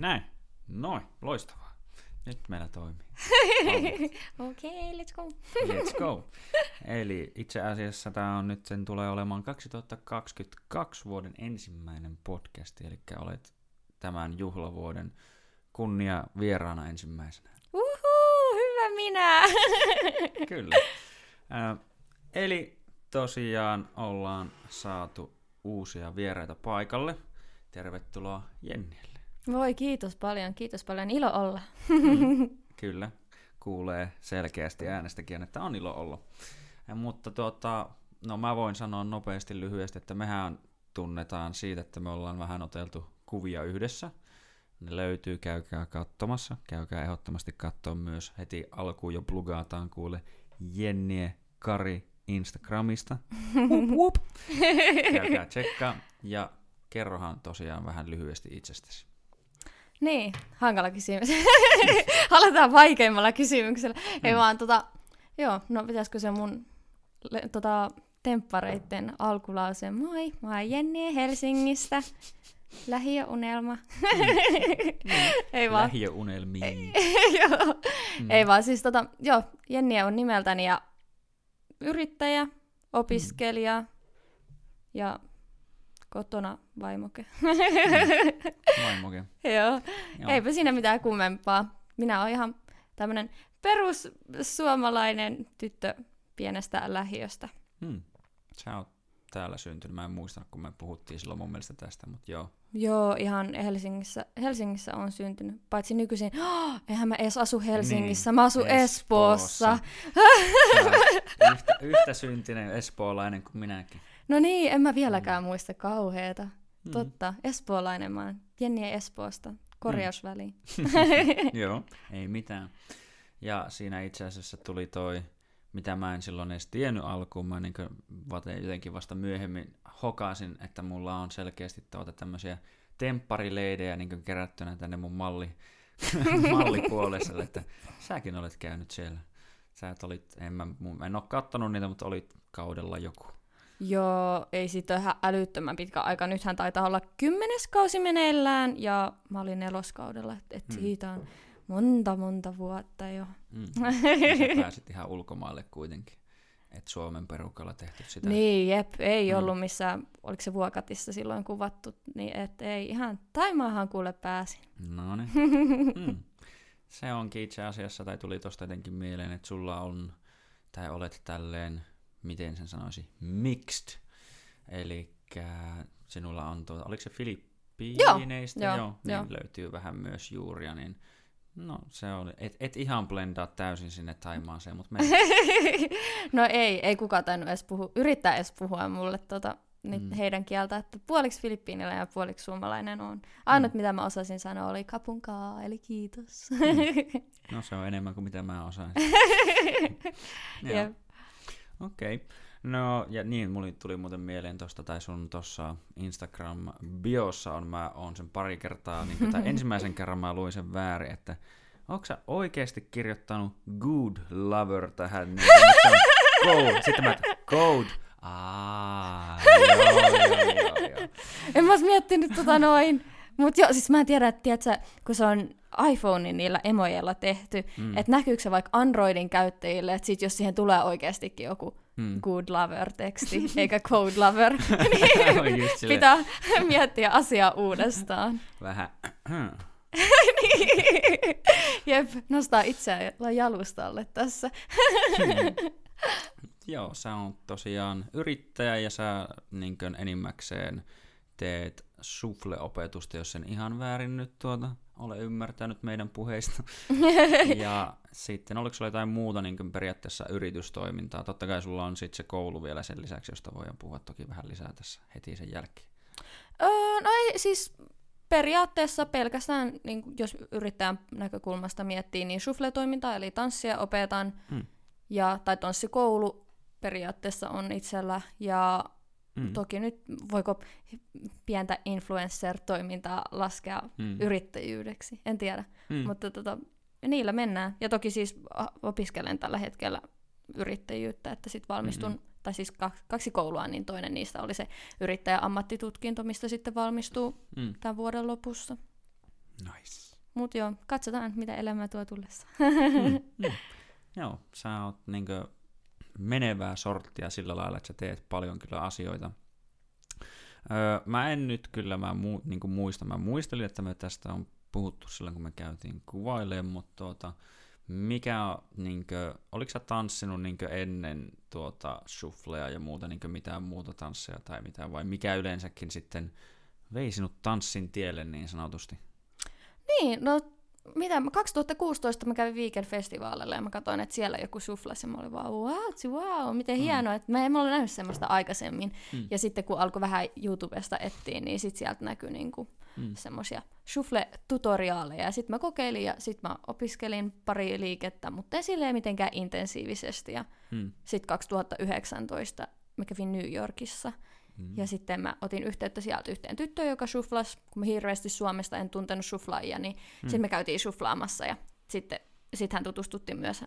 Näin. Noin, loistavaa. Nyt meillä toimii. Okei, okay, let's go. Let's go. Eli itse asiassa tämä on nyt, sen tulee olemaan 2022 vuoden ensimmäinen podcast, eli olet tämän juhlavuoden kunnia vieraana ensimmäisenä. Uhu, hyvä minä. Kyllä. Äh, eli tosiaan ollaan saatu uusia vieraita paikalle. Tervetuloa Jennielle. Voi, kiitos paljon, kiitos paljon. Ilo olla. Mm, kyllä, kuulee selkeästi äänestäkin, että on ilo olla. Ja, mutta tota, no mä voin sanoa nopeasti lyhyesti, että mehän tunnetaan siitä, että me ollaan vähän oteltu kuvia yhdessä. Ne löytyy, käykää katsomassa. Käykää ehdottomasti katsoa myös heti alkuun jo plugaataan kuule Jennie Kari Instagramista. Hup, hup. Käykää tsekkaa ja kerrohan tosiaan vähän lyhyesti itsestäsi. Niin, hankala kysymys. Aloitetaan vaikeimmalla kysymyksellä. Mm. Ei vaan tota, joo, no pitäisikö se mun le, tota, temppareitten alkulause. Moi, mä oon Jenni Helsingistä. Lähiöunelma. Mm. Ei vaan. Lähiöunelmiin. joo. Mm. Ei vaan, siis tota, joo, Jenni on nimeltäni ja yrittäjä, opiskelija mm. ja kotona vaimoke. Mm. vaimoke. Joo. Joo. Eipä siinä mitään kummempaa. Minä olen ihan tämmöinen perussuomalainen tyttö pienestä lähiöstä. Hmm. Sä oot täällä syntynyt. Mä en muista, kun me puhuttiin silloin mun mielestä tästä, mutta joo. Joo, ihan Helsingissä, Helsingissä on syntynyt. Paitsi nykyisin, oh, eihän mä edes asu Helsingissä, niin, mä asun Espoossa. Espoossa. yhtä, yhtä syntinen espoolainen kuin minäkin. No niin, en mä vieläkään mm. muista kauheeta. Mm. Totta, espoolainen mä oon. Jenni Espoosta, korjausväliin. Mm. Joo, ei mitään. Ja siinä itse asiassa tuli toi, mitä mä en silloin edes tiennyt alkuun, mä niin jotenkin vasta myöhemmin hokasin, että mulla on selkeästi tuota tämmöisiä tempparileidejä niin kerättynä tänne mun malli, mallipuolelle, että säkin olet käynyt siellä. Sä et olit, en mä, en ole kattonut niitä, mutta olit kaudella joku. Joo, ei siitä ole ihan älyttömän pitkä aika. Nythän taitaa olla kymmenes kausi meneillään ja mä olin neloskaudella, että et hmm. siitä on monta monta vuotta jo. Hmm. pääsit ihan ulkomaille kuitenkin. Et Suomen perukalla tehty sitä. Niin, jep, ei hmm. ollut missään, oliko se Vuokatissa silloin kuvattu, niin et ei ihan, Taimaahan kuule pääsin. No niin. hmm. Se onkin itse asiassa, tai tuli tuosta jotenkin mieleen, että sulla on, tai olet tälleen miten sen sanoisi, mixed. Eli sinulla on tuo, oliko se Filippiineistä? Joo, joo, niin joo. löytyy vähän myös juuria, niin No se on, et, et ihan blendaa täysin sinne Taimaaseen, mutta me... no ei, ei kukaan tainnut edes puhu, yrittää edes puhua mulle tota, mm. heidän kieltä, että puoliksi filippiiniläinen ja puoliksi suomalainen on. Ainut mm. mitä mä osasin sanoa oli kapunkaa, eli kiitos. mm. No se on enemmän kuin mitä mä osaisin. Joo. Okei. Okay. No, ja niin, mulle tuli muuten mieleen tuosta, tai sun tuossa Instagram-biossa on, mä oon sen pari kertaa, niin tai ensimmäisen kerran mä luin sen väärin, että onko sä oikeasti kirjoittanut good lover tähän, niin code, sitten mä, code, Aa, joo, joo, joo, joo. En mä miettinyt tota noin. Mutta joo, siis mä en tiedä, että tiedätkö, kun se on iPhonein niillä emojeilla tehty, mm. että näkyykö se vaikka Androidin käyttäjille, että sit jos siihen tulee oikeastikin joku mm. good lover-teksti, eikä code lover, niin pitää miettiä asiaa uudestaan. Vähän. niin. Jep, nostaa itseään jalustalle tässä. hmm. Joo, sä on tosiaan yrittäjä ja sä niin enimmäkseen teet sufle-opetusta, jos sen ihan väärin nyt tuota ole ymmärtänyt meidän puheista. ja sitten oliko sulla jotain muuta niin periaatteessa yritystoimintaa? Totta kai sulla on sitten se koulu vielä sen lisäksi, josta voidaan puhua toki vähän lisää tässä heti sen jälkeen. Öö, no ei, siis periaatteessa pelkästään, niin jos yrittäjän näkökulmasta miettii, niin sufle-toimintaa, eli tanssia opetan, hmm. ja, tai tanssikoulu periaatteessa on itsellä, ja Mm. Toki nyt voiko pientä influencer-toimintaa laskea mm. yrittäjyydeksi, en tiedä. Mm. Mutta tota, niillä mennään. Ja toki siis opiskelen tällä hetkellä yrittäjyyttä, että sitten valmistun, mm-hmm. tai siis kaksi koulua, niin toinen niistä oli se yrittäjä-ammattitutkinto, mistä sitten valmistuu mm. tämän vuoden lopussa. Nice. Mut joo, katsotaan mitä elämä tuo tullessa. Mm, mm. Joo, sä oot niinkö menevää sorttia sillä lailla, että sä teet paljon kyllä asioita. Öö, mä en nyt kyllä, mä mu, niin kuin muista, mä muistelin, että me tästä on puhuttu silloin, kun me käytiin kuvailemaan, mutta tuota, mikä, niinkö, oliko sä tanssinut niinkö ennen tuota shufflea ja muuta, niinkö mitään muuta tansseja tai mitään, vai mikä yleensäkin sitten vei sinut tanssin tielle niin sanotusti? Niin, no mitä, 2016 mä kävin Weekend-festivaaleilla ja mä katsoin, että siellä joku suflas ja mä olin vaan, wow, wow, miten mm. hienoa, että mä en ole nähnyt semmoista aikaisemmin. Mm. Ja sitten kun alkoi vähän YouTubesta etsiä, niin sitten sieltä näkyi niinku mm. semmoisia shuffle-tutoriaaleja. Ja sitten mä kokeilin ja sitten mä opiskelin pari liikettä, mutta ei silleen mitenkään intensiivisesti. Ja mm. sitten 2019 mä kävin New Yorkissa – Mm. Ja sitten mä otin yhteyttä sieltä yhteen tyttöön, joka suflas, kun mä hirveästi Suomesta en tuntenut suflaajia, niin mm. sitten me käytiin suflaamassa ja sitten sit hän tutustutti myös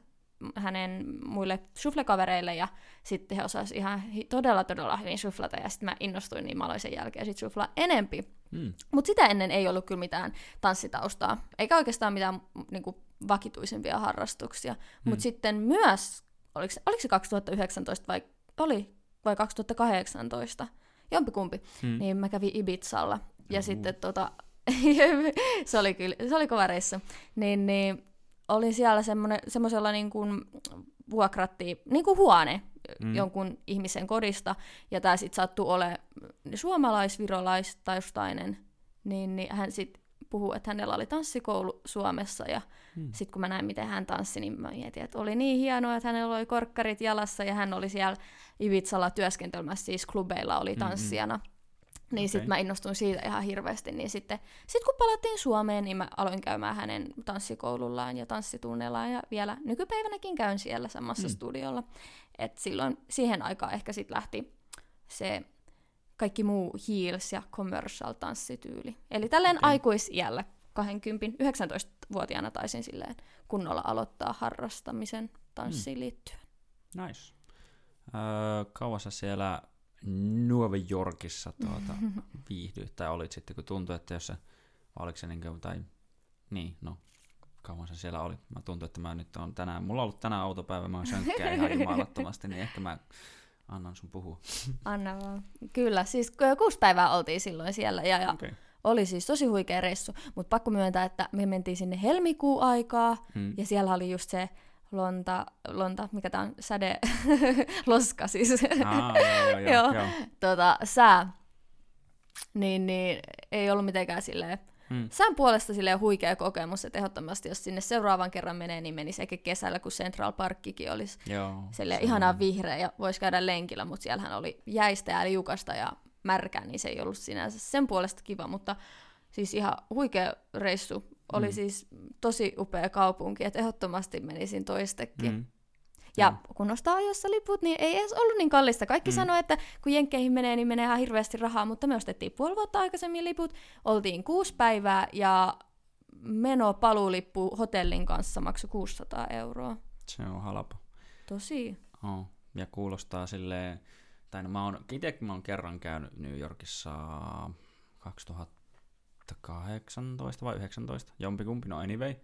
hänen muille suflekavereille ja sitten he osasivat ihan todella todella hyvin suflata ja sitten mä innostuin niin mä aloin sen jälkeen sitten suflaa enempi. Mm. Mutta sitä ennen ei ollut kyllä mitään tanssitaustaa, eikä oikeastaan mitään niinku, vakituisempia harrastuksia. Mm. Mutta sitten myös, oliko, oliko se 2019 vai oli vai 2018, jompikumpi, hmm. niin mä kävin Ibizalla. Ja uh. sitten tota, se oli kyllä, se oli kova reissu. Niin, niin oli siellä semmoisella niin kuin vuokrattiin, niin kuin huone mm. jonkun ihmisen kodista, ja tämä sitten sattui olemaan suomalais-virolaistaustainen, niin, niin hän sitten puhuu, että hänellä oli tanssikoulu Suomessa ja hmm. sitten kun mä näin, miten hän tanssi, niin mä mietin, että oli niin hienoa, että hänellä oli korkkarit jalassa ja hän oli siellä Ivitsalla työskentelemässä, siis klubeilla oli tanssijana. Mm-hmm. Niin okay. sitten mä innostuin siitä ihan hirveästi. Niin sitten sit kun palattiin Suomeen, niin mä aloin käymään hänen tanssikoulullaan ja tanssitunneillaan. Ja vielä nykypäivänäkin käyn siellä samassa mm. studiolla. Et silloin siihen aikaan ehkä sitten lähti se kaikki muu heels ja commercial tanssityyli. Eli tälleen okay. aikuisiällä 20, 19-vuotiaana taisin silleen kunnolla aloittaa harrastamisen tanssiin mm. liittyen. Nice. Öö, kauassa siellä Nuova Yorkissa tuota, viihdyit, tai olit sitten, kun tuntui, että jos se, oliko se niin kuin, tai niin, no, kauan se siellä oli. Mä tuntuu, että mä nyt on tänään, mulla on ollut tänään autopäivä, mä oon sönkkää ihan jumalattomasti, niin ehkä mä annan sun puhua. Anna vaan. Kyllä, siis kuusi päivää oltiin silloin siellä ja, ja okay. oli siis tosi huikea reissu, mutta pakko myöntää, että me mentiin sinne helmikuun aikaa hmm. ja siellä oli just se lonta, lonta mikä tää on, säde, loska siis, ah, joo, joo, joo, joo. Tota, sää, niin, niin ei ollut mitenkään silleen Hmm. Sään puolesta sille huikea kokemus, että ehdottomasti jos sinne seuraavan kerran menee, niin menisi ehkä kesällä, kun Central Parkkikin olisi Joo, sille ihanaa vihreä ja voisi käydä lenkillä, mutta siellähän oli jäistä ja liukasta ja märkää, niin se ei ollut sinänsä sen puolesta kiva, mutta siis ihan huikea reissu. Oli hmm. siis tosi upea kaupunki, että ehdottomasti menisin toistekin. Hmm. Ja mm. kun ostaa ajoissa liput, niin ei edes ollut niin kallista. Kaikki mm. sanoo, että kun jenkkeihin menee, niin menee ihan hirveästi rahaa, mutta me ostettiin puoli vuotta aikaisemmin liput, oltiin kuusi päivää ja meno paluulippu hotellin kanssa maksoi 600 euroa. Se on halpa. Tosi. Oh. Ja kuulostaa silleen, tai no mä oon, itsekin mä oon kerran käynyt New Yorkissa 2018 vai 19, jompikumpi, no anyway.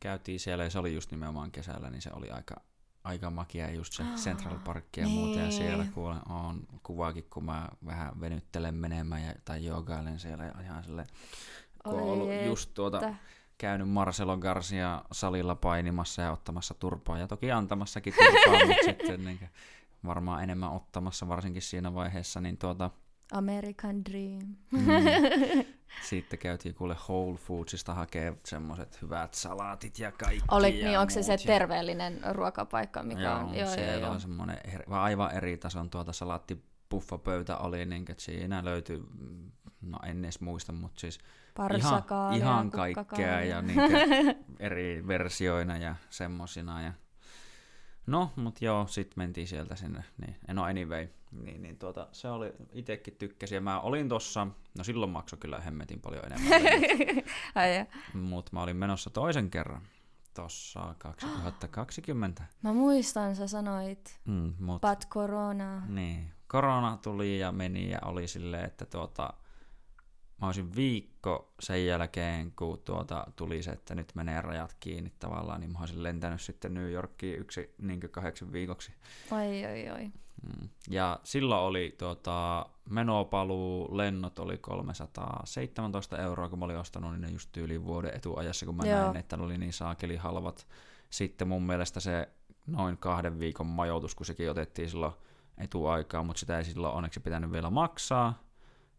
Käytiin siellä ja se oli just nimenomaan kesällä, niin se oli aika aika makia just se Central Park ja niin. muuta, ja siellä kuulen, on kuvaakin, kun mä vähän venyttelen menemään ja, tai joogailen siellä ja ihan sille, kun on ollut just tuota, käynyt Marcelo Garcia salilla painimassa ja ottamassa turpaa, ja toki antamassakin turpaa, mutta sitten niin, varmaan enemmän ottamassa, varsinkin siinä vaiheessa, niin tuota, American Dream. Mm. Sitten käytiin kuule Whole Foodsista hakee semmoiset hyvät salaatit ja kaikki. Oli, niin onko se se terveellinen ruokapaikka, mikä joo, on? Joo, siellä joo, on semmoinen eri, aivan eri tason tuota salaattipuffa-pöytä oli, niin että siinä löytyi, no en edes muista, mutta siis ihan, ihan kaikkea ja niin eri versioina ja semmosina. Ja... No, mutta joo, sitten mentiin sieltä sinne, niin, no anyway, niin, niin tuota, se oli, itekin tykkäsin, ja mä olin tossa, no silloin maksoi kyllä hemmetin paljon enemmän. Mutta mä olin menossa toisen kerran, tossa 2020. Mä muistan, sä sanoit, mm, mut, but corona. Niin, korona tuli ja meni ja oli silleen, että tuota, mä olisin viikko sen jälkeen, kun tuota tuli se, että nyt menee rajat kiinni tavallaan, niin mä olisin lentänyt sitten New Yorkiin yksi niin kahdeksan viikoksi. Oi, oi, oi. Ja silloin oli tuota, menopaluu, lennot oli 317 euroa, kun mä olin ostanut niin ne just tyyliin vuoden etuajassa, kun mä Joo. näin, että ne oli niin saakeli halvat. Sitten mun mielestä se noin kahden viikon majoitus, kun sekin otettiin silloin etuaikaa, mutta sitä ei silloin onneksi pitänyt vielä maksaa,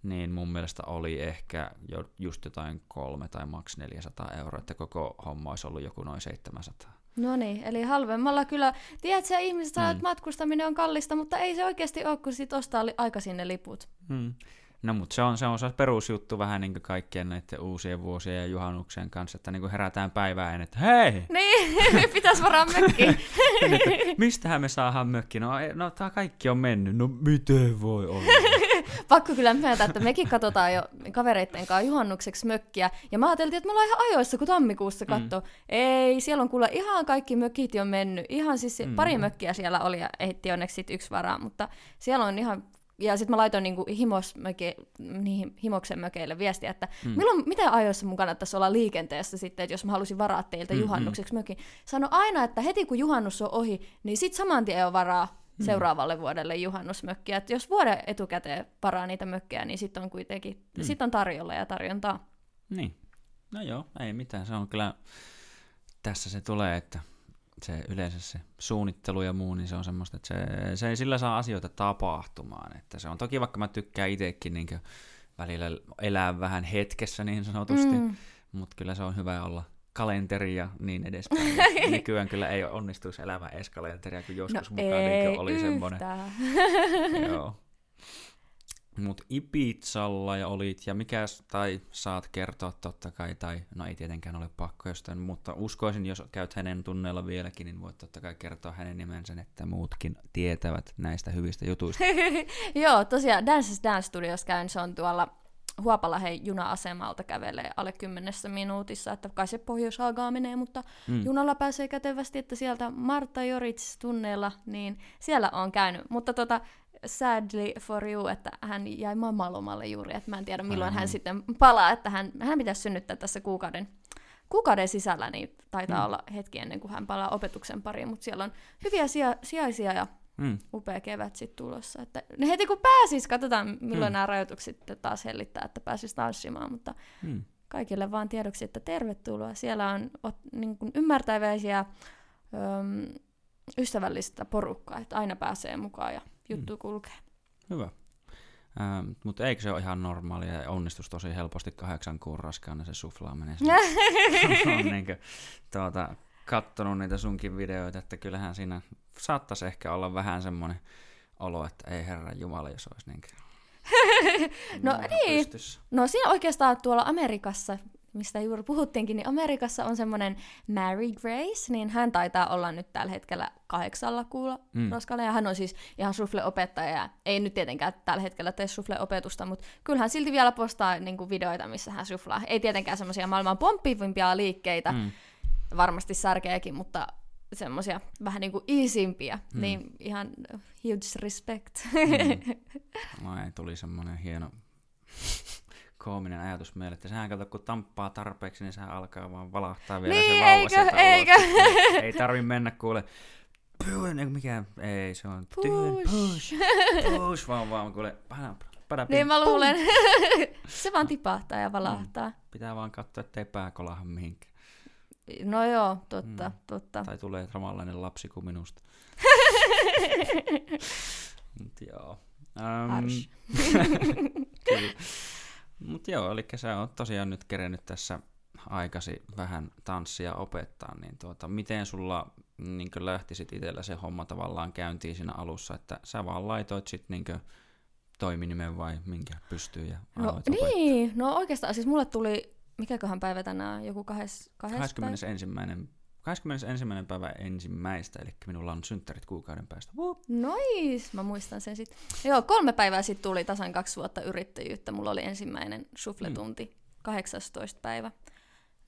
niin mun mielestä oli ehkä jo just jotain kolme tai maks 400 euroa, että koko homma olisi ollut joku noin 700. No niin, eli halvemmalla kyllä. Tiedätkö, ihmiset sanoo, että mm. matkustaminen on kallista, mutta ei se oikeasti ole, kun sit ostaa aikaisin ne liput. Mm. No mutta se on, se on se perusjuttu vähän niin kuin kaikkien näiden uusien vuosien ja juhannuksien kanssa, että niin kuin herätään päivään, että hei! Niin, pitäisi varaa mökki. Niin, mistähän me saadaan mökki? No, no tämä kaikki on mennyt. No miten voi olla? Pakko kyllä myöntää, että mekin katsotaan jo kavereitten kanssa juhannukseksi mökkiä. Ja mä ajattelin, että me ollaan ihan ajoissa, kun tammikuussa katto. Mm. Ei, siellä on kuule ihan kaikki mökit jo mennyt. Ihan siis mm. pari mökkiä siellä oli ja ehti onneksi sit yksi varaa, mutta siellä on ihan ja sitten mä laitoin niinku himosmöke, niihin himoksen mökeille viestiä, että mm. milloin, mitä ajoissa mun kannattaisi olla liikenteessä sitten, että jos mä halusin varaa teiltä mm, juhannukseksi mm. mökin. Sano aina, että heti kun juhannus on ohi, niin sit saman tien on varaa mm. seuraavalle vuodelle juhannusmökkiä. Et jos vuoden etukäteen varaa niitä mökkejä, niin sitten on kuitenkin mm. sit on tarjolla ja tarjontaa. Niin. No joo, ei mitään. Se on kyllä, tässä se tulee, että se yleensä se suunnittelu ja muu, niin se on semmoista, että se, se ei sillä saa asioita tapahtumaan. Että se on toki, vaikka mä tykkään itsekin niin välillä elää vähän hetkessä niin sanotusti, mm. mutta kyllä se on hyvä olla kalenteri ja niin edespäin. Nykyään kyllä ei onnistuisi elämä edes kalenteria, kun joskus no mukaan niin oli semmoinen. Joo. Mut Ipizalla ja olit, ja mikä, tai saat kertoa totta kai, tai no ei tietenkään ole pakko jostain, mutta uskoisin, jos käyt hänen tunneilla vieläkin, niin voit totta kai kertoa hänen nimensä, että muutkin tietävät näistä hyvistä jutuista. Joo, tosiaan Dances Dance Studios käyn, se on tuolla Huopalahen juna-asemalta kävelee alle kymmenessä minuutissa, että kai se pohjois menee, mutta mm. junalla pääsee kätevästi, että sieltä Marta Jorits tunneilla, niin siellä on käynyt. Mutta tota, sadly for you, että hän jäi mammalomalle juuri, että mä en tiedä milloin hän sitten palaa, että hän, hän pitäisi synnyttää tässä kuukauden, kuukauden sisällä, niin taitaa mm. olla hetki ennen kuin hän palaa opetuksen pariin, mutta siellä on hyviä sija, sijaisia ja mm. upea kevät sitten tulossa. Että heti kun pääsis, katsotaan milloin mm. nämä rajoitukset taas hellittää, että pääsis tanssimaan, mutta mm. kaikille vaan tiedoksi, että tervetuloa. Siellä on ot, niin kuin ymmärtäväisiä, öm, ystävällistä porukkaa, että aina pääsee mukaan ja juttu mm. kulkee. Hyvä. Ähm, mutta eikö se ole ihan normaalia ja onnistus tosi helposti kahdeksan kuun raskaana se suflaaminen? on niin kuin, tuota, kattonut niitä sunkin videoita, että kyllähän siinä saattaisi ehkä olla vähän semmoinen olo, että ei herra Jumala, jos olisi niin No niin, pystyssä. no siinä oikeastaan tuolla Amerikassa mistä juuri puhuttiinkin, niin Amerikassa on semmoinen Mary Grace, niin hän taitaa olla nyt tällä hetkellä kahdeksalla kuulla mm. raskaana, ja hän on siis ihan sufle-opettaja, ja ei nyt tietenkään tällä hetkellä tee sufle-opetusta, mutta kyllä hän silti vielä postaa niin kuin videoita, missä hän suflaa. Ei tietenkään semmoisia maailman pomppivimpia liikkeitä, mm. Varmasti särkeäkin, mutta semmoisia vähän niin kuin iisimpiä, mm. niin ihan huge respect. Mm. No ei, tuli semmoinen hieno koominen ajatus meille, että sehän kato, kun tamppaa tarpeeksi, niin sehän alkaa vaan valahtaa vielä niin, se eikö, eikö? Ulos. Ei tarvi mennä kuule, pyyn, eikö mikä, ei se on push, tyyn, push, push, vaan vaan kuule, pada, pada, Niin mä luulen, se vaan tipahtaa ja valahtaa. Mm. Pitää vaan katsoa, ettei pää kolaha mihinkään. No joo, totta, mm. totta. Tai tulee samanlainen lapsi kuin minusta. Mut joo. Um, Mutta joo, eli sä oot tosiaan nyt kerennyt tässä aikasi vähän tanssia opettaa, niin tuota, miten sulla niin lähtisit itsellä se homma tavallaan käyntiin siinä alussa, että sä vaan laitoit sit niin toiminimen vai minkä pystyy ja No niin, no oikeastaan siis mulle tuli, mikäköhän päivä tänään, joku kahes, kahes 21. Päivä? 21. päivä ensimmäistä, eli minulla on synttärit kuukauden päästä. Nois, mä muistan sen sitten. Joo, kolme päivää sitten tuli tasan kaksi vuotta yrittäjyyttä. Mulla oli ensimmäinen sufletunti, mm. 18 päivä.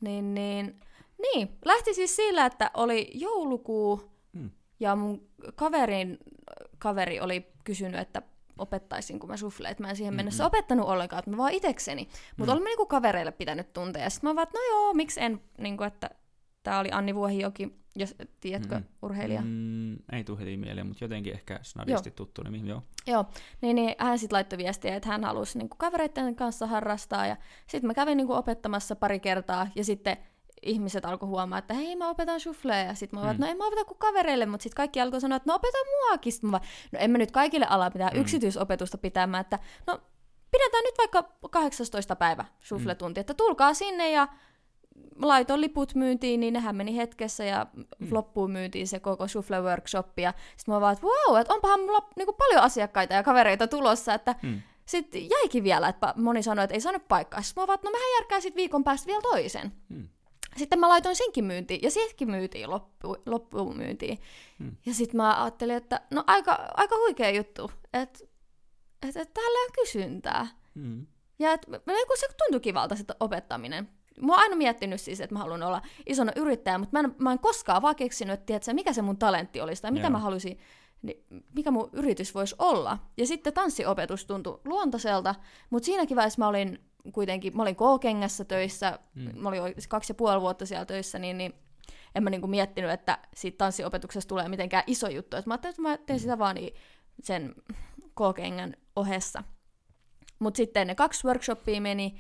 Niin, niin, niin, lähti siis sillä, että oli joulukuu, mm. ja mun kaverin kaveri oli kysynyt, että opettaisin, kun mä sufleen. Mä en siihen mennessä mm-hmm. opettanut ollenkaan, että mä vaan itekseni. Mutta mm. olemme niinku kavereille pitänyt tunteja. Sitten mä vaan, että no joo, miksi en, niinku, että tämä oli Anni Vuohijoki, jos tiedätkö, mm-hmm. urheilija. Mm, ei tule heti mieleen, mutta jotenkin ehkä snadisti joo. tuttu nimi, joo. Joo, niin, niin hän sitten laittoi viestiä, että hän halusi niinku kavereiden kanssa harrastaa. Ja sitten mä kävin niinku opettamassa pari kertaa, ja sitten ihmiset alkoi huomaa, että hei mä opetan shuffleja, ja sitten mä vaan, mm. no en mä opeta kuin kavereille, mutta sitten kaikki alkoi sanoa, että no opeta muakin. Sitten mä vaan, no en mä nyt kaikille ala mitään mm. yksityisopetusta pitämään, että no pidetään nyt vaikka 18. päivä shuffle-tunti, mm. että tulkaa sinne ja laitoin liput myyntiin, niin nehän meni hetkessä ja mm. loppuun myyntiin se koko shuffle workshop. Ja sitten mä vaan, että wow, että onpahan mulla niinku paljon asiakkaita ja kavereita tulossa, että mm. sitten jäikin vielä, että moni sanoi, että ei saanut paikkaa. Sitten mä vaan, että no mehän järkää sitten viikon päästä vielä toisen. Mm. Sitten mä laitoin senkin myyntiin, ja senkin myytiin loppu, loppuun myyntiin. Hmm. Ja sitten mä ajattelin, että no aika, aika huikea juttu, että et, et täällä on kysyntää. Hmm. Ja et, kun se tuntui kivalta se opettaminen. Mä oon aina miettinyt siis, että mä haluan olla isona yrittäjä, mutta mä en, mä en koskaan vaan keksinyt, että tiedätkö, mikä se mun talentti olisi, tai mitä Joo. mä halusin, niin mikä mun yritys voisi olla. Ja sitten tanssiopetus tuntui luontaiselta, mutta siinäkin vaiheessa mä olin kuitenkin, mä olin K-kengässä töissä, mm. mä olin kaksi ja puoli vuotta siellä töissä, niin, niin en mä niinku miettinyt, että siitä tanssiopetuksesta tulee mitenkään iso juttu. Et mä ajattelin, että mä teen mm. sitä vaan niin sen K-kengän ohessa. Mutta sitten ne kaksi workshoppia meni,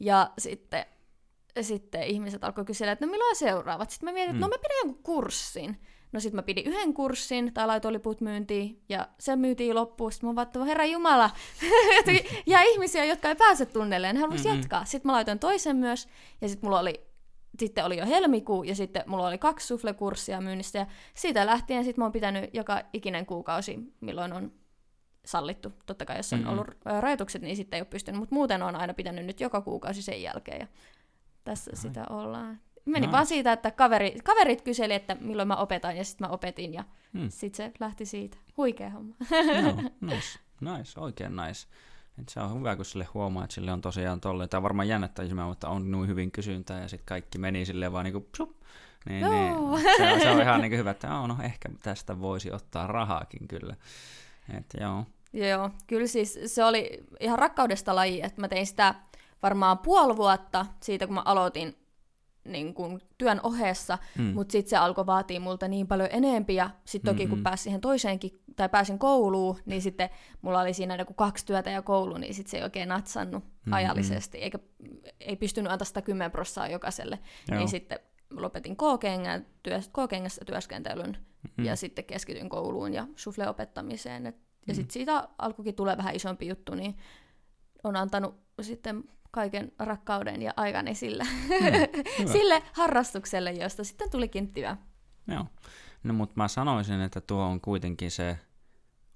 ja sitten, sitten ihmiset alkoi kysellä, että no milloin seuraavat. Sitten mä mietin, että no mm. no mä pidän jonkun kurssin. No sit mä pidin yhden kurssin, tai laitoin liput myyntiin, ja se myytiin loppuun. Sitten mä vaan, herra Jumala, ja ihmisiä, jotka ei pääse tunnelleen, ne haluaisi mm-hmm. jatkaa. Sitten mä laitoin toisen myös, ja sitten mulla oli sitten oli jo helmikuu ja sitten mulla oli kaksi suflekurssia myynnissä ja siitä lähtien sitten mä oon pitänyt joka ikinen kuukausi, milloin on sallittu. Totta kai jos on mm-hmm. ollut rajoitukset, niin sitten ei ole pystynyt, mutta muuten on aina pitänyt nyt joka kuukausi sen jälkeen ja tässä Ai. sitä ollaan. Meni no. vaan siitä, että kaveri, kaverit kyseli, että milloin mä opetan, ja sitten mä opetin, ja hmm. sitten se lähti siitä. Huikea homma. no, nice. nice, oikein nice. Et se on hyvä, kun sille huomaa, että sille on tosiaan tolle. Tämä varmaan jännettäisi, mutta on noin hyvin kysyntää, ja sitten kaikki meni silleen vaan niinku psup. Niin, niin, se, on, se on ihan niin hyvä, että no ehkä tästä voisi ottaa rahaakin kyllä. Et, joo. Joo, kyllä siis se oli ihan rakkaudesta laji, että mä tein sitä varmaan puoli vuotta siitä, kun mä aloitin niin kuin, työn ohessa, mm. mutta sitten se alkoi vaatia multa niin paljon enempiä, ja sitten toki mm-hmm. kun pääsin siihen toiseenkin, tai pääsin kouluun, niin sitten mulla oli siinä joku kaksi työtä ja koulu, niin sitten se ei oikein natsannut mm-hmm. ajallisesti, eikä ei pystynyt antaa sitä 10 prossaa jokaiselle, Joo. niin sitten lopetin K-kengässä työskentelyn, mm-hmm. ja sitten keskityin kouluun ja sufle-opettamiseen, et, ja mm-hmm. sitten siitä alkukin tulee vähän isompi juttu, niin on antanut sitten kaiken rakkauden ja aikani sillä, mm, sille harrastukselle, josta sitten tulikin työ. Joo. No mutta mä sanoisin, että tuo on kuitenkin se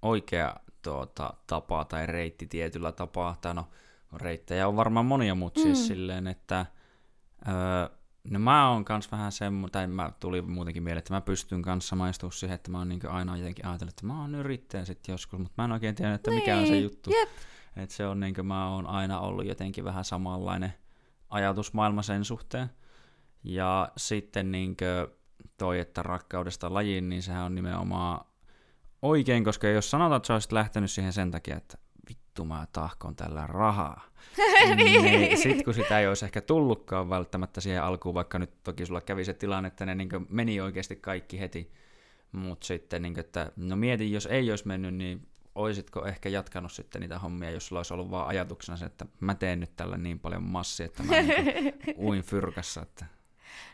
oikea tuota, tapa tai reitti tietyllä tapaa. Tai no, reittejä on varmaan monia, mutta siis mm. siis silleen, että öö, no mä oon kans vähän semmoinen, tai mä tuli muutenkin mieleen, että mä pystyn kanssa maistumaan siihen, että mä oon niin aina jotenkin ajatellut, että mä oon yrittäjä sitten joskus, mutta mä en oikein tiedä, että mikä on se niin, juttu. Jep. Et se on niin kuin mä oon aina ollut jotenkin vähän samanlainen ajatusmaailma sen suhteen. Ja sitten niin toi, että rakkaudesta lajiin, niin sehän on nimenomaan oikein, koska jos sanotaan, että sä olisit lähtenyt siihen sen takia, että vittu mä tahkon tällä rahaa, niin, niin sit kun sitä ei olisi ehkä tullutkaan välttämättä siihen alkuun, vaikka nyt toki sulla kävi se tilanne, että ne niin meni oikeasti kaikki heti, mutta sitten, niin kuin, että no mietin, jos ei olisi mennyt, niin oisitko ehkä jatkanut sitten niitä hommia, jos sulla olisi ollut vaan ajatuksena se, että mä teen nyt tällä niin paljon massia, että mä niin uin fyrkassa. Että...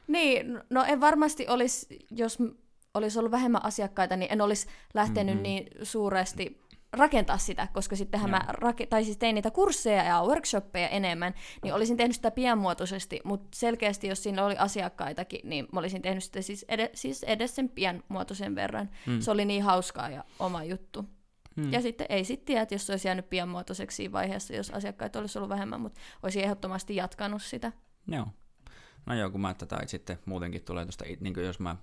Niin, no en varmasti olisi, jos olisi ollut vähemmän asiakkaita, niin en olisi lähtenyt mm-hmm. niin suuresti rakentaa sitä, koska sittenhän Joo. mä rake- tai siis tein niitä kursseja ja workshoppeja enemmän, niin olisin tehnyt sitä pienmuotoisesti, mutta selkeästi jos siinä oli asiakkaitakin, niin mä olisin tehnyt sitä siis, ed- siis edes sen pienmuotoisen verran. Mm. Se oli niin hauskaa ja oma juttu. Hmm. Ja sitten ei sitten tiedä, että jos se olisi jäänyt pienmuotoiseksi siinä vaiheessa, jos asiakkaita olisi ollut vähemmän, mutta olisi ehdottomasti jatkanut sitä. Joo. No joo, kun mä tätä sitten muutenkin tulee tuosta, niin jos mä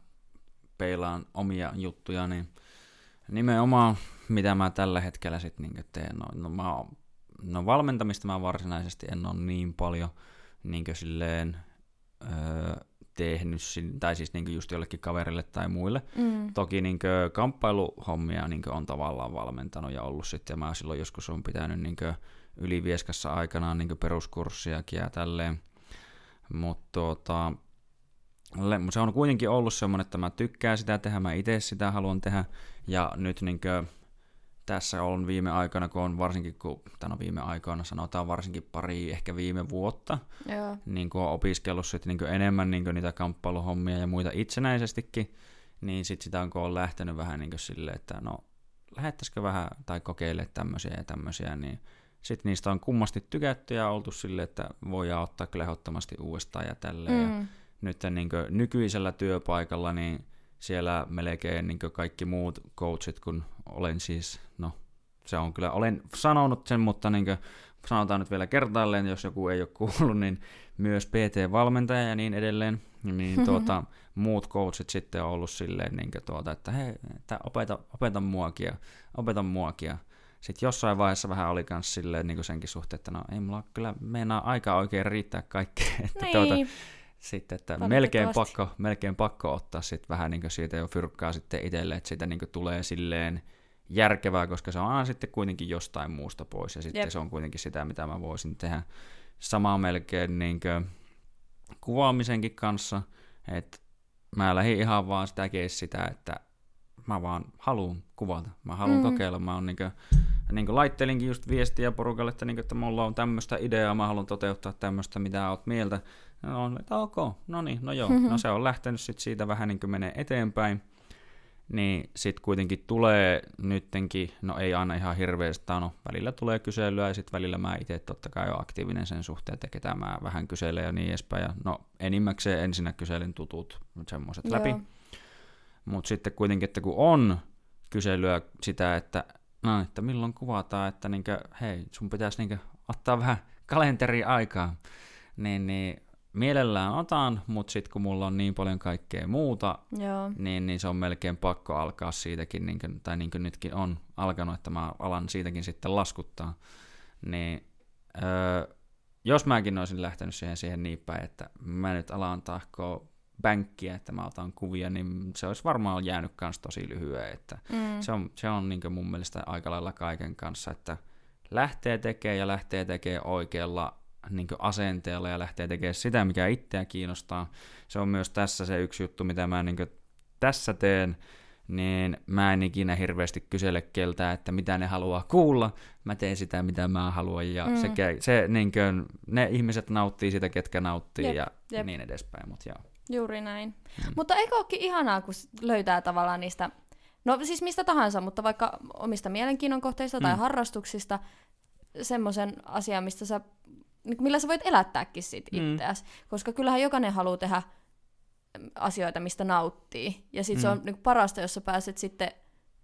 peilaan omia juttuja, niin nimenomaan mitä mä tällä hetkellä sitten niin teen, no, no, mä no valmentamista mä varsinaisesti en ole niin paljon niin silleen, öö, tehnyt, tai siis niin just jollekin kaverille tai muille. Mm. Toki niin kamppailuhommia niin on tavallaan valmentanut ja ollut sitten, ja mä silloin joskus on pitänyt niin ylivieskassa aikanaan niin peruskurssiakin ja tälleen. Mutta tuota, se on kuitenkin ollut semmoinen, että mä tykkään sitä tehdä, mä itse sitä haluan tehdä, ja nyt niin kuin, tässä on viime aikoina, kun on varsinkin, kun, no viime aikoina sanotaan varsinkin pari, ehkä viime vuotta, Joo. niin kun on opiskellut sit niin enemmän niin niitä kamppailuhommia ja muita itsenäisestikin, niin sit sitä on, kun on lähtenyt vähän niin silleen, että no lähettäisikö vähän tai kokeile tämmöisiä ja tämmöisiä, niin sitten niistä on kummasti tykätty ja oltu silleen, että voidaan ottaa kyllä ehdottomasti uudestaan ja tälleen. Mm. Ja nyt niin nykyisellä työpaikalla, niin siellä melkein niin kaikki muut coachit, kun olen siis, no se on kyllä, olen sanonut sen, mutta niin sanotaan nyt vielä kertaalleen, jos joku ei ole kuullut, niin myös PT-valmentaja ja niin edelleen, niin tuota, muut coachit sitten on ollut silleen, niin tuota, että hei, että opeta, opeta muakia, opeta muakia. Sitten jossain vaiheessa vähän oli myös silleen niin senkin suhteen, että no ei mulla kyllä meinaa aika oikein riittää kaikkea. Että niin. tuota, sitten, että melkein pakko, melkein pakko ottaa sitten vähän niin siitä jo fyrkkaa sitten itselle, että siitä niin tulee silleen järkevää, koska se on aina sitten kuitenkin jostain muusta pois, ja sitten Jep. se on kuitenkin sitä, mitä mä voisin tehdä. Sama melkein niin kuvaamisenkin kanssa, että mä lähdin ihan vaan sitä sitä, että mä vaan haluan kuvata, mä haluan mm. kokeilla, mä oon niin kuin, niin kuin laittelinkin just viestiä porukalle, että, niin kuin, että mulla on tämmöistä ideaa, mä haluan toteuttaa tämmöistä, mitä oot mieltä. No, on, että ok, no niin, no joo, no se on lähtenyt sitten siitä vähän niin kuin menee eteenpäin niin sitten kuitenkin tulee nyttenkin, no ei aina ihan hirveästi, no välillä tulee kyselyä ja sitten välillä mä itse totta kai olen aktiivinen sen suhteen, että ketä mä vähän kyselen ja niin edespäin. Ja no enimmäkseen ensinnä kyselin tutut semmoiset läpi. Mutta sitten kuitenkin, että kun on kyselyä sitä, että no, että milloin kuvataan, että niinkö, hei, sun pitäisi niinkö ottaa vähän kalenteri aikaa, niin, niin mielellään otan, mutta sitten kun mulla on niin paljon kaikkea muuta, Joo. Niin, niin se on melkein pakko alkaa siitäkin, niin kuin, tai niin kuin nytkin on alkanut, että mä alan siitäkin sitten laskuttaa. Niin öö, jos mäkin olisin lähtenyt siihen, siihen niin päin, että mä nyt alan tahkoa bänkkiä, että mä otan kuvia, niin se olisi varmaan jäänyt kans tosi lyhyen. Että mm. Se on, se on niin mun mielestä aika lailla kaiken kanssa, että lähtee tekemään ja lähtee tekemään oikealla niin asenteella ja lähtee tekemään sitä, mikä itseä kiinnostaa. Se on myös tässä se yksi juttu, mitä mä niin tässä teen, niin mä en ikinä hirveästi kysele keltä, että mitä ne haluaa kuulla. Mä teen sitä, mitä mä haluan, ja mm. se, se niin kuin, ne ihmiset nauttii sitä, ketkä nauttii, jep, ja jep. niin edespäin. Mut joo. Juuri näin. Mm. Mutta eikö olekin ihanaa, kun löytää tavallaan niistä, no siis mistä tahansa, mutta vaikka omista mielenkiinnon kohteista mm. tai harrastuksista, semmoisen asian, mistä sä millä sä voit elättääkin sit mm. itseäsi. Koska kyllähän jokainen haluaa tehdä asioita, mistä nauttii. Ja sit mm. se on niin parasta, jos sä pääset sitten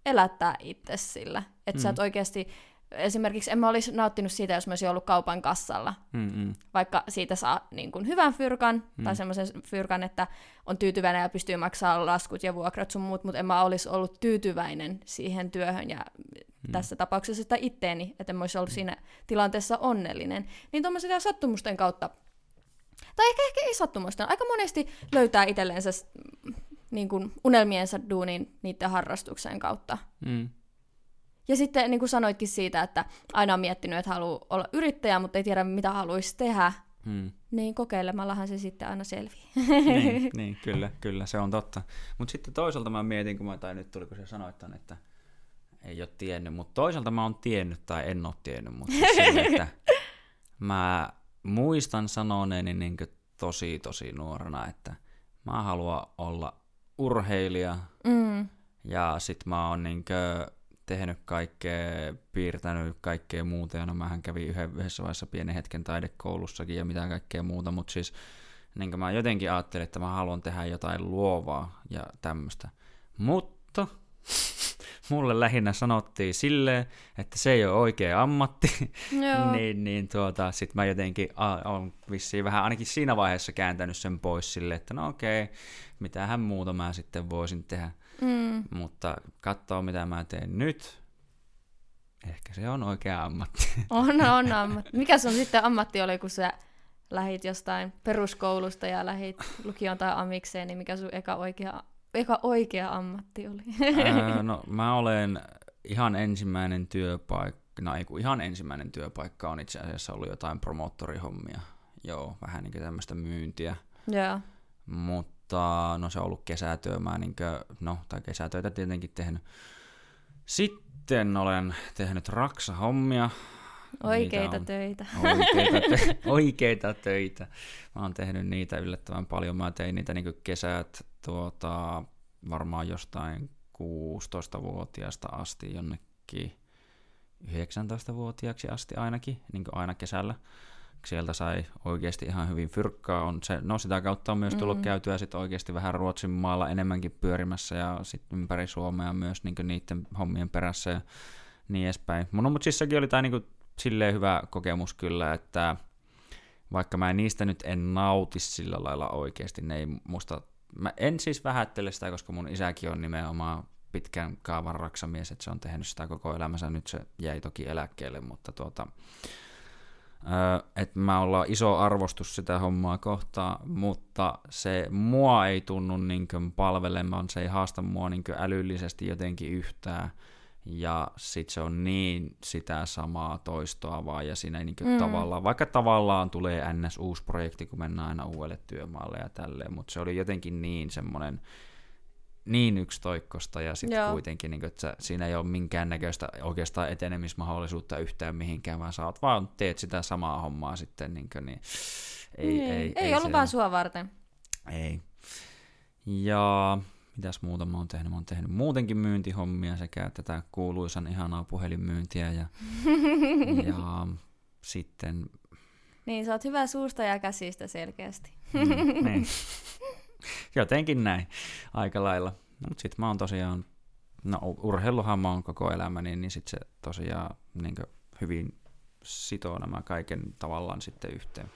elättää itse sillä. Että mm. sä et oikeasti esimerkiksi en mä olisi nauttinut siitä, jos mä olisin ollut kaupan kassalla. Mm-mm. Vaikka siitä saa niin kuin hyvän fyrkan, mm. tai semmoisen fyrkan, että on tyytyväinen ja pystyy maksamaan laskut ja vuokrat sun muut, mutta en mä olisi ollut tyytyväinen siihen työhön ja mm. tässä tapauksessa sitä itteeni, että en mä olisi ollut mm. siinä tilanteessa onnellinen. Niin tuommoisen sattumusten kautta, tai ehkä, ehkä ei sattumusten, aika monesti löytää itselleensä niin kuin unelmiensa duunin niiden harrastuksen kautta. Mm. Ja sitten niin kuin sanoitkin siitä, että aina on miettinyt, että haluaa olla yrittäjä, mutta ei tiedä mitä haluaisi tehdä, hmm. niin kokeilemallahan se sitten aina selviää. niin, niin, kyllä, kyllä, se on totta. Mutta sitten toisaalta mä mietin, kun mä, tai nyt tuli kun se sanoit ton, että ei ole tiennyt, mutta toisaalta mä oon tiennyt tai en ole tiennyt, mutta siis sille, että mä muistan sanoneeni niin tosi tosi nuorena, että mä haluan olla urheilija mm. ja sit mä oon niinkö tehnyt kaikkea, piirtänyt kaikkea muuta, ja no mähän kävin yhdessä vaiheessa pienen hetken taidekoulussakin ja mitä kaikkea muuta, mutta siis niin mä jotenkin ajattelin, että mä haluan tehdä jotain luovaa ja tämmöistä. Mutta mulle lähinnä sanottiin silleen, että se ei ole oikea ammatti, niin, niin tuota, sit mä jotenkin on vissiin vähän ainakin siinä vaiheessa kääntänyt sen pois silleen, että no okei, mitähän muuta mä sitten voisin tehdä. Mm. Mutta katsoo mitä mä teen nyt, ehkä se on oikea ammatti. On, on ammatti. Mikä sun sitten ammatti oli, kun sä lähit jostain peruskoulusta ja lähit lukioon tai amikseen, niin mikä sun eka oikea, eka oikea ammatti oli? Öö, no mä olen ihan ensimmäinen työpaikka, no ei kun ihan ensimmäinen työpaikka on itse asiassa ollut jotain promoottorihommia. Joo, vähän niin kuin tämmöistä myyntiä. Joo. Mutta no se on ollut kesätyö, mä niin kuin, no tai kesätöitä tietenkin tehnyt. Sitten olen tehnyt raksahommia, Oikeita on töitä. Oikeita, tö- oikeita töitä. Mä oon tehnyt niitä yllättävän paljon. Mä tein niitä niin kesät tuota, varmaan jostain 16-vuotiaasta asti jonnekin 19-vuotiaaksi asti ainakin, niin kuin aina kesällä. Sieltä sai oikeasti ihan hyvin fyrkkaa. On se, no sitä kautta on myös tullut mm-hmm. käytyä sit oikeasti vähän Ruotsin maalla enemmänkin pyörimässä ja sitten ympäri Suomea myös niin niiden hommien perässä ja niin edespäin. No, mutta siis sekin oli tämä niin silleen hyvä kokemus kyllä, että vaikka mä niistä nyt en nauti sillä lailla oikeasti, ne ei musta, mä en siis vähättele sitä, koska mun isäkin on nimenomaan pitkän kaavan raksamies, että se on tehnyt sitä koko elämänsä, nyt se jäi toki eläkkeelle, mutta tuota, että mä ollaan iso arvostus sitä hommaa kohtaan, mutta se mua ei tunnu niin palvelemaan, se ei haasta mua niin älyllisesti jotenkin yhtään, ja sit se on niin sitä samaa toistoa vaan, ja siinä ei niinku mm. tavallaan, vaikka tavallaan tulee ns. uusi projekti, kun mennään aina uudelle työmaalle ja tälleen, mutta se oli jotenkin niin semmoinen, niin yksitoikkosta ja sitten kuitenkin, niin kuin, että siinä ei ole minkäännäköistä oikeastaan etenemismahdollisuutta yhtään mihinkään, vaan sä oot vaan teet sitä samaa hommaa sitten, niin, kuin, niin ei, niin. ei, ei, ei ollut se, vaan sua varten. Ei. Ja mitäs muuta mä oon tehnyt? Mä oon tehnyt muutenkin myyntihommia sekä tätä kuuluisan ihanaa puhelinmyyntiä ja, ja sitten... Niin, sä oot hyvä suusta ja käsistä selkeästi. Mm, niin. Jotenkin näin, aika lailla. No, mutta sitten mä oon tosiaan, no urheiluhan mä oon koko elämäni, niin sit se tosiaan niin hyvin sitoo nämä kaiken tavallaan sitten yhteen.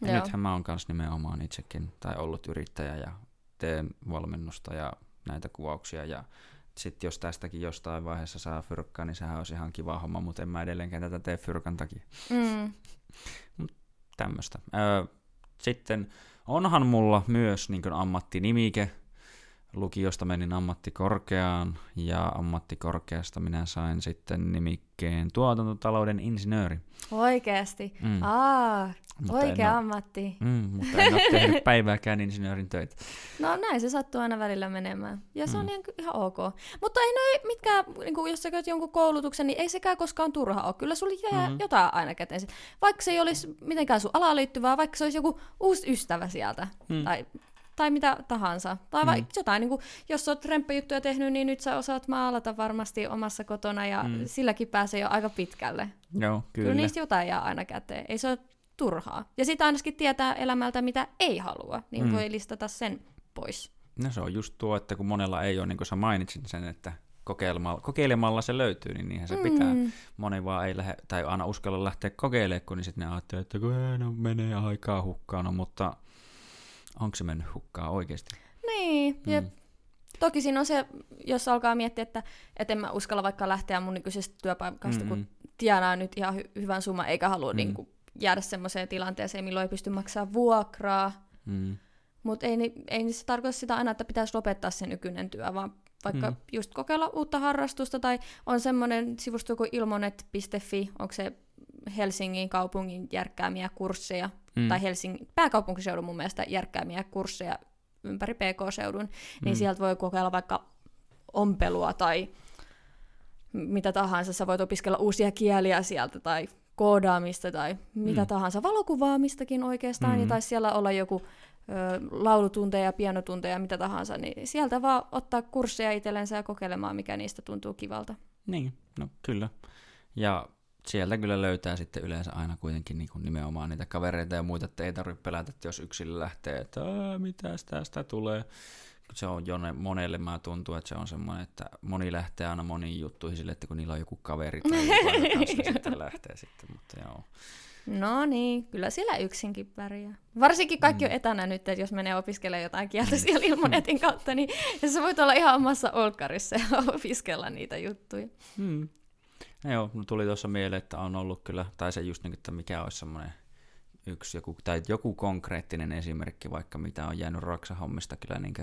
Ja Joo. nythän mä oon kanssa nimenomaan itsekin, tai ollut yrittäjä ja teen valmennusta ja näitä kuvauksia ja sitten jos tästäkin jostain vaiheessa saa fyrkkaa, niin sehän olisi ihan kiva homma, mutta en mä edelleenkään tätä tee fyrkan takia. Mm. Tämmöistä. sitten onhan mulla myös niin ammattinimike. Lukiosta menin ammattikorkeaan ja ammattikorkeasta minä sain sitten nimikkeen tuotantotalouden insinööri. Oikeasti? Mm. Aa, mutta Oikea ole, ammatti. Mm, mutta en ole tehnyt päivääkään insinöörin töitä. No näin se sattuu aina välillä menemään. Ja se mm. on ihan, ihan ok. Mutta ei noin mitkään, niin kuin, jos sä käyt jonkun koulutuksen, niin ei sekään koskaan turha ole. Kyllä sulla jää mm-hmm. jotain aina käteen. Vaikka se ei olisi mitenkään sun alaan liittyvää, vaikka se olisi joku uusi ystävä sieltä. Mm. Tai tai mitä tahansa. Tai mm. jotain, niin kuin, jos olet remppejuttuja tehnyt, niin nyt sä osaat maalata varmasti omassa kotona ja mm. silläkin pääsee jo aika pitkälle. Joo, kyllä. Kyllä niistä jotain jää aina käteen. Ei se ole turhaa. Ja sitä ainakin tietää elämältä, mitä ei halua, niin mm. voi listata sen pois. No se on just tuo, että kun monella ei ole, niin kuin sä mainitsit sen, että kokeilemalla, kokeilemalla se löytyy, niin niinhän se mm. pitää. Moni vaan ei lähde, tai aina uskalla lähteä kokeilemaan, kun niin sitten ne ajattelee, että kun no, menee aikaa hukkaan, no, mutta onko se mennyt hukkaan oikeasti? Niin, ja mm. toki siinä on se, jos alkaa miettiä, että, että en mä uskalla vaikka lähteä mun nykyisestä työpaikasta, mm-hmm. kun tienaa nyt ihan hy- hyvän summan, eikä halua mm. niin kuin, jäädä semmoiseen tilanteeseen, milloin ei pysty maksamaan vuokraa. Mm. Mutta ei, ei se tarkoita sitä aina, että pitäisi lopettaa se nykyinen työ, vaan vaikka mm. just kokeilla uutta harrastusta, tai on semmoinen sivusto kuin ilmonet.fi, onko se Helsingin kaupungin järkkäämiä kursseja, mm. tai Helsingin pääkaupunkiseudun mun mielestä järkkäämiä kursseja ympäri PK-seudun, niin mm. niin sieltä voi kokeilla vaikka ompelua tai mitä tahansa. Sä voit opiskella uusia kieliä sieltä tai koodaamista tai mitä mm. tahansa, valokuvaamistakin oikeastaan, mm. ja taisi siellä olla joku ö, laulutunteja, pianotunteja, mitä tahansa, niin sieltä vaan ottaa kursseja itsellensä ja kokeilemaan, mikä niistä tuntuu kivalta. Niin, no kyllä. Ja sieltä kyllä löytää sitten yleensä aina kuitenkin niin kuin nimenomaan niitä kavereita ja muita, että ei tarvitse pelätä, että jos yksilö lähtee, että mitä tästä tulee. Se on jo monelle mä tuntuu, että se on semmoinen, että moni lähtee aina moniin juttuihin sille, että kun niillä on joku kaveri tai joku kanssa, niin sitten lähtee sitten, mutta joo. No niin, kyllä siellä yksinkin pärjää. Varsinkin kaikki mm. on etänä nyt, että jos menee opiskelemaan jotain kieltä mm. siellä ilmonetin kautta, niin sä voit olla ihan omassa olkarissa ja opiskella niitä juttuja. Mm. No joo, tuli tuossa mieleen, että on ollut kyllä, tai se just niin, että mikä olisi semmoinen yksi joku, tai joku konkreettinen esimerkki, vaikka mitä on jäänyt raksahommista kyllä niin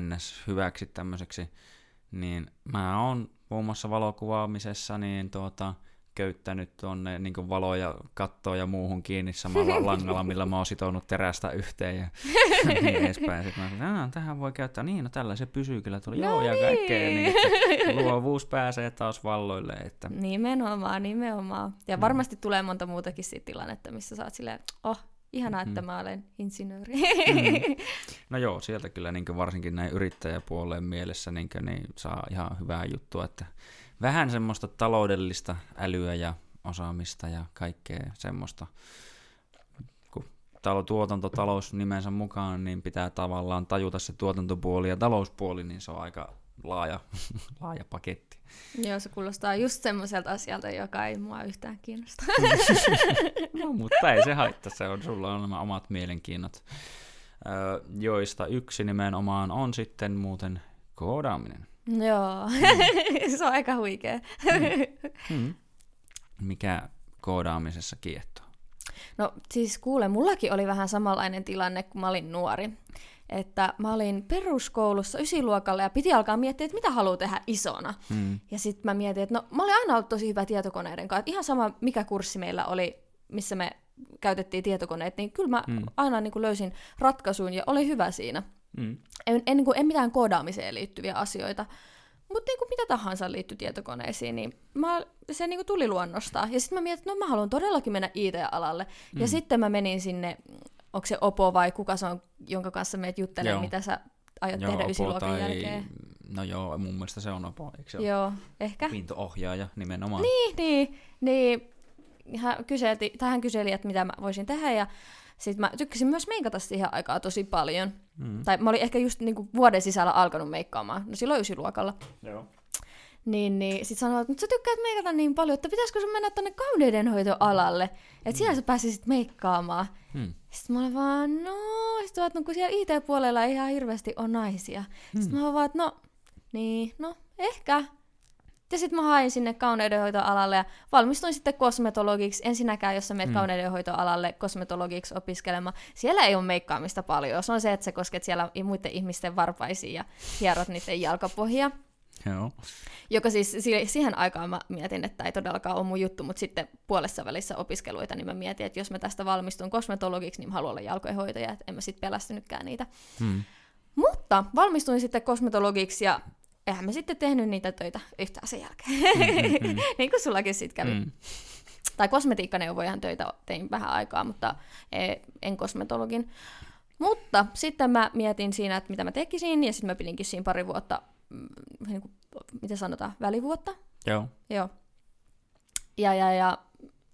ns. hyväksi tämmöiseksi, niin mä oon muun muassa valokuvaamisessa niin tuota, köyttänyt tuonne niin valoja kattoa ja muuhun kiinni samalla langalla, millä mä oon sitonut terästä yhteen ja niin edespäin. Sitten mä sanoin, tähän voi käyttää, niin no tällä se pysyy kyllä tuli, no joo niin. ja kaikkea, niin luovuus pääsee taas valloille. Että... Nimenomaan, nimenomaan. Ja mm. varmasti tulee monta muutakin siitä tilannetta, missä sä oot silleen, oh, Ihanaa, että mm. mä olen insinööri. Mm. No joo, sieltä kyllä niin varsinkin näin yrittäjäpuoleen mielessä niin, niin saa ihan hyvää juttua, että vähän semmoista taloudellista älyä ja osaamista ja kaikkea semmoista. Kun talo, tuotantotalous nimensä mukaan, niin pitää tavallaan tajuta se tuotantopuoli ja talouspuoli, niin se on aika laaja, laaja paketti. Joo, se kuulostaa just semmoiselta asialta, joka ei mua yhtään kiinnosta. no, mutta ei se haittaa, se on, sulla on nämä omat mielenkiinnot, joista yksi nimenomaan on sitten muuten koodaaminen. Joo, mm. se on aika huikea. mm. Mm. Mikä koodaamisessa kiehtoo? No siis kuule, mullakin oli vähän samanlainen tilanne, kun mä olin nuori. Että mä olin peruskoulussa ysiluokalla ja piti alkaa miettiä, että mitä haluaa tehdä isona. Mm. Ja sitten mä mietin, että no mä olin aina ollut tosi hyvä tietokoneiden kanssa. Ihan sama, mikä kurssi meillä oli, missä me käytettiin tietokoneet, niin kyllä mä mm. aina niin kuin löysin ratkaisun ja olin hyvä siinä. Mm. En, en, niin kuin, en mitään koodaamiseen liittyviä asioita, mutta niin kuin mitä tahansa liittyy tietokoneisiin, niin mä, se niin kuin tuli luonnosta. Ja sitten mä mietin, että no mä haluan todellakin mennä IT-alalle. Mm. Ja sitten mä menin sinne, onko se Opo vai kuka se on, jonka kanssa meet juttelee, mitä sä aiot joo, tehdä ysiluokan tai... jälkeen. No joo, mun mielestä se on Opo, eikö se Joo, ehkä. Pinto-ohjaaja nimenomaan. Niin, niin, niin. Hän, kyselti, tai hän kyseli, että mitä mä voisin tehdä, ja sitten mä tykkäsin myös meikata siihen aikaa tosi paljon. Mm. Tai mä olin ehkä just niinku vuoden sisällä alkanut meikkaamaan. No silloin ysiluokalla. Joo. Niin, niin sit sanoin, että sä tykkäät meikata niin paljon, että pitäisikö sun mennä tonne kauneudenhoitoalalle, että mm. siellä sä pääsisit meikkaamaan. Mm. Sitten mä olin vaan, no, sit vaan, no kun siellä IT-puolella ei ihan hirveästi ole naisia. Mm. Sitten mä olin vaan, että no, niin, no, ehkä. Ja sitten mä hain sinne kauneudenhoitoalalle ja valmistuin sitten kosmetologiksi. Ensinnäkään, jos sä menet mm. kauneudenhoitoalalle kosmetologiksi opiskelemaan, siellä ei ole meikkaamista paljon. Se on se, että sä kosket siellä muiden ihmisten varpaisiin ja hierot niiden jalkapohjia. Joo. Joka siis siihen aikaan mä mietin, että ei todellakaan ole mun juttu, mutta sitten puolessa välissä opiskeluita, niin mä mietin, että jos mä tästä valmistun kosmetologiksi, niin mä haluan olla jalkojenhoitaja, että en mä sitten pelästynytkään niitä. Hmm. Mutta valmistuin sitten kosmetologiksi ja eihän me sitten tehnyt niitä töitä yhtään sen jälkeen. Mm-hmm. niin kuin sullakin sitten kävi. Mm. Tai kosmetiikkaneuvojahan töitä tein vähän aikaa, mutta e, en kosmetologin. Mutta sitten mä mietin siinä, että mitä mä tekisin, ja sitten mä pidinkin siinä pari vuotta, mm, niin kuin, mitä sanotaan, välivuotta. Joo. Joo. Ja, ja, ja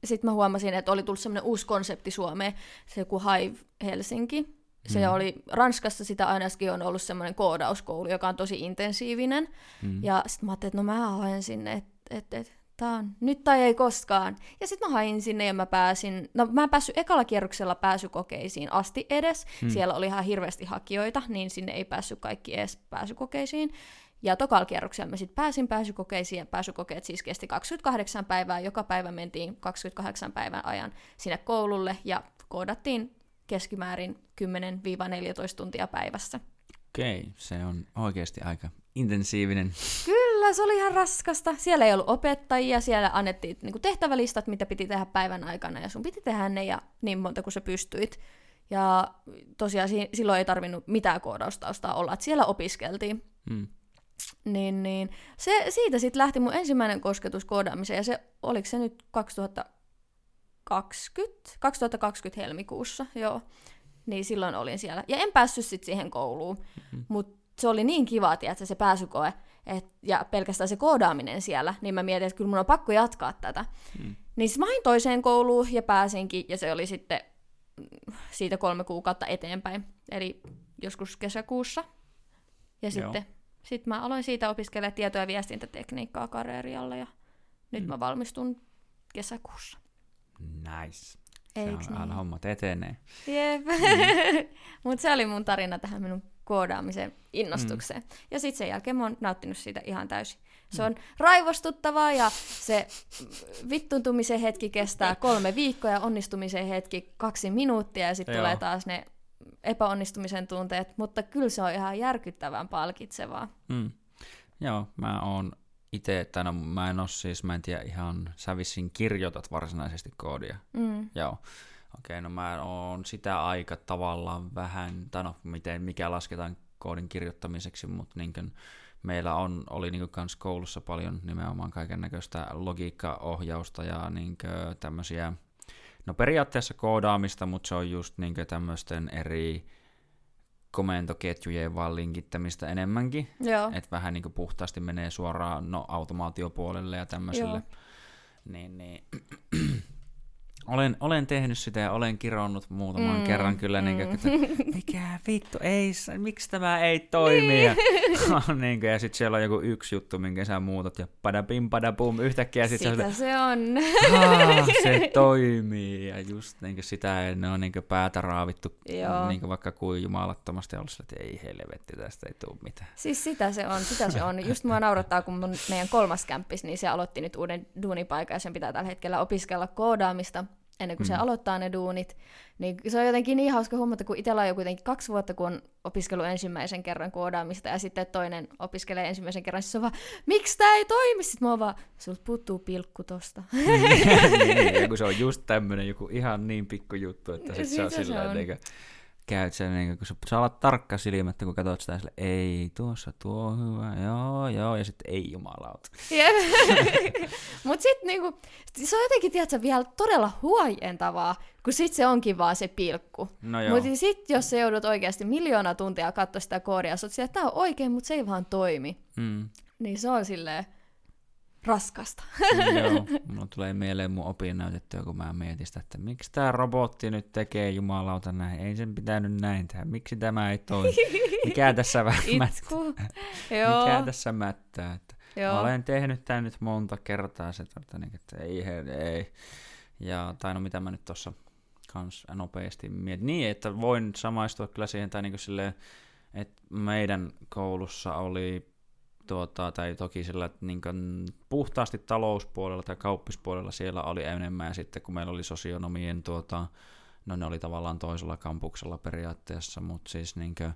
sitten mä huomasin, että oli tullut semmoinen uusi konsepti Suomeen, se joku Hive Helsinki, se mm. oli, Ranskassa sitä ainakin on ollut semmoinen koodauskoulu, joka on tosi intensiivinen. Mm. Ja sitten mä ajattelin, että no mä haen sinne, että et, et, tää on nyt tai ei koskaan. Ja sitten mä hain sinne ja mä pääsin, no mä en päässyt ekalla kierroksella pääsykokeisiin asti edes. Mm. Siellä oli ihan hirveästi hakijoita, niin sinne ei päässyt kaikki edes pääsykokeisiin. Ja tokalla kierroksella mä sitten pääsin pääsykokeisiin, ja pääsykokeet siis kesti 28 päivää. Joka päivä mentiin 28 päivän ajan sinne koululle, ja koodattiin keskimäärin 10-14 tuntia päivässä. Okei, se on oikeasti aika intensiivinen. Kyllä, se oli ihan raskasta. Siellä ei ollut opettajia, siellä annettiin niin tehtävälistat, mitä piti tehdä päivän aikana, ja sun piti tehdä ne ja niin monta kuin sä pystyit. Ja tosiaan silloin ei tarvinnut mitään koodaustaustaa olla, että siellä opiskeltiin. Hmm. Niin, niin. Se, siitä sitten lähti mun ensimmäinen kosketus koodaamiseen, ja se, oliko se nyt 2000, 2020, 2020 helmikuussa, joo. Niin silloin olin siellä. Ja en päässyt sitten siihen kouluun, mm-hmm. mutta se oli niin kiva, että se pääsykoe et, ja pelkästään se koodaaminen siellä, niin mä mietin, että kyllä mun on pakko jatkaa tätä. Mm. Niin mä hain toiseen kouluun ja pääsinkin, ja se oli sitten siitä kolme kuukautta eteenpäin, eli joskus kesäkuussa. Ja Joo. sitten sit mä aloin siitä opiskella tieto- ja viestintätekniikkaa karerialla, ja nyt mm. mä valmistun kesäkuussa. Nice. Eiks se on, niin? hommat etenee. Jep. Mm. Mutta se oli mun tarina tähän minun koodaamisen innostukseen. Mm. Ja sitten sen jälkeen mä oon nauttinut siitä ihan täysin. Se on raivostuttavaa ja se vittuntumisen hetki kestää kolme viikkoa ja onnistumisen hetki kaksi minuuttia ja sitten tulee taas ne epäonnistumisen tunteet, mutta kyllä se on ihan järkyttävän palkitsevaa. Mm. Joo, mä oon itse, että no mä en oo siis, mä en tiedä ihan, sä vissiin kirjoitat varsinaisesti koodia. Mm. Joo. Okei, okay, no mä oon sitä aika tavallaan vähän, tai no miten, mikä lasketaan koodin kirjoittamiseksi, mutta niin kuin, meillä on, oli niin kans koulussa paljon nimenomaan kaiken näköistä logiikkaohjausta ja niin tämmöisiä, no periaatteessa koodaamista, mutta se on just niin tämmöisten eri komentoketjujen vaan linkittämistä enemmänkin. Että vähän niin puhtaasti menee suoraan no, automaatiopuolelle ja tämmöiselle. Joo. Niin, niin olen, olen tehnyt sitä ja olen kironnut muutaman mm, kerran kyllä, mm. niin kuin, että mikä vittu, ei, miksi tämä ei toimi? Niin. Ja, niin kuin, ja sitten siellä on joku yksi juttu, minkä sä muutat ja padapim padapum yhtäkkiä. Sit sitä se, se on. se toimii ja just niin kuin sitä ne on niin kuin päätä raavittu niin kuin vaikka kuin jumalattomasti ollut että ei helvetti, tästä ei tule mitään. Siis sitä se on, sitä se on. Just mua naurattaa, kun mun, meidän kolmas kämppis, niin se aloitti nyt uuden duunipaikan ja sen pitää tällä hetkellä opiskella koodaamista ennen kuin mm. se aloittaa ne duunit. Niin se on jotenkin niin hauska huomata, kun itsellä on jo kuitenkin kaksi vuotta, kun on opiskellut ensimmäisen kerran koodaamista, ja sitten toinen opiskelee ensimmäisen kerran, siis se on vaan, miksi tämä ei toimi? Sitten mä oon vaan, sulta puuttuu pilkku tosta. niin, niin, ja kun se on just tämmöinen joku ihan niin pikku juttu, että sit se on sillä tavalla, käyt sen, niin kun sä saa olla tarkka silmättä, kun katsot sitä sille, ei, tuossa tuo on hyvä, joo, joo, ja sitten ei jumalauta. Mutta sitten niinku, se on jotenkin, tiedätkö, vielä todella huojentavaa, kun sitten se onkin vaan se pilkku. No mutta sitten jos sä joudut oikeasti miljoona tuntia katsoa sitä koodia, sä oot että tämä on oikein, mutta se ei vaan toimi. Mm. Niin se on silleen, raskasta. Joo, mulla tulee mieleen mun opinnäytettyä, kun mä mietin sitä, että miksi tämä robotti nyt tekee jumalauta näin. Ei sen pitänyt näin tehdä. Miksi tämä ei toimi? Mikä tässä mättää? Mikä tässä mättää? Että Joo. Olen tehnyt tämän nyt monta kertaa, se, että, niin, että ei, ei. Ja, tai no mitä mä nyt tuossa kans nopeasti mietin. Niin, että voin samaistua kyllä siihen, tai niin silleen, että meidän koulussa oli tuota, tai toki sillä niin puhtaasti talouspuolella tai kauppispuolella siellä oli enemmän, ja sitten kun meillä oli sosionomien, tuota, no ne oli tavallaan toisella kampuksella periaatteessa, mutta siis niin kuin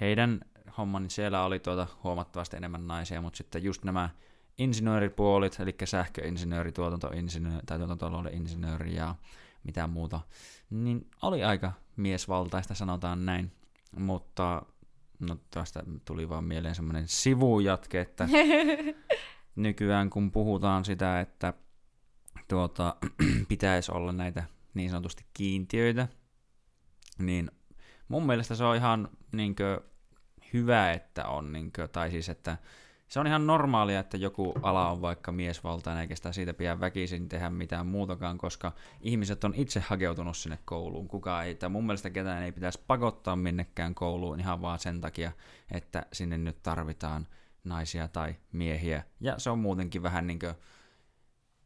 heidän homma, niin siellä oli tuota huomattavasti enemmän naisia, mutta sitten just nämä insinööripuolit, eli sähköinsinööri, tuotantoinsinööri tai tuotantotalouden insinööri ja mitä muuta, niin oli aika miesvaltaista, sanotaan näin. Mutta No tästä tuli vaan mieleen semmoinen sivujatke, että nykyään kun puhutaan sitä, että tuota, pitäisi olla näitä niin sanotusti kiintiöitä, niin mun mielestä se on ihan niinkö, hyvä, että on, niinkö, tai siis että se on ihan normaalia, että joku ala on vaikka miesvaltainen, eikä sitä siitä pidä väkisin tehdä mitään muutakaan, koska ihmiset on itse hakeutunut sinne kouluun. Kuka ei, tai mun mielestä ketään ei pitäisi pakottaa minnekään kouluun ihan vaan sen takia, että sinne nyt tarvitaan naisia tai miehiä. Ja se on muutenkin vähän niin kuin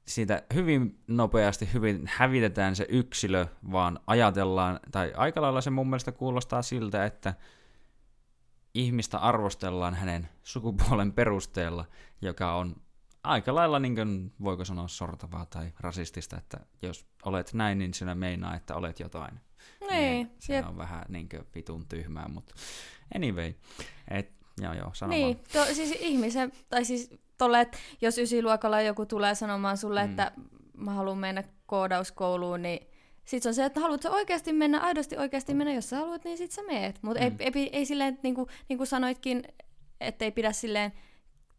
siitä hyvin nopeasti hyvin hävitetään se yksilö, vaan ajatellaan, tai aika lailla se mun mielestä kuulostaa siltä, että ihmistä arvostellaan hänen sukupuolen perusteella, joka on aika lailla, niin kuin, voiko sanoa, sortavaa tai rasistista, että jos olet näin, niin sinä meinaa, että olet jotain. Niin, niin se jep. on vähän niin kuin, vitun tyhmää, mutta anyway. Et, joo, joo, sano Niin, to, siis ihmisen, tai siis tolle, että jos ysiluokalla joku tulee sanomaan sulle, mm. että mä haluan mennä koodauskouluun, niin sitten se on se, että haluatko oikeasti mennä, aidosti oikeasti mennä, jos sä haluat, niin sit sä meet. Mutta mm. ei, ei, ei silleen, niin kuin, niin kuin sanoitkin, että ei pidä silleen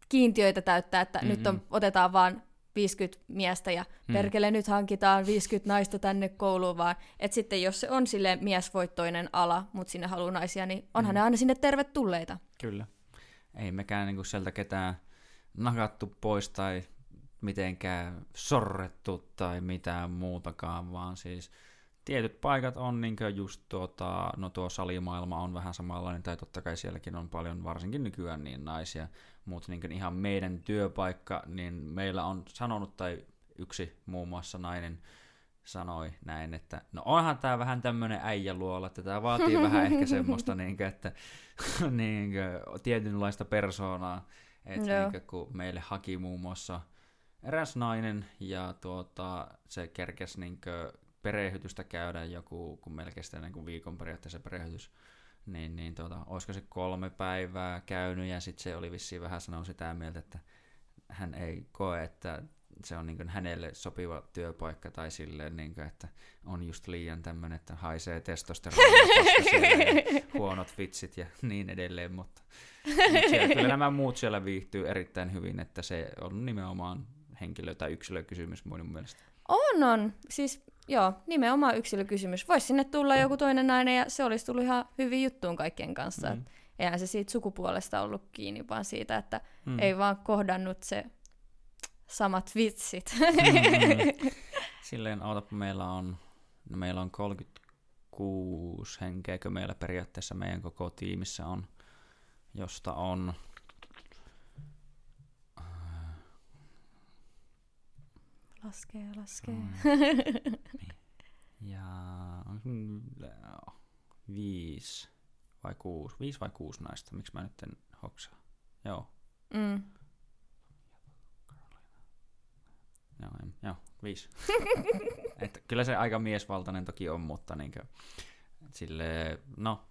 kiintiöitä täyttää, että mm-hmm. nyt on, otetaan vaan 50 miestä ja mm. perkele nyt hankitaan 50 naista tänne kouluun, vaan että sitten jos se on sille miesvoittoinen ala, mutta sinne haluaa naisia, niin onhan mm. ne aina sinne tervetulleita. Kyllä. Ei mekään niinku sieltä ketään nakattu pois tai mitenkään sorrettu tai mitään muutakaan, vaan siis tietyt paikat on niin just tuota, no tuo salimaailma on vähän samanlainen, tai totta kai sielläkin on paljon, varsinkin nykyään niin naisia, mutta niin ihan meidän työpaikka, niin meillä on sanonut, tai yksi muun muassa nainen sanoi näin, että no onhan tämä vähän tämmöinen äijäluola, että tämä vaatii vähän ehkä semmoista, niin kuin, että niin kuin, tietynlaista persoonaa, Et Joo. niin kun meille haki muun muassa eräs nainen ja tuota, se kerkesi niin perehdytystä käydä joku, kun meillä kestää niin kuin viikon periaatteessa perehdytys, niin, niin tuota, olisiko se kolme päivää käynyt ja sitten se oli vissiin vähän sanonut sitä mieltä, että hän ei koe, että se on niin hänelle sopiva työpaikka tai silleen, niin kuin, että on just liian tämmöinen, että haisee testosteronia, huonot vitsit ja niin edelleen, mutta, mutta siellä, kyllä nämä muut siellä viihtyy erittäin hyvin, että se on nimenomaan henkilö- tai yksilökysymys mun mielestä. On, on. Siis joo, nimenomaan yksilökysymys. Voisi sinne tulla joku toinen nainen ja se olisi tullut ihan hyvin juttuun kaikkien kanssa. Mm. Eihän se siitä sukupuolesta ollut kiinni, vaan siitä, että Mm. ei vaan kohdannut se samat vitsit. Mm. Silleen, ootapa, meillä on, no meillä on 36 henkeä, kun meillä periaatteessa meidän koko tiimissä on, josta on laskee, laskee. Mm. ja mm, viisi vai kuusi, viisi vai kuusi naista, miksi mä nyt en hoksaa. Joo, Mm. joo, en, joo viisi. että kyllä se aika miesvaltainen toki on, mutta niinkö, sille, no,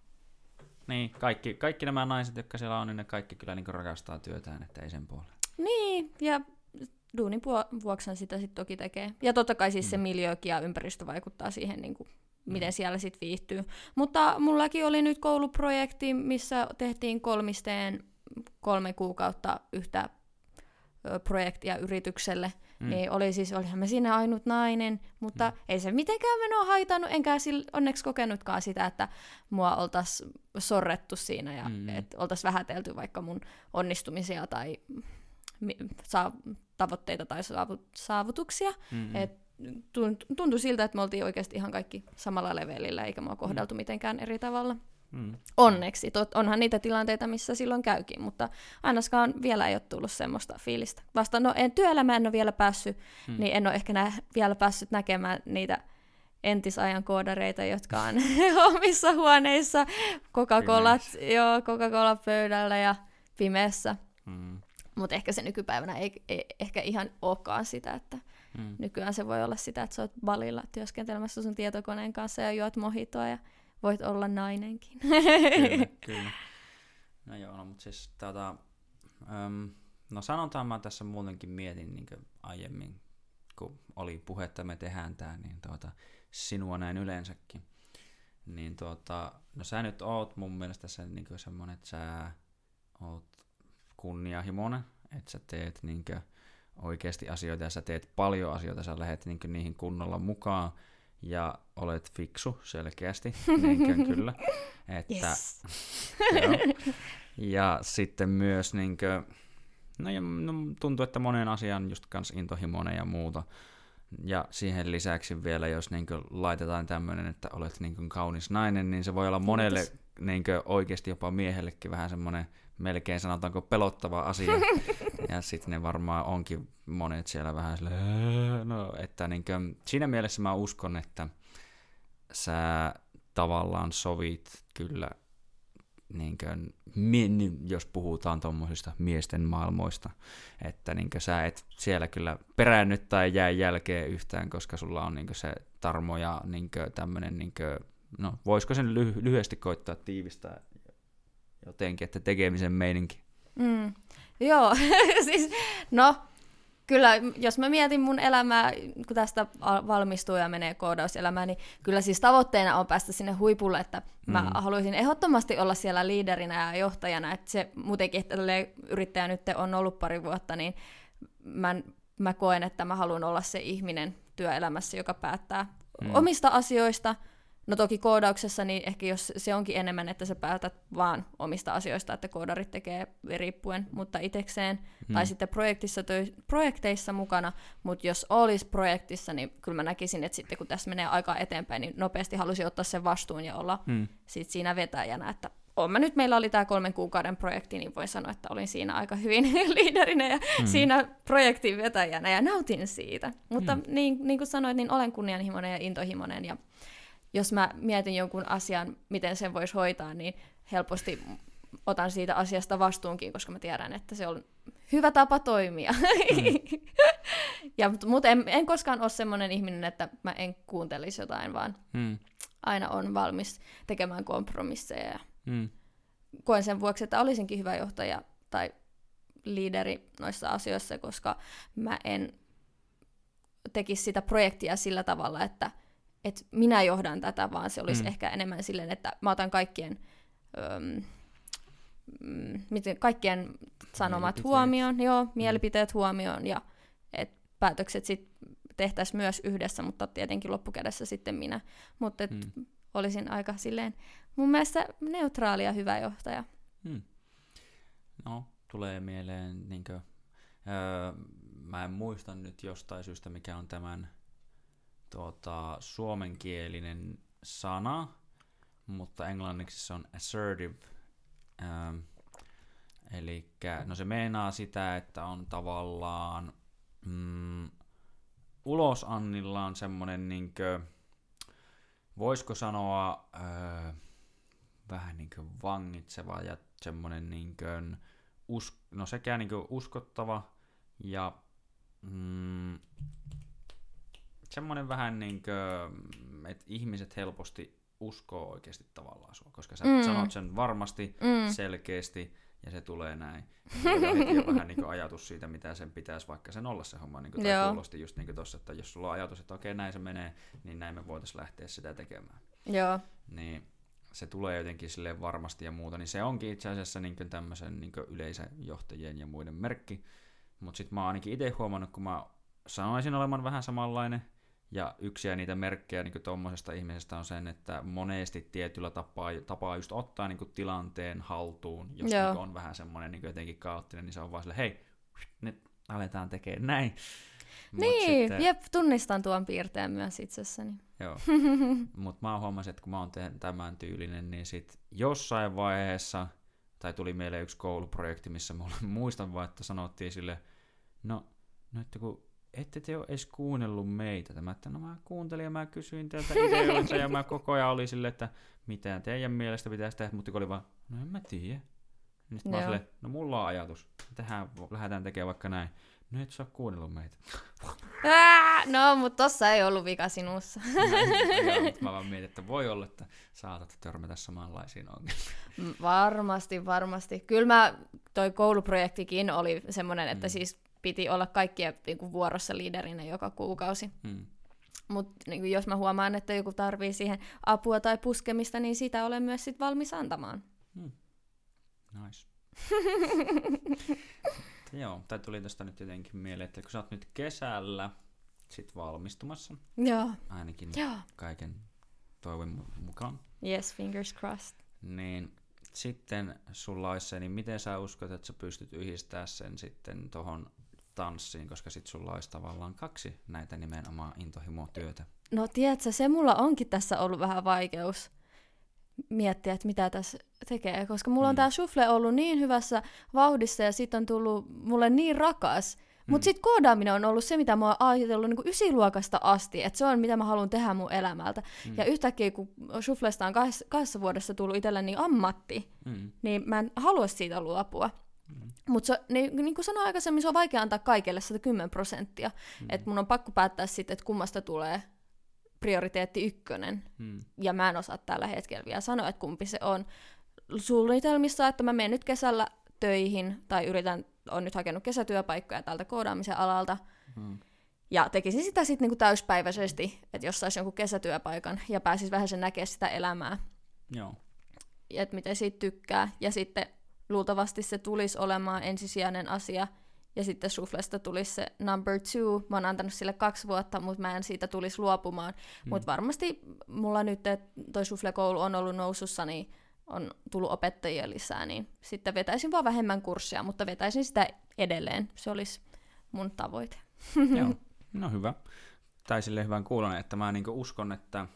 niin, kaikki, kaikki nämä naiset, jotka siellä on, niin ne kaikki kyllä niin rakastaa työtään, että ei sen puolelle. Niin, ja duunin vuoksan sitä sitten toki tekee. Ja totta kai siis mm. se Mm. miljöökin ja ympäristö vaikuttaa siihen, niin kuin, miten siellä sitten viihtyy. Mutta mullakin oli nyt kouluprojekti, missä tehtiin kolmisteen kolme kuukautta yhtä projektia yritykselle. Mm. Niin oli siis, olihan mä siinä ainut nainen, mutta mm. ei se mitenkään minua haitannut, enkä sillä onneksi kokenutkaan sitä, että mua oltaisiin sorrettu siinä ja Mm. mm. että oltaisiin vähätelty vaikka mun onnistumisia tai mi- saa, tavoitteita tai saavu- saavutuksia. Mm-mm. Et tunt- tuntui siltä, että me oltiin oikeasti ihan kaikki samalla levelillä, eikä mua kohdeltu mitenkään eri tavalla. Mm. Onneksi. Tot, onhan niitä tilanteita, missä silloin käykin, mutta ainakaan vielä ei ole tullut semmoista fiilistä. Vasta, no en, työelämä en ole vielä päässyt, Mm. niin en ole ehkä nä- vielä päässyt näkemään niitä entisajan koodareita, jotka on omissa huoneissa, Coca-Colat, joo, Coca-Cola pöydällä ja pimeässä. Mm. Mutta ehkä se nykypäivänä ei, ei ehkä ihan olekaan sitä, että Mm. nykyään se voi olla sitä, että sä oot balilla työskentelemässä sun tietokoneen kanssa ja juot mohitoa ja voit olla nainenkin. kyllä, kyllä. No joo, no, mutta siis tota, äm, no sanotaan mä tässä muutenkin mietin niin aiemmin, kun oli puhetta, me tehdään tää, niin tuota, sinua näin yleensäkin. Niin tuota, no sä nyt oot mun mielestä se, niin semmonen, että sä oot kunnianhimoinen, että sä teet niin oikeasti asioita ja sä teet paljon asioita, sä lähdet niin niihin kunnolla mukaan ja olet fiksu selkeästi, niin kyllä. Että, Yes. Joo. Ja sitten myös niinkö, no, ja, no tuntuu, että monen asian just kans intohimoinen ja muuta. Ja siihen lisäksi vielä, jos niinkö laitetaan tämmöinen, että olet niinkö kaunis nainen, niin se voi olla monelle niinkö oikeasti jopa miehellekin vähän semmoinen melkein sanotaanko pelottava asia. ja sitten ne varmaan onkin monet siellä vähän silleen, no, että niinkö, siinä mielessä mä uskon, että sä tavallaan sovit kyllä niin kuin, jos puhutaan tuommoisista miesten maailmoista, että niin kuin, sä et siellä kyllä peräännyt tai jää jälkeen yhtään, koska sulla on niin kuin, se tarmo ja niin kuin, tämmöinen, niin kuin, no voisiko sen lyhy- lyhyesti koittaa tiivistää jotenkin, että tekemisen meininki. Mm. Joo, siis no kyllä, jos mä mietin mun elämää, kun tästä al- valmistuu ja menee koodauselämään, niin kyllä siis tavoitteena on päästä sinne huipulle, että mä Mm. haluaisin ehdottomasti olla siellä liiderinä ja johtajana, että se muutenkin, että yrittäjä nyt on ollut pari vuotta, niin mä, mä koen, että mä haluan olla se ihminen työelämässä, joka päättää mm. omista asioista, No toki koodauksessa, niin ehkä jos se onkin enemmän, että sä päätät vaan omista asioista, että koodarit tekee riippuen, mutta itekseen, Mm. tai sitten projektissa töi, projekteissa mukana, mutta jos olisi projektissa, niin kyllä mä näkisin, että sitten kun tässä menee aikaa eteenpäin, niin nopeasti halusin ottaa sen vastuun ja olla Mm. sit siinä vetäjänä, että on mä nyt, meillä oli tämä kolmen kuukauden projekti, niin voin sanoa, että olin siinä aika hyvin liiderinä ja Mm. mm. siinä projektin vetäjänä ja nautin siitä. Mutta Mm. mm. niin, niin kuin sanoit, niin olen kunnianhimoinen ja intohimoinen ja jos mä mietin jonkun asian, miten sen voisi hoitaa, niin helposti otan siitä asiasta vastuunkin, koska mä tiedän, että se on hyvä tapa toimia. Mm. ja, mutta en, en koskaan ole semmoinen ihminen, että mä en kuuntelisi jotain, vaan mm. aina on valmis tekemään kompromisseja. Mm. Koen sen vuoksi, että olisinkin hyvä johtaja tai liideri noissa asioissa, koska mä en tekisi sitä projektia sillä tavalla, että, että minä johdan tätä, vaan se olisi mm. ehkä enemmän silleen, että mä otan kaikkien, öm, mm, miten, kaikkien sanomat huomioon, joo, mm. mielipiteet huomioon ja että päätökset sitten tehtäisiin myös yhdessä, mutta tietenkin loppukädessä sitten minä. Mutta mm. olisin aika silleen mun mielestä neutraali ja hyvä johtaja. Mm. No, tulee mieleen, niin kuin, öö, mä en muista nyt jostain syystä, mikä on tämän tuota, suomenkielinen sana, mutta englanniksi se on assertive. Ähm, eli no se meinaa sitä, että on tavallaan mm, ulosannilla on semmoinen niinkö, voisiko sanoa äh, vähän niin kuin vangitseva ja semmoinen niin kuin, us, no sekä niin kuin uskottava ja mm, semmoinen vähän niin kuin, että ihmiset helposti uskoo oikeasti tavallaan sua, koska sä mm. sanot sen varmasti, mm. selkeästi, ja se tulee näin. Ja heti on vähän niin ajatus siitä, mitä sen pitäisi vaikka sen olla se homma. Niin kuin kuulosti just niin tossa, että jos sulla on ajatus, että okei näin se menee, niin näin me voitaisiin lähteä sitä tekemään. Joo. Niin se tulee jotenkin sille varmasti ja muuta, niin se onkin itse asiassa niin tämmöisen niin yleisöjohtajien ja muiden merkki. Mutta sitten mä oon ainakin itse huomannut, kun mä sanoisin olevan vähän samanlainen, ja yksi ja niitä merkkejä niin tuommoisesta ihmisestä on sen, että monesti tietyllä tapaa, tapaa just ottaa niin tilanteen haltuun, jos niin on vähän semmoinen niin jotenkin kaoottinen, niin se on vaan sille, hei, nyt aletaan tekemään näin. niin, sitten... jep, tunnistan tuon piirteen myös itsessäni. Joo, mutta mä huomasin, että kun mä oon tämän tyylinen, niin sit jossain vaiheessa, tai tuli mieleen yksi kouluprojekti, missä mulla muistan vaan, että sanottiin sille, no, no että kun ette te ole edes kuunnellut meitä. Tämä, että no mä kuuntelin ja mä kysyin teiltä ideoita ja mä koko ajan oli sille, että mitä teidän mielestä pitäisi tehdä, mutta oli vaan, no en mä tiedä. Nyt mä sille, no mulla on ajatus, tehdään, lähdetään tekemään vaikka näin. No et sä ole kuunnellut meitä. Ää, no, mutta tossa ei ollut vika sinussa. Joo, mutta mä vaan mietin, että voi olla, että saatat törmätä samanlaisiin ongelmiin. Varmasti, varmasti. Kyllä mä, toi kouluprojektikin oli semmoinen, että mm. siis piti olla kaikkien niin kuin, vuorossa liiderinä joka kuukausi. Hmm. Mutta niin jos mä huomaan, että joku tarvii siihen apua tai puskemista, niin sitä olen myös sit valmis antamaan. Hmm. Nice. Joo, tai tuli tästä nyt jotenkin mieleen, että kun sä oot nyt kesällä sit valmistumassa, Joo. ainakin Joo. kaiken toivon mukaan. Yes, fingers crossed. Niin sitten sulla olisi se, niin miten sä uskot, että sä pystyt yhdistämään sen sitten tuohon tanssiin, koska sit sulla olisi tavallaan kaksi näitä nimenomaan intohimotyötä. No tiedätkö, se mulla onkin tässä ollut vähän vaikeus miettiä, että mitä tässä tekee, koska mulla mm. on tämä shuffle ollut niin hyvässä vauhdissa ja sitten on tullut mulle niin rakas, mutta mm. sitten koodaaminen on ollut se, mitä mä oon ajatellut niin ysiluokasta asti, että se on mitä mä haluan tehdä mun elämältä. Mm. Ja yhtäkkiä, kun Shufflesta on kahdessa, kahdessa vuodessa tullut itselleni niin ammatti, mm. niin mä en halua siitä luopua. Mutta niin, niin kuin sanoin aikaisemmin, se on vaikea antaa kaikille 110 prosenttia. Mm. Että mun on pakko päättää sitten, että kummasta tulee prioriteetti ykkönen. Mm. Ja mä en osaa tällä hetkellä vielä sanoa, että kumpi se on. Suunnitelmissa, että mä menen nyt kesällä töihin, tai yritän, on nyt hakenut kesätyöpaikkoja tältä koodaamisen alalta. Mm. Ja tekisin sitä sitten niinku täyspäiväisesti, että jos saisi jonkun kesätyöpaikan ja pääsis vähän sen näkemään sitä elämää. Joo. Ja että miten siitä tykkää. Ja sitten luultavasti se tulisi olemaan ensisijainen asia, ja sitten Suflesta tulisi se number two. Mä oon antanut sille kaksi vuotta, mutta mä en siitä tulisi luopumaan. Mm. Mutta varmasti mulla nyt, että toi Sufle-koulu on ollut nousussa, niin on tullut opettajia lisää, niin sitten vetäisin vaan vähemmän kurssia, mutta vetäisin sitä edelleen. Se olisi mun tavoite. Joo, no hyvä. Tai sille hyvän kuulon, että mä niinku uskon, että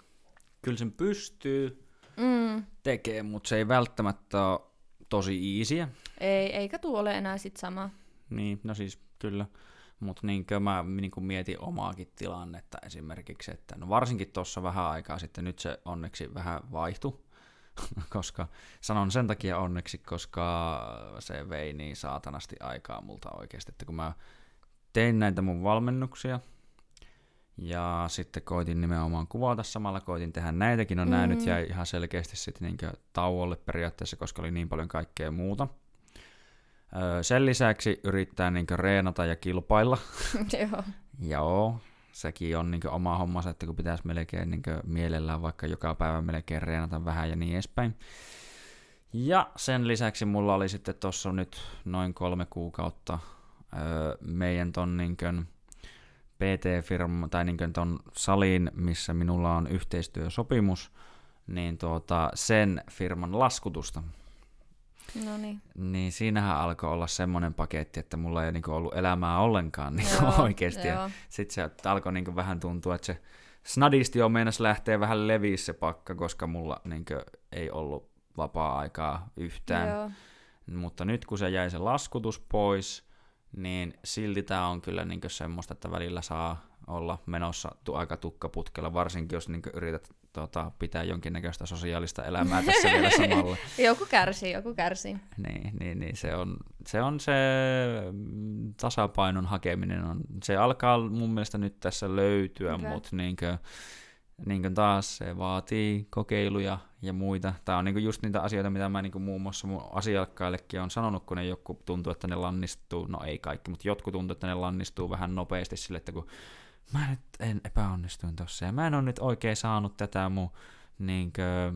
kyllä sen pystyy mm. tekemään, mutta se ei välttämättä ole tosi easyä. Ei, eikä tuo ole enää sit sama. Niin, no siis kyllä. Mutta niin mä niin mietin omaakin tilannetta esimerkiksi, että no varsinkin tuossa vähän aikaa sitten, nyt se onneksi vähän vaihtui, koska sanon sen takia onneksi, koska se vei niin saatanasti aikaa multa oikeasti, että kun mä tein näitä mun valmennuksia, ja sitten koitin nimenomaan kuvata samalla, koitin tehdä näitäkin, on mm. nämä nyt jäi ihan selkeästi sitten niin tauolle periaatteessa, koska oli niin paljon kaikkea muuta. Öö, sen lisäksi yrittää niin reenata ja kilpailla. Joo. Joo, sekin on niin oma hommansa, että kun pitäisi melkein niin mielellään vaikka joka päivä melkein reenata vähän ja niin edespäin. Ja sen lisäksi mulla oli sitten tuossa nyt noin kolme kuukautta öö, meidän ton niin kuin, PT-firma tai niin ton salin, missä minulla on yhteistyösopimus, niin tuota, sen firman laskutusta. No niin. Niin siinähän alkoi olla semmoinen paketti, että mulla ei niinku ollut elämää ollenkaan niinku joo, oikeasti. Sitten se alkoi niinku vähän tuntua, että se snadisti jo meinasi lähteä vähän leviä se pakka, koska mulla niinku ei ollut vapaa-aikaa yhtään. Joo. Mutta nyt kun se jäi se laskutus pois, niin silti tämä on kyllä niinku semmoista, että välillä saa olla menossa tu- aika tukkaputkella, varsinkin jos niinku yrität tota, pitää jonkinnäköistä sosiaalista elämää tässä vielä samalla. joku kärsii, joku kärsii. Niin, niin, niin se, on, se on se mm, tasapainon hakeminen. On, se alkaa mun mielestä nyt tässä löytyä, okay. mutta niinkö, niinkö taas se vaatii kokeiluja ja muita. Tämä on niinku just niitä asioita, mitä mä niinku muun muassa mun asiakkaillekin on sanonut, kun ne joku tuntuu, että ne lannistuu, no ei kaikki, mutta jotkut tuntuu, että ne lannistuu vähän nopeasti sille, että kun mä nyt en epäonnistuin tossa ja mä en ole nyt oikein saanut tätä mun niinkö,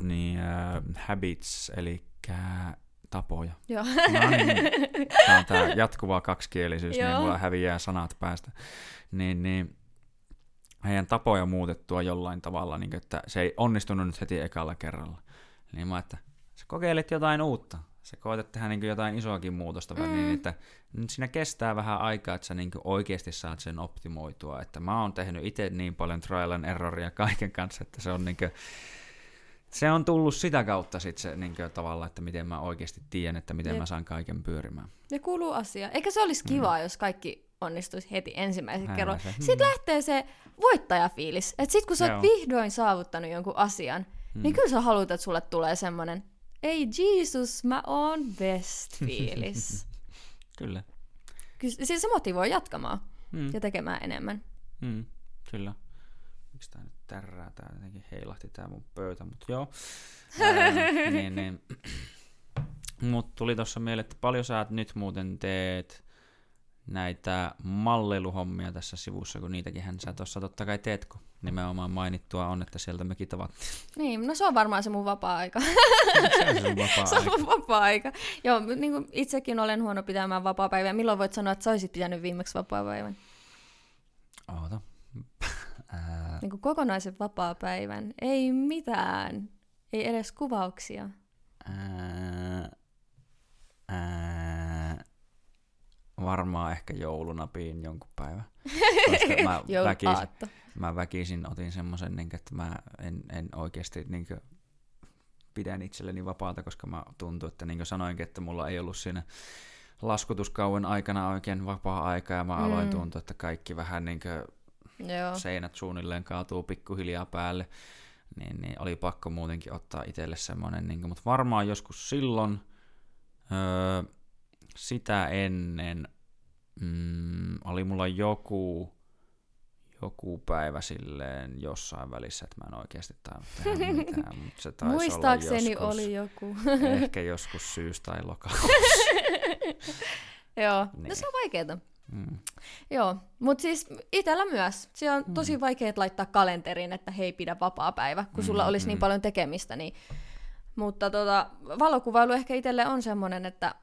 niin, uh, habits, eli tapoja. Joo. No niin, tämä on tämä jatkuva kaksikielisyys, niin mulla häviää sanat päästä. Niin, niin heidän tapoja muutettua jollain tavalla, niin että se ei onnistunut nyt heti ekalla kerralla. Niin mä, että sä kokeilit jotain uutta sä koetat tehdä niin jotain isoakin muutosta, mm. niin että nyt siinä kestää vähän aikaa, että sä niin oikeasti saat sen optimoitua. Että mä oon tehnyt itse niin paljon trial and erroria kaiken kanssa, että se on niin kuin, se on tullut sitä kautta sit se niin kuin, tavalla, että miten mä oikeasti tiedän, että miten Jep. mä saan kaiken pyörimään. Ja kuuluu asia. Eikä se olisi kivaa, mm. jos kaikki onnistuisi heti ensimmäisen kerran. Sitten mm. lähtee se voittajafiilis. Että sit kun sä oot vihdoin saavuttanut jonkun asian, niin mm. niin kyllä sä haluat, että sulle tulee semmoinen ei Jesus, mä oon best fiilis. kyllä. Ky- siis se motivoi jatkamaan mm. ja tekemään enemmän. Mm, kyllä. Miksi tää nyt tärrää? Tää jotenkin heilahti tää mun pöytä, mutta joo. Ää, niin, niin. Mut tuli tuossa mieleen, että paljon sä nyt muuten teet näitä malleiluhommia tässä sivussa, kun niitäkin hän sä tuossa totta kai teet, kun nimenomaan mainittua on, että sieltä mekin tavattiin. Niin, no se on varmaan se mun vapaa-aika. se on vapaa-aika. se on mun vapaa-aika. Joo, niin kuin itsekin olen huono pitämään vapaa-päivää. Milloin voit sanoa, että sä olisit pitänyt viimeksi vapaa-päivän? Oota. niin kuin kokonaisen vapaa-päivän. Ei mitään. Ei edes kuvauksia. Ää, ää, varmaan ehkä jouluna piin jonkun päivän. Koska mä, väkisin, mä väkisin otin semmoisen, niin että mä en, en oikeasti niin pidän itselleni vapaata, koska mä tuntuu, että niin kuin sanoinkin, että mulla ei ollut siinä laskutuskauen aikana oikein vapaa-aika ja mä mm. aloin tuntua, että kaikki vähän niin kuin Joo. seinät suunnilleen kaatuu pikkuhiljaa päälle. Niin, niin oli pakko muutenkin ottaa itselle semmoinen, niin kuin, mutta varmaan joskus silloin öö, sitä ennen mm, oli mulla joku, joku päivä silleen jossain välissä, että mä en oikeasti tainnut tehdä mitään, mutta se taisi Muistaakseni olla joskus, oli joku. ehkä joskus syys- tai lokakuussa. Joo, niin. no se on vaikeeta. Mm. Joo, mutta siis itsellä myös. Se on tosi mm. vaikea laittaa kalenteriin, että hei pidä vapaa päivä, kun sulla mm, olisi niin mm. niin paljon tekemistä. Niin... Mutta tota, valokuvailu ehkä itselle on semmoinen, että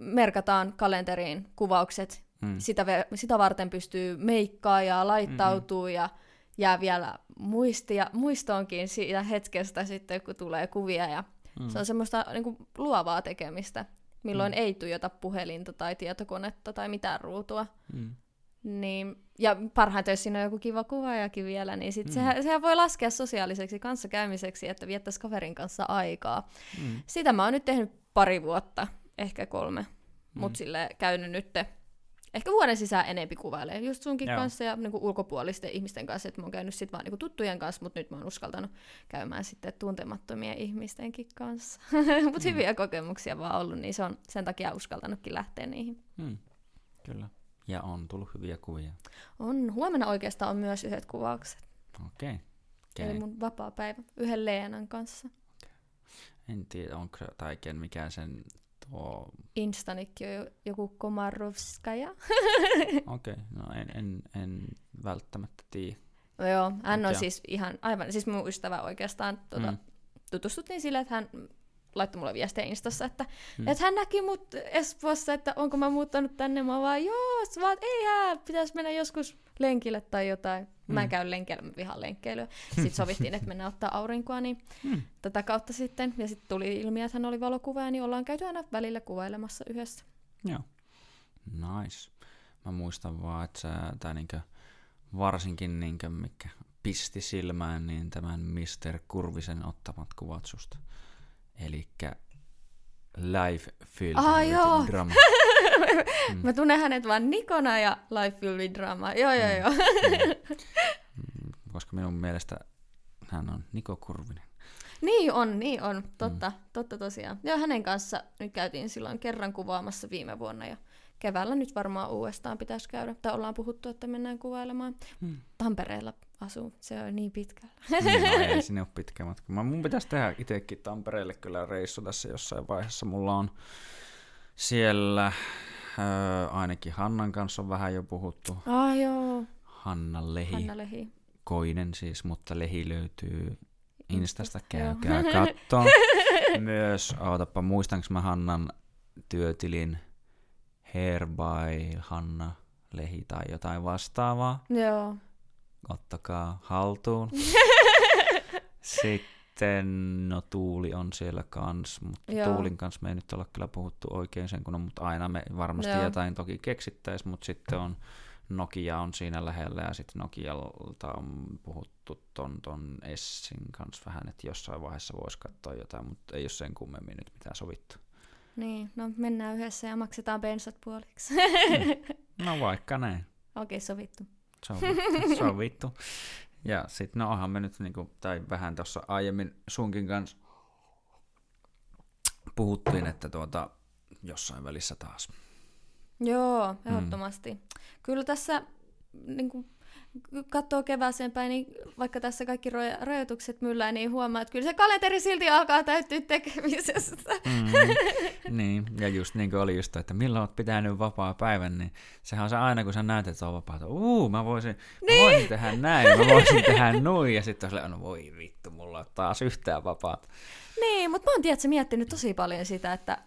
merkataan kalenteriin kuvaukset. Mm. Sitä, sitä varten pystyy meikkaa ja laittautuu mm-hmm. ja jää vielä muistia, muistoonkin siitä hetkestä sitten, kun tulee kuvia. Ja mm. Se on semmoista niin kuin, luovaa tekemistä, milloin mm. ei tuijota puhelinta tai tietokonetta tai mitään ruutua. Mm. Niin, ja parhaiten, jos siinä on joku kiva kuvaajakin vielä, niin sit mm. sehän, sehän voi laskea sosiaaliseksi kanssakäymiseksi, että viettäisi kaverin kanssa aikaa. Mm. Sitä mä oon nyt tehnyt pari vuotta, ehkä kolme, mm. mutta sille käynyt nyt ehkä vuoden sisään enempi kuvailee. Just sunkin Joo. kanssa ja niinku ulkopuolisten ihmisten kanssa, että mä oon käynyt sit vaan niinku tuttujen kanssa, mutta nyt mä oon uskaltanut käymään sitten tuntemattomien ihmistenkin kanssa. mutta Mm. hyviä kokemuksia vaan ollut, niin se on sen takia uskaltanutkin lähteä niihin. Hmm. Kyllä. Ja on tullut hyviä kuvia. On, huomenna oikeastaan on myös yhdet kuvaukset. Okei. Okay. Eli Okay. mun vapaa päivä yhden Leenan kanssa. En tiedä, onko tai ken mikä sen tuo... Instanikki on jo- joku Komarovskaja. Okei, okay. no en, en, en välttämättä tiedä. No joo, hän on Joo. siis ihan aivan, siis mun ystävä oikeastaan tuota, mm. tutustuttiin sille, että hän laittoi mulle viestiä Instassa, että, Mm. mm. että hän näki mut Espoossa, että onko mä muuttanut tänne. Mä vaan, joo, vaan, ei hää, pitäisi mennä joskus lenkille tai jotain. Mä en Mm. käy lenkillä, mä vihaan lenkkeilyä. Sitten sovittiin, että mennään ottaa aurinkoa, niin Hmm. tätä kautta sitten. Ja sitten tuli ilmi, että hän oli valokuvaaja, niin ollaan käyty aina välillä kuvailemassa yhdessä. Joo. Nice. Mä muistan vaan, että tai niinkö, varsinkin niinkö, mikä pisti silmään, niin tämän Mr. Kurvisen ottamat kuvat susta. Elikkä live film Ah, joo. drama. Mm. Mä tunnen hänet vaan Nikona ja Life Will Be Drama. Joo, joo, Mm. joo. Mm, Koska minun mielestä hän on Niko Kurvinen. Niin on, niin on. Totta, mm. totta tosiaan. Joo, hänen kanssa nyt käytiin silloin kerran kuvaamassa viime vuonna ja keväällä nyt varmaan uudestaan pitäisi käydä. Tai ollaan puhuttu, että mennään kuvailemaan. Hmm. Tampereella asuu, se on niin pitkällä. No ei sinne ole pitkä matka. Mä, mun pitäisi tehdä itsekin Tampereelle kyllä reissu tässä jossain vaiheessa. Mulla on siellä öö, ainakin Hannan kanssa on vähän jo puhuttu. Ah joo, Hanna Lehi. Hanna Lehi. Koinen siis, mutta Lehi löytyy Instasta. Käykää kattoo. Myös, ootapa, muistanko mä Hannan työtilin Hair by Hanna Lehi tai jotain vastaavaa. Joo. ottakaa haltuun. Sitten, no Tuuli on siellä kans, mutta Joo. Tuulin kanssa me ei nyt olla kyllä puhuttu oikein sen kun mutta aina me varmasti Joo. jotain toki keksittäis, mutta sitten on Nokia on siinä lähellä ja sitten Nokialta on puhuttu ton, ton Essin kanssa vähän, että jossain vaiheessa voisi katsoa jotain, mutta ei ole sen kummemmin nyt mitään sovittu. Niin, no mennään yhdessä ja maksetaan bensat puoliksi. No vaikka näin. Okei, sovittu. Sovittu. sovittu. Ja sitten no onhan me nyt niinku, tai vähän tuossa aiemmin sunkin kanssa puhuttiin, että tuota, jossain välissä taas. Joo, ehdottomasti. Mm. Kyllä tässä, niin kun katsoo kevääseen päin, niin vaikka tässä kaikki roja- rajoitukset myllää, niin huomaa, että kyllä se kalenteri silti alkaa täyttyä tekemisestä. Mm, niin, ja just niin kuin oli just, että milloin olet pitänyt vapaa päivän, niin sehän on se aina, kun sä näet, että on vapaata, uu, mä voisin, niin. mä voisin tehdä näin, mä voisin tehdä noin, ja sitten on silleen, no voi vittu, mulla on taas yhtään vapaata. Niin, mutta mä oon tiedätkö, miettinyt tosi paljon sitä, että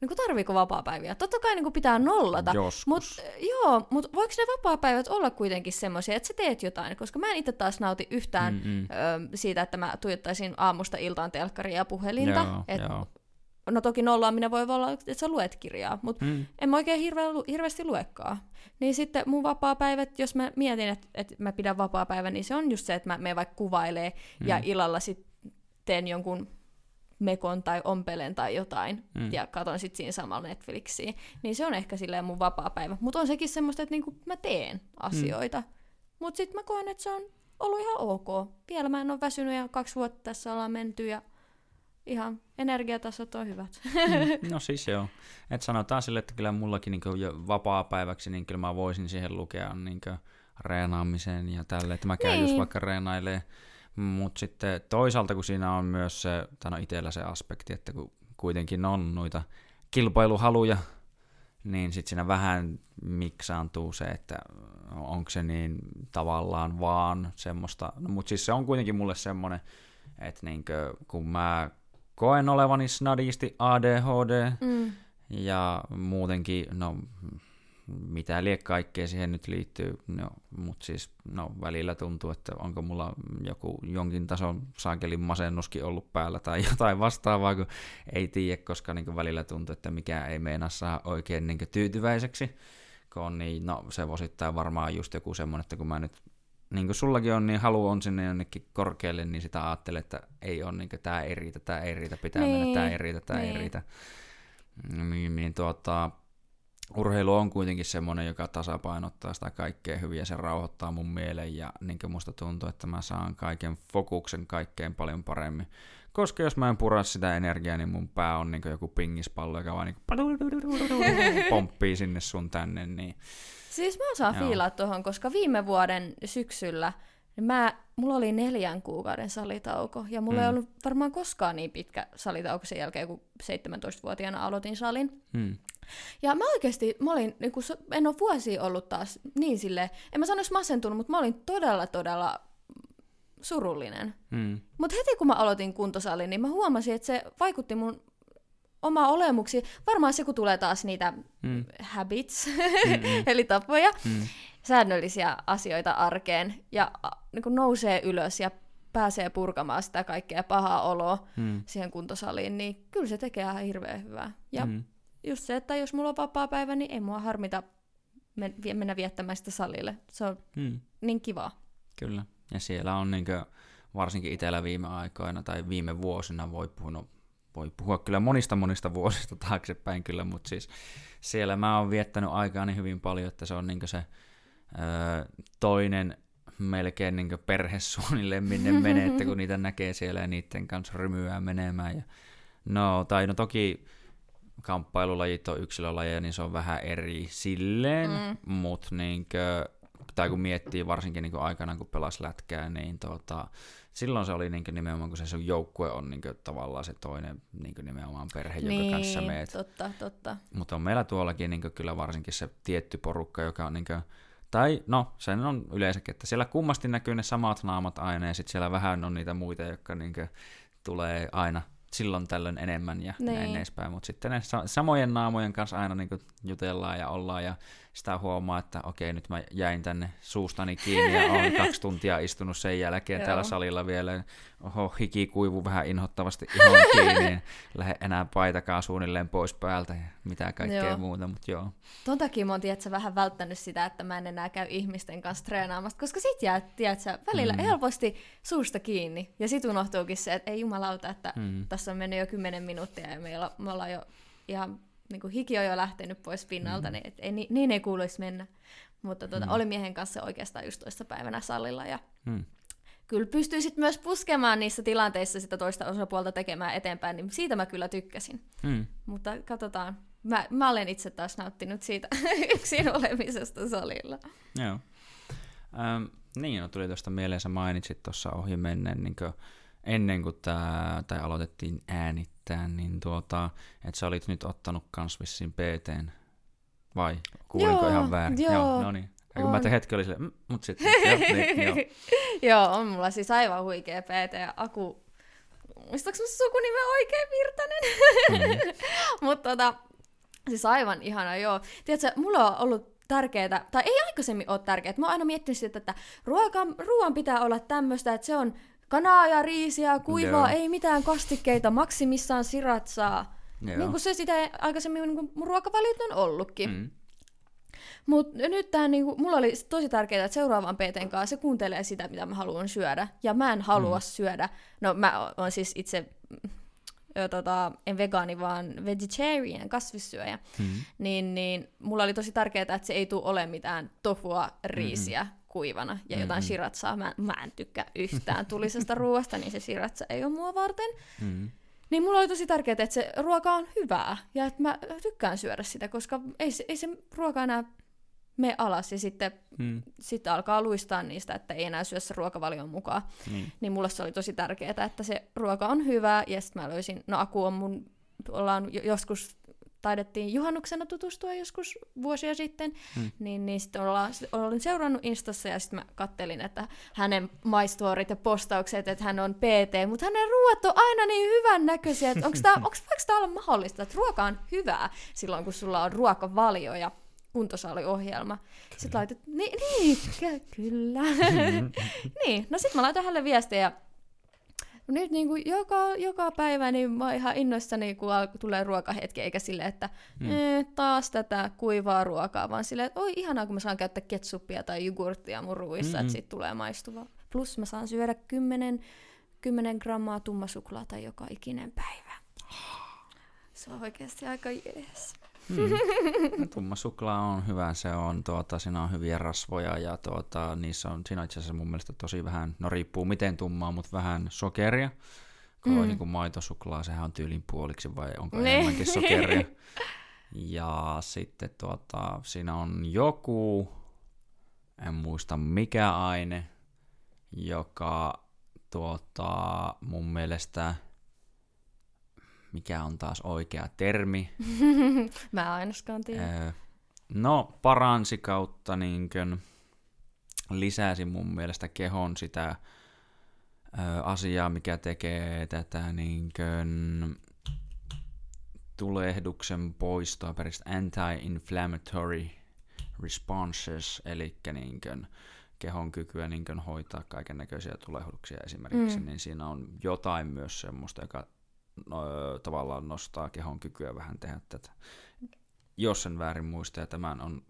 niin tarviiko vapaa-päiviä. Totta kai niin pitää nollata. Joskus. Mut, joo, mutta voiko ne vapaa-päivät olla kuitenkin semmoisia, että sä teet jotain? Koska mä en itse taas nauti yhtään Mm-mm. ö, siitä, että mä tuijottaisin aamusta iltaan telkkaria ja puhelinta. Joo, Et, joo. No toki nollaaminen voi olla, että sä luet kirjaa, mutta Mm. en mä oikein hirve, hirveästi luekaan. Niin sitten mun vapaa-päivät, jos mä mietin, että, että mä pidän vapaa-päivän, niin se on just se, että mä menen vaikka kuvailee mm. ja illalla sitten teen jonkun mekon tai ompelen tai jotain Mm. ja katon sitten siinä samalla Netflixiä. Niin se on ehkä silleen mun vapaa-päivä. Mutta on sekin semmoista, että niinku mä teen asioita. Mm. Mutta sitten mä koen, että se on ollut ihan ok. Vielä mä en ole väsynyt ja kaksi vuotta tässä ollaan menty ja ihan energiatasot on hyvät. Mm, No siis joo. Et sanotaan sille, että kyllä mullakin niin jo vapaa-päiväksi, niin kyllä mä voisin siihen lukea niin reenaamiseen ja tälle, että mä käyn niin. just Niin. vaikka reenailee. Mutta sitten toisaalta, kun siinä on myös se, tai no itsellä se aspekti, että kun kuitenkin on noita kilpailuhaluja, niin sitten siinä vähän miksaantuu se, että onko se niin tavallaan vaan semmoista, no, mutta siis se on kuitenkin mulle semmoinen, että niinkö, kun mä koen olevani snadisti ADHD Mm. ja muutenkin, no mitä lie kaikkea siihen nyt liittyy, no, mutta siis no, välillä tuntuu, että onko mulla joku jonkin tason saakelin masennuskin ollut päällä tai jotain vastaavaa, kun ei tiedä, koska niin välillä tuntuu, että mikä ei meinaa saa oikein niin tyytyväiseksi, kun on niin, no se osittain varmaan just joku semmoinen, että kun mä nyt niin kuin sullakin on, niin halu on sinne jonnekin korkealle, niin sitä ajattelee, että ei ole, niin tämä ei riitä, tämä ei riitä, pitää niin, mennä, tämä ei riitä, tämä niin. ei niin. riitä. Niin, niin tuota, urheilu on kuitenkin semmoinen, joka tasapainottaa sitä kaikkea hyvin ja se rauhoittaa mun mielen ja niin musta tuntuu, että mä saan kaiken fokuksen kaikkein paljon paremmin. Koska jos mä en pura sitä energiaa, niin mun pää on niin joku pingispallo, joka vaan niin pomppii sinne sun tänne. Niin... Siis mä osaan fiilaa tuohon, koska viime vuoden syksyllä niin mä, mulla oli neljän kuukauden salitauko, ja mulla mm. ei ollut varmaan koskaan niin pitkä salitauko sen jälkeen, kun 17-vuotiaana aloitin salin. Mm. Ja mä oikeasti, mä olin, niin kun, en ole vuosia ollut taas niin sille, en mä sanoisi masentunut, mutta mä olin todella, todella surullinen. Mm. Mutta heti kun mä aloitin kuntosalin, niin mä huomasin, että se vaikutti mun oma olemuksi. Varmaan se, kun tulee taas niitä mm. habits, eli tapoja, mm. Säännöllisiä asioita arkeen, ja niin kun nousee ylös ja pääsee purkamaan sitä kaikkea pahaa oloa mm. siihen kuntosaliin, niin kyllä se tekee ihan hirveän hyvää. Ja mm. just se, että jos mulla on vapaa päivä, niin ei mua harmita mennä viettämään sitä salille. Se on mm. niin kivaa. Kyllä. Ja siellä on niin kuin, varsinkin itsellä viime aikoina tai viime vuosina voi puhua, no, voi puhua kyllä monista monista vuosista taaksepäin kyllä, mutta siis siellä mä oon viettänyt aikaani hyvin paljon, että se on niin se öö, toinen melkein niin perhe suunnilleen minne menee, että kun niitä näkee siellä ja niiden kanssa rymyää menemään. Ja, no, tai no toki kamppailulajit on yksilölajeja, niin se on vähän eri silleen, mm. mutta niinkö, tai kun miettii varsinkin niin aikanaan, kun pelas lätkää, niin tota, silloin se oli niin nimenomaan, kun se sun joukkue on niin tavallaan se toinen niin nimenomaan perhe, niin, jonka kanssa meet. totta, totta. Mutta on meillä tuollakin niin kyllä varsinkin se tietty porukka, joka on niin kuin, tai no, sen on yleensäkin, että siellä kummasti näkyy ne samat naamat aina, ja sitten siellä vähän on niitä muita, jotka niin tulee aina silloin tällöin enemmän ja niin. näin edespäin. Mutta sitten ne samojen naamojen kanssa aina niin jutellaan ja ollaan ja sitä huomaa, että okei, nyt mä jäin tänne suustani kiinni ja olen kaksi tuntia istunut sen jälkeen täällä salilla vielä. Oho, hiki kuivu vähän inhottavasti ihon kiinni, lähde enää paitakaan suunnilleen pois päältä ja mitä kaikkea joo. muuta, mutta joo. Ton takia mä oon tiedätkö, vähän välttänyt sitä, että mä en enää käy ihmisten kanssa treenaamassa, koska sit jää, tiedätkö, välillä mm. helposti suusta kiinni ja sit unohtuukin se, että ei jumalauta, että mm. tässä on mennyt jo kymmenen minuuttia ja meillä, me ollaan jo ihan niin kuin hiki on jo lähtenyt pois pinnalta, mm. niin et ei, niin ei kuuluisi mennä. Mutta tuota, mm. olin miehen kanssa oikeastaan just toista päivänä sallilla ja mm. kyllä pystyisit myös puskemaan niissä tilanteissa sitä toista osapuolta tekemään eteenpäin, niin siitä mä kyllä tykkäsin. Mm. Mutta katsotaan, mä, mä olen itse taas nauttinut siitä yksin olemisesta salilla. Joo. Ähm, niin, no tuli tuosta mieleen, sä mainitsit tuossa ohi menneen, niin kuin ennen kuin tämä, tai aloitettiin äänittää, niin tuota, että sä olit nyt ottanut kans vissiin PTn, vai? Kuulinko joo, ihan väärin? Joo, joo no niin. Ja kun mä hetki oli silleen, mm, mut sitten, joo, niin, joo. joo, on mulla siis aivan huikea PT ja Aku, muistaaks mä sukunimen oikein Virtanen? Mm. Mutta tota, siis aivan ihana, joo. Tiedätkö, mulla on ollut tärkeää, tai ei aikaisemmin ole tärkeää. Mä oon aina miettinyt sitä, että ruoka, ruoan pitää olla tämmöistä, että se on kanaa ja riisiä, kuivaa, Joo. ei mitään kastikkeita, maksimissaan siratsaa. Joo. Niin kuin se sitä aikaisemmin niin kuin mun ruokavaliot on ollutkin. Mm. Mutta nyt tää, niinku, mulla oli tosi tärkeää, että seuraavan PTn kanssa se kuuntelee sitä, mitä mä haluan syödä. Ja mä en halua mm. syödä. No mä oon siis itse ö, tota, en vegaani, vaan vegetarian, kasvissyöjä. Mm. Niin, niin mulla oli tosi tärkeää, että se ei tule ole mitään tofua, riisiä, mm kuivana ja jotain mm-hmm. shiratsaa. Mä, mä en tykkää yhtään tulisesta ruoasta, niin se shiratsa ei ole mua varten. Mm-hmm. Niin mulla oli tosi tärkeää, että se ruoka on hyvää ja että mä tykkään syödä sitä, koska ei se, ei se ruoka enää me alas ja sitten mm. sit alkaa luistaa niistä, että ei enää syö se ruokavalion mukaan. Mm. Niin mulle se oli tosi tärkeää, että se ruoka on hyvää ja sitten mä löysin, no Aku on mun, ollaan joskus taidettiin juhannuksena tutustua joskus vuosia sitten, hmm. niin, niin sitten olin seurannut Instassa ja sitten mä kattelin, että hänen maistuorit ja postaukset, että hän on PT, mutta hänen ruoat on aina niin hyvän näköisiä, että onko tämä olla mahdollista, että ruoka on hyvää silloin, kun sulla on ruokavalio ja kuntosaliohjelma. Kyllä. Sitten laitat, niin, niin kyllä. niin, no sitten mä laitan hänelle viestejä nyt niin kuin joka, joka päivä niin mä oon ihan innoissani, kun tulee ruokahetki, eikä sille, että mm. eh, taas tätä kuivaa ruokaa, vaan sille, että oi ihanaa, kun mä saan käyttää ketsuppia tai jogurttia mun ruuissa, mm-hmm. että siitä tulee maistuvaa. Plus mä saan syödä 10, 10 grammaa tumma suklaata joka ikinen päivä. Se on oikeasti aika jees. Mm. Tumma suklaa on hyvä, se on, tuota, siinä on hyviä rasvoja ja tuota, niissä on, siinä on itse asiassa mun mielestä tosi vähän, no riippuu miten tummaa, mutta vähän sokeria. Kun mm. niin kuin maitosuklaa, sehän on tyylin puoliksi vai onko ne. enemmänkin sokeria. Ja sitten tuota, siinä on joku, en muista mikä aine, joka tuota, mun mielestä, mikä on taas oikea termi. Mä ainakaan tiedä. no, paransi kautta niinkön, lisäsi mun mielestä kehon sitä ö, asiaa, mikä tekee tätä niinkön, tulehduksen poistoa, peristä anti-inflammatory responses, eli niinkön, kehon kykyä niin hoitaa kaiken näköisiä tulehduksia esimerkiksi, mm. niin siinä on jotain myös semmoista, joka no, tavallaan nostaa kehon kykyä vähän tehdä tätä. Jos sen väärin muista, ja tämän on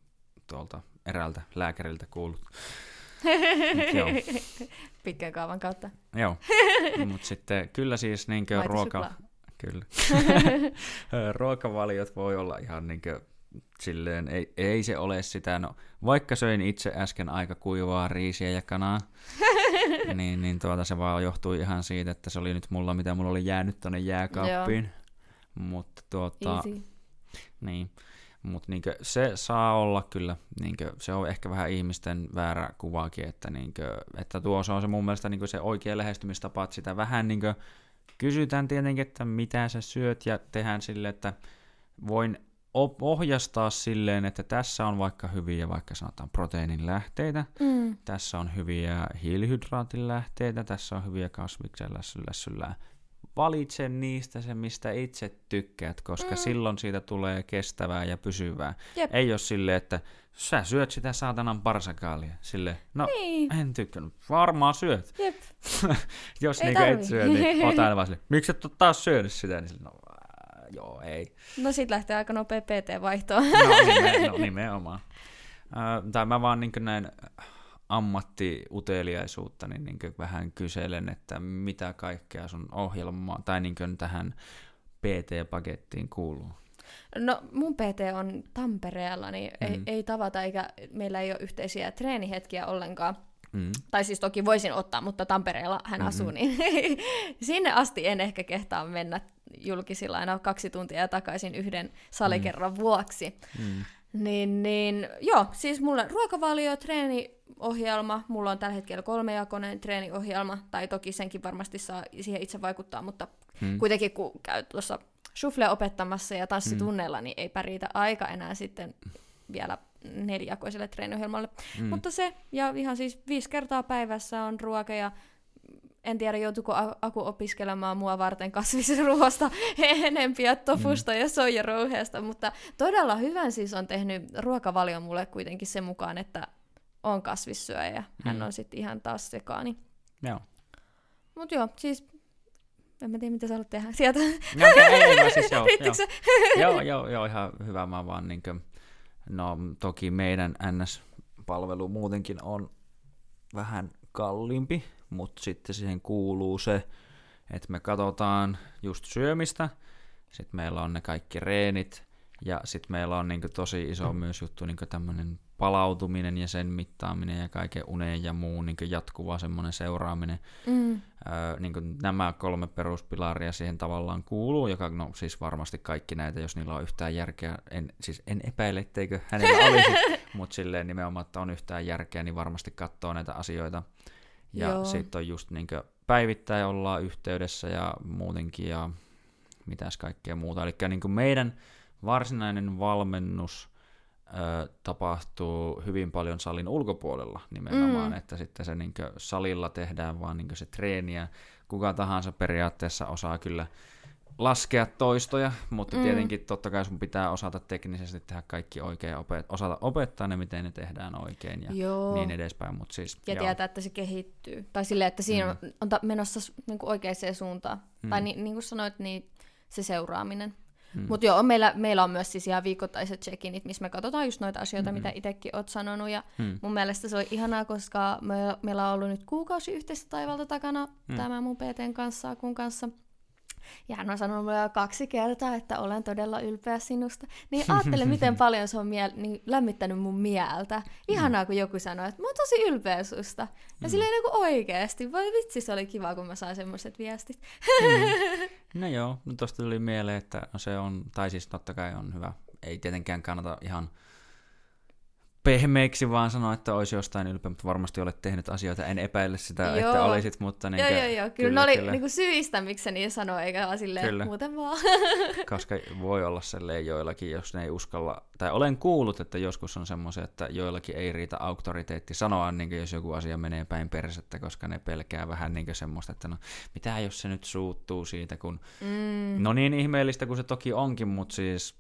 tuolta eräältä lääkäriltä kuullut. joo. Pitkän kaavan kautta. Joo, mutta sitten kyllä siis niin ruoka... Kyllä. Ruokavaliot voi olla ihan niin silleen, ei, ei se ole sitä, no vaikka söin itse äsken aika kuivaa riisiä ja kanaa, niin, niin tuota, se vaan johtui ihan siitä, että se oli nyt mulla, mitä mulla oli jäänyt tonne jääkaappiin. Mutta tuota, Easy. niin, mutta niinkö, se saa olla kyllä, niinkö, se on ehkä vähän ihmisten väärä kuvaakin, että, niinkö, että tuo se on se mun mielestä niinkö se oikea lähestymistapa, että sitä vähän niinkö, kysytään tietenkin, että mitä sä syöt ja tehdään sille, että voin ohjastaa silleen, että tässä on vaikka hyviä vaikka sanotaan proteiinin lähteitä, mm. tässä on hyviä hiilihydraatin lähteitä, tässä on hyviä kasviksen lässyllä. Valitse niistä se, mistä itse tykkäät, koska mm. silloin siitä tulee kestävää ja pysyvää. Jep. Ei ole silleen, että sä syöt sitä saatanan parsakaalia. Sille, no niin. en tykkännyt. Varmaan syöt. Jep. Jos niin et syö, niin oot aina vaan sille, miksi et ole taas syönyt sitä? Niin sille, no joo, ei. No sit lähtee aika nopea PT-vaihtoa. no, nime, no nimenomaan. Äh, tai mä vaan niin näin ammattiuteliaisuutta, niin, niin vähän kyselen, että mitä kaikkea sun ohjelmaa tai niin tähän PT-pakettiin kuuluu. No mun PT on Tampereella, niin mm. ei, ei tavata eikä meillä ei ole yhteisiä treenihetkiä ollenkaan. Mm. Tai siis toki voisin ottaa, mutta Tampereella hän mm-hmm. asuu, niin sinne asti en ehkä kehtaa mennä julkisilla aina kaksi tuntia takaisin yhden salikerran mm. vuoksi. Mm. Niin, niin, joo, siis mulla on ruokavalio, treeniohjelma, mulla on tällä hetkellä kolmejakoinen treeniohjelma, tai toki senkin varmasti saa siihen itse vaikuttaa, mutta mm. kuitenkin kun käy tuossa shufflea opettamassa ja tanssitunneilla, mm. niin ei pärjitä aika enää sitten vielä nelijakoiselle treeniohjelmalle. Mm. Mutta se, ja ihan siis viisi kertaa päivässä on ruoka, ja en tiedä joutuuko Aku opiskelemaan mua varten kasvisruoasta enempiä tofusta mm. ja soijarouheesta, mutta todella hyvän siis on tehnyt ruokavalio mulle kuitenkin sen mukaan, että on kasvissyöjä ja mm. hän on sitten ihan taas sekaani. Joo. Mut joo, siis en mä tiedä, mitä sä haluat tehdä sieltä. No, okay, ei, ei, siis joo, joo. joo, joo, joo, ihan hyvä. Mä vaan niin kuin, no toki meidän NS-palvelu muutenkin on vähän kalliimpi, mutta sitten siihen kuuluu se, että me katsotaan just syömistä, sitten meillä on ne kaikki reenit, ja sitten meillä on niinku tosi iso myös juttu niinku tämmöinen palautuminen ja sen mittaaminen ja kaiken uneen ja muu niinku jatkuva semmoinen seuraaminen. Mm. Öö, niinku nämä kolme peruspilaria siihen tavallaan kuuluu, joka no siis varmasti kaikki näitä, jos niillä on yhtään järkeä, en, siis en epäile, etteikö hänellä olisi, mutta silleen nimenomaan, että on yhtään järkeä, niin varmasti katsoo näitä asioita. Ja sitten on just niin päivittäin ollaan yhteydessä ja muutenkin ja mitäs kaikkea muuta. Eli niin meidän varsinainen valmennus ö, tapahtuu hyvin paljon salin ulkopuolella nimenomaan, mm. että sitten se niin salilla tehdään vaan niin se treeniä. Kuka tahansa periaatteessa osaa kyllä laskea toistoja, mutta mm. tietenkin totta kai sun pitää osata teknisesti tehdä kaikki oikein opet- osata opettaa ne, miten ne tehdään oikein ja joo. niin edespäin. Mut siis, ja joo. tietää, että se kehittyy. Tai silleen, että siinä mm. on ta- menossa niin kuin oikeaan suuntaan. Mm. Tai ni- niin kuin sanoit, niin se seuraaminen. Mm. Mutta joo, meillä, meillä on myös siis ihan viikoittaiset check-init, missä me katsotaan just noita asioita, mm. mitä itsekin oot sanonut. Ja mm. mun mielestä se on ihanaa, koska me, meillä on ollut nyt kuukausi yhteistä taivalta takana mm. tämän mun PTn kanssa, kun kanssa – Ja hän on sanonut mulle jo kaksi kertaa, että olen todella ylpeä sinusta. Niin ajattele, miten paljon se on miel- niin lämmittänyt mun mieltä. Ihanaa, kun joku sanoi, että mä oon tosi ylpeä susta. Ja mm. silleen niin kuin oikeesti. Voi vitsi, se oli kiva, kun mä sain semmoiset viestit. Mm. No joo, no tosta tuli mieleen, että se on, tai siis totta kai on hyvä. Ei tietenkään kannata ihan pehmeiksi vaan sanoa, että olisi jostain ylpeä, mutta varmasti olet tehnyt asioita. En epäile sitä, joo. että olisit, mutta... Niin joo, joo, joo. Kyllä, kyllä ne oli kyllä. Niin kuin syistä, miksi se niin sanoi, eikä vaan silleen kyllä. muuten vaan. Koska voi olla silleen joillakin, jos ne ei uskalla... Tai olen kuullut, että joskus on semmoisia, että joillakin ei riitä auktoriteetti sanoa, niin jos joku asia menee päin persettä, koska ne pelkää vähän niin semmoista, että no mitä jos se nyt suuttuu siitä, kun... Mm. No niin ihmeellistä kuin se toki onkin, mutta siis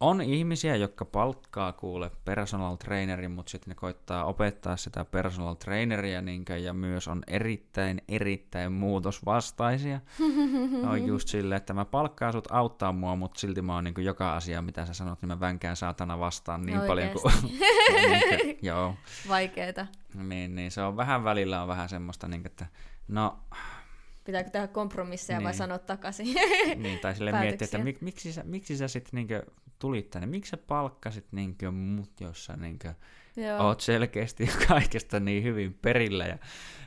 on ihmisiä, jotka palkkaa kuule personal trainerin, mutta sitten ne koittaa opettaa sitä personal traineria niinkö, ja myös on erittäin, erittäin muutosvastaisia. on just sille, että mä palkkaan sut auttaa mua, mutta silti mä oon niin joka asia, mitä sä sanot, niin mä vänkään saatana vastaan niin Oikeesti. paljon kuin... niin, joo. Vaikeeta. Niin, niin, se on vähän välillä on vähän semmoista, niin, että no Pitääkö tehdä kompromisseja niin. vai sanoa takaisin? niin, tai sille miettiä, että mik, miksi sä, miksi sä sitten niinkö tulit tänne, miksi sä palkkasit niinkö mut, jos sä niinkö Joo. oot selkeästi kaikesta niin hyvin perillä ja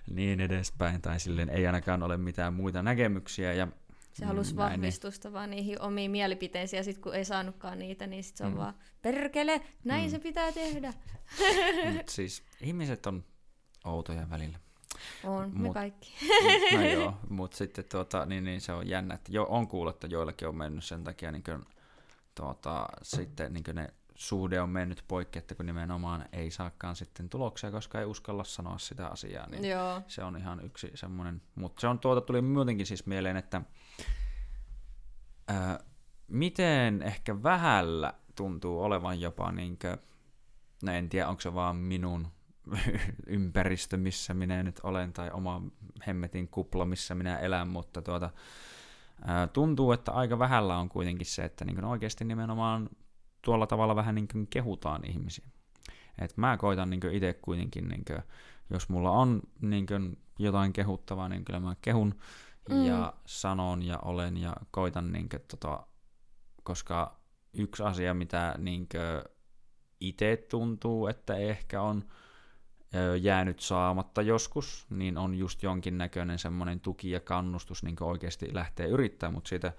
niin edespäin, tai silleen ei ainakaan ole mitään muita näkemyksiä. Ja, se halusi mm, vahvistusta niin. vaan niihin omiin mielipiteisiin, ja sitten kun ei saanutkaan niitä, niin sitten se on mm. vaan, perkele, näin mm. se pitää tehdä. Mut siis ihmiset on outoja välillä. On, mut, me kaikki. no joo, mutta sitten tuota, niin, niin se on jännä, että jo, on kuullut, että joillakin on mennyt sen takia niin kuin, tuota, sitten niin kuin ne suhde on mennyt poikki, että kun nimenomaan ei saakaan sitten tuloksia, koska ei uskalla sanoa sitä asiaa, niin Joo. se on ihan yksi semmoinen. Mutta se on tuota, tuli muutenkin siis mieleen, että ää, miten ehkä vähällä tuntuu olevan jopa, niin kuin, no en tiedä, onko se vaan minun ympäristö, missä minä nyt olen, tai oma hemmetin kupla, missä minä elän, mutta tuota, tuntuu, että aika vähällä on kuitenkin se, että niin oikeasti nimenomaan tuolla tavalla vähän niin kuin kehutaan ihmisiä. Et mä koitan niin itse kuitenkin, niin kuin, jos mulla on niin kuin jotain kehuttavaa, niin kyllä mä kehun mm. ja sanon ja olen ja koitan, niin kuin, tota, koska yksi asia, mitä niin itse tuntuu, että ehkä on jäänyt saamatta joskus, niin on just jonkinnäköinen semmoinen tuki ja kannustus niin oikeasti lähtee yrittämään, mutta siitä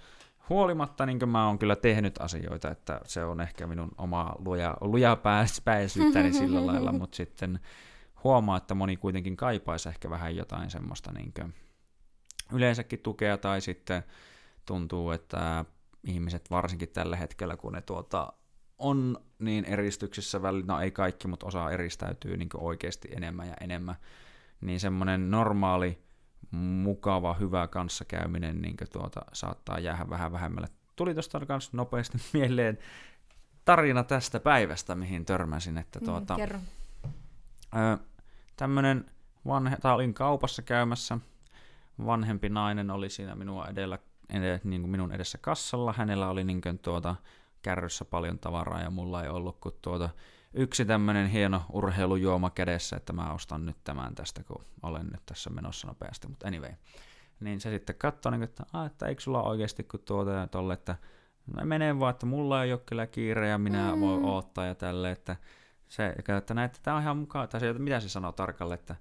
huolimatta niin mä oon kyllä tehnyt asioita, että se on ehkä minun oma luja, luja pääsyyttäni sillä lailla, mutta sitten huomaa, että moni kuitenkin kaipaisi ehkä vähän jotain semmoista niin yleensäkin tukea, tai sitten tuntuu, että ihmiset varsinkin tällä hetkellä, kun ne tuota, on niin eristyksissä välillä, no ei kaikki, mutta osa eristäytyy niin oikeasti enemmän ja enemmän, niin semmoinen normaali, mukava, hyvä kanssakäyminen niin tuota, saattaa jäädä vähän vähemmälle. Tuli tuosta myös nopeasti mieleen tarina tästä päivästä, mihin törmäsin, että mm, tuota, kerro. tämmöinen vanhe, tai olin kaupassa käymässä, vanhempi nainen oli siinä minua edellä, edellä niin kuin minun edessä kassalla, hänellä oli niin kuin, tuota, kärryssä paljon tavaraa ja mulla ei ollut kuin tuota yksi tämmöinen hieno urheilujuoma kädessä, että mä ostan nyt tämän tästä, kun olen nyt tässä menossa nopeasti, mutta anyway. Niin se sitten katsoi, niin, että, ah, että eikö sulla oikeasti kun tuota ja tolle, että mä menen vaan, että mulla ei ole kyllä kiire ja minä mm. voin odottaa ja tälle, että se, että, näin, että tämä on ihan mukaan, tai se, mitä se sanoo tarkalle, että,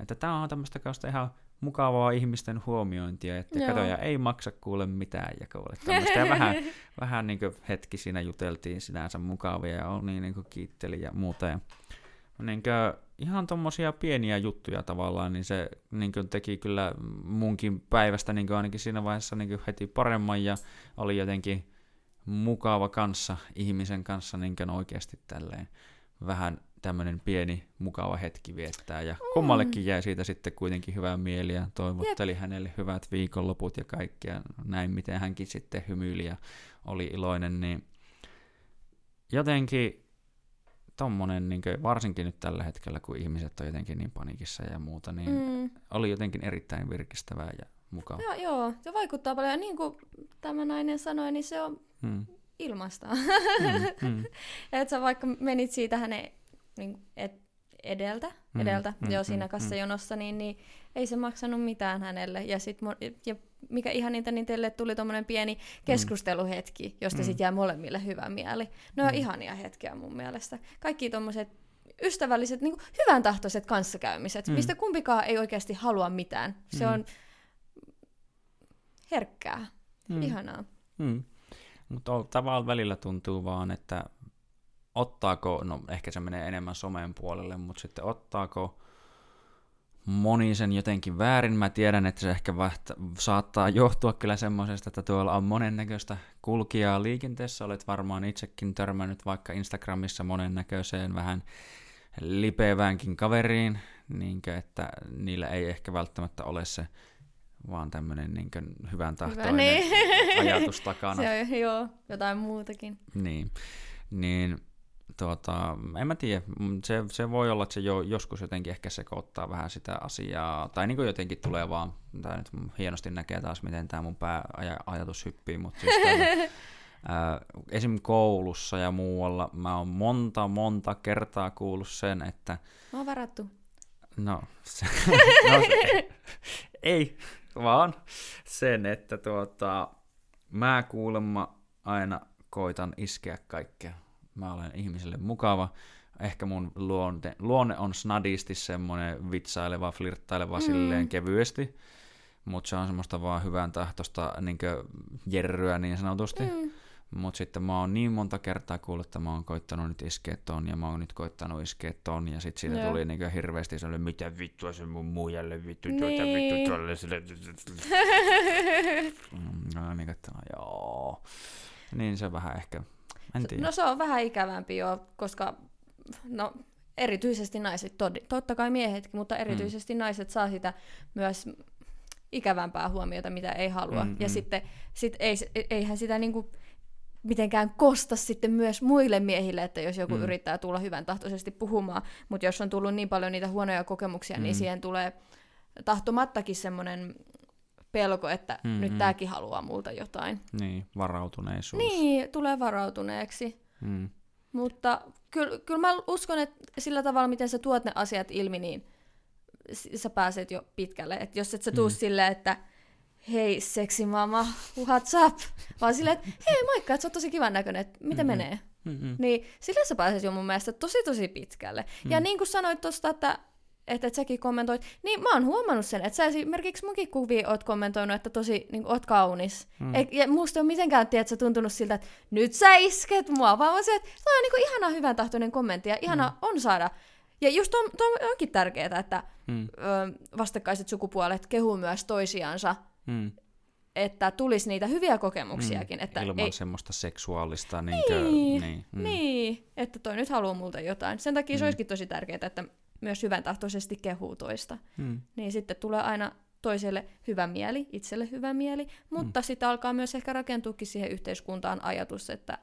että tämä on tämmöistä kausta ihan mukavaa ihmisten huomiointia, että Joo. katoja ei maksa kuule mitään ja kuule Ja vähän, vähän niin hetki siinä juteltiin sinänsä mukavia ja on niin, niin kiitteli ja muuta. Ja, niin kuin, ihan tuommoisia pieniä juttuja tavallaan, niin se niin kuin teki kyllä munkin päivästä niin kuin ainakin siinä vaiheessa niin kuin heti paremman ja oli jotenkin mukava kanssa ihmisen kanssa niin kuin oikeasti tälleen vähän tämmöinen pieni mukava hetki viettää. Ja mm. kummallekin jäi siitä sitten kuitenkin hyvää mieli ja toivotteli Jep. hänelle hyvät viikonloput ja kaikkea. Näin, miten hänkin sitten hymyili ja oli iloinen. Niin jotenkin tommonen, niin varsinkin nyt tällä hetkellä, kun ihmiset on jotenkin niin panikissa ja muuta, niin mm. oli jotenkin erittäin virkistävää ja mukava. Ja, joo, se vaikuttaa paljon. Ja niin kuin tämä nainen sanoi, niin se on mm. ilmasta. Mm, mm. että sä vaikka menit siitä hänen niin et, edeltä, mm, edeltä mm, jo mm, siinä kassajonossa, mm. niin, niin ei se maksanut mitään hänelle. Ja, sit, ja mikä ihan niitä, niin teille tuli tuommoinen pieni mm. keskusteluhetki, josta mm. sitten jää molemmille hyvä mieli. Ne on mm. ihania hetkiä mun mielestä. Kaikki tuommoiset ystävälliset, niin hyvän tahtoiset kanssakäymiset, mm. mistä kumpikaan ei oikeasti halua mitään. Se mm. on herkkää, mm. ihanaa. Mm. Mutta tavallaan välillä tuntuu vaan, että ottaako, no ehkä se menee enemmän somen puolelle, mutta sitten ottaako moni sen jotenkin väärin. Mä tiedän, että se ehkä vahta, saattaa johtua kyllä semmoisesta, että tuolla on monennäköistä kulkijaa liikenteessä. Olet varmaan itsekin törmännyt vaikka Instagramissa monennäköiseen vähän lipeväänkin kaveriin, niin että niillä ei ehkä välttämättä ole se vaan tämmöinen niin hyvän tahtoinen Hyvä, niin. ajatus takana. Se on, joo, jotain muutakin. Niin, niin tuota, en mä tiedä, se, se voi olla, että se jo, joskus jotenkin ehkä sekoittaa vähän sitä asiaa, tai niin kuin jotenkin tulee vaan, tai nyt hienosti näkee taas, miten tämä mun pääajatus hyppii, mutta siis tuota, Äh, esim. koulussa ja muualla mä oon monta, monta kertaa kuullut sen, että... Mä oon varattu. No, se, no se, ei, vaan sen, että tuota, mä kuulemma aina koitan iskeä kaikkea. Mä olen ihmiselle mukava. Ehkä mun luonne, luonne on snadisti semmoinen vitsaileva, flirttaileva mm. silleen kevyesti. Mutta se on semmoista vaan hyvän tahtosta niin jerryä niin sanotusti. Mm. Mutta sitten mä oon niin monta kertaa kuullut, että mä oon koittanut nyt iskeä ton ja mä oon nyt koittanut iskeä ton ja sitten siitä tuli niin hirveästi sellainen, mitä vittua se mun muijalle vittu, niin. tuota vittu tuolle sille. no niin, että no, joo. Niin se vähän ehkä, en tiedä. No se on vähän ikävämpi jo, koska no erityisesti naiset, tod- totta kai miehetkin, mutta erityisesti mm. naiset saa sitä myös ikävämpää huomiota, mitä ei halua. Mm, ja mm. sitten sit ei, eihän sitä niinku, mitenkään kosta sitten myös muille miehille, että jos joku mm. yrittää tulla hyvän tahtoisesti puhumaan, mutta jos on tullut niin paljon niitä huonoja kokemuksia, niin mm. niin siihen tulee tahtomattakin semmoinen pelko, että mm-hmm. nyt tämäkin haluaa multa jotain. Niin, varautuneisuus. Niin, tulee varautuneeksi. Mm. Mutta kyllä, kyllä mä uskon, että sillä tavalla, miten sä tuot ne asiat ilmi, niin sä pääset jo pitkälle. Et jos et sä tuu mm. silleen, että hei seksimama, what's up? Vaan silleen, että hei moikka, että sä oot tosi kivan näköinen, että miten mm-hmm. menee? Mm-hmm. Niin sillä sä pääset jo mun mielestä tosi tosi pitkälle. Mm. Ja niin kuin sanoit tuosta, että että, että säkin kommentoit, niin mä oon huomannut sen, että sä esimerkiksi munkin kuvia oot kommentoinut, että tosi niin kuin, oot kaunis. Mm. Ei, ja musta on mitenkään, tiedät, tuntunut siltä, että nyt sä isket mua, vaan se, että se on niin kuin, ihana hyvän tahtoinen kommentti ja ihana mm. on saada. Ja just on, on, onkin tärkeää, että mm. ö, vastakkaiset sukupuolet kehuu myös toisiansa Mm. Että tulisi niitä hyviä kokemuksiakin. Mm. Että Ilman ei... semmoista seksuaalista... Niin, niin, niin, mm. niin, että toi nyt haluaa multa jotain. Sen takia mm. se olisikin tosi tärkeää, että myös hyvän tahtoisesti kehuu toista. Mm. Niin sitten tulee aina toiselle hyvä mieli, itselle hyvä mieli, mutta mm. sitten alkaa myös ehkä rakentuukin siihen yhteiskuntaan ajatus, että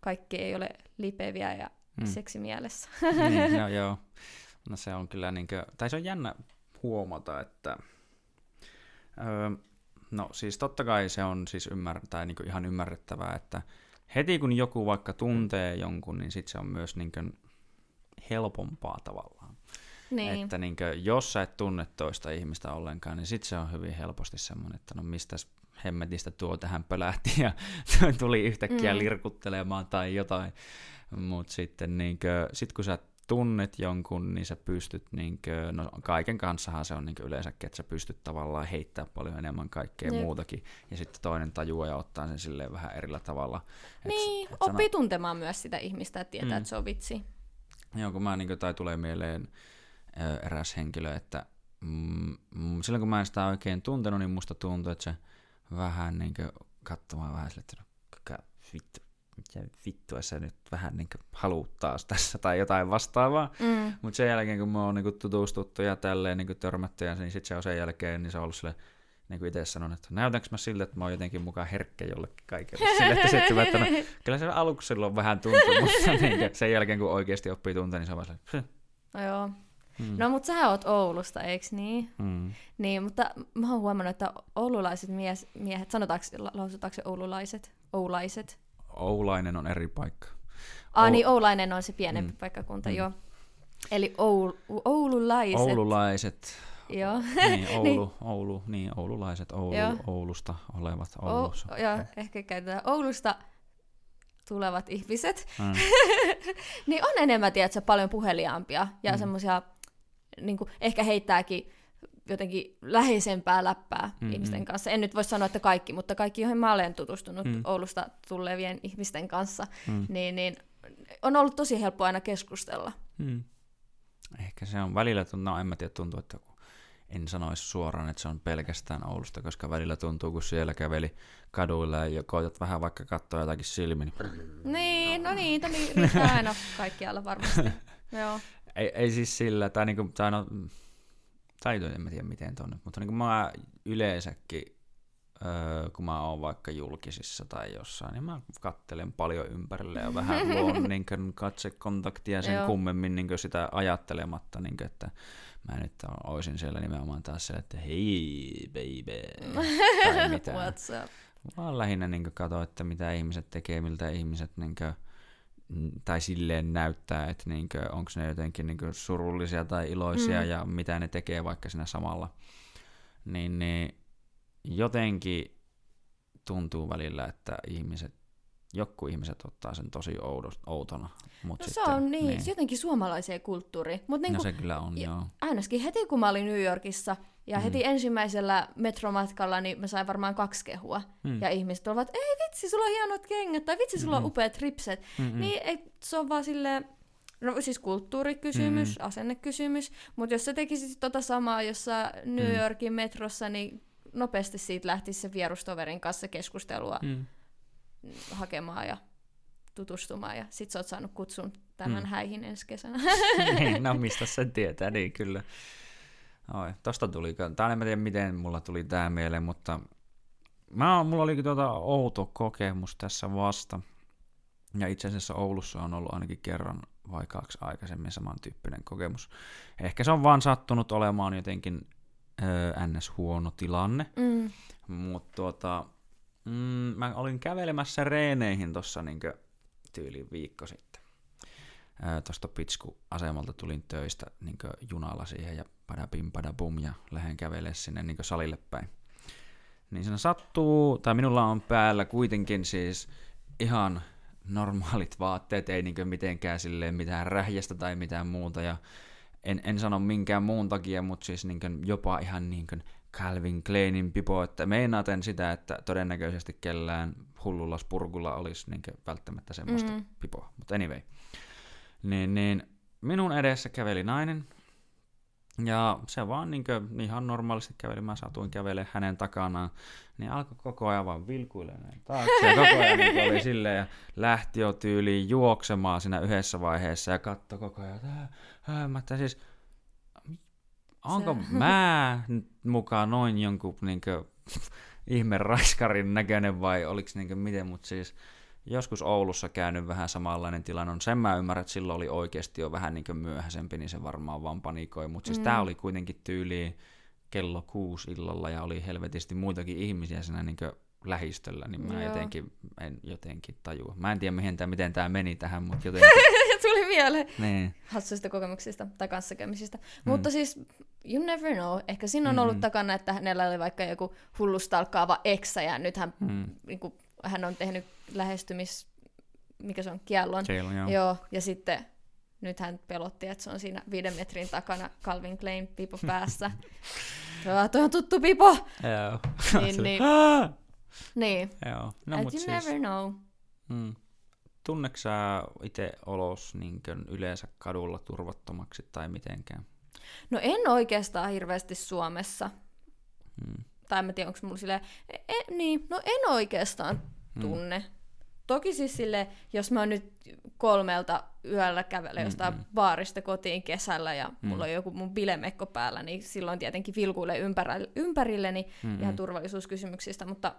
kaikki ei ole lipeviä ja mm. seksimielessä. Niin, joo, joo. No se on kyllä niin kuin, tai se on jännä huomata, että öö, No siis totta kai se on siis ymmär- tai niin ihan ymmärrettävää, että heti kun joku vaikka tuntee jonkun, niin sitten se on myös niin helpompaa tavallaan. Niin. Että niin kuin, jos sä et tunne toista ihmistä ollenkaan, niin sitten se on hyvin helposti semmoinen, että no mistä hemmetistä tuo tähän pölähti ja tuli yhtäkkiä mm. lirkuttelemaan tai jotain. Mutta sitten niin kuin, sit kun sä tunnet jonkun, niin sä pystyt, niin kuin, no kaiken kanssahan se on niin yleensäkin, että sä pystyt tavallaan heittämään paljon enemmän kaikkea Jep. muutakin, ja sitten toinen tajuaa ja ottaa sen silleen vähän erillä tavalla. Et, niin, et oppii sano... tuntemaan myös sitä ihmistä, että tietää, mm. että se on vitsi. Joo, kun mä, niin kuin, tai tulee mieleen eräs henkilö, että mm, mm, silloin kun mä en sitä oikein tuntenut, niin musta tuntui, että se vähän niin kuin, katsomaan vähän sille, että no, vittu, mitä vittua sä nyt vähän niin haluut taas tässä tai jotain vastaavaa. Mm. Mutta sen jälkeen, kun me on niin tutustuttu ja tälleen niin törmätty, ja niin sitten se on sen jälkeen, niin se on ollut sille, niin kuin itse sanon, että näytänkö mä siltä, että mä oon jotenkin mukaan herkkä jollekin kaikille. Sille, että, se, että no, kyllä se aluksi silloin vähän tuntuu, mutta niin sen jälkeen, kun oikeasti oppii tuntea, niin se on vaan se, No joo. Mm. No, mutta sä oot Oulusta, eikö niin? Mm. Niin, mutta mä oon huomannut, että oululaiset mies, miehet, sanotaanko, lausutaanko se oululaiset? Oulaiset? Oulainen on eri paikka. Ah, niin Oulainen on se pienempi mm. paikkakunta, mm. joo. Eli Oul- oululaiset. Oululaiset Joo. Niin, Oulu, Oulu, niin, oululaiset, Oulu, Joo. Oulusta olevat O- Oulussa. ja ehkä käytetään Oulusta tulevat ihmiset, Mm. niin on enemmän, tiedätkö, paljon puheliaampia ja mm. semmoisia, niin ehkä heittääkin jotenkin läheisempää läppää Mm, mm, ihmisten kanssa. En nyt voi sanoa, että kaikki, mutta kaikki, joihin mä olen tutustunut Mm. Oulusta tulevien ihmisten kanssa, Mm. niin, niin on ollut tosi helppo aina keskustella. Mm. Ehkä se on välillä, tuntuu, no en mä tiedä, tuntuu, että kun en sanoisi suoraan, että se on pelkästään Oulusta, koska välillä tuntuu, kun siellä käveli kaduilla ja koetat vähän vaikka katsoa jotakin silmiin. Niin Niin, no niitä niin, riittää aina kaikkialla varmasti. Joo. Ei, ei siis sillä, tai niinku, tai no, tai en mä tiedä miten tuonne, mutta niinku mä yleensäkin, öö, kun mä oon vaikka julkisissa tai jossain, niin mä kattelen paljon ympärille ja vähän luon niin katsekontaktia sen Joo. kummemmin niin sitä ajattelematta, niin että mä nyt oisin siellä nimenomaan taas siellä, että hei baby, tai mitään. What's up? Vaan lähinnä niin katsoa, että mitä ihmiset tekee, miltä ihmiset niin kuin, tai silleen näyttää, että niin onko ne jotenkin niin surullisia tai iloisia Mm. ja mitä ne tekee vaikka siinä samalla. Niin, niin jotenkin tuntuu välillä, että ihmiset, joku ihmiset ottaa sen tosi oudos, outona. Mut No se sitten, on niin, niin. jotenkin suomalaiseen kulttuuriin. Mutta No niinku, se kyllä on, joo. ainakin heti kun mä olin New Yorkissa ja Mm. heti ensimmäisellä metromatkalla, niin mä sain varmaan kaksi kehua. Mm. Ja ihmiset olivat, ei vitsi, sulla on hienot kengät, tai vitsi, sulla on Mm. upeat ripset. Mm-mm. Niin ei, se on vaan silleen, no siis kulttuurikysymys, Mm. asennekysymys, mutta jos sä tekisit tota samaa jossain New Mm. Yorkin metrossa, niin nopeasti siitä lähtisi se vierustoverin kanssa keskustelua Mm. Hakemaan ja tutustumaan, ja sit sä oot saanut kutsun tämän Mm. häihin ensi kesänä. niin, no mistä sen tietää, niin kyllä. Oi, tosta tuli, tai en tiedä miten mulla tuli tää mieleen, mutta mä, mulla oli tuota outo kokemus tässä vasta. Ja itse asiassa Oulussa on ollut ainakin kerran vai kaksi aikaisemmin samantyyppinen kokemus. Ehkä se on vaan sattunut olemaan jotenkin ö, ns. huono tilanne. mm. Mutta tuota, mm, mä olin kävelemässä reeneihin tuossa niinkö tyyli viikko sitten. Tuosta Pitsku-asemalta tulin töistä niinkö junalla siihen ja padabim padabum ja lähden kävelemään sinne niinkö salille päin. Niin siinä sattuu, tai minulla on päällä kuitenkin siis ihan normaalit vaatteet, ei niinkö mitenkään silleen mitään rähjästä tai mitään muuta ja en, en sano minkään muun takia, mutta siis niinkö jopa ihan niinkö Calvin Kleinin pipo, että meinaaten sitä, että todennäköisesti kellään hullulla spurgulla olisi niin välttämättä semmoista mm. Pipoa. Mutta anyway. Niin, niin minun edessä käveli nainen, ja se vaan niin kuin, ihan normaalisti käveli, mä satuin kävelemään hänen takanaan, niin alkoi koko ajan vaan vilkuilemaan taakse, ja koko ajan niin oli silleen, ja lähti jo tyyliin juoksemaan siinä yhdessä vaiheessa, ja katsoi koko ajan, että siis, onko Se- mä mukaan noin jonkun niinkö, ihme raiskarin näköinen vai oliks niinkö miten, mutta siis joskus Oulussa käynyt vähän samanlainen tilanne on. Sen mä ymmärrän, että silloin oli oikeasti jo vähän niinkö myöhäisempi, niin se varmaan vaan panikoi, mutta siis mm. Mm. tää oli kuitenkin tyyliin kello kuusi illalla ja oli helvetisti muitakin ihmisiä siinä niinkö lähistöllä, niin mä Joo. jotenkin, en jotenkin tajua. Mä en tiedä, mihin tää, miten tämä meni tähän, mutta jotenkin, Tuli mieleen niin. hassuista kokemuksista tai kanssakäymisistä. Mm. Mutta siis, you never know. Ehkä siinä on ollut Mm. takana, että hänellä oli vaikka joku hullustalkkaava eksä, ja nyt hän, Mm. niin kuin, hän on tehnyt lähestymis... Mikä se on? Kiellon. Jail, joo. Joo, ja sitten nyt hän pelotti, että se on siinä viiden metrin takana Calvin Klein pipo päässä. Joo, toi on tuttu pipo! Joo. Niin, niin. Niin, Joo. no, No, mut you siis, never know. mm. Tunneeko sä itse olos niin yleensä kadulla turvattomaksi tai mitenkään? No en oikeastaan hirveästi Suomessa. Mm. Tai en mä tiedä, onko mulla silleen... E, e, niin, no en oikeastaan Mm. tunne. Toki siis sille, jos mä nyt kolmelta yöllä kävelen Mm, jostain mm. baarista kotiin kesällä ja Mm. mulla on joku mun bilemekko päällä, niin silloin tietenkin vilkuilee ympärille, ympärilleni Mm-mm. ihan turvallisuuskysymyksistä, mutta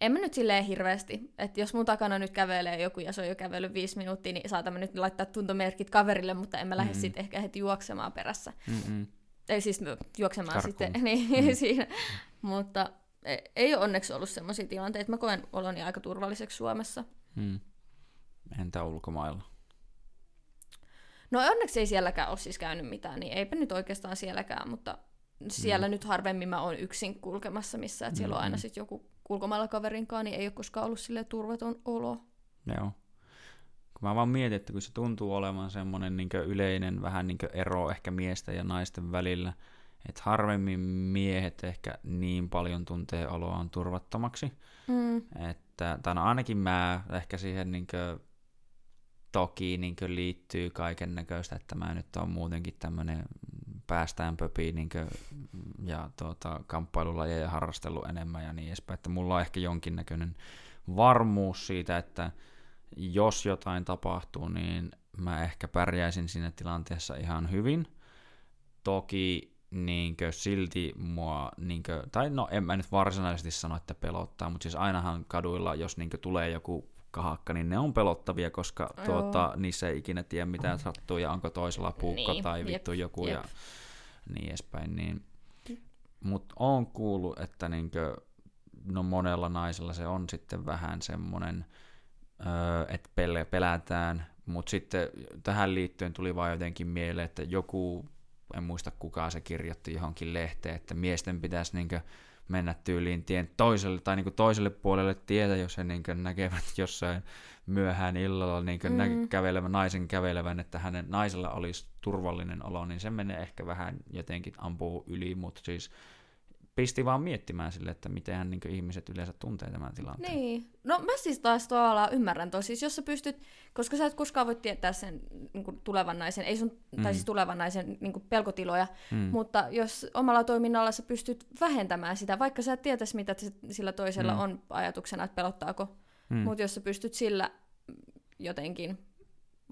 en mä nyt silleen hirveästi, että jos mun takana nyt kävelee joku ja se on jo kävellyt viisi minuuttia, niin saatamme nyt laittaa tuntomerkit kaverille, mutta en mä lähde Mm-mm. sitten ehkä heti juoksemaan perässä. Mm-mm. Ei siis juoksemaan Karkuun. sitten niin, Mm. siinä. Mutta ei, ei ole onneksi ollut sellaisia tilanteita. Mä koen oloni aika turvalliseksi Suomessa. Mm. Entä ulkomailla? No onneksi ei sielläkään ole siis käynyt mitään, niin eipä nyt oikeastaan sielläkään, mutta siellä mm. nyt harvemmin mä oon yksin kulkemassa missä, että siellä mm-hmm. on aina sitten joku ulkomailla kaverinkaan, niin ei ole koskaan ollut sille turvaton olo. Joo. Kun mä vaan mietin, että kun se tuntuu olevan semmoinen niin yleinen vähän niin ero ehkä miesten ja naisten välillä, että harvemmin miehet ehkä niin paljon tuntee oloaan turvattomaksi. Mm. Että, tai no ainakin mä ehkä siihen niin toki niin liittyy kaiken näköistä, että mä nyt on muutenkin tämmöinen päästään pöpiin niin kuin, ja tuota, kamppailulajeja harrastellut enemmän ja niin edespäin, että mulla on ehkä jonkinnäköinen varmuus siitä, että jos jotain tapahtuu, niin mä ehkä pärjäisin siinä tilanteessa ihan hyvin. Toki niinkö silti mua, niinkö, tai no en mä nyt varsinaisesti sano, että pelottaa, mutta siis ainahan kaduilla, jos niinkö tulee joku kahakka, niin ne on pelottavia, koska tuota, niissä ei ikinä tiedä mitä sattuu ja onko toisella puukko niin, tai vittu jep, joku jep. ja niin edespäin. Niin, mutta on kuullut, että niinkö, no monella naisella se on sitten vähän semmoinen, öö, että pelätään, mutta sitten tähän liittyen tuli vaan jotenkin mieleen, että joku, en muista kuka se kirjoitti johonkin lehteen, että miesten pitäisi niinkö mennä tyyliin tien toiselle tai niin toiselle puolelle tietä, jos he niin näkevät jossain myöhään illalla niin mm. nä- kävelevän, naisen kävelevän, että hänen naisella olisi turvallinen olo, niin se menee ehkä vähän jotenkin ampuu yli, mutta siis pisti vaan miettimään sille, että miten niin ihmiset yleensä tuntee tämän tilanteen. Niin. No mä siis taas tavallaan ymmärrän toi. Siis jos sä pystyt, koska sä et koskaan voi tietää sen niin kuin tulevan naisen, ei sun, mm. tai siis tulevan naisen niin kuin pelkotiloja, mm. mutta jos omalla toiminnalla sä pystyt vähentämään sitä, vaikka sä et tietäisi, mitä sillä toisella mm. on ajatuksena, että pelottaako, mm. mutta jos sä pystyt sillä jotenkin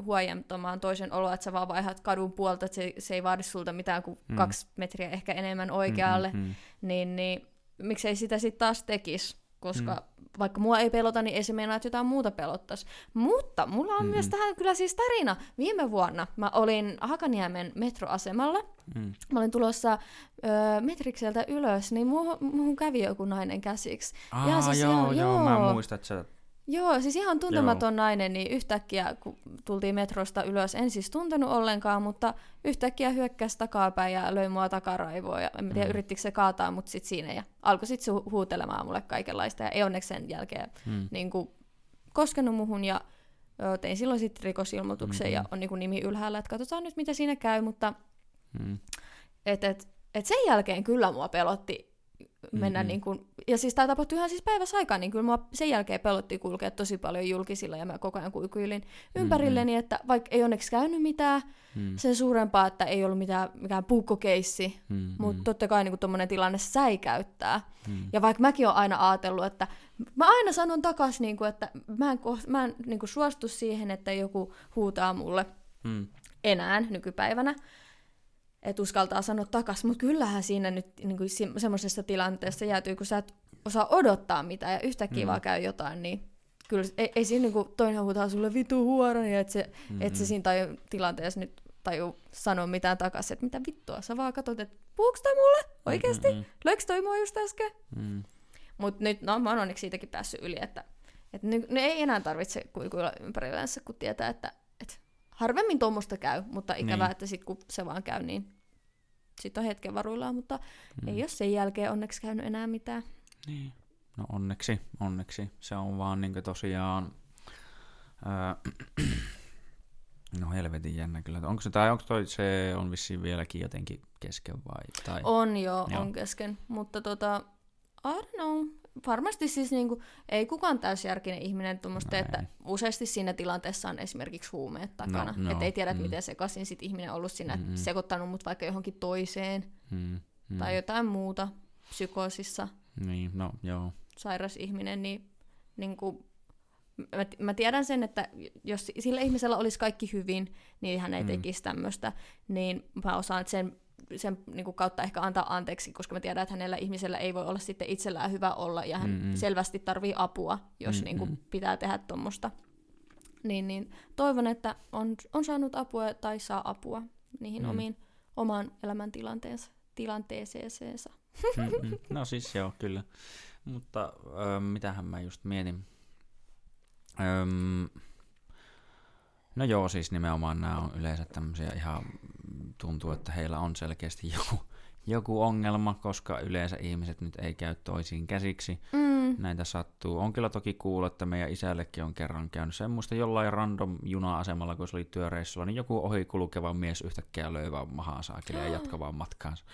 huojentamaan toisen oloa, että sä vaan vaihdat kadun puolta, että se, se ei vaadi sulta mitään kuin mm. kaksi metriä ehkä enemmän oikealle, mm, mm, mm. Niin, niin miksei sitä sitten taas tekisi, koska mm. vaikka mua ei pelota, niin ei se meinaa, että jotain muuta pelottaisi. Mutta mulla on mm. myös tähän kyllä siis tarina. Viime vuonna mä olin Hakaniemen metroasemalla, mm. mä olin tulossa ö, Metrikseltä ylös, niin muuhun, muuhun kävi joku nainen käsiksi. Aa, siis joo, joo, joo, mä muistan, että sä Joo, siis ihan tuntematon Joo. nainen, niin yhtäkkiä kun tultiin metrosta ylös, en siis tuntenut ollenkaan, mutta yhtäkkiä hyökkäsi takapäin ja löi mua takaraivoa. Ja en tiedä, mm. yrittikö se kaataa mut sit siinä. Ja alkoi sitten hu- huutelemaan mulle kaikenlaista. Ja ei onneksi sen jälkeen mm. niin kuin, koskenut muhun. Ja ö, tein silloin sitten rikosilmoituksen mm-hmm. ja on niin kuin, nimi ylhäällä, että katsotaan nyt mitä siinä käy. Mutta mm. et, et, et sen jälkeen kyllä mua pelotti mennä mm-hmm. niin kuin, ja siis tämä tapahtui ihan siis päivässä aikaa, niin kyllä mua sen jälkeen pelotti kulkea tosi paljon julkisilla ja mä koko ajan kuikuilin ympärilleni, mm-hmm. että vaikka ei onneksi käynyt mitään mm-hmm. sen suurempaa, että ei ollut mitään, mikään puukkokeissi, mm-hmm. mutta totta kai niin tuommoinen tilanne säikäyttää. Mm-hmm. Ja vaikka mäkin olen aina ajatellut, että mä aina sanon takaisin, niin kuin, että mä en, mä en niin kuin suostu siihen, että joku huutaa mulle mm. enää nykypäivänä, että uskaltaa sanoa takas, mutta kyllähän siinä nyt niin kuin semmoisessa tilanteessa jäätyy, kun sä et osaa odottaa mitään ja yhtäkkiä mm. vaan käy jotain, niin kyllä ei, ei siinä niin kuin toinen huutaa sulle vitu huoroni, että se, mm-hmm. et se siinä taju, tilanteessa nyt taju sanoa mitään takaisin, että mitä vittua, sä vaan katsot, että puhuuko toi mulle oikeasti? Mm-hmm. Löikö toi mua just äsken? Mm. Mutta nyt, no mä oon onneksi siitäkin päässyt yli, että, että ne, ne ei enää tarvitse kuikuilla ympärillänsä, kun tietää, että, että harvemmin tuommoista käy, mutta ikävää, niin. että sit kun se vaan käy, niin sitten on hetken varuillaan, mutta mm. ei ole sen jälkeen onneksi käynyt enää mitään. Niin. No onneksi, onneksi. Se on vaan niin tosiaan... Öö, no helvetin jännä kyllä. Onko se, tai onko toi, se on vissiin vieläkin jotenkin kesken vai? Tai... On joo, joo, on kesken. Mutta tota, I don't know varmasti siis niinku, ei kukaan täysjärkinen ihminen tuommoista, että useasti siinä tilanteessa on esimerkiksi huumeet takana. No, no, että ei tiedä, mm. miten sekaisin sit ihminen on ollut siinä, mm. sekoittanut mut vaikka johonkin toiseen mm. Mm. tai jotain muuta psykoosissa. Niin, no joo. Sairas ihminen, niin, niin kuin, mä, mä tiedän sen, että jos sillä ihmisellä olisi kaikki hyvin, niin hän ei mm. tekisi tämmöistä, niin mä osaan sen sen niin kuin kautta ehkä antaa anteeksi, koska mä tiedän, että hänellä ihmisellä ei voi olla sitten itsellään hyvä olla, ja hän mm-hmm. selvästi tarvii apua, jos mm-hmm. niin kuin pitää tehdä tuommoista. Niin, niin toivon, että on, on saanut apua tai saa apua niihin mm. omiin, omaan elämäntilanteensa tilanteeseensa. Mm-hmm. No siis joo, kyllä. Mutta ö, mitähän mä just mietin. Öm, No joo, siis nimenomaan nämä on yleensä tämmöisiä ihan, tuntuu, että heillä on selkeästi joku, joku ongelma, koska yleensä ihmiset nyt ei käy toisiin käsiksi. Mm. Näitä sattuu. On kyllä toki kuullut, että meidän isällekin on kerran käynyt semmoista jollain random juna-asemalla, kun se oli työreissulla, niin joku ohi kulkeva mies yhtäkkiä löi vaan mahaan saakille ja jatka vaan matkaansa.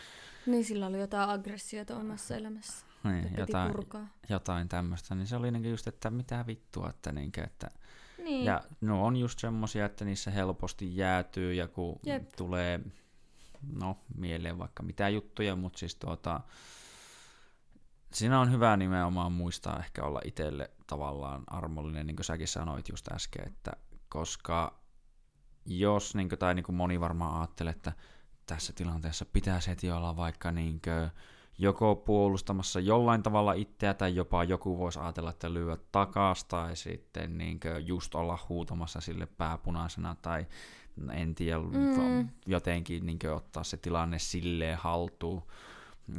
Niin sillä oli jotain aggressiota omassa elämässä. Niin, jotain, jotain tämmöistä. Niin se oli niin just, että mitä vittua, että, niin että niin. Ja no on just semmosia, että niissä helposti jäätyy ja kun Jep. tulee no, mieleen vaikka mitä juttuja, mutta siis tuota, siinä on hyvä nimenomaan muistaa ehkä olla itselle tavallaan armollinen, niin kuin säkin sanoit just äsken, että koska jos, niin kuin, tai niin kuin moni varmaan ajattelee, että tässä tilanteessa pitäisi heti olla vaikka niin kuin, joko puolustamassa jollain tavalla itseä, tai jopa joku voisi ajatella, että lyö takas, tai sitten niin just olla huutamassa sille pääpunaisena, tai en tiedä, mm. jotenkin niin ottaa se tilanne silleen haltuun.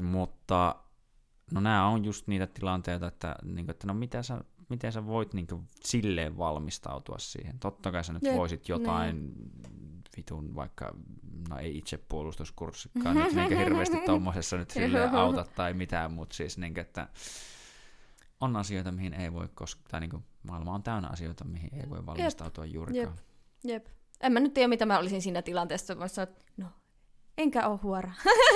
Mutta no nämä on just niitä tilanteita, että, niin kuin, että no mitä sä, miten sä voit niin kuin, silleen valmistautua siihen. Totta kai sä nyt voisit jotain niin. Vitun vaikka, no ei itse puolustuskurssikaan nyt niin hirveästi tuommoisessa nyt auta tai mitään, mutta siis niin kuin, että on asioita, mihin ei voi, koska tai niin kuin, maailma on täynnä asioita, mihin ei voi valmistautua Jep. juurikaan. Jep. Jep en mä nyt tiedä, mitä mä olisin siinä tilanteessa, mä sanoin, että no, enkä ole huora.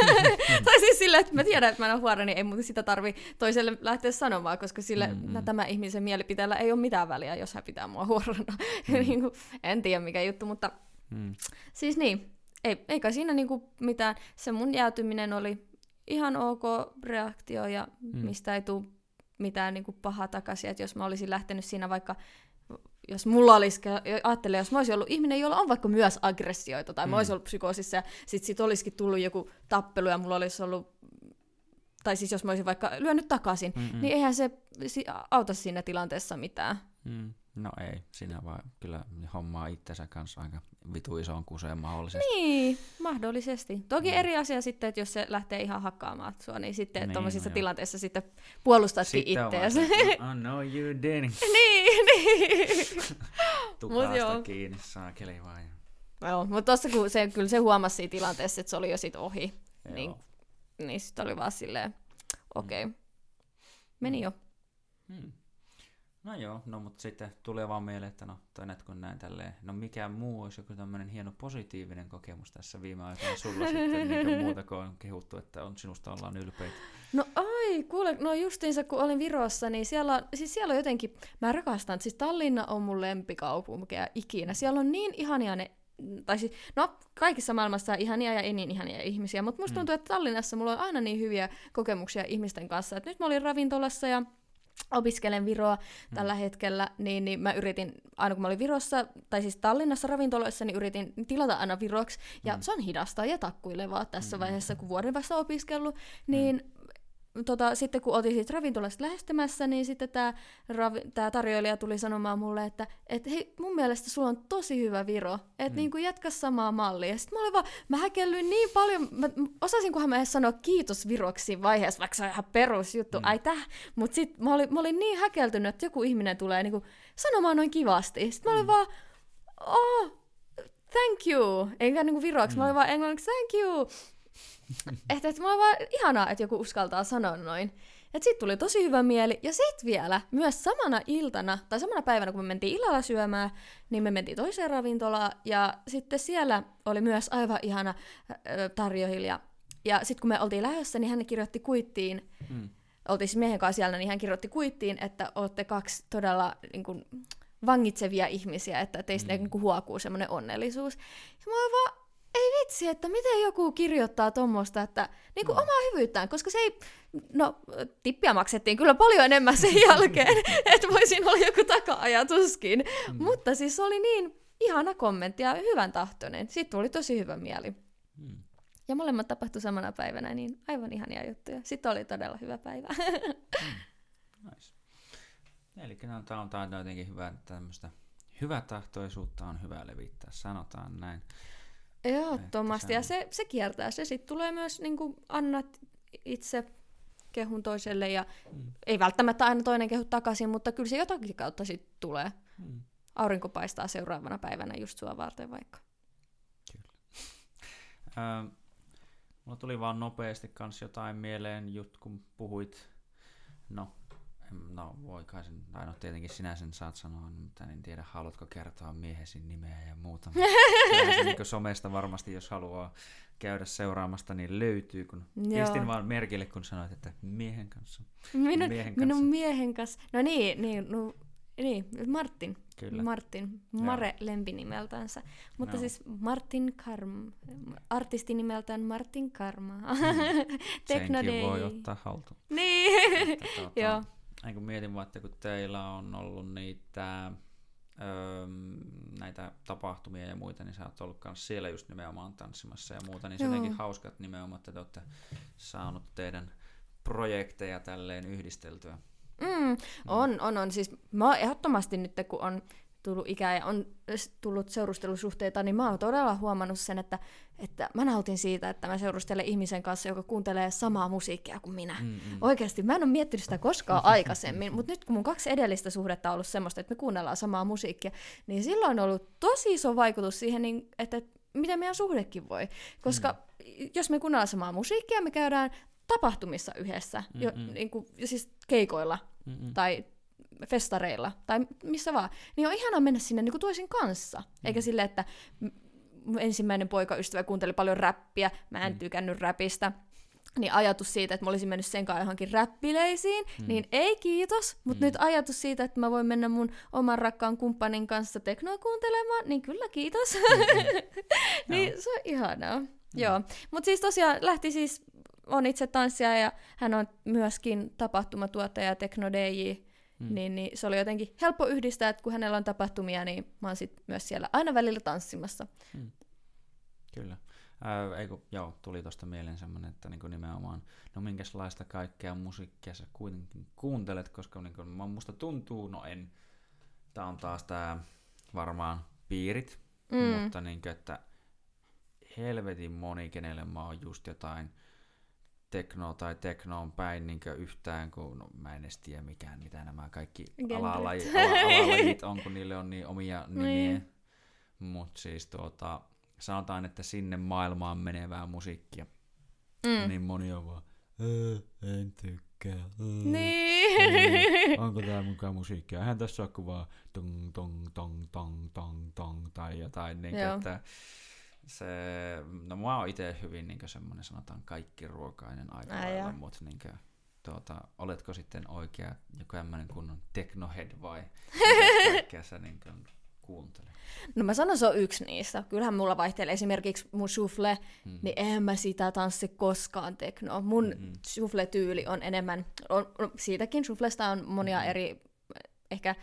tai siis sillä, että mä tiedän, että mä en ole huora, niin ei muuta sitä tarvi toiselle lähteä sanomaan, koska sille mm-hmm. tämä ihmisen mielipiteellä ei ole mitään väliä, jos hän pitää mua huorona. Mm. niin kuin, en tiedä mikä juttu, mutta mm. siis niin, ei, eikä siinä niin kuin mitään. Se mun jäätyminen oli ihan ok reaktio ja mm. mistä ei tule mitään niin kuin pahaa takaisin. Että jos mä olisin lähtenyt siinä vaikka jos mulla olisi, ajattelee, jos mä olisin ollut ihminen, jolla on vaikka myös aggressioita, tai mm. mä olisin ollut psykoosissa, ja sit sit olisikin tullut joku tappelu, ja mulla olisi ollut, tai siis jos mä olisin vaikka lyönyt takaisin, Mm-mm. niin eihän se auta siinä tilanteessa mitään. Mm. No ei, sinä vaan kyllä hommaa itsensä kanssa aika vitu isoon kuseen mahdollisesti. Niin, mahdollisesti. Toki mm. eri asia sitten, että jos se lähtee ihan hakkaamaan sua, niin sitten niin, tuommoisissa no tilanteissa sitten puolustatkin itseäsi. oh no you didn't. niin, niin. Tukasta kiinni, saakeli vaan. Joo, mutta tuossa kun se, kyllä se huomasi siinä tilanteessa, että se oli jo sit ohi, Joo. niin, niin sitten oli vaan silleen, okei, okay. meni mm. jo. Hmm. No joo, no mutta sitten tulee vaan mieleen, että no toi kun näin tälleen, no mikä muu olisi joku tämmöinen hieno positiivinen kokemus tässä viime aikoina sulla sitten, niin muuta kuin on kehuttu, että on sinusta ollaan ylpeitä. No ai, kuule, no justiinsa kun olin Virossa, niin siellä on, siis siellä on jotenkin, mä rakastan, siis Tallinna on mun lempikaupunkia ikinä. Siellä on niin ihania ne tai siis, no kaikissa maailmassa on ihania ja ei niin ihania ihmisiä, mutta musta mm. tuntuu, että Tallinnassa mulla on aina niin hyviä kokemuksia ihmisten kanssa. Et nyt mä olin ravintolassa ja opiskelen Viroa mm. tällä hetkellä, niin, niin mä yritin, aina kun mä olin Virossa, tai siis Tallinnassa ravintoloissa, niin yritin tilata aina Viroksi, ja mm. se on hidasta ja takkuilevaa tässä mm. vaiheessa, kun vuoden vasta opiskellut, niin mm tota, sitten kun oltiin siitä ravintolasta lähestymässä, niin sitten tämä ravi- tarjoilija tuli sanomaan mulle, että et, hei, mun mielestä sulla on tosi hyvä viro, että mm. niin jatka samaa mallia. Ja sitten mä olin vaan, mä häkellyin niin paljon, mä osasinkohan mä edes sanoa kiitos viroksi vaiheessa, vaikka se on ihan perusjuttu, mm. ai täh, mutta sitten mä olin, mä olin niin häkeltynyt, että joku ihminen tulee niin kuin, sanomaan noin kivasti. Sitten mä olin mm. vaan, oh, thank you, enkä niin kuin viroksi, mm. mä olin vaan englanniksi, thank you. Että, mulla on vaan ihanaa, että joku uskaltaa sanoa noin. Et sit tuli tosi hyvä mieli. Ja sit vielä, myös samana iltana, tai samana päivänä, kun me mentiin illalla syömään, niin me mentiin toiseen ravintolaan, ja sitten siellä oli myös aivan ihana äh, tarjoilija. Ja sitten kun me oltiin lähdössä, niin hän kirjoitti kuittiin, mm. oltiin siis miehen kanssa siellä, niin hän kirjoitti kuittiin, että olette kaksi todella niin kuin, vangitsevia ihmisiä, että teistä mm. niin kuin, huokuu semmoinen onnellisuus. Ja mä vaan, ei vitsi, että miten joku kirjoittaa tuommoista, että niin kuin no. omaa hyvyyttään, koska se ei, no tippiä maksettiin kyllä paljon enemmän sen jälkeen, että voisin olla joku taka-ajatuskin, mm. mutta siis se oli niin ihana kommentti ja hyvän tahtoinen, siitä tuli tosi hyvä mieli. Mm. Ja molemmat tapahtui samana päivänä, niin aivan ihania juttuja. Sitten oli todella hyvä päivä. mm. nice. Eli tämä on, tämä on jotenkin hyvä, tämmöistä hyvätahtoisuutta on hyvä levittää, sanotaan näin. Ehdottomasti, ja se, se kiertää. Se sitten tulee myös, niin kuin annat itse kehun toiselle, ja mm. ei välttämättä aina toinen kehu takaisin, mutta kyllä se jotakin kautta sitten tulee. Mm. aurinko paistaa seuraavana päivänä just sua varten vaikka. Öö, mulla tuli vaan nopeasti kans jotain mieleen, just kun puhuit, no, no voi kai sen, tai no tietenkin sinä sen saat sanoa, mutta en tiedä, haluatko kertoa miehesi nimeä ja muuta. Niin somesta varmasti, jos haluaa käydä seuraamasta, niin löytyy, kun Joo. pistin vaan merkille, kun sanoit, että miehen kanssa. Minun, miehen minun kanssa. miehen kanssa. No niin, niin, no, niin Martin. Kyllä. Martin. Mare lempinimeltänsä. Mutta Joo. siis Martin Karm. Artisti nimeltään Martin Karma. Senkin voi ottaa haltuun. Niin. Että, tuota, Joo. Kun mietin vaan, että kun teillä on ollut niitä öö, näitä tapahtumia ja muita, niin sä oot ollut myös siellä just nimenomaan tanssimassa ja muuta, niin se on Joo. jotenkin hauska, että nimenomaan että te olette saanut teidän projekteja tälleen yhdisteltyä. Mm, on, on, on. Siis mä oon ehdottomasti nyt, kun on tullut ikää ja on tullut seurustelusuhteita, niin mä oon todella huomannut sen, että, että mä nautin siitä, että mä seurustelen ihmisen kanssa, joka kuuntelee samaa musiikkia kuin minä. Mm, mm. Oikeasti, mä en ole miettinyt sitä koskaan aikaisemmin, mutta nyt kun mun kaksi edellistä suhdetta on ollut semmoista, että me kuunnellaan samaa musiikkia, niin silloin on ollut tosi iso vaikutus siihen, niin, että miten meidän suhdekin voi. Koska mm. jos me kuunnellaan samaa musiikkia, me käydään tapahtumissa yhdessä, jo, Mm-mm. niin kuin, siis keikoilla Mm-mm. tai festareilla tai missä vaan, niin on ihanaa mennä sinne niin kuin toisen kanssa. Eikä sille, että ensimmäinen poikaystävä kuunteli paljon räppiä, mä en Mm. tykännyt räpistä, niin ajatus siitä, että mä olisin mennyt sen kanssa johonkin räppileisiin, mm. niin ei kiitos, mutta Mm. nyt ajatus siitä, että mä voin mennä mun oman rakkaan kumppanin kanssa teknoa kuuntelemaan, niin kyllä kiitos. niin se on ihanaa. Joo, mutta siis tosiaan lähti siis, on itse tanssija ja hän on myöskin tapahtumatuottaja ja tekno DJ, Mm. niin, niin se oli jotenkin helppo yhdistää, että kun hänellä on tapahtumia, niin mä oon sit myös siellä aina välillä tanssimassa. Kyllä. Ää, ei kun, joo, tuli tuosta mieleen semmoinen, että niinku nimenomaan, no minkälaista kaikkea musiikkia sä kuitenkin kuuntelet, koska niinku, musta tuntuu, no en, tää on taas tää varmaan piirit, Mm. mm. mutta niinku, että helvetin moni, kenelle mä oon just jotain teknoa tai teknoon päin niin yhtään, kun no, mä en edes tiedä mikään, mitä nämä kaikki ala, alalajit on, kun niille on niin omia nimiä. Niin. Mutta siis tuota, sanotaan, että sinne maailmaan menevää musiikkia, Mm. niin moni on vaan, "Ää, en tykkää. ää, Niin. ää, Onko tää mukaan musiikkia? Eihän tässä ole kuin vaan tong tong tong tong tong tong tai jotain, niin että se, no mä oon itse hyvin niin semmoinen sanotaan kaikki ruokainen aika Ai lailla, mutta niin tuota, oletko sitten oikea joku tämmöinen kunnon technohead vai mitä kaikkea sä niin kuuntelet? No mä sanon, se on yksi niistä. Kyllähän mulla vaihtelee esimerkiksi mun shuffle, Mm. niin en mä sitä tanssi koskaan teknoa. Mun Mm-mm. shuffle-tyyli on enemmän, on, on, siitäkin shufflesta on monia Mm-hmm. eri ehkä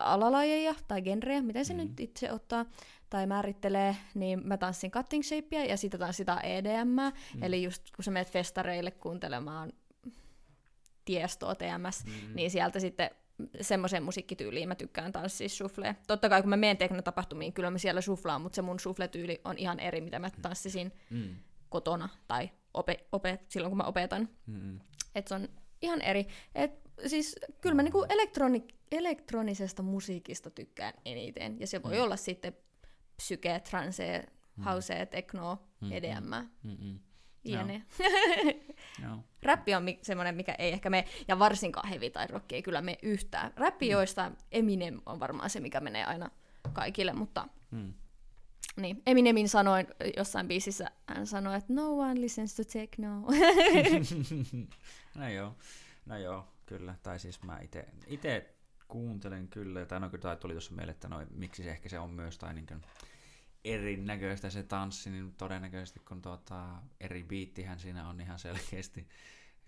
alalajeja tai genrejä, miten se Mm. nyt itse ottaa tai määrittelee, niin mä tanssin cutting shapea ja sitä tanssitaan EDM, mm. eli just kun sä menet festareille kuuntelemaan tiestoa TMS, Mm. niin sieltä sitten semmoiseen musiikkityyliin mä tykkään tanssia shufflea. Totta kai kun mä menen teknotapahtumiin, kyllä mä siellä shufflaan, mutta se mun shuffle-tyyli on ihan eri, mitä mä tanssisin Mm. kotona tai ope, ope, silloin kun mä opetan. Mm-mm. Et se on ihan eri. Et, siis kyllä mä niinku elektroni, elektronisesta musiikista tykkään eniten. Ja se voi Mm. olla sitten psyke, trance, house, tekno, Mm, EDM, Mm-mm. jne. Joo. Räppi on mi- semmoinen, mikä ei ehkä mene, ja varsinkaan heavy tai rock ei kyllä mene yhtään. Räppi, Mm. joista Eminem on varmaan se, mikä menee aina kaikille, mutta Mm. niin. Eminemin sanoin jossain biisissä, hän sanoi, että no one listens to techno. no joo, no joo, kyllä. Tai siis mä ite, ite kuuntelen kyllä, tai no kyllä tuli tuossa mieleen, että no, miksi se ehkä se on myös tai niin erinäköistä se tanssi, niin todennäköisesti kun tuota, eri biittihän siinä on ihan selkeästi.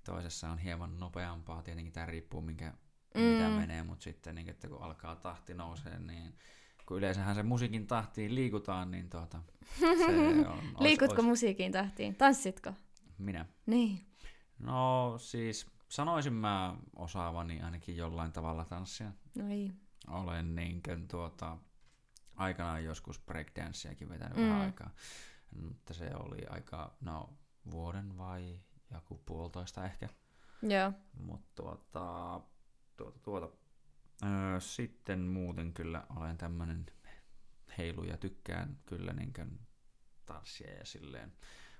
Toisessa on hieman nopeampaa, tietenkin tämä riippuu minkä, mm. mitä menee, mutta sitten niin, että kun alkaa tahti nousee, niin kun yleensähän se musiikin tahtiin liikutaan, niin tuota, se on... ois- Liikutko ois- musiikin tahtiin? Tanssitko? Minä. Niin. No siis sanoisin mä osaavani ainakin jollain tavalla tanssia. No ei. Olen niinkön tuota, aikanaan joskus breakdanceakin vetänyt Mm. vähän aikaa. Mutta se oli aika, no vuoden vai joku puolitoista ehkä. Joo. Mutta tuota, tuota, tuota, Öö, sitten muuten kyllä olen tämmönen heilu ja tykkään kyllä niin tanssia ja silleen,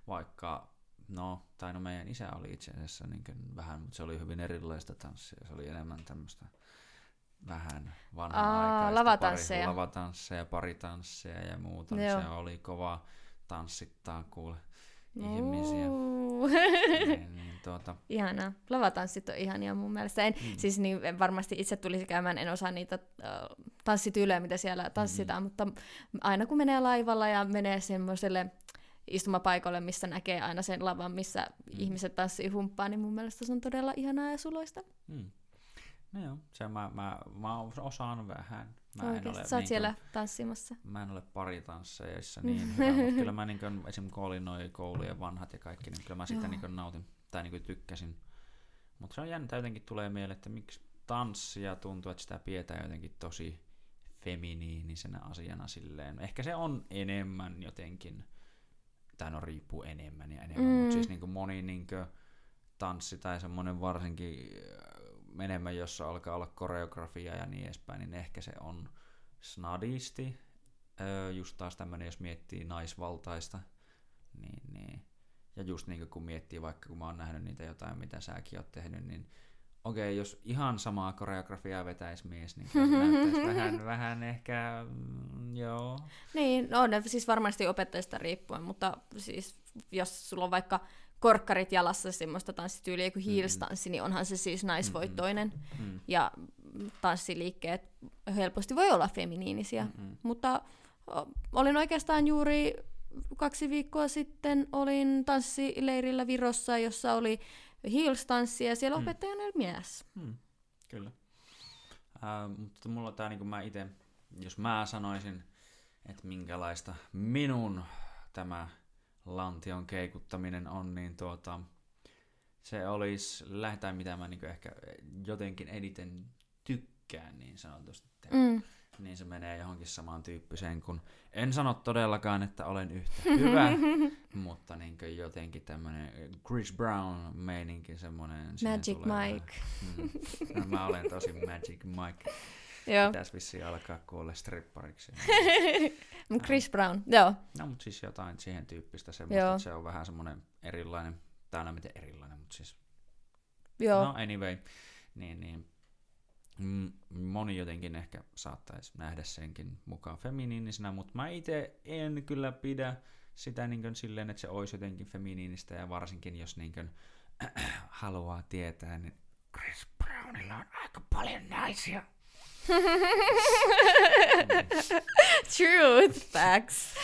vaikka no, tai no meidän isä oli itse asiassa niin vähän, mutta se oli hyvin erilaista tanssia, se oli enemmän tämmöistä vähän vanhanaikaista. lavatansseja. Pari, lavatansseja, paritansseja ja muuta. Niin se oli kova tanssittaa kuule ihmisiä. niin, niin, tuota. Ihanaa. Lavatanssit on ihania mun mielestä. En, mm. Siis niin, en varmasti itse tulisi käymään, en osaa niitä uh, tanssityylejä, mitä siellä tanssitaan, mm. mutta aina kun menee laivalla ja menee semmoiselle istumapaikalle, missä näkee aina sen lavan, missä mm. ihmiset tanssii humppaa, niin mun mielestä se on todella ihanaa ja suloista. Mm. No joo, se mä, mä, mä osaan vähän. Mä Oikeasti, en ole, sä oot niin siellä kuin, tanssimassa. Mä en ole paritansseissa niin hyvä, mutta kyllä mä niin kuin, esimerkiksi kun olin noin koulujen vanhat ja kaikki, niin kyllä mä sitä niin kuin nautin tai niin kuin tykkäsin. Mutta se on jännä, jotenkin tulee mieleen, että miksi tanssia tuntuu, että sitä pidetään jotenkin tosi feminiinisenä asiana silleen. Ehkä se on enemmän jotenkin, tai no riippuu enemmän ja enemmän, mm. mutta siis niin kuin moni niin kuin tanssi tai semmoinen varsinkin enemmän, jossa alkaa olla koreografia ja niin edespäin, niin ehkä se on snadisti. Öö, just taas tämmöinen, jos miettii naisvaltaista, niin, niin. Ja just niin kun miettii, vaikka kun mä oon nähnyt niitä jotain, mitä säkin oot tehnyt, niin okei, okay, jos ihan samaa koreografiaa vetäisi mies, niin näyttäisi vähän, vähän ehkä, mm, joo. Niin, no ne siis varmasti opettajista riippuen, mutta siis jos sulla on vaikka korkkarit jalassa semmoista tanssityyliä kuin heels-tanssi, mm. niin onhan se siis naisvoittoinen. Mm. Ja tanssiliikkeet helposti voi olla feminiinisiä. Mm-hmm. Mutta olin oikeastaan juuri kaksi viikkoa sitten olin tanssileirillä Virossa, jossa oli heels-tanssi ja siellä mm. opettajana oli mies. Mm. Kyllä. Äh, mutta mulla tämä, niin mä itse, jos mä sanoisin, että minkälaista minun tämä lantion keikuttaminen on, niin tuota, se olisi lähdetään mitä mä niin ehkä jotenkin eniten tykkään niin sanotusti. Mm. Niin se menee johonkin samaan tyyppiseen kuin, en sano todellakaan, että olen yhtä hyvä, mutta niin jotenkin tämmöinen Chris Brown meininki semmoinen. Magic Mike. Mm, no, mä olen tosi Magic Mike. Joo. Pitäisi vissiin alkaa kuolla strippariksi. Chris Brown, joo. No, mutta siis jotain siihen tyyppistä semmoista, joo. että se on vähän semmoinen erilainen, tai no miten erilainen, mutta siis... Joo. No anyway, niin, niin moni jotenkin ehkä saattaisi nähdä senkin mukaan feminiinisenä, mutta mä itse en kyllä pidä sitä niin kuin silleen, että se olisi jotenkin feminiinistä, ja varsinkin jos niin kuin, äh, haluaa tietää, niin Chris Brownilla on aika paljon naisia. Truth, facts.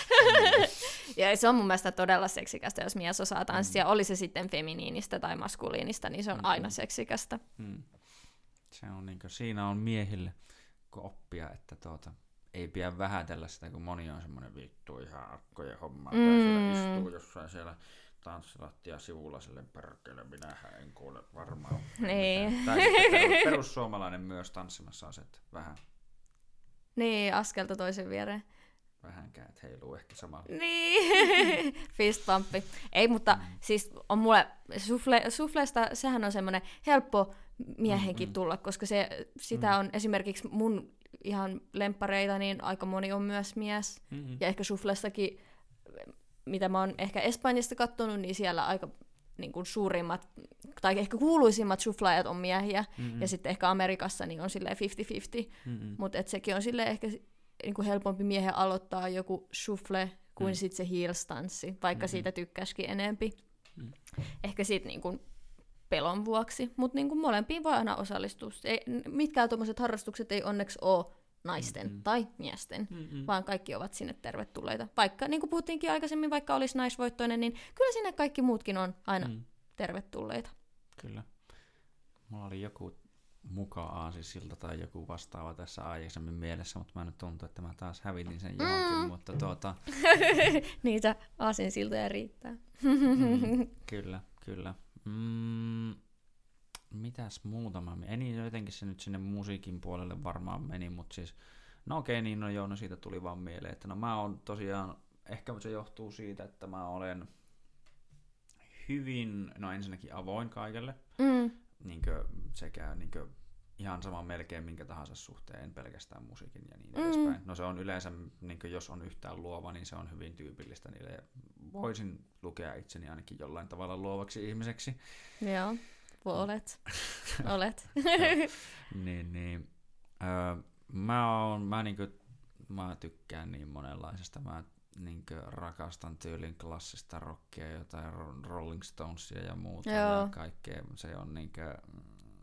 ja se on mun mielestä todella seksikästä, jos mies osaa tanssia. Mm. Oli se sitten feminiinistä tai maskuliinista, niin se on mm. aina seksikästä. Mm. Se on niin kuin, siinä on miehille oppia, että tuota, ei pidä vähätellä sitä, kun moni on semmoinen vittu ihan akkojen homma, mm. tai siellä istuu jossain siellä tanssilattia sivulla sille perkele, minä en kuule varmaan. Niin. Tai perus, perussuomalainen myös tanssimassa on se, että vähän. Niin, askelta toisen viereen. Vähän käät heiluu ehkä samalla. Niin, fist pumppi. Ei, mutta mm. siis on mulle, sufle, sufleesta, sehän on semmoinen helppo miehenkin mm-hmm. tulla, koska se, sitä mm. on esimerkiksi mun ihan lempareita, niin aika moni on myös mies. Mm-hmm. Ja ehkä suflessakin mitä mä oon ehkä Espanjasta katsonut, niin siellä aika niin kuin suurimmat, tai ehkä kuuluisimmat suflaajat on miehiä, mm-hmm. ja sitten ehkä Amerikassa niin on silleen 50-50, mm-hmm. mutta sekin on silleen ehkä niin kuin helpompi miehen aloittaa joku shuffle kuin mm. sitten se heels-tanssi, vaikka mm-hmm. siitä tykkäisikin enempi. Mm. Ehkä siitä niin kuin pelon vuoksi, mutta niin kuin molempiin voi aina osallistua. Ei, mitkään tuommoiset harrastukset ei onneksi ole naisten mm-hmm. tai miesten, mm-hmm. vaan kaikki ovat sinne tervetulleita. Vaikka, niin kuin puhuttiinkin aikaisemmin, vaikka olisi naisvoittoinen, niin kyllä sinne kaikki muutkin on aina mm. tervetulleita. Kyllä. Mulla oli joku mukaan siltä tai joku vastaava tässä aikaisemmin mielessä, mutta mä nyt tuntuu, että mä taas hävitin sen johonkin, mm. mutta tuota... Niitä aasinsiltoja riittää. mm, kyllä, kyllä. Mm, mitäs muuta mä meni, jotenkin se nyt sinne musiikin puolelle varmaan meni, mutta siis, no okei, niin no joo, no siitä tuli vaan mieleen, että no mä oon tosiaan, ehkä se johtuu siitä, että mä olen hyvin, no ensinnäkin avoin kaikelle, mm. niin sekä niin ihan sama melkein minkä tahansa suhteen, en pelkästään musiikin ja niin Mm. edespäin. No se on yleensä, niin jos on yhtään luova, niin se on hyvin tyypillistä niille. Voisin lukea itseni ainakin jollain tavalla luovaksi ihmiseksi. Joo, Voi olet. olet. niin, niin. Öö, mä, oon, mä, niinkö, mä tykkään niin monenlaisesta. Mä niinkö rakastan tyylin klassista rockia, jotain Ro- Rolling Stonesia ja muuta Joo. ja kaikkea. Se on niinkö,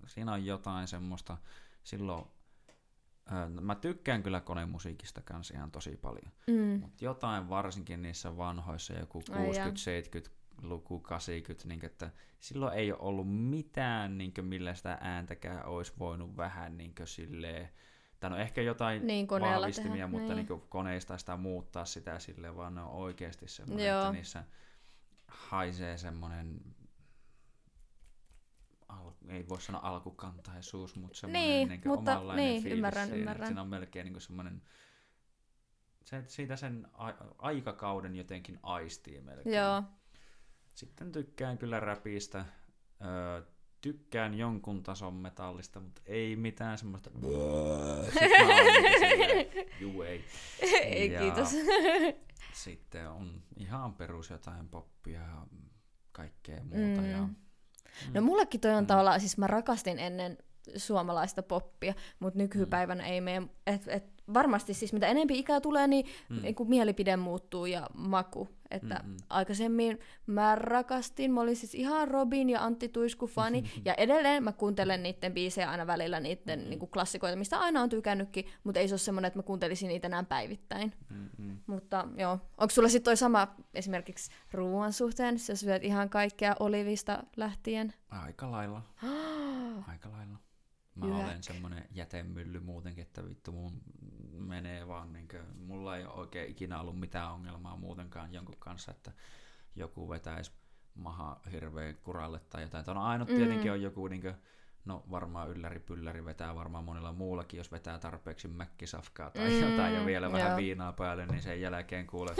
siinä on jotain semmoista, silloin mä tykkään kyllä konemusiikista kanssa ihan tosi paljon. Mm. Mutta jotain varsinkin niissä vanhoissa, joku Ai jaa. 60-70 luku 80, niin että silloin ei ole ollut mitään, niin millä sitä ääntäkään olisi voinut vähän niin silleen, tai no ehkä jotain Niin, vahvistimia, tehdä, mutta niin. niin. koneista sitä muuttaa sitä silleen, vaan ne on oikeasti semmoinen, Joo. että niissä haisee semmoinen al- ei voi sanoa alkukantaisuus, mutta semmoinen Niin, niin, mutta- omanlainen niin, fiilis ymmärrän, siinä, ymmärrän. Siinä on melkein niin semmoinen se, siitä sen a- aikakauden jotenkin aistii melkein. Joo. Sitten tykkään kyllä räpistä. Öö, tykkään jonkun tason metallista, mutta ei mitään semmoista... Juu, ei. Ei, Ja kiitos. Sitten on ihan perus jotain poppia ja kaikkea muuta. Mm. Ja, No mullekin toi on Mm. tavallaan, siis mä rakastin ennen suomalaista poppia, mutta nykypäivänä ei mene, et, et varmasti siis mitä enempi ikää tulee, niin Mm. mm. kun mielipide muuttuu ja maku. Että Mm, mm. aikaisemmin mä rakastin, mä olin siis ihan Robin ja Antti Tuisku fani, ja edelleen mä kuuntelen niiden biisejä aina välillä, niiden Mm. mm. niinku klassikoita, mistä aina on tykännytkin, mutta ei se ole semmoinen, että mä kuuntelisin niitä enää päivittäin. mm, mm. Mutta joo, onko sulla sitten toi sama esimerkiksi ruoan suhteen, sä syöt ihan kaikkea olivista lähtien? Aika lailla. Aika lailla. Mä Jyäk. olen semmonen jätemylly muutenkin, että vittu mun menee vaan niinkö, mulla ei ole oikein ikinä ollut mitään ongelmaa muutenkaan jonkun kanssa, että joku vetäisi maha hirveän kuralle tai jotain. No ainut Mm. tietenkin on joku niinkö, no varmaan ylläri pylläri vetää varmaan monilla muullakin, jos vetää tarpeeksi mäkkisafkaa tai Mm, jotain ja vielä vähän joo. viinaa päälle, niin sen jälkeen kuule,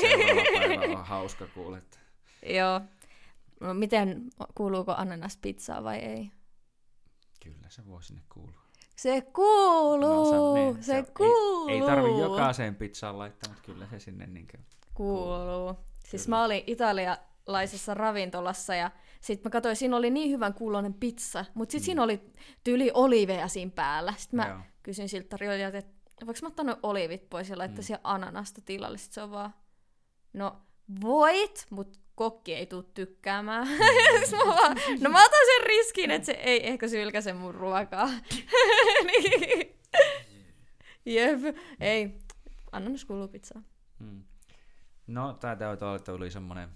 seuraava päivä on hauska kuule. että Joo. No, miten, kuuluuko ananaspizzaa vai ei? Kyllä se voi sinne kuulua. Se kuuluu, No, se, niin, se on- kuuluu. Ei, ei tarvi jokaiseen pizzaan laittaa, mutta kyllä se sinne niinkö... Kuuluu. Siis Kyllä. mä olin italialaisessa ravintolassa ja sitten mä katsoin, siinä oli niin hyvän kuulonen pizza, mutta sitten Mm. siinä oli tyyli oliveja siinä päällä. Sitten mä Joo. kysyin siltä tarjoilijalta, että voinko mä ottaa nuo olivit pois ja laittaa Mm. siihen ananasta tilalle. Sitten se on vaan, no voit, mutta kokki ei tuu tykkäämään. Sitten mä vaan, no mä otan sen riskin, että se ei ehkä sylkäse mun ruokaa. Niin. Jep, ei. Ananas kuuluu pizzaan. Mm. No, tää täytyy tuli semmonen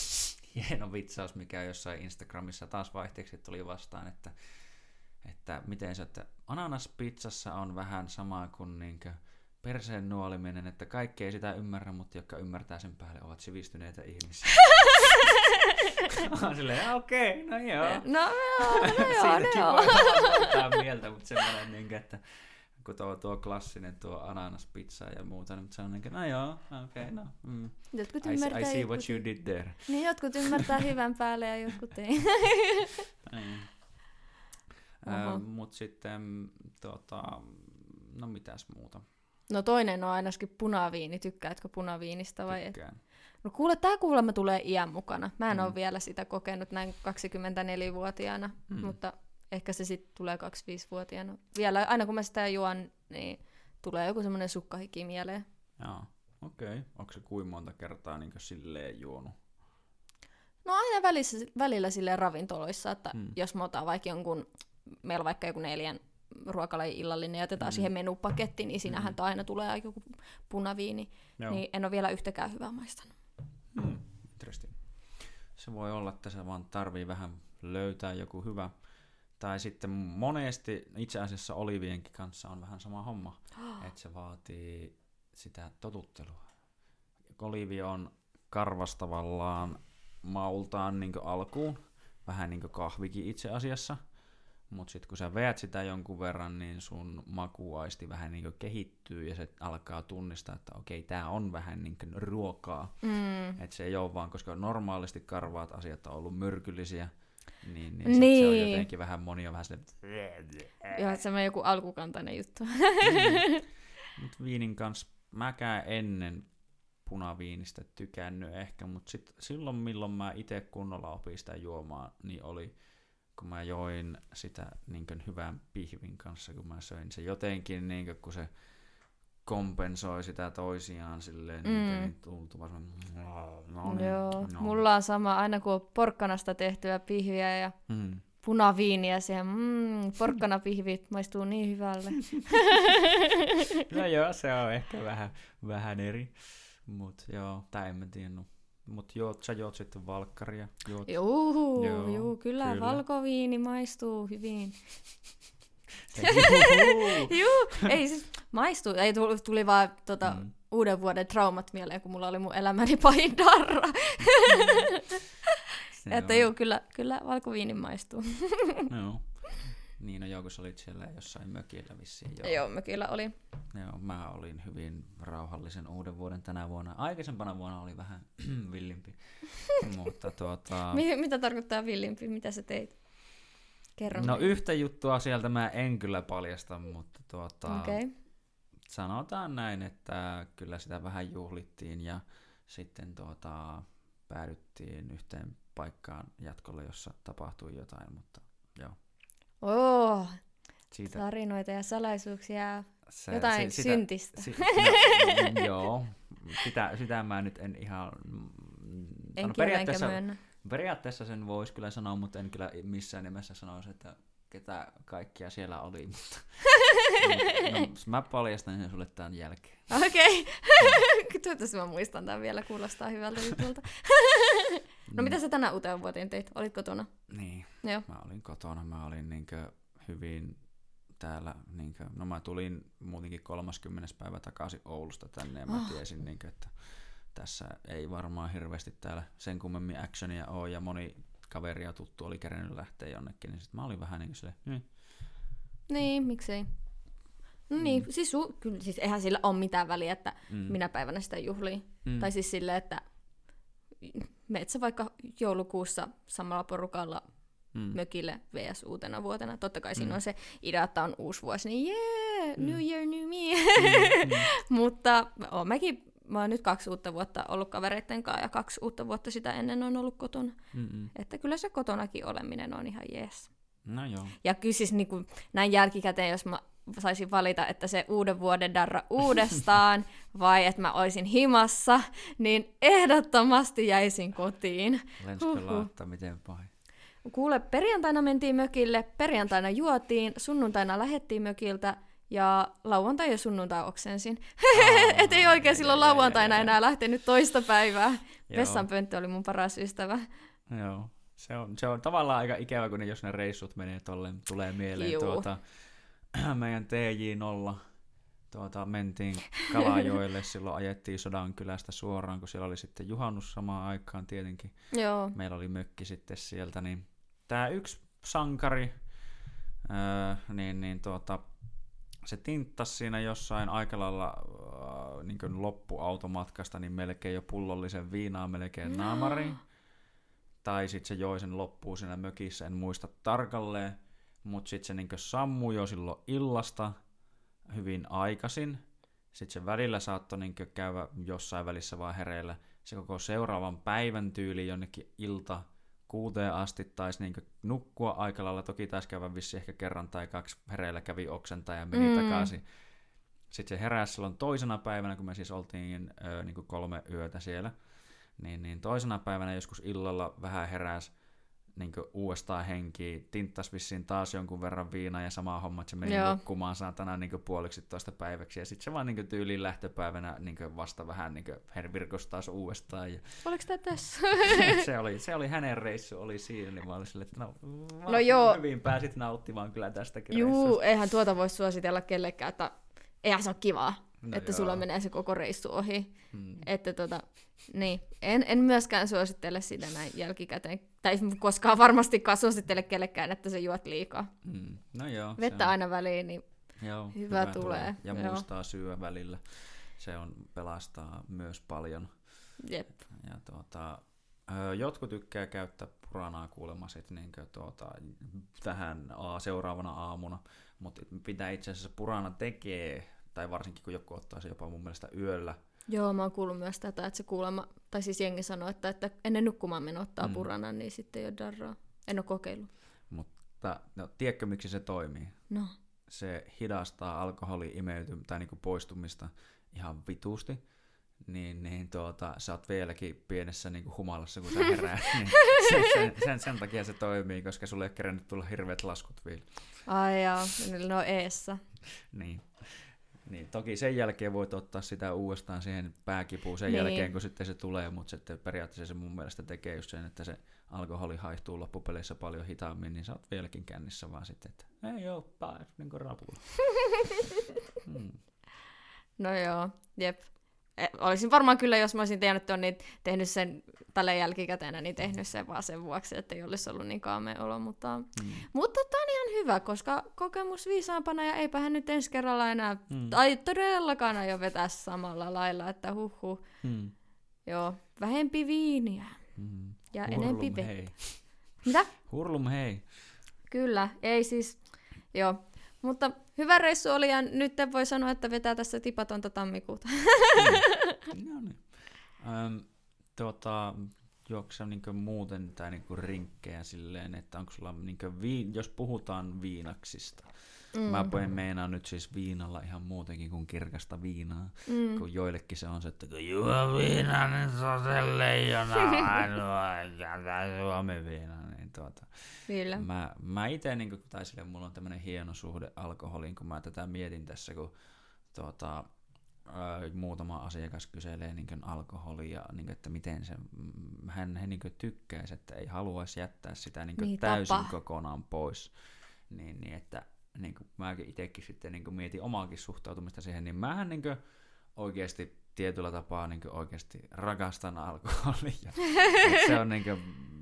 hieno vitsaus, mikä jossain Instagramissa taas vaihteeksi tuli vastaan, että, että miten se, että ananaspizzassa on vähän sama kuin niinkö perseen nuoliminen, että kaikki ei sitä ymmärrä, mutta jotka ymmärtää sen päälle ovat sivistyneitä ihmisiä. Mä oon silleen, okei, no joo. No joo, no joo, no Siitäkin joo. voi mieltä, mutta semmoinen, niin että kun tuo, tuo klassinen tuo ananaspizza ja muuta, niin se on niin kuin, no joo, okei, okay, no. Mm. Jotkut I, ymmärtää, I see jotkut... what you did there. Niin, jotkut ymmärtää hyvän päälle ja jotkut ei. Niin. Mutta sitten, tota, no mitäs muuta? No toinen on ainakin punaviini. Tykkäätkö punaviinistä vai et? Tykkään. No kuule, tää kuulemma tulee iän mukana. Mä en Mm. ole vielä sitä kokenut näin 24-vuotiaana, Mm. mutta ehkä se sitten tulee 25-vuotiaana. Vielä aina kun mä sitä juon, niin tulee joku semmoinen sukkahiki mieleen. Joo, okei. Okay. Onko se kuin monta kertaa niin silleen juonut? No aina välissä, välillä silleen ravintoloissa, että mm. jos mä otan vaikka jonkun, meillä on vaikka joku neljän ruokalajin illallinen ja otetaan Mm. mm. siihen menupakettiin, niin siinähän Mm. aina tulee joku punaviini. Joo. Niin en ole vielä yhtäkään hyvää maistanut. Hmm, interesting. Se voi olla, että se vaan tarvii vähän löytää joku hyvä. Tai sitten monesti itse asiassa olivienkin kanssa on vähän sama homma, että se vaatii sitä totuttelua. Olivi on karvastavallaan maultaan niin alkuun, vähän niin kuin kahvikin itse asiassa. Mutta sitten kun sä veät sitä jonkun verran, niin sun makuaisti vähän niin kehittyy ja se alkaa tunnistaa, että okei, tää on vähän niin ruokaa. Mm. Et se ei ole vaan, koska normaalisti karvaat asiat on ollut myrkyllisiä. Niin, niin, sit se on Niin. jotenkin vähän moni on vähän silleen, Joo, se on joku alkukantainen juttu. Mut viinin kanssa mäkään ennen punaviinistä tykännyt ehkä, mutta sit silloin milloin mä itse kunnolla opin sitä juomaan, niin oli kun mä join sitä niin hyvän pihvin kanssa, kun mä söin se jotenkin, niin kuin, kun se kompensoi sitä toisiaan silleen, mm. niin, niin tultu vaan semmoinen, no niin, Joo, no. mulla on sama, aina kun on porkkanasta tehtyä pihviä ja Mm. punaviiniä siihen, mm, porkkanapihvit maistuu niin hyvälle. No joo, se on ehkä vähän, vähän eri, mut joo, tai en mä tiedä, no. mut juot, sä juot sitten valkkaria, Juu, Joo, juu, juu kyllä, kyllä. valkoviini maistuu hyvin. Juu, ei siis maistuu, ei tuli, tuli vaan tota, Mm. mm. uuden vuoden traumat mieleen, kun mulla oli mun elämäni pahin darra. Se Että juu, kyllä, kyllä valkoviini maistuu. Joo. Niin, no joo, kun sä olit siellä jossain mökillä vissiin. Joo. Joo, mä kyllä olin. joo. mä olin hyvin rauhallisen uuden vuoden tänä vuonna. Aikaisempana vuonna oli vähän villimpi. Mutta tuota... Mi- mitä tarkoittaa villimpi? Mitä sä teit? Kerro. No yhtä juttua sieltä mä en kyllä paljasta, mutta tuota, Okei. Okay. sanotaan näin, että kyllä sitä vähän juhlittiin ja sitten tuota, päädyttiin yhteen paikkaan jatkolle, jossa tapahtui jotain, mutta joo. Oh, Siitä, tarinoita ja salaisuuksia. se, Jotain si- syntistä. Si- no, joo, sitä, sitä mä nyt en ihan... mm, En no, periaatteessa, myönnä. periaatteessa sen voisi kyllä sanoa, mutta en kyllä missään nimessä sanoisi, että ketä kaikkia siellä oli. Mutta, no, mä paljastan sen sulle tämän jälkeen. Okei. Okay. Toivottavasti mä muistan tämän vielä, kuulostaa hyvältä jutulta. No mitä sä tänä uuteen vuoteen teit? Olit kotona? Niin, Joo. mä olin kotona, mä olin niinkö hyvin täällä, niinkö, no mä tulin muutenkin 30. päivä takaisin Oulusta tänne ja mä Ah. tiesin, niinkö, että tässä ei varmaan hirveästi täällä sen kummemmin actionia ole ja moni kaveri ja tuttu oli kerennyt lähteä jonnekin, niin sit mä olin vähän niin silleen, niin, Niin, miksei. No niin, mm. siis, su- kyllä, siis eihän sillä ole mitään väliä, että mm, mm. minä päivänä sitä juhlii. mm, Mm. Tai siis silleen, että meet sä vaikka joulukuussa samalla porukalla mm, mökille vs. uutena vuotena. Totta kai siinä Mm. on se idea, että on uusi vuosi, niin jee, Mm. new year, new me. mm, mm, Mutta oon mäkin, mä oon nyt kaksi uutta vuotta ollut kavereitten kanssa ja kaksi uutta vuotta sitä ennen on ollut kotona. mm, mm. Että kyllä se kotonakin oleminen on ihan jees. No joo. Ja kyllä siis niin kuin, näin jälkikäteen, jos mä saisin valita, että se uuden vuoden darra uudestaan vai että mä olisin himassa, niin ehdottomasti jäisin kotiin. Lenskö Huhhuh. laatta, miten pahin. Kuule, perjantaina mentiin mökille, perjantaina juotiin, sunnuntaina lähettiin mökiltä ja lauantai ja sunnuntai oksensin. Et ei oikein silloin lauantaina enää lähtenyt toista päivää. Vessanpönttö oli mun paras ystävä. Joo. Se on, se on tavallaan aika ikävä, kun ne, jos ne reissut menee tolleen, tulee mieleen Juu. tuota, meidän TJ0. Tuota, mentiin Kalajoelle, silloin ajettiin Sodankylästä suoraan, kun siellä oli sitten juhannus samaan aikaan tietenkin. Joo. Meillä oli mökki sitten sieltä, niin tämä yksi sankari, öö, niin, niin tuota, se tinttasi siinä jossain aika lailla äh, niin loppuautomatkasta, niin melkein jo pullollisen viinaa melkein naamariin. Tai sitten se joi sen loppuun siinä mökissä, en muista tarkalleen. Mutta sitten se niin sammui jo silloin illasta hyvin aikaisin. Sitten se välillä saattoi niin käydä jossain välissä vaan hereillä. Se koko seuraavan päivän tyyli jonnekin ilta kuuteen asti taisi niin nukkua aika lailla. Toki taisi käydä vissi ehkä kerran tai kaksi hereillä kävi oksentaa ja meni Mm. takaisin. Sitten se heräsi silloin toisena päivänä, kun me siis oltiin ö, niin kolme yötä siellä. Niin, niin toisena päivänä joskus illalla vähän heräsi niin uudestaan henkiä, tinttas vissiin taas jonkun verran viinaa ja sama homma, että se meni Joo. nukkumaan saatana niin puoliksi toista päiväksi. Ja sitten se vaan niin tyyliin lähtöpäivänä niin vasta vähän niin hervirkos taas uudestaan. Ja Oliko tämä tässä? se, oli, se oli hänen reissu, oli siinä, niin mä olin silleen, että no, No joo. hyvin pääsit nauttimaan kyllä tästäkin Juu, reissusta. eihän tuota voi suositella kellekään, että eihän se ole kivaa, No että joo. sulla menee se koko reissu ohi. Hmm. Että tota, niin, en, en myöskään suosittele sitä näin jälkikäteen. Tai koskaan varmastikaan suosittele kellekään, että se juot liikaa. Hmm. No joo. Vettä on- aina väliin, niin Joo, Hyvä tulee, Ja joo. muistaa syödä välillä. Se on pelastaa myös paljon. jep. Ja tuota, jotkut tykkää käyttää puranaa kuulemma sit niinkö tuota, tähän aa, seuraavana aamuna, mutta pitää itse asiassa purana tekee, tai varsinkin kun joku ottaa se jopa mun mielestä yöllä. Joo, mä oon kuullut myös tätä, että se kuulemma, tai siis jengi sanoo, että, että ennen nukkumaan meno ottaa Mm. puranan, niin sitten ei ole darraa. En ole kokeillut. Mutta no, tiedätkö miksi se toimii? No, Se hidastaa alkoholin imeytymistä tai niinku poistumista ihan vitusti. Niin, niin tuota, sä oot vieläkin pienessä niinku humalassa, kun sä heräät. niin sen, sen, sen, sen, takia se toimii, koska sulle ei ole kerännyt tulla hirveät laskut vielä. ai jaa, ne on eessä. Niin. Niin, toki sen jälkeen voit ottaa sitä uudestaan siihen pääkipuun sen Niin. jälkeen, kun sitten se tulee, mutta sitten periaatteessa se mun mielestä tekee just sen, että se alkoholi haihtuu loppupeleissä paljon hitaammin, niin sä oot vieläkin kännissä vaan sitten, että ei oo pää, niin kuin rapulla. Hmm. No joo, jep. E, olisin varmaan kyllä, jos mä olisin tiennyt ton, niin tehnyt sen tälle jälkikäteen, niin tehnyt sen vaan sen vuoksi, että ei olisi ollut niin kaamea olo. Mutta, Hmm. mutta tämä on ihan hyvä, koska kokemus viisaampana ja eipä hän nyt ensi kerralla enää, Hmm. tai todellakaan aio vetää samalla lailla, että huhu. Hmm. Joo, vähempi viiniä Hmm. ja Hurlum enempi vettä. hei. Mitä? Hurlum hei. Kyllä, ei siis, joo. Mutta hyvä reissu oli ja nyt voi sanoa, että vetää tässä tipatonta tammikuuta. No niin. Öm, tota, juoksa niinku muuten tai niinku rinkkejä silleen, että onko sulla niinku viin, jos puhutaan viinaksista. Mm. Mä en meinaa nyt siis viinalla ihan muutenkin kuin kirkasta viinaa. Mm. Kun joillekin se on se, että kun juo viina, niin se on se leijona ainoa, ja tää Suomen viina. Niin tuota, Kyllä. Mä, mä itse, niin tai sille, mulla on tämmöinen hieno suhde alkoholiin, kun mä tätä mietin tässä, kun tuota, muutama asiakas kyselee niin alkoholia, ja niin kuin, että miten se, mm, hän, hän niin tykkäisi, että ei haluaisi jättää sitä niin Niin, täysin tapa. kokonaan pois. Niin, niin että niin kuin mäkin itsekin sitten niin mietin omaakin suhtautumista siihen, niin mähän niin oikeasti tietyllä tapaa niin oikeasti rakastan alkoholia. Et se on niin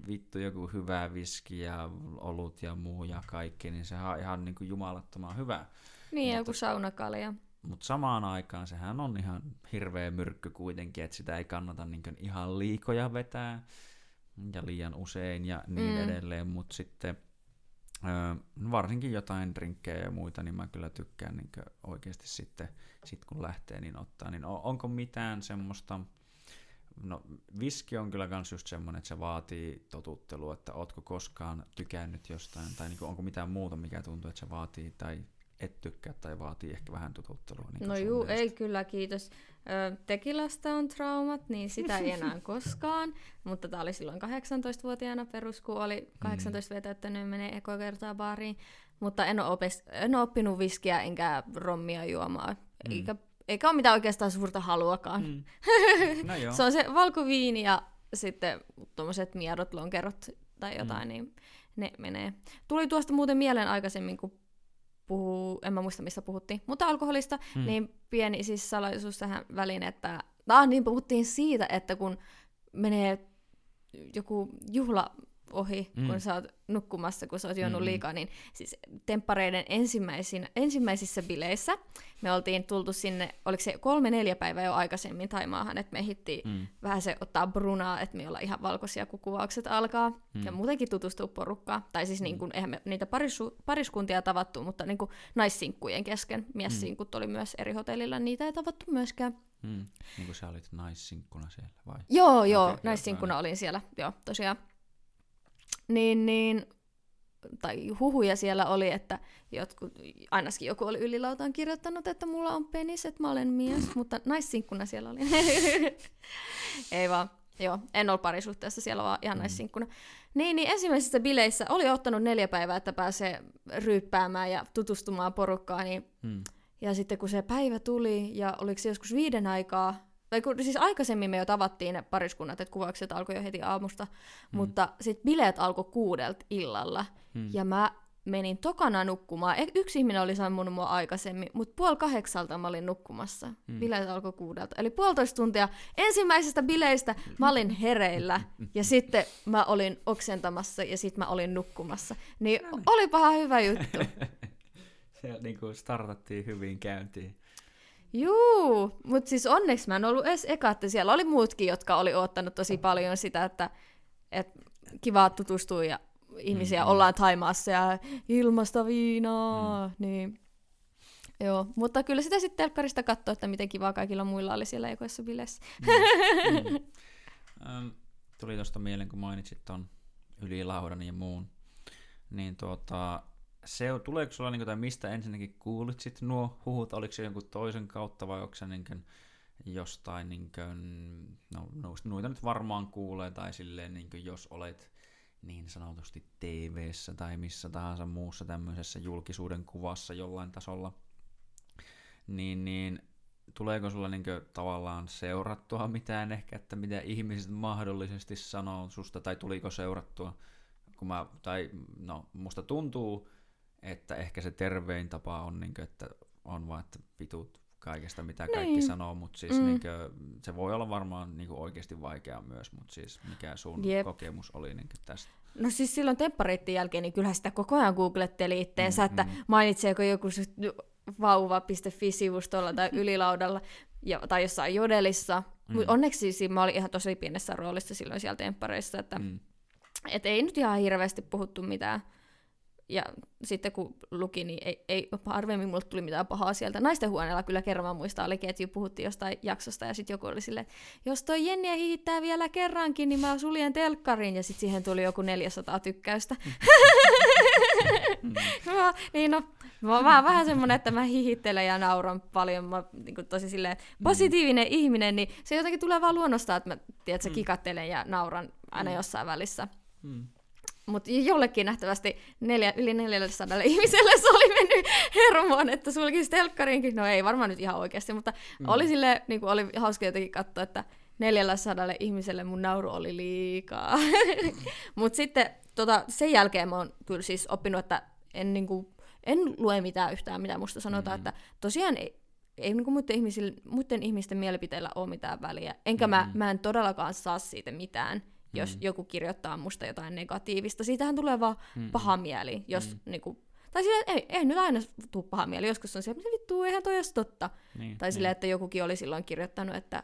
vittu joku hyvä viski ja olut ja muu ja kaikki, niin sehän on ihan niin jumalattoman hyvä. Niin, Mutta- joku saunakalja. Mutta samaan aikaan sehän on ihan hirveä myrkky kuitenkin, että sitä ei kannata niin ihan liikoja vetää ja liian usein ja niin mm. edelleen, mutta sitten ö, varsinkin jotain drinkkejä ja muita, niin mä kyllä tykkään niin oikeasti sitten, sit kun lähtee, niin ottaa. Niin on, onko mitään semmoista, no viski on kyllä kans just semmoinen, että se vaatii totuttelua, että ootko koskaan tykännyt jostain, tai niin onko mitään muuta, mikä tuntuu, että se vaatii, tai et tykkää, tai vaatii ehkä vähän totuttelua. Niin No juu, mielestä? ei kyllä, kiitos. Ö, Tekilasta on traumat, niin sitä ei enää koskaan. Mutta tämä oli silloin 18-vuotiaana perus, kun oli 18 mm. täyttänyt menee eko kertaa baariin. Mutta en ole, opes, en ole oppinut viskiä enkä rommia juomaan. Mm. Eikä, eikä ole mitään oikeastaan suurta haluakaan. Mm. No joo. Se on se valkoviini ja sitten tuommoiset miedot, lonkerot tai jotain, Mm. niin ne menee. Tuli tuosta muuten mieleen aikaisemmin, kun puhuu, en mä muista mistä puhuttiin, mutta alkoholista, Mm. mm. niin pieni siis salaisuus tähän väliin, että ah, niin puhuttiin siitä, että kun menee joku juhla ohi, Mm. mm. kun sä oot nukkumassa, kun sä oot juonut Mm, mm. liikaa, niin siis temppareiden ensimmäisin, ensimmäisissä bileissä me oltiin tultu sinne, oliko se kolme-neljä päivää jo aikaisemmin Taimaahan, että me ehdittiin Mm. vähän se ottaa brunaa, että me ollaan ihan valkoisia, kun kuvaukset alkaa. Mm. Mm. Ja muutenkin tutustua porukkaan. Tai siis niin kuin, eihän me niitä parissu, pariskuntia tavattu, mutta niin kuin naissinkkujen kesken. Miessinkut oli myös eri hotellilla, niitä ei tavattu myöskään. Mm. Niin kuin sä olit naissinkkuna siellä, vai? Joo, joo, okay, joo, no olin siellä, joo, tosiaan. Niin, niin, tai huhuja siellä oli, että jotkut, ainakin joku oli ylilautaan kirjoittanut, että mulla on penis, että mä olen mies, mutta naissinkkuna siellä oli. Ei vaan, joo, en ole parisuhteessa siellä, vaan ihan Mm. naissinkkuna. Niin, niin ensimmäisissä bileissä oli ottanut neljä päivää, että pääsee ryyppäämään ja tutustumaan porukkaan, niin Mm. ja sitten kun se päivä tuli, ja oliko se joskus viiden aikaa, tai kun, siis aikaisemmin me jo tavattiin ne pariskunnat, että kuvaukset alkoi jo heti aamusta, mm. mutta sitten bileet alkoi kuudelta illalla, Mm. ja mä menin tokana nukkumaan. E- Yksi ihminen oli sammunut mua aikaisemmin, mutta puoli kahdeksalta mä olin nukkumassa. Mm. Bileet alkoi kuudelta. Eli puolitoista tuntia ensimmäisestä bileistä mä olin hereillä, ja sitten mä olin oksentamassa, ja sitten mä olin nukkumassa. Niin olipahan hyvä juttu. Se niin kuin startattiin hyvin käyntiin. Juu, mutta siis onneksi mä en ollut edes eka, että siellä oli muutkin, jotka oli ottanut tosi paljon sitä, että, että kiva tutustua ja ihmisiä mm, ollaan Taimaassa ja ilmasta viinaa, mm. niin Joo, mutta kyllä sitä sitten telkkarista katsoo, että miten kivaa kaikilla muilla oli siellä ekoissa bileissä. Mm. Mm. Ähm, tuli tuosta mieleen, kun mainitsit ton ylilaudan ja muun. Niin tuota, se, tuleeko sulla, niin kuin, tai mistä ensinnäkin kuulit sit nuo huhut, oliko se jonkun toisen kautta vai onko se niin kuin, jostain, niin kuin, no noita nyt varmaan kuulee, tai silleen, niin kuin, jos olet niin sanotusti tv tai missä tahansa muussa tämmöisessä julkisuuden kuvassa jollain tasolla, niin, niin tuleeko sulla niin tavallaan seurattua mitään ehkä, että mitä ihmiset mahdollisesti sanoo susta, tai tuliko seurattua, kun mä, tai no, musta tuntuu, että ehkä se tervein tapa on, niin kuin, että on vaan, että vitut kaikesta, mitä niin. kaikki sanoo, mutta siis mm. niin kuin, se voi olla varmaan niin kuin oikeasti vaikeaa myös, mutta siis mikä sun Jep. kokemus oli niin kuin tästä? No siis silloin temppareittin jälkeen, niin kyllä sitä koko ajan googletteli itteensä, mm, että mm. mainitseeko joku vauva.fi-sivustolla tai ylilaudalla ja, tai jossain jodelissa. Mm. Mutta onneksi siis mä olin ihan tosi pienessä roolissa silloin siellä temppareissa, että mm. et ei nyt ihan hirveästi puhuttu mitään ja sitten kun luki, niin ei, ei harvemmin mulle tuli mitään pahaa sieltä. Naisten huoneella kyllä kerran mä muistan, oli ketju, puhuttiin jostain jaksosta, ja sitten joku oli silleen, jos toi Jenniä hiihittää vielä kerrankin, niin mä suljen telkkarin, ja sitten siihen tuli joku 400 tykkäystä. mä, niin no, mä oon vähän semmonen, että mä hihittelen ja nauran paljon, mä niin kuin tosi silleen positiivinen mm. ihminen, niin se jotenkin tulee vaan luonnostaan, että mä tiedät, mm. kikattelen ja nauran aina mm. jossain välissä. Mm. Mutta jollekin nähtävästi neljä, yli 400 ihmiselle se oli mennyt hermoon, että sulkisi telkkarinkin. No ei varmaan nyt ihan oikeasti, mutta mm. oli sille, niin kuin oli hauska jotenkin katsoa, että 400 ihmiselle mun nauru oli liikaa. mutta sitten tota, sen jälkeen mä oon kyllä siis oppinut, että en, niin kuin, en lue mitään yhtään, mitä musta sanotaan, mm. että tosiaan ei, ei niin muiden, ihmisille, muiden ihmisten mielipiteillä ole mitään väliä. Enkä mm. mä, mä en todellakaan saa siitä mitään jos mm. joku kirjoittaa musta jotain negatiivista. Siitähän tulee vaan mm. paha mieli, jos mm. niinku, tai silleen, ei, ei nyt aina tuu paha mieli, joskus on se, että vittu, eihän toi olisi totta. Niin, tai niin. silleen, että jokukin oli silloin kirjoittanut, että,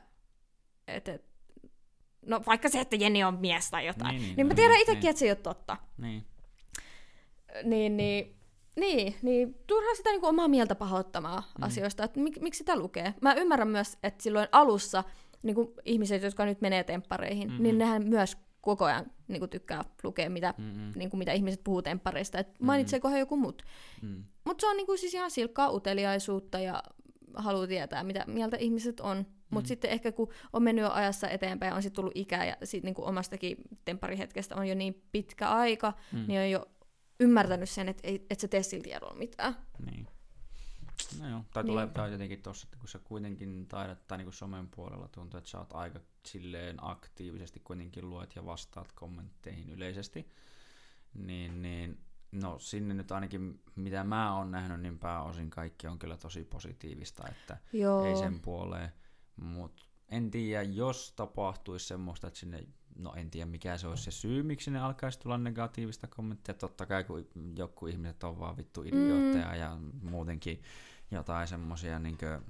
että no vaikka se, että Jenni on mies tai jotain, niin, niin, niin mä tiedän niin, itsekin, niin. että se ei ole totta. Niin. Niin, niin, niin, niin turhaa sitä niinku omaa mieltä pahoittamaan mm. asioista, että mik, miksi sitä lukee. Mä ymmärrän myös, että silloin alussa niin kuin ihmiset, jotka nyt menee temppareihin, mm-hmm. niin nehän myös koko ajan niin kuin tykkää lukea, mitä, mm-hmm. niin kuin, mitä ihmiset puhuu temppareista, että mm-hmm. mainitseekohan joku muut. Mm-hmm. Mutta se on niin kuin, siis ihan silkkaa uteliaisuutta ja haluaa tietää, mitä mieltä ihmiset on. Mutta mm. sitten ehkä kun on mennyt jo ajassa eteenpäin, on sitten tullut ikä ja sit niin kuin omastakin tempparihetkestä on jo niin pitkä aika, mm. niin on jo ymmärtänyt sen, että et, se tee sillä tiedolla mitään. Niin. No joo, tai tulee niin. jotenkin tossa, että kun sä kuitenkin taidat, tai niin kuin somen puolella tuntuu, että sä oot aika silleen aktiivisesti kuitenkin luet ja vastaat kommentteihin yleisesti, niin, niin no sinne nyt ainakin mitä mä oon nähnyt, niin pääosin kaikki on kyllä tosi positiivista, että Joo. ei sen puoleen, mutta en tiedä, jos tapahtuisi semmoista, että sinne, no en tiedä mikä se olisi se syy, miksi ne alkaisi tulla negatiivista kommenttia, totta kai kun joku ihmiset on vaan vittu idiootteja mm. ja muutenkin jotain semmosia niinkö,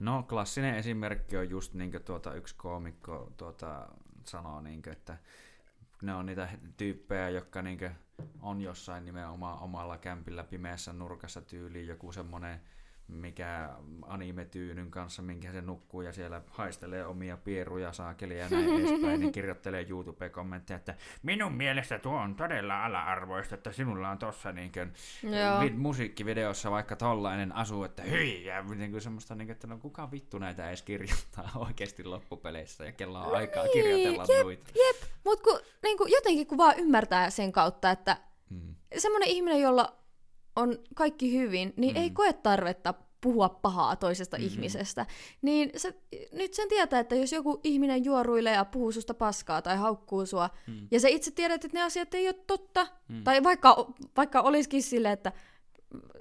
no klassinen esimerkki on just niinkö tuota yksi koomikko tuota sanoo niinkö, että ne on niitä tyyppejä, jotka niinkö on jossain nimenomaan omalla kämpillä pimeässä nurkassa tyyliin joku semmonen mikä anime-tyynyn kanssa, minkä se nukkuu ja siellä haistelee omia pieruja saakelia ja näin edespäin, niin kirjoittelee YouTube-kommentteja, että minun mielestä tuo on todella ala-arvoista, että sinulla on tuossa niin vi- musiikkivideossa vaikka tollainen asu, että hyi, ja niin kuin semmoista, niin kuin, että no kuka vittu näitä edes kirjoittaa oikeasti loppupeleissä ja kello on no aikaa niin, kirjoitella jep, noita. Jep, mutta niin kuin, jotenkin kun vaan ymmärtää sen kautta, että hmm. semmoinen ihminen, jolla on kaikki hyvin, niin mm. ei koe tarvetta puhua pahaa toisesta mm-hmm. ihmisestä. Niin se, nyt sen tietää, että jos joku ihminen juoruilee ja puhuu susta paskaa tai haukkuu sua, mm. ja sä itse tiedät, että ne asiat ei ole totta, mm. tai vaikka, vaikka olisikin silleen, että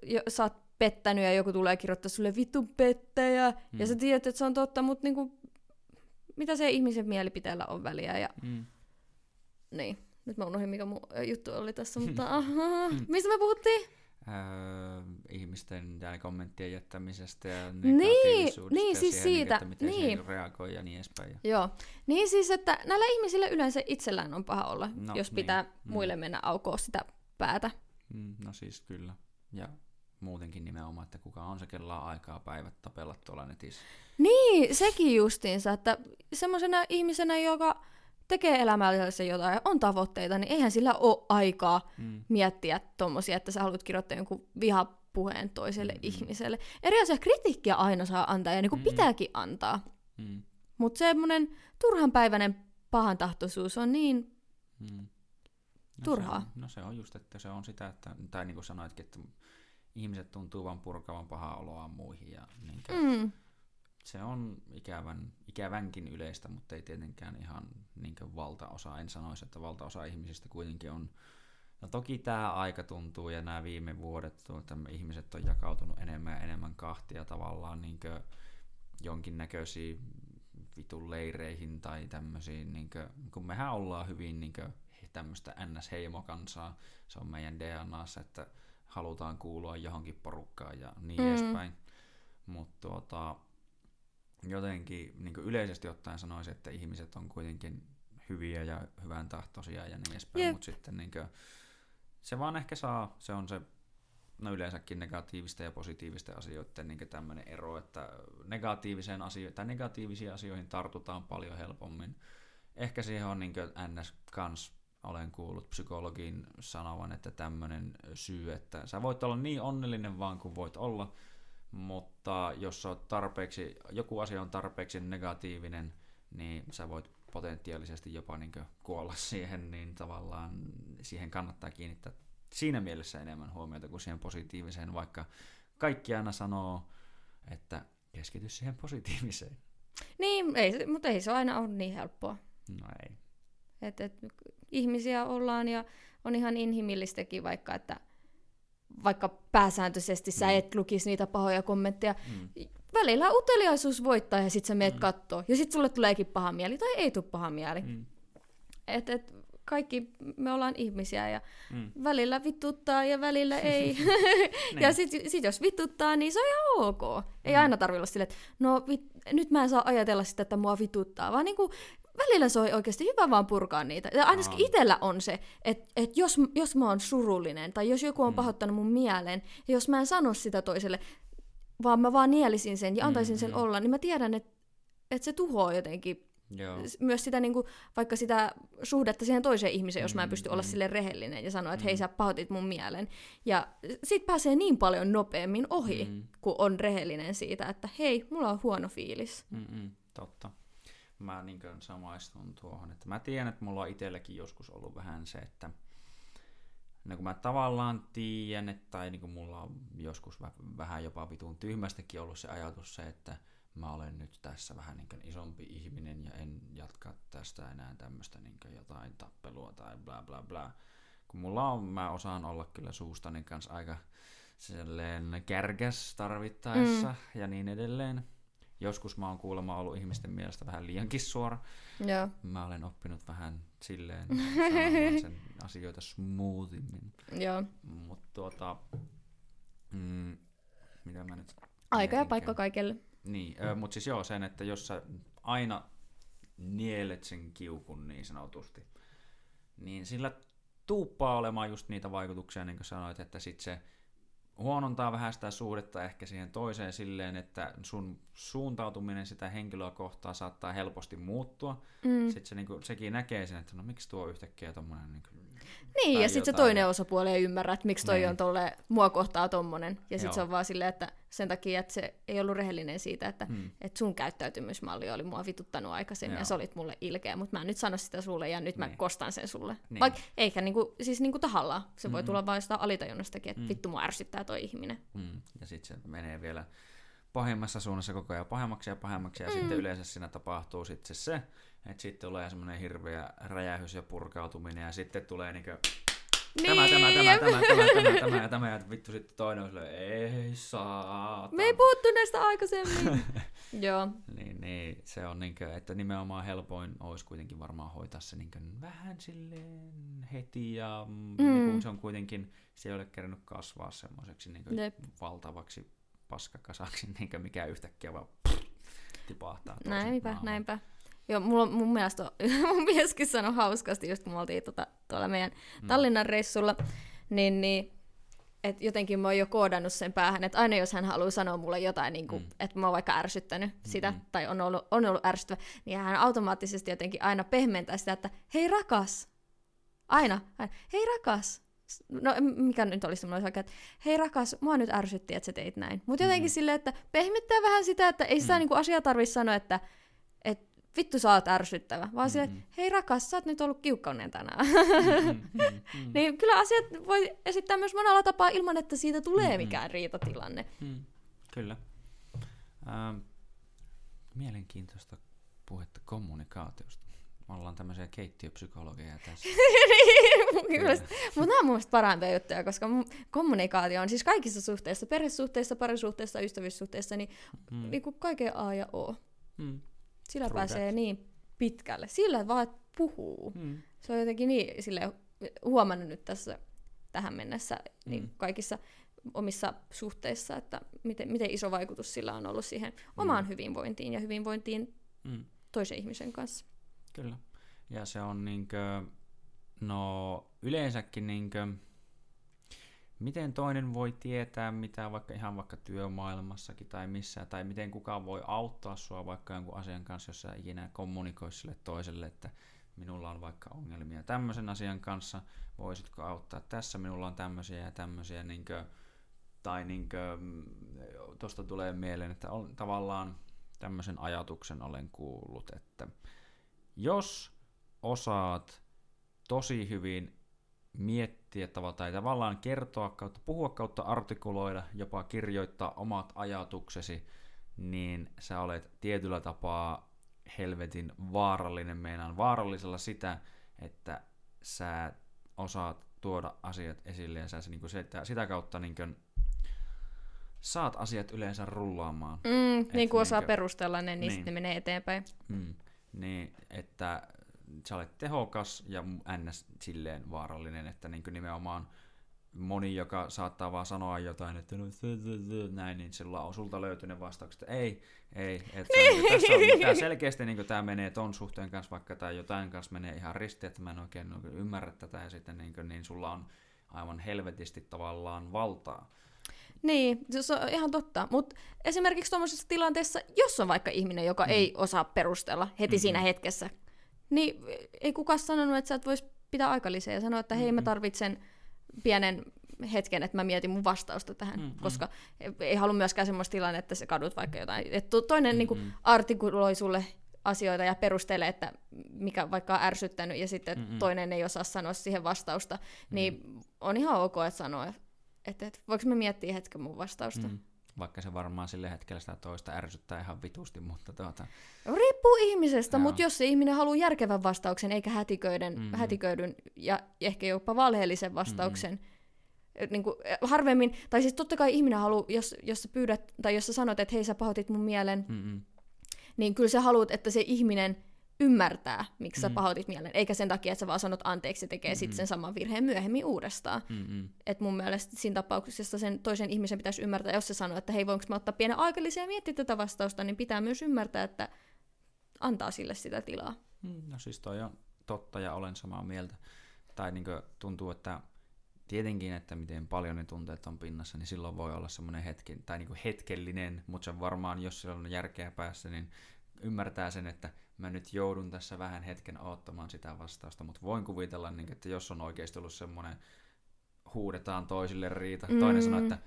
jo, sä oot pettänyt ja joku tulee kirjoittaa sulle vittu pettäjä, mm. ja sä tiedät, että se on totta, mutta niinku, mitä se ihmisen mielipiteellä on väliä. Ja... Mm. Niin. Nyt mä unohdin, mikä mun juttu oli tässä, mutta aha, mistä me puhuttiin? Öö, ihmisten ja kommenttien jättämisestä ja Niin, negatiivisuudesta niin, siis siihen, siitä, että miten niin. reagoi ja niin edespäin. Joo. Niin siis, että näillä ihmisillä yleensä itsellään on paha olla, No, jos niin. pitää Mm. muille mennä aukoa sitä päätä. mm, no siis kyllä. Ja muutenkin nimenomaan, että kuka on se, kella on aikaa päivät tapella tuolla netissä. Niin, sekin justiinsa, että semmoisena ihmisenä, joka tekee elämällisesti jotain ja on tavoitteita, niin eihän sillä ole aikaa Mm. miettiä tommosia, että sä haluat kirjoittaa jonkun vihapuheen toiselle Mm. ihmiselle. Eri asia, kritiikkiä aina saa antaa ja niin kuin Mm. pitääkin antaa. Mm. Mutta semmoinen turhanpäiväinen pahantahtoisuus on niin, Mm. No Turhaa. Se on, no se on just, että se on sitä, että, tai niin kuin sanoitkin, että ihmiset tuntuu vaan purkavan pahaa oloa muihin ja niin mm, se on ikävän, ikävänkin yleistä, mutta ei tietenkään ihan niin valtaosa. En sanoisi, että valtaosa ihmisistä kuitenkin on. No toki tämä aika tuntuu ja nämä viime vuodet tuota, ihmiset on jakautunut enemmän ja enemmän kahtia tavallaan niin jonkinnäköisiin vitun leireihin tai tämmöisiin, niin kuin, kun mehän ollaan hyvin niin tämmöistä NS-heimokansaa, se on meidän DNAssa, että halutaan kuulua johonkin porukkaan ja niin mm. edespäin. Mutta tuota, jotenkin niin yleisesti ottaen sanoisin, että ihmiset on kuitenkin hyviä ja hyvän tahtoisia ja niin edespäin, Jep. mutta sitten niin se vaan ehkä saa, se on se no yleensäkin negatiivisten ja positiivisten asioiden niin tämmöinen ero, että negatiiviseen asio- tai negatiivisiin asioihin tartutaan paljon helpommin. Ehkä siihen on niin ns. kans olen kuullut psykologin sanovan, että tämmöinen syy, että sä voit olla niin onnellinen vaan kuin voit olla, mutta jos oot tarpeeksi, joku asia on tarpeeksi negatiivinen, niin sä voit potentiaalisesti jopa niin kuolla siihen, niin tavallaan siihen kannattaa kiinnittää siinä mielessä enemmän huomiota kuin siihen positiiviseen, vaikka kaikki aina sanoo, että keskity siihen positiiviseen. niin, ei, mutta ei se aina ole niin helppoa. No ei. Et, et, ihmisiä ollaan ja on ihan inhimillistäkin vaikka, että vaikka pääsääntöisesti sä Mm. et lukisi niitä pahoja kommentteja. Mm. Välillä uteliaisuus voittaa ja sit sä meet Mm. kattoo. Ja sit sulle tuleekin paha mieli tai ei tule paha mieli. Mm. Mm. Et, et, kaikki me ollaan ihmisiä ja Mm. välillä vituttaa ja välillä ei. Niin. ja sit, sit jos vituttaa, niin se on ihan ok. Ei Mm. aina tarvitse olla silleen, että no vit, nyt mä en saa ajatella sitä, että mua vituttaa, vaan niinku, välillä se on oikeasti hyvä vaan purkaa niitä. Ja ainakin Aa. itsellä on se, että et jos, jos mä oon surullinen tai jos joku on Mm. pahoittanut mun mielen, ja jos mä en sano sitä toiselle, vaan mä vaan nielisin sen ja antaisin sen Mm, mm. olla, niin mä tiedän, että et se tuhoaa jotenkin Joo. myös sitä niinku, vaikka sitä suhdetta siihen toiseen ihmiseen, jos mä en Mm, pysty olla mm. sille rehellinen ja sanoa, että Mm. hei sä pahoitit mun mielen. Ja sit pääsee niin paljon nopeammin ohi, Mm. kun on rehellinen siitä, että hei, mulla on huono fiilis. Mm-mm, totta. Mä niin samaistun tuohon, että mä tiedän, että mulla on itselläkin joskus ollut vähän se, että no kun mä tavallaan tiedän, että tai niin mulla on joskus vä- vähän jopa vitun tyhmästäkin ollut se ajatus se, että mä olen nyt tässä vähän niin kuin isompi ihminen ja en jatka tästä enää tämmöistä niin jotain tappelua tai bla bla bla. Kun mulla on, mä osaan olla kyllä suustani kanssa aika sellainen kärkäs tarvittaessa mm. ja niin edelleen. Joskus mä oon kuulemma ollut ihmisten mielestä vähän liiankin suora. Joo. Mä olen oppinut vähän silleen sen asioita smoothimmin. Joo. Mutta tuota, mm, mitä mä nyt Aika ja paikka kaikelle. Niin, mutta siis joo sen, että jos sä aina nielet sen kiukun niin sanotusti, niin sillä tuuppaa olemaan just niitä vaikutuksia, niin kuin sanoit, että sit se huonontaa vähän sitä suhdetta ehkä siihen toiseen silleen, että sun suuntautuminen sitä henkilöä kohtaan saattaa helposti muuttua. Mm. Sitten se, niinku, sekin näkee sen, että no miksi tuo yhtäkkiä tommonen... Niinku, Niin, tai ja sitten se toinen osapuoli ei ymmärrä, että miksi toi Niin. on tolle, mua kohtaa tommonen. Ja sitten se on vaan silleen, että sen takia, että se ei ollut rehellinen siitä, että hmm. että sun käyttäytymismalli oli mua vituttanut aikaisemmin Joo. ja sä olit mulle ilkeä, mutta mä en nyt sano sitä sulle ja nyt mä Niin. kostan sen sulle. Niin. Vaikka eikä niinku, siis niinku tahallaan. Se voi Mm. tulla vain sitä alitajunnastakin, että Mm. vittu mua ärsyttää toi ihminen. Mm. Ja sitten se menee vielä pahimmassa suunnassa koko ajan pahemmaksi ja pahemmaksi. Ja Mm. sitten yleensä siinä tapahtuu sitten se, että sitten tulee semmoinen hirveä räjähys ja purkautuminen. Ja sitten tulee niinku Tämä, tämä, tämä, Niin, tämä, tämä, tämä, tämä, ja tämä, ja vittu sitten toinen on silleen, ei saa. Me ei puhuttu näistä aikaisemmin. Joo. Niin, niin, se on niinkö, että nimenomaan helpoin olisi kuitenkin varmaan hoitaa se niinkö vähän silleen heti ja mm. Mm. niin kun se on kuitenkin, se ei ole kerännyt kasvaa semmoiseksi niinkö Jep. valtavaksi paskakasaksi, niinkö mikä yhtäkkiä vaan pff, tipahtaa. Näinpä, maahan. näinpä. Joo, mulla, on- mun mielestä on, mun mieskin sanoi hauskasti, just kun me oltiin tota, tuolla meidän Mm. Tallinnan reissulla, niin, niin että jotenkin mä oon jo koodannut sen päähän, että aina jos hän haluaa sanoa mulle jotain, niin kuin, Mm. että mä oon vaikka ärsyttänyt sitä, Mm-mm. tai on ollut, on ollut ärsyttävä, niin hän automaattisesti jotenkin aina pehmentää sitä, että hei rakas, aina, aina hei rakas, no mikä nyt olisi semmoinen oikein, että hei rakas, mua nyt ärsytti, että sä teit näin. Mutta jotenkin Mhm. silleen, että pehmittää vähän sitä, että ei sitä Mm. niinku asiaa tarvitse sanoa, että et vittu sä oot ärsyttävä, vaan Mhm. että hei rakas, sä oot nyt ollut kiukkainen tänään. Mm, mm, mm, niin kyllä asiat voi esittää myös monella tapaa ilman, että siitä tulee Mhm. mikään riitatilanne. mm, kyllä. Ähm, mielenkiintoista puhetta kommunikaatiosta. Me ollaan tämmöisiä keittiöpsykologeja tässä. Mielestä- Mutta nämä on mun mielestä parhaimpia juttuja, koska mun kommunikaatio on siis kaikissa suhteissa, perhesuhteissa, parisuhteissa, ystävyyssuhteissa, niin, Mm, niin kuin kaiken A ja O. mm, Sillä True pääsee that. niin pitkälle. Sillä vaan että puhuu. mm, Se on jotenkin niin sille huomannut nyt tässä tähän mennessä niin Mm. kaikissa omissa suhteissa, että miten, miten iso vaikutus sillä on ollut siihen omaan hyvinvointiin ja hyvinvointiin mm. toisen ihmisen kanssa. Kyllä. Ja se on niinkö, no yleensäkin niinkö, miten toinen voi tietää mitä vaikka ihan vaikka työmaailmassakin tai missä, tai miten kukaan voi auttaa sua vaikka jonkun asian kanssa, jos sä ikinä kommunikoi sille toiselle, että minulla on vaikka ongelmia tämmöisen asian kanssa, voisitko auttaa tässä, minulla on tämmöisiä ja tämmöisiä, niinkö, tai niinkö, tuosta tulee mieleen, että on, tavallaan tämmöisen ajatuksen olen kuullut, että jos osaat tosi hyvin miettiä tava- tai tavallaan kertoa kautta, puhua kautta artikuloida, jopa kirjoittaa omat ajatuksesi, niin sä olet tietyllä tapaa helvetin vaarallinen. Meinaan vaarallisella sitä, että sä osaat tuoda asiat esille ja sä se, niin kuin se, että sitä kautta niin kuin, saat asiat yleensä rullaamaan. Mm, niin kuin osaa niinkö- perustella ne, niin, niin. sitten ne menee eteenpäin. Mm. Niin, että sä olet tehokas ja ns. silleen vaarallinen, että niin nimenomaan moni, joka saattaa vaan sanoa jotain, että no, näin, niin sillä on sulta löytynyt vastaukset, että ei, ei, että niin. tässä on, tää selkeästi niin tämä menee ton suhteen kanssa, vaikka tämä jotain kanssa menee ihan ristiin, että mä en oikein niin ymmärrä tätä, ja sitten niin, kuin, niin sulla on aivan helvetisti tavallaan valtaa. Niin, se on ihan totta. Mutta esimerkiksi tuommoisessa tilanteessa, jos on vaikka ihminen, joka mm. ei osaa perustella heti Mm-hmm. siinä hetkessä, niin ei kukaan sanonut, että sä et vois pitää aikalisää ja sanoa, että hei mä tarvitsen pienen hetken, että mä mietin mun vastausta tähän, Mm-mm. koska ei halua myöskään semmoista tilannetta, että sä kadut vaikka jotain. Et to- toinen niin kuin, artikuloi sulle asioita ja perustelee, että mikä vaikka on ärsyttänyt, ja sitten Mm-mm. toinen ei osaa sanoa siihen vastausta, niin on ihan ok, että sanoo, että, että voiko mä miettiä hetken mun vastausta. Mm. Vaikka se varmaan sillä hetkellä sitä toista ärsyttää ihan vitusti, mutta tuota, Riippuu ihmisestä, Joo. mutta jos se ihminen haluaa järkevän vastauksen, eikä hätiköiden, Mhm. mm-hmm. hätiköidyn ja ehkä jopa valheellisen vastauksen, mm-hmm. niin kuin, harvemmin, tai siis totta kai ihminen haluaa, jos, jos sä pyydät, tai jos sä sanot, että hei sä pahoitit mun mielen, mm-mm. niin kyllä sä haluat, että se ihminen ymmärtää, miksi sä Mm. pahoitit mielen, eikä sen takia, että sä vaan sanot anteeksi ja tekee mm-hmm. sitten sen saman virheen myöhemmin uudestaan. Mm-mm. Et mun mielestä siinä tapauksessa sen toisen ihmisen pitäisi ymmärtää, jos se sanoo, että hei, voinko mä ottaa pienen aikallisen ja miettiä tätä vastausta, niin pitää myös ymmärtää, että antaa sille sitä tilaa. Mm, No siis toi on totta ja olen samaa mieltä. Tai niin tuntuu, että tietenkin, että miten paljon ne tunteet on pinnassa, niin silloin voi olla semmoinen hetki, tai niin hetkellinen, mutta se varmaan, jos sillä on järkeä päässä, niin ymmärtää sen, että mä nyt joudun tässä vähän hetken odottamaan sitä vastausta, mutta voin kuvitella, niin, että jos on oikeasti ollut semmoinen, huudetaan toisille riita, mm. toinen sanoo, että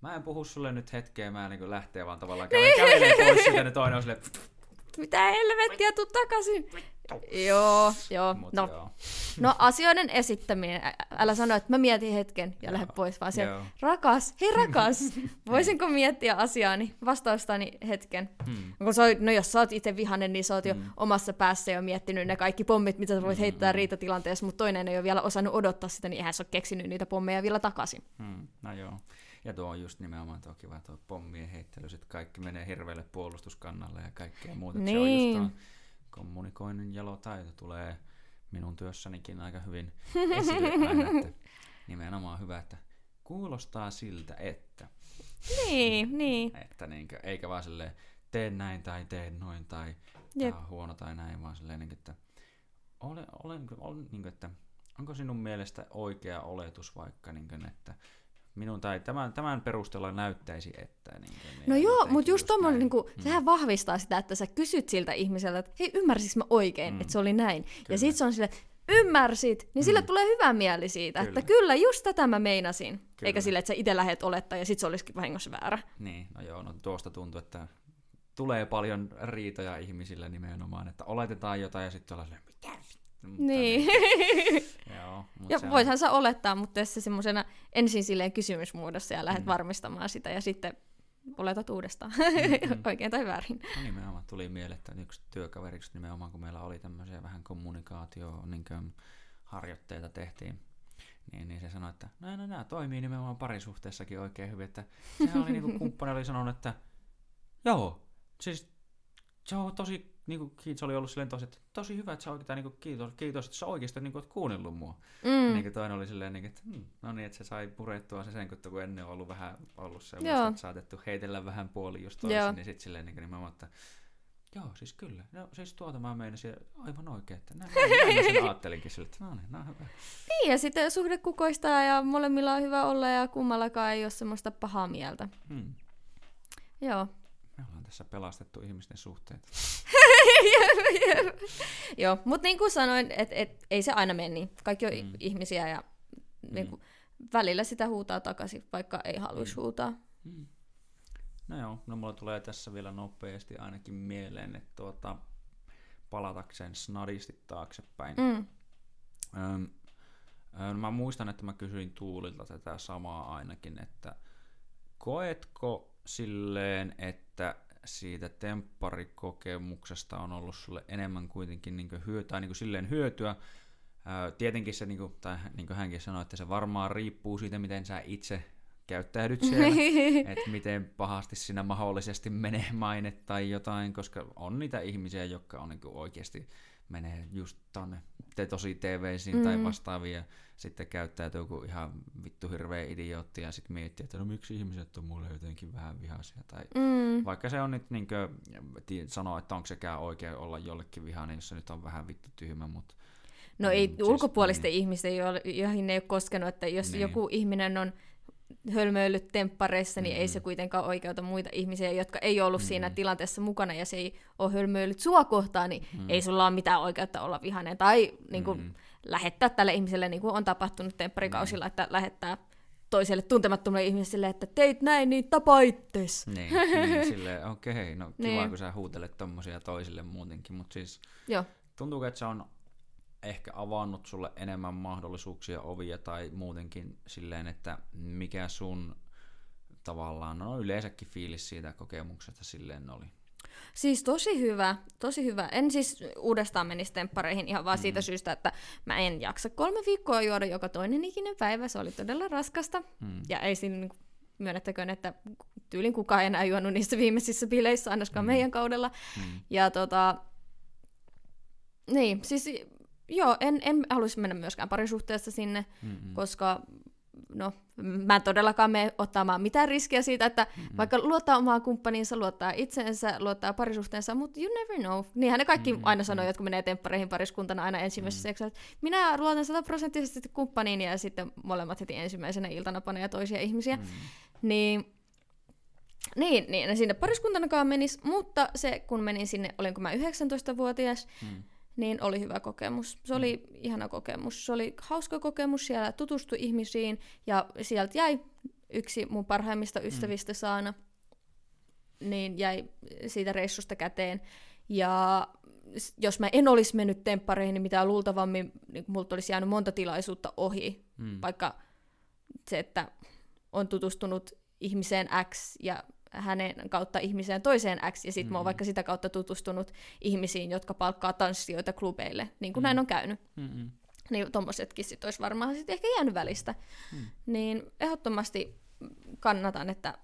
mä en puhu sulle nyt hetkeä, mä niin lähtee vaan tavallaan kävelee, pois siitä, ja toinen on silleen, Mitä helvettiä, tuu takaisin! Joo, joo. Mut No, joo. no asioiden esittäminen. Älä sano, että mä mietin hetken ja lähde pois, vaan se, rakas, hei rakas, voisinko miettiä asiaani, vastaustani hetken. Hmm. Kun sä, no jos sä oot itse vihanen, niin sä oot jo Mm. omassa päässä jo miettinyt ne kaikki pommit, mitä sä voit Mm, heittää riitatilanteessa, mutta toinen ei ole vielä osannut odottaa sitä, niin eihän sä ole keksinyt niitä pommeja vielä takaisin. Hmm. No joo. Ja tuo on just nimenomaan tuo kiva tuo pommien heittely, sit kaikki menee hirveälle puolustuskannalle ja kaikkea muuta. Et Se on Niin. just tuo kommunikoinnin jalotaito tulee minun työssänikin aika hyvin esille aina, että nimenomaan hyvä, että kuulostaa siltä, että, Niin, niin. että niinkö, eikä vaan silleen tee näin tai tee noin tai Jep. tää on huono tai näin, vaan silleen, että, ole, olen, olen, niinkö, että onko sinun mielestä oikea oletus vaikka, niinkö, että minun tai tämän, tämän perusteella näyttäisi, että... Niinkö, No ja joo, mutta just tommonen, näin. niinku, Mm. sehän vahvistaa sitä, että sä kysyt siltä ihmiseltä, että hei, ymmärsitkö mä oikein, Mm. että se oli näin. Kyllä. Ja sit se on sille, ymmärsit, niin sille Mm. tulee hyvä mieli siitä, että Kyllä. kyllä, just tätä mä meinasin. Kyllä. Eikä sille, että sä itse lähet olettaa ja sit se olisikin vahingossa väärä. Niin, no joo, no tuosta tuntuu, että tulee paljon riitoja ihmisille nimenomaan, että oletetaan jotain ja sitten ollaan silleen, mitä? Mutta Niin. Joo, mut ja se on- voithan sä olettaa, mutta se semmoisena ensin silleen kysymysmuodossa ja lähdet Mm. varmistamaan sitä ja sitten oletat uudestaan, Mm. oikein tai väärin. No nimenomaan tuli mieleen, että yksi työkaveriksi nimenomaan, kun meillä oli tämmöisiä vähän kommunikaatio niin harjoitteita tehtiin, niin, niin se sanoi, että no, no nämä toimii nimenomaan parisuhteessakin oikein hyvin, että sehän oli niinku kumppani oli sanonut, että joo, siis se on tosi, niinku, se oli ollut silleen tosi, että tosi hyvä, että sä oikein, niinku, kiitos, kiitos, että sä oikeasti niinku, oot kuunnellut mua. Mm. Niin kuin toinen oli silleen, niin, että hmm, no niin, että se sai purettua se sen, kun ennen on ollut vähän ollut se, Joo. että saatettu heitellä vähän puoli just Joo. toisin, niin sitten silleen niin, niin mä että joo, siis kyllä. No siis tuota mä meinasin aivan oikein, että näin, näin, näin sen ajattelinkin sille, että no niin, no hyvä. Niin, ja sitten suhde kukoistaa ja molemmilla on hyvä olla ja kummallakaan ei ole semmoista pahaa mieltä. Hmm. Joo. Me ollaan tässä pelastettu ihmisten suhteet. Joo, mutta niin kuin sanoin, että et, ei se aina mene niin. Kaikki on mm. Mm. ihmisiä ja niin kuin, välillä sitä huutaa takaisin, vaikka ei haluaisi Mm. huutaa. Hmm. No joo, no mulla tulee tässä vielä nopeasti ainakin mieleen, että tuota, palatakseen snadisti taaksepäin. Mm. Öm, öm, mä muistan, että mä kysyin Tuulilta tätä samaa ainakin, että koetko silleen, että siitä tempparikokemuksesta on ollut sulle enemmän kuitenkin niin hyö, tai niin silleen hyötyä. Tietenkin se, niin kuin, tai niin kuin hänkin sanoi, että se varmaan riippuu siitä, miten sä itse käyttäydyt siellä, että miten pahasti siinä mahdollisesti menee maine tai jotain, koska on niitä ihmisiä, jotka on niin oikeasti menee just tonne te tosi TVisiin mm. tai Mm. vastaavia, ja sitten käyttäytyy kuin ihan vittu hirveä idiootti ja sitten miettii, että no miksi ihmiset on mulle jotenkin vähän vihaisia. Tai mm. vaikka se on nyt niin kuin, sanoa, että onko sekään oikein olla jollekin vihainen, jos se nyt on vähän vittu tyhmä, mutta No ei Mm, mm, siis, ulkopuolisten niin. ihmisten, jo- joihin ne ei ole koskenut, että jos Niin. joku ihminen on hölmöillyt temppareissa, niin ei Mm. se kuitenkaan oikeuta muita ihmisiä, jotka ei ollut siinä Mm. tilanteessa mukana ja se ei ole hölmöillyt sua kohtaan, niin Mm. ei sulla ole mitään oikeutta olla vihainen. Tai niin kuin, Mm. lähettää tälle ihmiselle, niin kuin on tapahtunut tempparikausilla, että lähettää toiselle tuntemattomalle ihmiselle, että teit näin, niin tapa ittes. Niin, niin silleen, okei, no kiva, Niin. kun sä huutelet tommosia toisille muutenkin, mutta siis Joo. tuntuuko, että se on ehkä avannut sulle enemmän mahdollisuuksia, ovia tai muutenkin silleen, että mikä sun tavallaan, no yleensäkin fiilis siitä kokemuksesta silleen oli. Siis tosi hyvä, tosi hyvä. En siis uudestaan menisi temppareihin ihan vaan Mm. siitä syystä, että mä en jaksa kolme viikkoa juoda joka toinen ikinen päivä. Se oli todella raskasta. Hmm. Ja ei siinä niinku- myönnettäköön, että tyylin kukaan ei enää juonut niissä viimeisissä bileissä, ainakaan Mm. meidän kaudella. Hmm. Ja tota, niin, siis joo, en, en haluaisi mennä myöskään parisuhteessa sinne, Hmm. koska no, mä en todellakaan mene ottamaan mitään riskiä siitä, että Mm. vaikka luottaa omaa kumppaniinsa, luottaa itseensä, luottaa parisuhteensa, mutta you never know. Niinhän ne kaikki Mm, aina mm. sanoo, jotka menee temppareihin pariskuntana aina ensimmäisessä Mm. mm. että minä luotan sataprosenttisesti kumppaniin ja sitten molemmat heti ensimmäisenä iltana panee toisia ihmisiä. Hmm. Niin, niin, niin ne sinne pariskuntanakaan menis, mutta se kun menin sinne, olinko mä 19-vuotias, Hmm. Niin oli hyvä kokemus. Se oli ihana kokemus. Se oli hauska kokemus, siellä tutustui ihmisiin ja sieltä jäi yksi mun parhaimmista ystävistä Saana, niin jäi siitä reissusta käteen. Ja jos mä en olisi mennyt temppareihin, niin mitä luultavammin niin multa olisi jäänyt monta tilaisuutta ohi. Mm. Vaikka se, että on tutustunut ihmiseen X ja hänen kautta ihmiseen toiseen X, ja sitten mä oon Mm. vaikka sitä kautta tutustunut ihmisiin, jotka palkkaa tanssijoita klubeille, niin kuin Mm. näin on käynyt. Mm-mm. Niin tommosetkin sit olisi varmaan sit ehkä jäänyt välistä. Mm. Niin ehdottomasti kannatan, että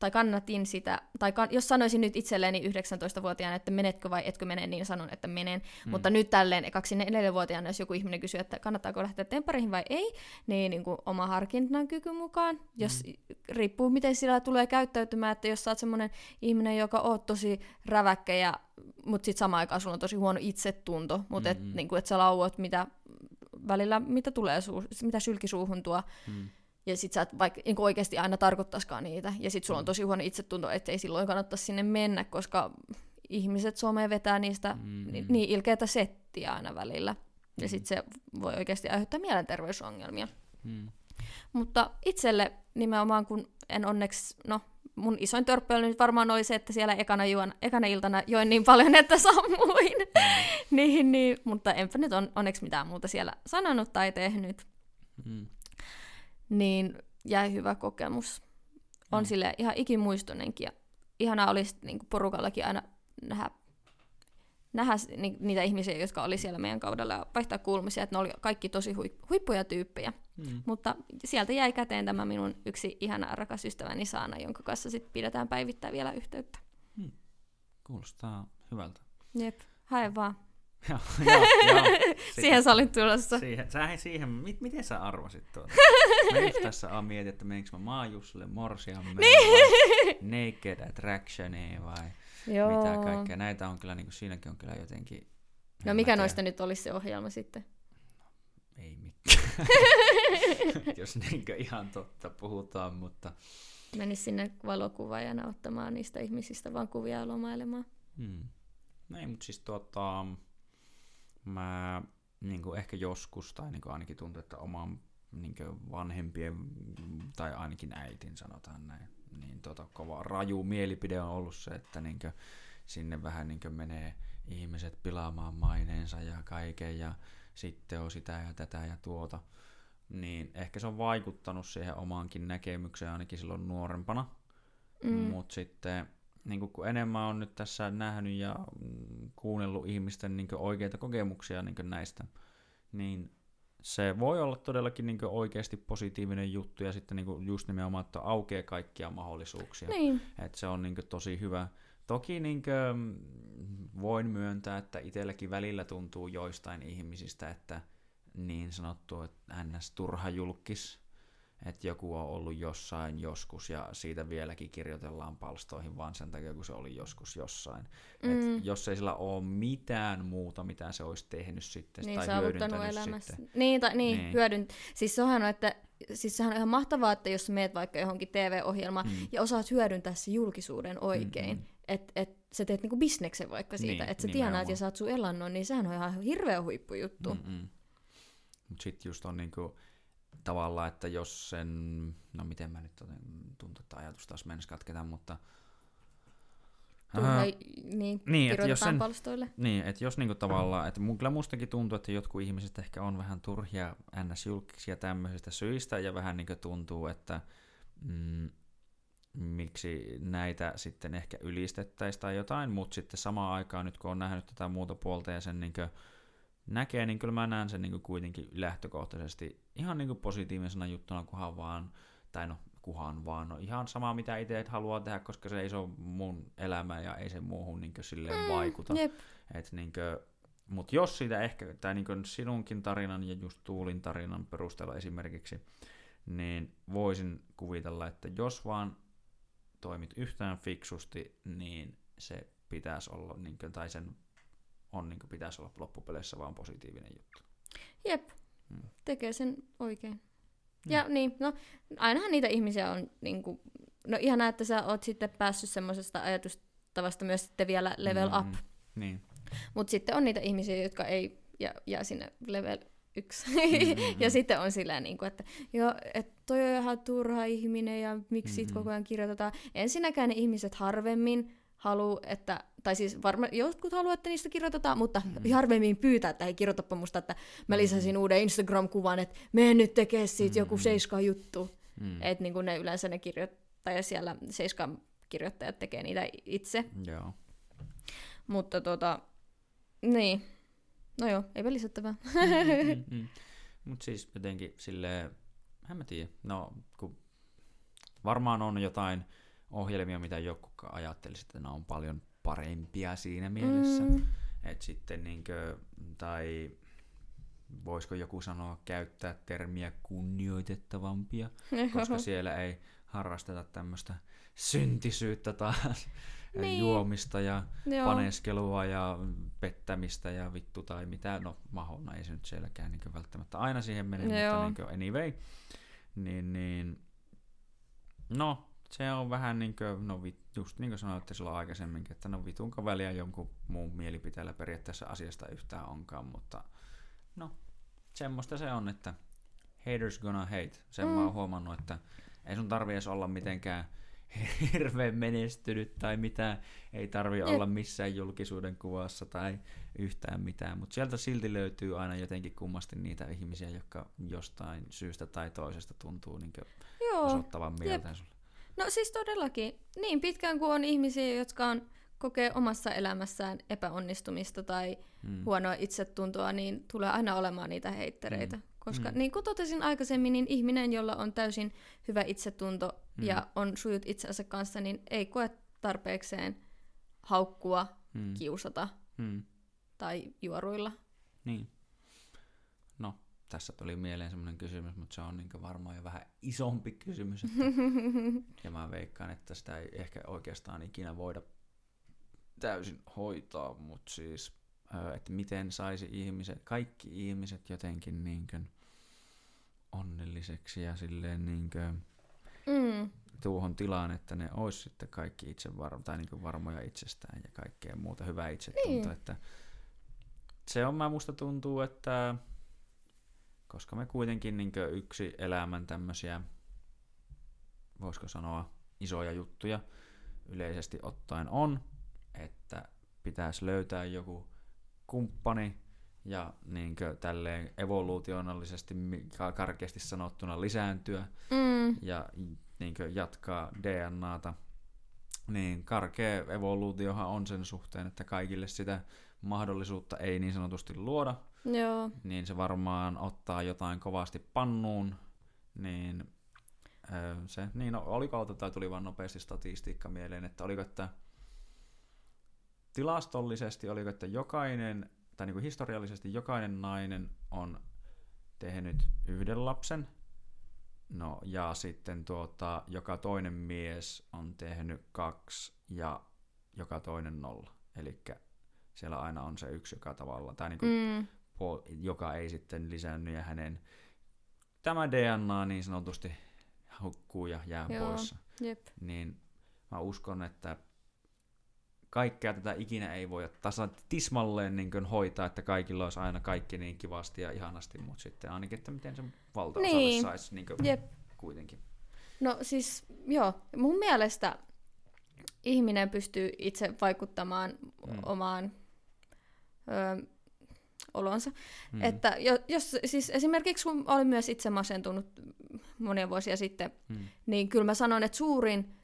tai kannatin sitä, tai kan, jos sanoisin nyt itselleni 19-vuotiaana, että menetkö vai etkö mene, niin sanon, että menen. Mm. Mutta nyt tälleen 24-vuotiaana, jos joku ihminen kysyy, että kannattaako lähteä temppareihin vai ei, niin, niin kuin oma harkinnan kyky mukaan. Jos, Riippuu, miten sillä tulee käyttäytymään, että jos sä oot semmoinen ihminen, joka oot tosi räväkkä, ja, mutta sitten samaan aikaan sulla on tosi huono itsetunto, mutta et, Mm-mm. niin kuin, että sä lauot mitä välillä, mitä tulee suu, mitä sylki suuhun tuo, Mm. Ja sit sä et vaikka niin oikeasti aina tarkoittaisikaan niitä, ja sit sulla on tosi huono itsetunto, ettei silloin kannattaisi sinne mennä, koska ihmiset someen vetää niistä Mm. ni, niin ilkeätä settiä aina välillä. Ja sit se voi oikeasti aiheuttaa mielenterveysongelmia. Mm. Mutta itselle nimenomaan, kun en onneksi, no mun isoin törppöily nyt varmaan oli se, että siellä ekana, juon, ekana iltana join niin paljon, että sammuin. niin, niin, mutta enpä nyt on, onneksi mitään muuta siellä sanonut tai tehnyt. Mm. Niin jäi hyvä kokemus. On Mm. sille ihan ikimuistonenkin ja ihanaa olisi niin porukallakin aina nähdä, nähdä ni, niitä ihmisiä, jotka oli siellä meidän kaudella ja vaihtaa kuulumisia, että ne oli kaikki tosi hui, huippuja tyyppejä. Mm. Mutta sieltä jäi käteen tämä minun yksi ihana rakas ystäväni Saana, jonka kanssa sit pidetään päivittäin vielä yhteyttä. Kuulostaa hyvältä. Jep, hae vaan. Joo. Siihen sä olit tulossa. Siihen, sä siihen, mit, miten sä arvasit tuota? Mä just tässä on mietin, että meneekö mä Maajussille morsiammeen vai Naked Attractioniin vai Joo. mitä kaikkea. Näitä on kyllä, niin kuin, siinäkin on kyllä jotenkin... en No mikä tiedä. noista nyt olisi se ohjelma sitten? Ei mitään. Jos niinkö ihan totta puhutaan, mutta... Menis sinne valokuvaajana ottamaan niistä ihmisistä vaan kuvia lomailemaan. Hmm. No ei, mutta siis tota, mä niin kuin ehkä joskus, tai niin kuin ainakin tuntuu, että oman niin kuin vanhempien, tai ainakin äitin sanotaan näin, niin tota, kova raju mielipide on ollut se, että niin kuin, sinne vähän niin kuin menee ihmiset pilaamaan maineensa ja kaiken, ja sitten on sitä ja tätä ja tuota. Niin ehkä se on vaikuttanut siihen omaankin näkemykseen ainakin silloin nuorempana. Mm. Mutta sitten niin kun enemmän on nyt tässä nähnyt ja mm, kuunnellut ihmisten niin oikeita kokemuksia niin näistä, niin se voi olla todellakin niin oikeasti positiivinen juttu ja sitten niin just nimenomaan, että aukeaa kaikkia mahdollisuuksia. Niin. Et se on niin tosi hyvä. Toki niin kuin, voin myöntää, että itselläkin välillä tuntuu joistain ihmisistä, että niin sanottu että ns. turha julkis, että joku on ollut jossain joskus ja siitä vieläkin kirjoitellaan palstoihin vaan sen takia, kun se oli joskus jossain. Mm. Et jos ei sillä ole mitään muuta, mitä se olisi tehnyt sitten Niin, tai hyödyntänyt elämässä. sitten. Niin, tai, niin, Niin. hyödyn. Siis sehän on, että siis sehän on ihan mahtavaa, että jos meet vaikka johonkin TV-ohjelmaan Mm. ja osaat hyödyntää se julkisuuden oikein, Mm, mm. että et sä teet niinku bisneksen vaikka siitä, Niin, että sä tienaat ja saat sun elannon, niin sehän on ihan hirveä huippujuttu. Mm-mm. Mut sit just on niinku tavallaan, että jos sen, no miten mä nyt tuntuu, että ajatus taas mennessä katketaan, mutta Turha, Ää, niin, niin, niin että jos sen- palstoille. niin, että jos niinku tavallaan, että mun, kyllä mustakin tuntuu, että jotkut ihmiset ehkä on vähän turhia ns-julkisia tämmöisistä syistä ja vähän niinku tuntuu, että mm, miksi näitä sitten ehkä ylistettäisiin tai jotain, mutta sitten samaan aikaan nyt kun on nähnyt tätä muuta puolta ja sen niinku näkee, niin kyllä mä näen sen niinku kuitenkin lähtökohtaisesti ihan niinku positiivisena juttuna, kunhan vaan, tai no kuhan vaan, no ihan sama mitä itse haluaa tehdä, koska se ei se ole mun elämä ja ei se muuhun niinku silleen Mm, vaikuta. Jep. Et niinkö, mut jos siitä ehkä, tai niinkö sinunkin tarinan ja just Tuulin tarinan perusteella esimerkiksi, niin voisin kuvitella, että jos vaan toimit yhtään fiksusti, niin se pitäisi olla, niinkö, tai sen on niinkö pitäisi olla loppupeleissä vaan positiivinen juttu. Jep. Tekee sen oikein. Ja niin, no ainahan niitä ihmisiä on niinku, no ihanaa, että sä oot sitten päässyt semmoisesta ajatustavasta myös sitten vielä level Mm, up. Niin. Mutta sitten on niitä ihmisiä, jotka ei jää, jää sinne level yksi. Mm, ja sitten on silleen, niin kuin, että joo, et toi on ihan turha ihminen ja miksi siitä Mm. koko ajan kirjoitetaan. Ensinnäkään ne ihmiset harvemmin halua, että, tai siis varma, jotkut haluaa, että niistä kirjoitetaan, mutta mm. harvemmin pyytää, että hei kirjoitapa musta, että mä lisäsin mm. uuden Instagram-kuvan, että mene nyt tekee siitä mm. joku seiska juttu. Mm. Että niin ne yleensä ne kirjoittajat siellä, seiskan kirjoittajat tekee niitä itse. Joo. Mutta tota, niin. No joo, eipä lisättävää. mm, mm, mm. Mut siis jotenkin silleen, en mä tiedä, no kun varmaan on jotain ohjelmia, mitä joku ajattelisi, että ne on paljon parempia siinä mielessä. Mm. Että sitten niinkö, tai voisiko joku sanoa käyttää termiä kunnioitettavampia, koska siellä ei harrasteta tämmöistä syntisyyttä taas, niin. juomista ja Joo. paneskelua ja pettämistä ja vittu tai mitä, no mahona ei se nyt sielläkään niin välttämättä aina siihen mene, Joo. mutta niin anyway, niin, niin no se on vähän niin kuin, no just niin kuin sanoitte silloin aikaisemminkin, että no vitunko väliä jonkun muun mielipiteellä periaatteessa asiasta yhtään onkaan, mutta no semmoista se on, että haters gonna hate. Sen mm. mä oon mm. huomannut, että ei sun tarvi edes olla mitenkään hirveän menestynyt tai mitään. Ei tarvi ja. olla missään julkisuuden kuvassa tai yhtään mitään, mutta sieltä silti löytyy aina jotenkin kummasti niitä ihmisiä, jotka jostain syystä tai toisesta tuntuu niin osoittavan mieltä sulle. No siis todellakin, niin pitkään kuin on ihmisiä, jotka on, kokee omassa elämässään epäonnistumista tai mm. huonoa itsetuntoa, niin tulee aina olemaan niitä heittereitä. Mm. Koska mm. niin kuin totesin aikaisemmin, niin ihminen, jolla on täysin hyvä itsetunto mm. ja on sujut itsensä kanssa, niin ei koe tarpeekseen haukkua, mm. kiusata mm. tai juoruilla. Niin. Tässä tuli mieleen semmoinen kysymys, mutta se on niin varmaan jo vähän isompi kysymys. Että, ja mä veikkaan, että sitä ei ehkä oikeastaan ikinä voida täysin hoitaa, mutta siis, että miten saisi ihmiset, kaikki ihmiset jotenkin niin kuin onnelliseksi ja silleen niin kuin mm. tuohon tilaan, että ne olisi sitten kaikki itse varmo, tai niin varmoja itsestään ja kaikkea muuta hyvää itsetuntoa. Niin. Että se on, mä musta tuntuu, että koska me kuitenkin niin yksi elämän tämmöisiä, voisiko sanoa, isoja juttuja yleisesti ottaen on, että pitäisi löytää joku kumppani ja niin tälleen evoluutionallisesti karkeasti sanottuna lisääntyä mm. ja niin jatkaa DNAta, niin karkea evoluutiohan on sen suhteen, että kaikille sitä mahdollisuutta ei niin sanotusti luoda, Joo. niin se varmaan ottaa jotain kovasti pannuun, niin se, niin no, oliko tai tuli vaan nopeasti statistiikka mieleen, että oliko, että tilastollisesti oliko, että jokainen, tai niin kuin historiallisesti jokainen nainen on tehnyt yhden lapsen, no ja sitten tuota, joka toinen mies on tehnyt kaksi ja joka toinen nolla. Eli siellä aina on se yksi, joka tavalla, tai niin kuin mm joka ei sitten lisänny ja hänen tämä DNA niin sanotusti hukkuu ja jää Joo, pois. Jep. Niin mä uskon, että kaikkea tätä ikinä ei voi tasan tismalleen niin hoitaa, että kaikilla olisi aina kaikki niin kivasti ja ihanasti, mutta sitten ainakin, että miten se valtaosalle niin. saisi niin Jep. kuitenkin. No siis joo, mun mielestä ihminen pystyy itse vaikuttamaan mm. omaan ö, olonsa. Mm. Että jos, siis esimerkiksi kun olin myös itse masentunut monia vuosia sitten, mm. niin kyllä mä sanon, että suurin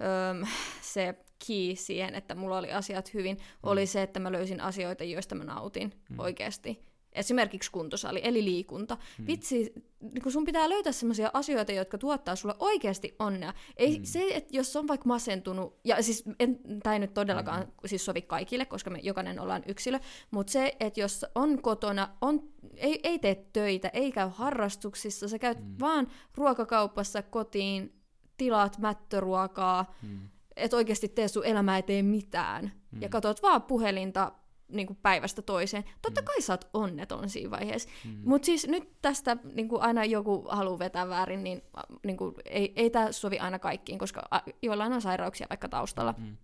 öö, se key siihen, että mulla oli asiat hyvin, mm. oli se, että mä löysin asioita, joista mä nautin mm. oikeasti esimerkiksi kuntosali, eli liikunta. Hmm. Vitsi, niin sun pitää löytää sellaisia asioita, jotka tuottaa sulle oikeasti onnea. Ei hmm. se, että jos on vaikka masentunut, ja siis tämä ei nyt todellakaan hmm. siis sovi kaikille, koska me jokainen ollaan yksilö, mutta se, että jos on kotona, on, ei, ei tee töitä, ei käy harrastuksissa, sä käyt hmm. vaan ruokakaupassa kotiin, tilaat mättöruokaa, hmm. että oikeasti tee sun elämää ei mitään, hmm. ja katsot vaan puhelinta, niin kuin päivästä toiseen. Totta mm. kai sä oot onneton siinä vaiheessa. Mm. Mutta siis nyt tästä niin kuin aina joku haluaa vetää väärin, niin, niin kuin, ei, ei tämä sovi aina kaikkiin, koska joillain on sairauksia vaikka taustalla. Mm.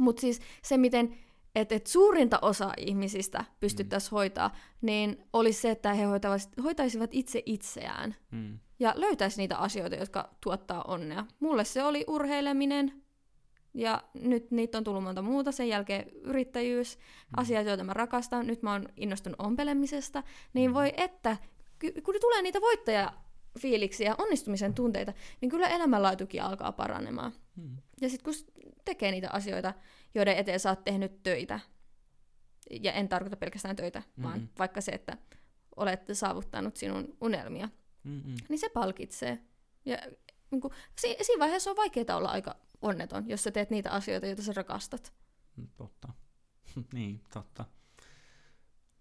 Mutta siis se, miten että et suurinta osa ihmisistä pystyttäisiin mm. hoitaa, niin olisi se, että he hoitaisivat itse itseään. Mm. Ja löytäisi niitä asioita, jotka tuottaa onnea. Mulle se oli urheileminen, ja nyt niitä on tullut monta muuta, sen jälkeen yrittäjyys, mm. asiat, joita mä rakastan, nyt mä oon innostunut ompelemisesta, niin mm. voi että, kun tulee niitä voittajafiiliksiä, onnistumisen tunteita, niin kyllä elämänlaatukin alkaa paranemaan. Mm. Ja sitten kun tekee niitä asioita, joiden eteen sä oot tehnyt töitä, ja en tarkoita pelkästään töitä, mm-hmm. vaan vaikka se, että olet saavuttanut sinun unelmia, mm-hmm. niin se palkitsee. Ja niin kuin, si- siinä vaiheessa on vaikeaa olla aika onneton, jos sä teet niitä asioita, joita sä rakastat. Mm, totta. niin, totta.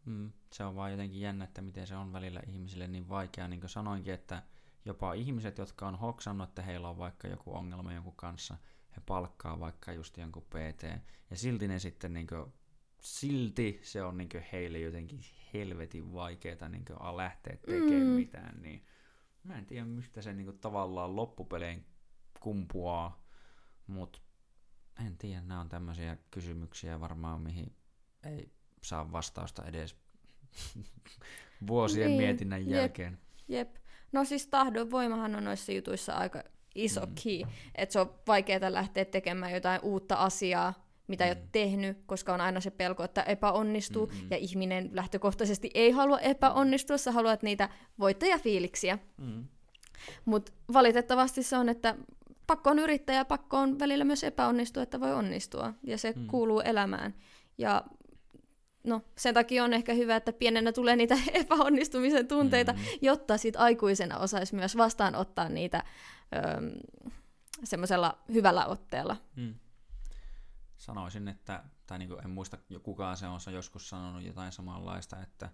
Mm, se on vaan jotenkin jännä, että miten se on välillä ihmisille niin vaikea. Niin kuin sanoinkin, että jopa ihmiset, jotka on hoksannut, että heillä on vaikka joku ongelma jonkun kanssa, he palkkaa vaikka just jonkun PT, ja silti ne sitten niin kuin, silti se on niin heille jotenkin helvetin vaikeaa niin lähteä tekemään mm. mitään, niin mä en tiedä, mistä se niin kuin, tavallaan loppupeleen kumpuaa, mutta en tiedä, nämä on tämmöisiä kysymyksiä varmaan, mihin ei saa vastausta edes vuosien niin, mietinnän jälkeen. Jep, jep. No siis tahdon voimahan on noissa jutuissa aika iso mm. key, että se on vaikeaa lähteä tekemään jotain uutta asiaa, mitä mm. ei ole mm. tehnyt, koska on aina se pelko, että epäonnistuu, mm-hmm. ja ihminen lähtökohtaisesti ei halua epäonnistua, sä haluat niitä voittajafiiliksiä. Mm. Mutta valitettavasti se on, että pakko on yrittää ja pakko on välillä myös epäonnistua, että voi onnistua, ja se mm. kuuluu elämään. Ja no, sen takia on ehkä hyvä, että pienenä tulee niitä epäonnistumisen tunteita, mm. jotta sit aikuisena osaisi myös vastaanottaa niitä öö, semmoisella hyvällä otteella. Mm sanoisin, että, tai niin kuin en muista, kukaan se on joskus sanonut jotain samanlaista, että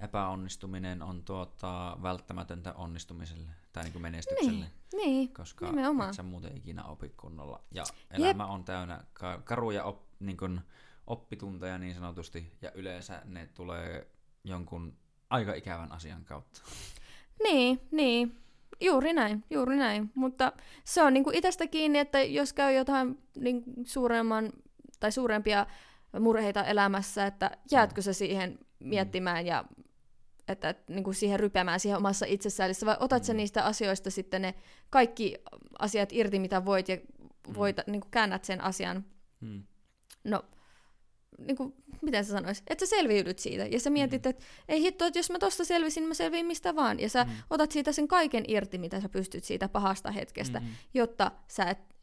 epäonnistuminen on tuota, välttämätöntä onnistumiselle tai niin kuin menestykselle. Niin, niin koska nimenomaan. et sä muuten ikinä opi kunnolla. Ja elämä Jep. on täynnä karuja op, niin kuin oppitunteja niin sanotusti, ja yleensä ne tulee jonkun aika ikävän asian kautta. Niin, niin. Juuri näin, juuri näin. Mutta se on niin kuin itsestä kiinni, että jos käy jotain niin suuremman tai suurempia murheita elämässä, että jäätkö se siihen miettimään ja että, että niin kuin siihen rypemään siihen omassa itsessään, vai otat mm. sä niistä asioista sitten ne kaikki asiat irti, mitä voit, ja voit, mm. niin kuin käännät sen asian. Mm. No, niin kuin, miten sä sanois, että sä selviydyt siitä. Ja sä mietit, mm. että ei hitto, että jos mä tosta selvisin, niin mä selviin mistä vaan. Ja sä mm. otat siitä sen kaiken irti, mitä sä pystyt siitä pahasta hetkestä, mm. jotta sä et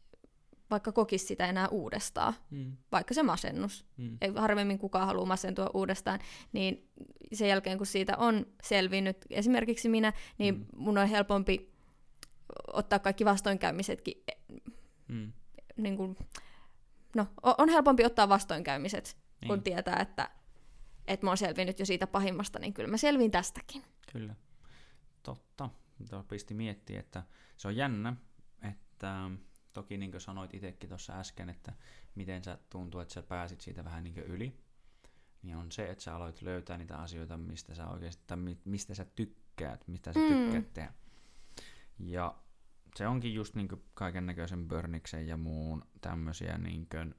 vaikka kokisi sitä enää uudestaan, mm. vaikka se masennus. Mm. Ei harvemmin kukaan halua masentua uudestaan, niin sen jälkeen kun siitä on selvinnyt, esimerkiksi minä, niin mm. mun on helpompi ottaa kaikki vastoinkäymisetkin, mm. niin kuin, no, on helpompi ottaa vastoinkäymiset, niin. kun tietää, että, että mä oon selvinnyt jo siitä pahimmasta, niin kyllä mä selvin tästäkin. Kyllä, totta. Tuo pisti miettiä, että se on jännä, että toki niin kuin sanoit itsekin tuossa äsken, että miten sä tuntuu, että sä pääsit siitä vähän niin yli, niin on se, että sä aloit löytää niitä asioita, mistä sä oikeasti, tai mistä sä tykkäät, mistä sä mm. tykkäät tehdä. Ja se onkin just niin kaiken näköisen börniksen ja muun tämmöisiä, niin kuin,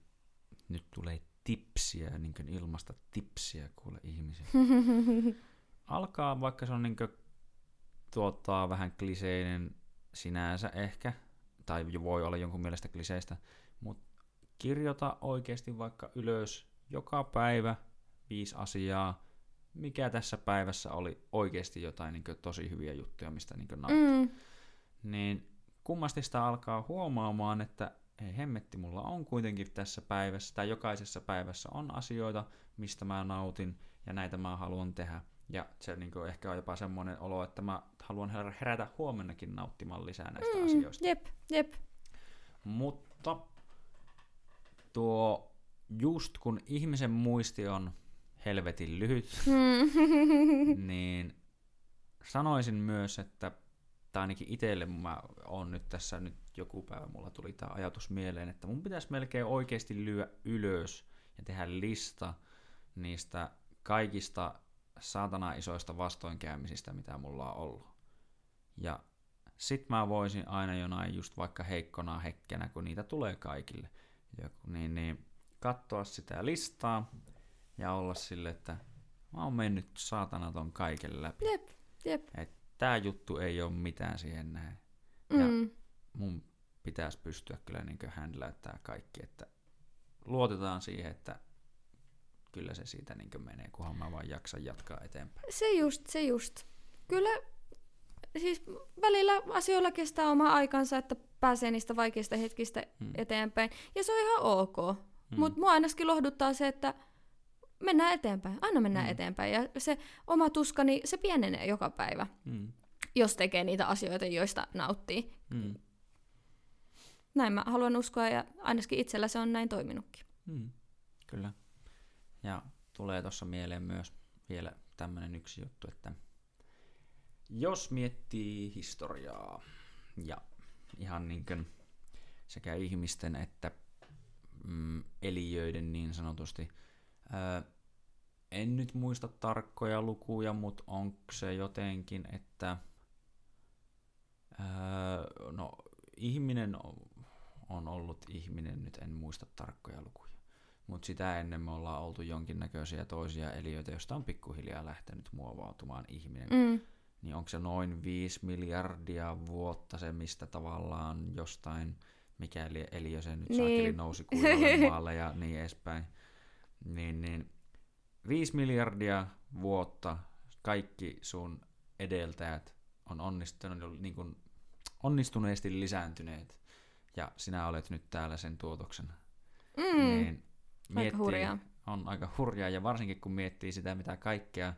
nyt tulee tipsiä, niin kuin ilmasta tipsiä kuule ihmisiä. Alkaa, vaikka se on niin kuin, tuottaa vähän kliseinen sinänsä ehkä, tai voi olla jonkun mielestä kliseistä, mutta kirjoita oikeasti vaikka ylös joka päivä viisi asiaa, mikä tässä päivässä oli oikeasti jotain niin tosi hyviä juttuja, mistä niin nautit. Mm. Niin kummasti sitä alkaa huomaamaan, että ei hemmetti, mulla on kuitenkin tässä päivässä, tai jokaisessa päivässä on asioita, mistä mä nautin, ja näitä mä haluan tehdä. Ja se niin kuin, ehkä on jopa semmoinen olo, että mä haluan herätä huomennakin nauttimaan lisää näistä mm, asioista. Jep, jep. Mutta tuo just kun ihmisen muisti on helvetin lyhyt, mm. niin sanoisin myös, että tai ainakin itselle mä oon nyt tässä nyt joku päivä mulla tuli tämä ajatus mieleen, että mun pitäisi melkein oikeasti lyö ylös ja tehdä lista niistä kaikista saatana isoista vastoinkäymisistä, mitä mulla on ollut. Ja sit mä voisin aina jonain just vaikka heikkona hekkenä, kun niitä tulee kaikille, joku, niin, niin katsoa sitä listaa ja olla sille, että mä oon mennyt saatana ton kaiken läpi. Jep, jep. Et tää juttu ei ole mitään siihen näin. Mm. Ja mun pitäisi pystyä kyllä niin handläyttää kaikki, että luotetaan siihen, että kyllä se siitä niin menee, kunhan mä vaan jaksan jatkaa eteenpäin. Se just, se just. Kyllä siis välillä asioilla kestää oma aikansa, että pääsee niistä vaikeista hetkistä hmm. eteenpäin. Ja se on ihan ok. Hmm. Mutta mua ainakin lohduttaa se, että mennään eteenpäin. Aina mennään hmm. eteenpäin. Ja se oma tuskani, se pienenee joka päivä. Hmm. Jos tekee niitä asioita, joista nauttii. Hmm. Näin mä haluan uskoa ja ainakin itsellä se on näin toiminutkin. Hmm. Kyllä. Ja tulee tuossa mieleen myös vielä tämmöinen yksi juttu, että jos miettii historiaa ja ihan niin kuin sekä ihmisten että mm, eliöiden niin sanotusti, ää, en nyt muista tarkkoja lukuja, mutta onko se jotenkin, että ää, no, ihminen on ollut ihminen, nyt en muista tarkkoja lukuja. Mutta sitä ennen me ollaan oltu jonkinnäköisiä toisia eliöitä, joista on pikkuhiljaa lähtenyt muovautumaan ihminen. Mm. Niin onko se noin 5 miljardia vuotta se, mistä tavallaan jostain, mikäli eliö se nyt niin. nousi kuivalle maalle ja niin edespäin. Niin, niin 5 miljardia vuotta kaikki sun edeltäjät on onnistunut, niin kuin onnistuneesti lisääntyneet ja sinä olet nyt täällä sen tuotoksen. Mm. Niin miettii, aika hurjaa. On aika hurjaa, ja varsinkin kun miettii sitä, mitä kaikkea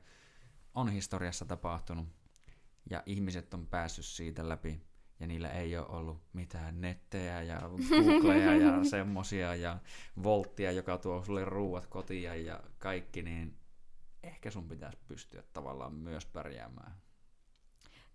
on historiassa tapahtunut, ja ihmiset on päässyt siitä läpi, ja niillä ei ole ollut mitään nettejä ja Googleja ja semmosia, ja volttia, joka tuo sulle ruuat kotiin ja kaikki, niin ehkä sun pitäisi pystyä tavallaan myös pärjäämään.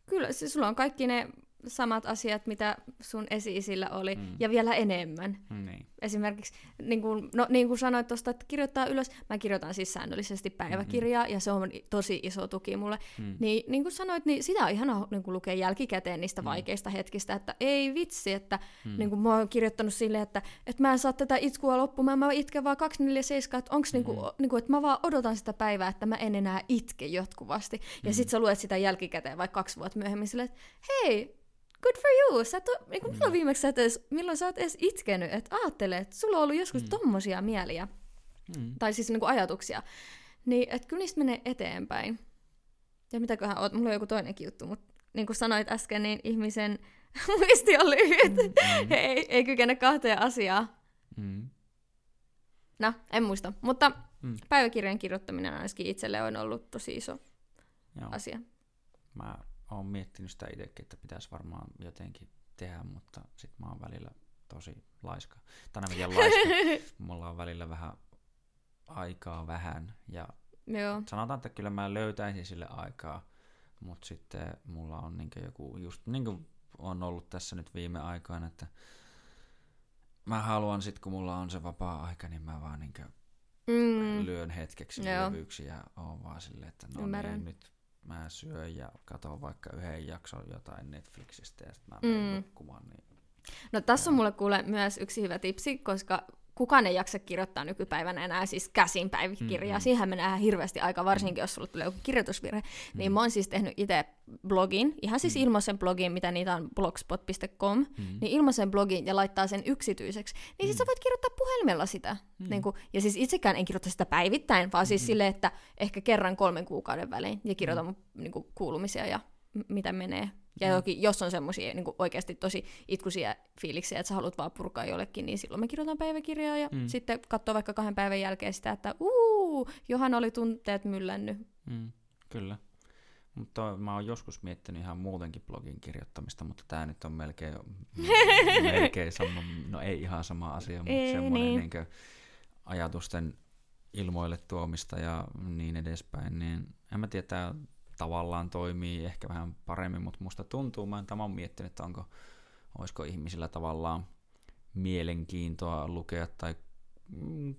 Kyllä, siis sulla on kaikki ne samat asiat, mitä sun esi-isillä oli, mm. ja vielä enemmän. Niin. Esimerkiksi, niin kuin, no, niin kuin sanoit tuosta, että kirjoittaa ylös, mä kirjoitan siis säännöllisesti päiväkirjaa, mm-hmm. ja se on tosi iso tuki mulle. Mm. Niin, niin kuin sanoit, niin sitä on ihana niin kuin lukea jälkikäteen niistä mm. vaikeista hetkistä, että ei vitsi, että mm. niin kuin mä oon kirjoittanut silleen, että, että mä en saa tätä itkua loppumaan, mä itken vaan 247, että onks niin kuin, mm. niin kuin, että mä vaan odotan sitä päivää, että mä en enää itke jatkuvasti. Ja mm. sit sä luet sitä jälkikäteen vaikka kaksi vuotta myöhemmin silleen, että hei, good for you! Sä et ole, niin kuin, milloin mm. viimeksi sä et edes, milloin sä oot edes itkenyt, että ajattele, että sulla on ollut joskus mm. tommosia mieliä, mm. tai siis niin kuin ajatuksia, niin että kyllä niistä menee eteenpäin. Ja mitäköhän oot, mulla on joku toinenkin juttu, mutta niin kuin sanoit äsken, niin ihmisen muisti on lyhyt. Mm, mm. ei, ei kykene kahteen asiaan. Mm. No, en muista. Mutta mm. päiväkirjan kirjoittaminen ainakin itselle on ollut tosi iso Joo. asia. Mä oon miettinyt sitä itsekin, että pitäisi varmaan jotenkin tehdä, mutta sit mä oon välillä tosi laiska. Tai en laiska. Mulla on välillä vähän aikaa vähän ja Joo. sanotaan, että kyllä mä löytäisin sille aikaa, mutta sitten mulla on niin joku, just niin kuin on ollut tässä nyt viime aikoina, että mä haluan sit kun mulla on se vapaa-aika, niin mä vaan niin mm. lyön hetkeksi levyksi ja oon vaan silleen, että no niin, nyt mä syön ja katon vaikka yhden jakson jotain Netflixistä ja sitten mä menen mm. nukkumaan. Niin... No tässä on mulle kuule myös yksi hyvä tipsi, koska kukaan ei jaksa kirjoittaa nykypäivänä enää siis käsin päiväkirjaa. Mm-hmm. Siihen menee hirveästi aika, varsinkin jos sulla tulee joku kirjoitusvirhe. Mm-hmm. Niin mä oon siis tehnyt itse blogin, ihan siis mm-hmm. ilmaisen blogin, mitä niitä on blogspot.com, mm-hmm. niin ilmaisen blogin ja laittaa sen yksityiseksi. Niin mm-hmm. sit sä voit kirjoittaa puhelimella sitä. Mm-hmm. Niin kun, ja siis itsekään en kirjoita sitä päivittäin, vaan siis mm-hmm. silleen, että ehkä kerran kolmen kuukauden välein ja kirjoitan mm-hmm. mun niin kuulumisia ja mitä menee. Ja mm. jokin, jos on semmoisia niin oikeasti tosi itkuisia fiiliksiä, että sä haluat vaan purkaa jollekin, niin silloin mä kirjoitan päiväkirjaa ja mm. sitten katsoo vaikka kahden päivän jälkeen sitä, että uu, Johan oli tunteet myllännyt. Mm, kyllä. Mutta mä oon joskus miettinyt ihan muutenkin blogin kirjoittamista, mutta tämä nyt on melkein, melkein sama, no ei ihan sama asia, mutta ei, semmoinen niin. Niin ajatusten ilmoille tuomista ja niin edespäin, niin en mä tiedä, tavallaan toimii ehkä vähän paremmin, mutta musta tuntuu, mä en tämä on miettinyt, että onko, olisiko ihmisillä tavallaan mielenkiintoa lukea tai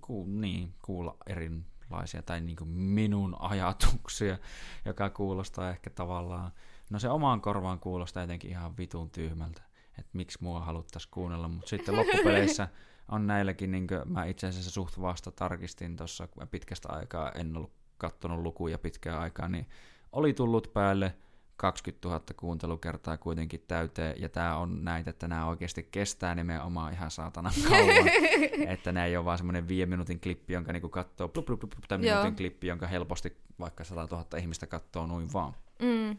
ku, niin, kuulla erilaisia tai niin kuin minun ajatuksia, joka kuulostaa ehkä tavallaan, no se omaan korvaan kuulostaa jotenkin ihan vitun tyhmältä, että miksi mua haluttaisiin kuunnella, mutta sitten loppupeleissä on näilläkin, niin kuin mä itse asiassa suht vasta tarkistin tuossa pitkästä aikaa, en ollut katsonut lukuja pitkään aikaa, niin oli tullut päälle 20 000 kuuntelukertaa kuitenkin täyteen, ja tämä on näitä, että nämä oikeasti kestää nimenomaan ihan saatana kauan. että nämä ei ole vaan semmoinen viiden minuutin klippi, jonka niinku katsoo, blup, blup, blup, tai minuutin Joo. klippi, jonka helposti vaikka 100 000 ihmistä katsoo noin vaan. Mm. Niin,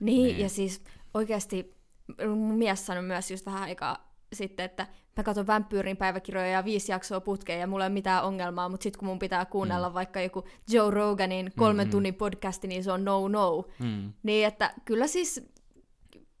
niin, ja siis oikeasti mun mies sanoi myös just vähän aikaa sitten, että mä katson vampyyrin päiväkirjoja ja viisi jaksoa putkeen ja mulla ei ole mitään ongelmaa, mutta sitten kun mun pitää kuunnella mm. vaikka joku Joe Roganin kolmen mm-hmm. tunnin podcasti, niin se on no no. Mm. Niin että kyllä siis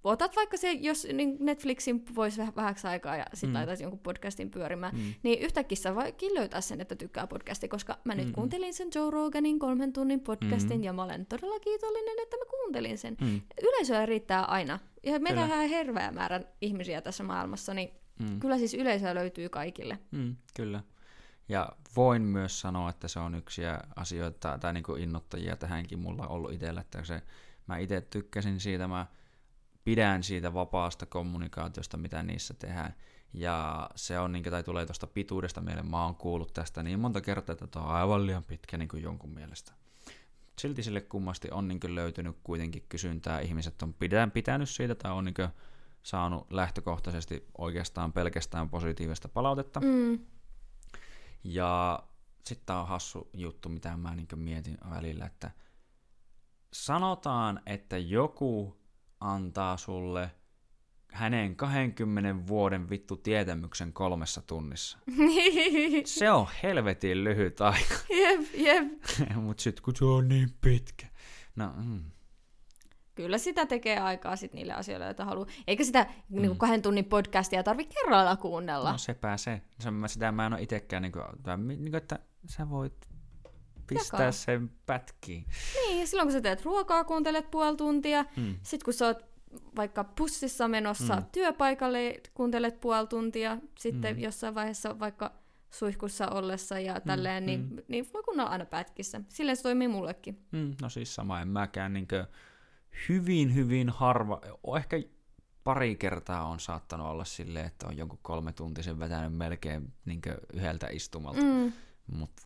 otat vaikka se, jos niin Netflixin voisi vähän vähäksi aikaa ja sitten mm. laitaisi jonkun podcastin pyörimään, mm. niin yhtäkkiä sä voikin löytää sen, että tykkää podcasti, koska mä nyt mm. kuuntelin sen Joe Roganin kolmen tunnin podcastin mm. ja mä olen todella kiitollinen, että mä kuuntelin sen. Mm. Yleisöä riittää aina. Ja meillä on herveä määrä ihmisiä tässä maailmassa, niin mm. kyllä siis yleisöä löytyy kaikille. Mm, kyllä. Ja voin myös sanoa, että se on yksi asioita tai niin innottajia tähänkin mulla ollut itsellä, että se, mä itse tykkäsin siitä, mä pidän siitä vapaasta kommunikaatiosta, mitä niissä tehdään. Ja se on, niin, tai tulee tuosta pituudesta meille, mä oon kuullut tästä niin monta kertaa, että tämä on aivan liian pitkä niin kuin jonkun mielestä. Silti sille kummasti on niin kuin löytynyt kuitenkin kysyntää, ihmiset on pidän, pitänyt siitä tai on niin kuin saanut lähtökohtaisesti oikeastaan pelkästään positiivista palautetta. Mm. Ja sitten on hassu juttu, mitä mä niin mietin välillä, että sanotaan, että joku antaa sulle hänen 20 vuoden vittu tietämyksen kolmessa tunnissa. se on helvetin lyhyt aika. Jep, jep. Mut sit kun se on niin pitkä. No, mm. Kyllä sitä tekee aikaa sit niille asioille, joita haluaa. Eikä sitä mm. niinku kahden tunnin podcastia tarvitse kerralla kuunnella. No sepä se. se sitä mä en ole itsekään, niinku, tai, niinku, että sä voit pistää Jakaa. sen pätkiin. Niin, silloin kun sä teet ruokaa, kuuntelet puoli tuntia. Mm. Sitten kun sä oot vaikka pussissa menossa mm. työpaikalle, kuuntelet puoli tuntia. Sitten mm. jossain vaiheessa vaikka suihkussa ollessa ja mm, tälleen, niin, mm. niin, niin voi kuunnella aina pätkissä. Silleen se toimii mullekin. Mm, no siis sama, en mäkään niin hyvin, hyvin harva, ehkä pari kertaa on saattanut olla silleen, että on jonkun kolme tuntisen vetänyt melkein niin yhdeltä istumalta. Mm. Mutta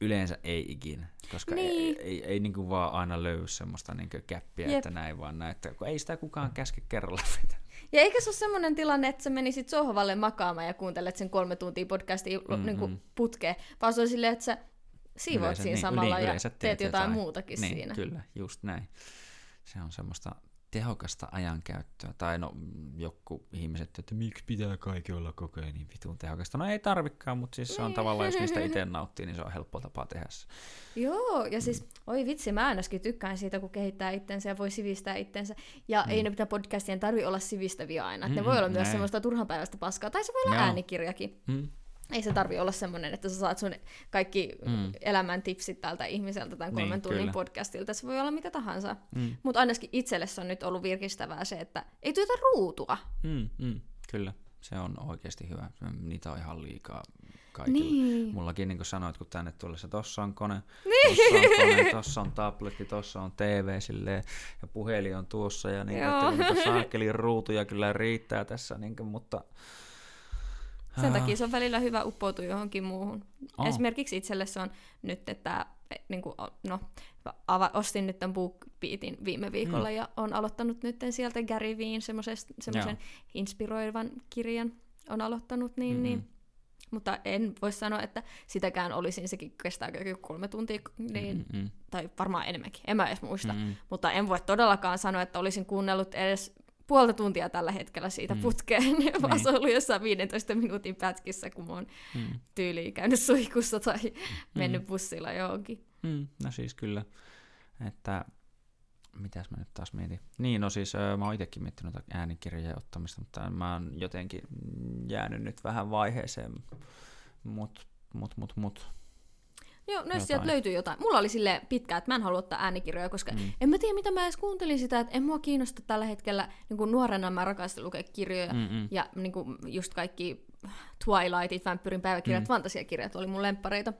yleensä ei ikinä, koska niin. ei, ei, ei niin kuin vaan aina löydy semmoista niin käppiä, Jep. että näin vaan näyttää, kun ei sitä kukaan käske kerralla pitää. Ja eikä se ole semmoinen tilanne, että sä menisit sohvalle makaamaan ja kuuntelet sen kolme tuntia podcastia mm-hmm. niin putkeen, vaan se on silleen, että sä siivoat yleensä, siinä niin, samalla niin, ja teet jotain, jotain muutakin niin, siinä. Kyllä, just näin. Se on semmoista tehokasta ajankäyttöä. Tai no, joku ihmiset, että miksi pitää kaikki olla koko ajan niin vitun tehokasta. No ei tarvikaan, mutta siis se on tavallaan, jos niistä itse nauttii, niin se on helppo tapa tehdä se. Joo, ja siis, oi vitsi, mä ainakin tykkään siitä, kun kehittää itsensä ja voi sivistää itsensä. Ja mm. ei ne pitää podcastien tarvi olla sivistäviä aina. Mm, ne voi olla myös semmoista turhanpäiväistä paskaa, tai se voi olla Joo. äänikirjakin. Mm ei se tarvi olla semmoinen, että sä saat sun kaikki mm. elämän tipsit tältä ihmiseltä tämän kolmen niin, tunnin kyllä. podcastilta. Se voi olla mitä tahansa. Mm. Mutta ainakin itselle se on nyt ollut virkistävää se, että ei tuota ruutua. Mm, mm, kyllä, se on oikeasti hyvä. Niitä on ihan liikaa kaikilla. Niin. Mullakin niin kuin sanoit, kun tänne tullessa, tossa on kone, niin. tossa on kone, tossa on tabletti, tossa on TV silleen, ja puhelin on tuossa, ja niin, että saakeli ruutuja kyllä riittää tässä, niin kuin, mutta sen takia se on välillä hyvä uppoutua johonkin muuhun. Oh. Esimerkiksi itselle se on nyt, että niin kuin, no, ava, ostin nyt tämän BookBeatin viime viikolla mm. ja on aloittanut nyt sieltä Gary Veen semmoisen inspiroivan kirjan on aloittanut, niin, mm-hmm. niin mutta en voi sanoa, että sitäkään olisin, sekin kestää kolme tuntia, niin, mm-hmm. tai varmaan enemmänkin, en mä edes muista. Mm-hmm. Mutta en voi todellakaan sanoa, että olisin kuunnellut edes puolta tuntia tällä hetkellä siitä mm. putkeen, niin. vaan se on ollut jossain 15 minuutin pätkissä, kun mä oon mm. tyyliin käynyt suihkussa tai mm. mennyt bussilla johonkin. Mm. No siis kyllä, että mitäs mä nyt taas mietin. Niin, no siis mä oon itsekin miettinyt äänikirjojen ottamista, mutta mä oon jotenkin jäänyt nyt vähän vaiheeseen, mut, mut, mut, mut Joo, no sieltä löytyy jotain. Mulla oli sille pitkä, että mä en halua ottaa äänikirjoja, koska mm. en mä tiedä, mitä mä edes kuuntelin sitä, että en mua kiinnosta tällä hetkellä. Niin kuin nuorena mä rakastin lukea kirjoja, Mm-mm. ja niin kuin just kaikki Twilightit, Vampyrin päiväkirjat, mm. fantasiakirjat oli mun lemppareita,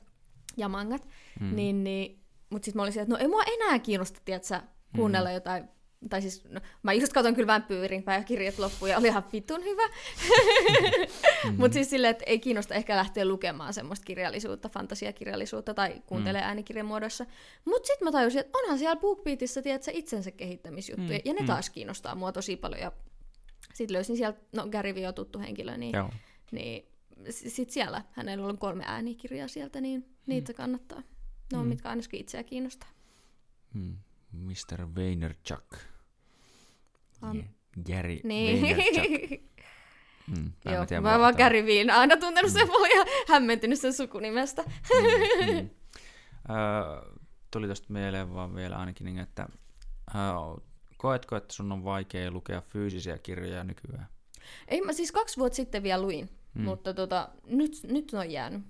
ja mangat. Mm. Niin, niin, mutta sitten mä olin että no ei mua enää kiinnosta, tiedätkö, kuunnella mm. jotain tai siis, no, mä just katson kyllä vampyyrin kirjat loppuun ja oli ihan vitun hyvä. mm-hmm. Mutta siis silleen, että ei kiinnosta ehkä lähteä lukemaan semmoista kirjallisuutta, fantasiakirjallisuutta tai kuuntelee mm. äänikirjan muodossa. Mutta sitten mä tajusin, että onhan siellä BookBeatissa, tiedätkö, itsensä kehittämisjuttuja, mm. ja ne mm. taas kiinnostaa mua tosi paljon. Ja sitten löysin sieltä, no Gary Vee on tuttu henkilö, niin, Joo. niin sitten siellä, hänellä on kolme äänikirjaa sieltä, niin niitä mm. kannattaa. No, mm. mitkä ainakin itseä kiinnostaa. Mm. Mr. Vaynerchuk. Um, Gary niin. Vaynerchuk. Mm, Joo, mä, mä vaan Gary Veen aina tuntenut sen, mm. ja hämmentynyt sen sukunimestä. mm, mm. Tuli tosta mieleen vaan vielä ainakin, niin, että koetko, että sun on vaikea lukea fyysisiä kirjoja nykyään? Ei, mä siis kaksi vuotta sitten vielä luin, mm. mutta tota, nyt, nyt on jäänyt.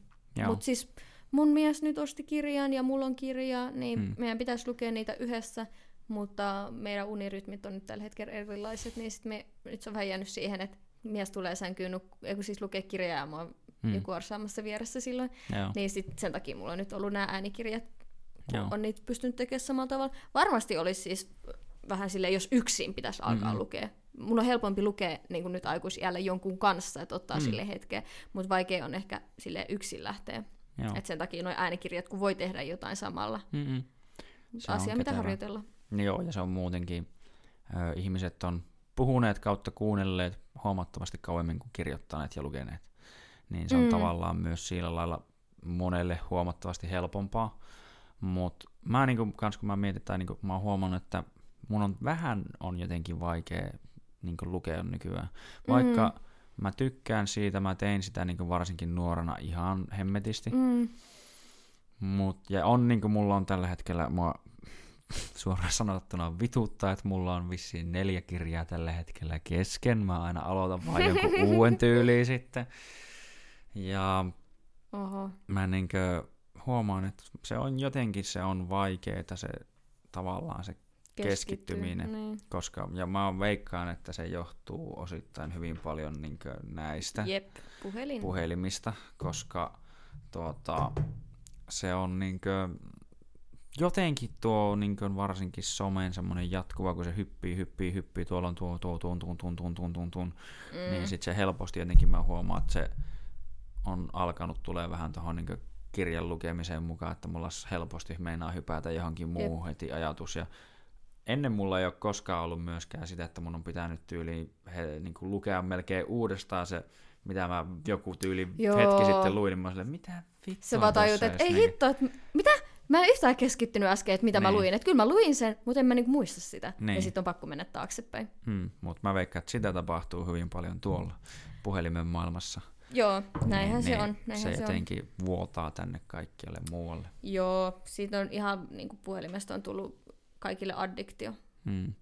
Mutta siis mun mies nyt osti kirjan ja mulla on kirja, niin hmm. meidän pitäisi lukea niitä yhdessä, mutta meidän unirytmit on nyt tällä hetkellä erilaiset, niin sit me, nyt se on vähän jäänyt siihen, että mies tulee sänkyyn, nuk- kun siis lukee kirjaa ja mä oon hmm. joku arsaamassa vieressä silloin, Joo. niin sit sen takia mulla on nyt ollut nämä äänikirjat, Joo. on niitä pystynyt tekemään samalla tavalla. Varmasti olisi siis vähän sille, jos yksin pitäisi alkaa mm-hmm. lukea. Mun on helpompi lukea niin kuin nyt aikuisiällä jonkun kanssa, että ottaa mm. sille hetkeä, mutta vaikea on ehkä sille yksin lähteä et sen takia nuo äänikirjat, kun voi tehdä jotain samalla. Mm-mm. Se Asia, mitä harjoitella. Joo, ja se on muutenkin, ö, ihmiset on puhuneet kautta kuunnelleet huomattavasti kauemmin kuin kirjoittaneet ja lukeneet. Niin se on mm. tavallaan myös sillä lailla monelle huomattavasti helpompaa. Mutta mä niinku, kans kun mä mietin, tai niinku, mä oon huomannut, että mun on vähän on jotenkin vaikea niinku, lukea nykyään. Vaikka mm Mä tykkään siitä, mä tein sitä niin varsinkin nuorena ihan hemmetisti. Mm. Mut, ja on niin kuin mulla on tällä hetkellä, mua suoraan sanottuna vituttaa, että mulla on vissiin neljä kirjaa tällä hetkellä kesken. Mä aina aloitan vain jonkun uuden tyyliin sitten. Ja Oho. mä niin huomaan, että se on jotenkin se on vaikeaa se tavallaan se keskittyminen. Niin. Koska, ja mä veikkaan, että se johtuu osittain hyvin paljon niin näistä Jep, puhelin. puhelimista, koska tuota, se on niin kuin, jotenkin tuo niin kuin varsinkin somen semmoinen jatkuva, kun se hyppii, hyppii, hyppii, tuolla on tuo, tuo, tuon, tuon, tuon, tuon, tuon, tuon, tuon mm. niin sitten se helposti jotenkin mä huomaan, että se on alkanut tulee vähän tuohon niin kirjan lukemiseen mukaan, että mulla helposti meinaa hypätä johonkin muuhun heti ajatus ja ennen mulla ei ole koskaan ollut myöskään sitä, että mun on pitänyt tyyliin he, niin kuin lukea melkein uudestaan se, mitä mä joku tyyli Joo. hetki sitten luin, niin mä olin, mitä vittua Se vaan tajut, että ei hitto, että mitä? Mä en yhtään keskittynyt äsken, että mitä niin. mä luin. Että kyllä mä luin sen, mutta en mä niinku muista sitä. Niin. Ja sitten on pakko mennä taaksepäin. Hmm, mutta mä veikkaan, että sitä tapahtuu hyvin paljon tuolla puhelimen maailmassa. Joo, näinhän niin, se on. Näinhän se, se jotenkin on. vuotaa tänne kaikkialle muualle. Joo, siitä on ihan, niin kuin puhelimesta on tullut kaikille addiktio. Mm.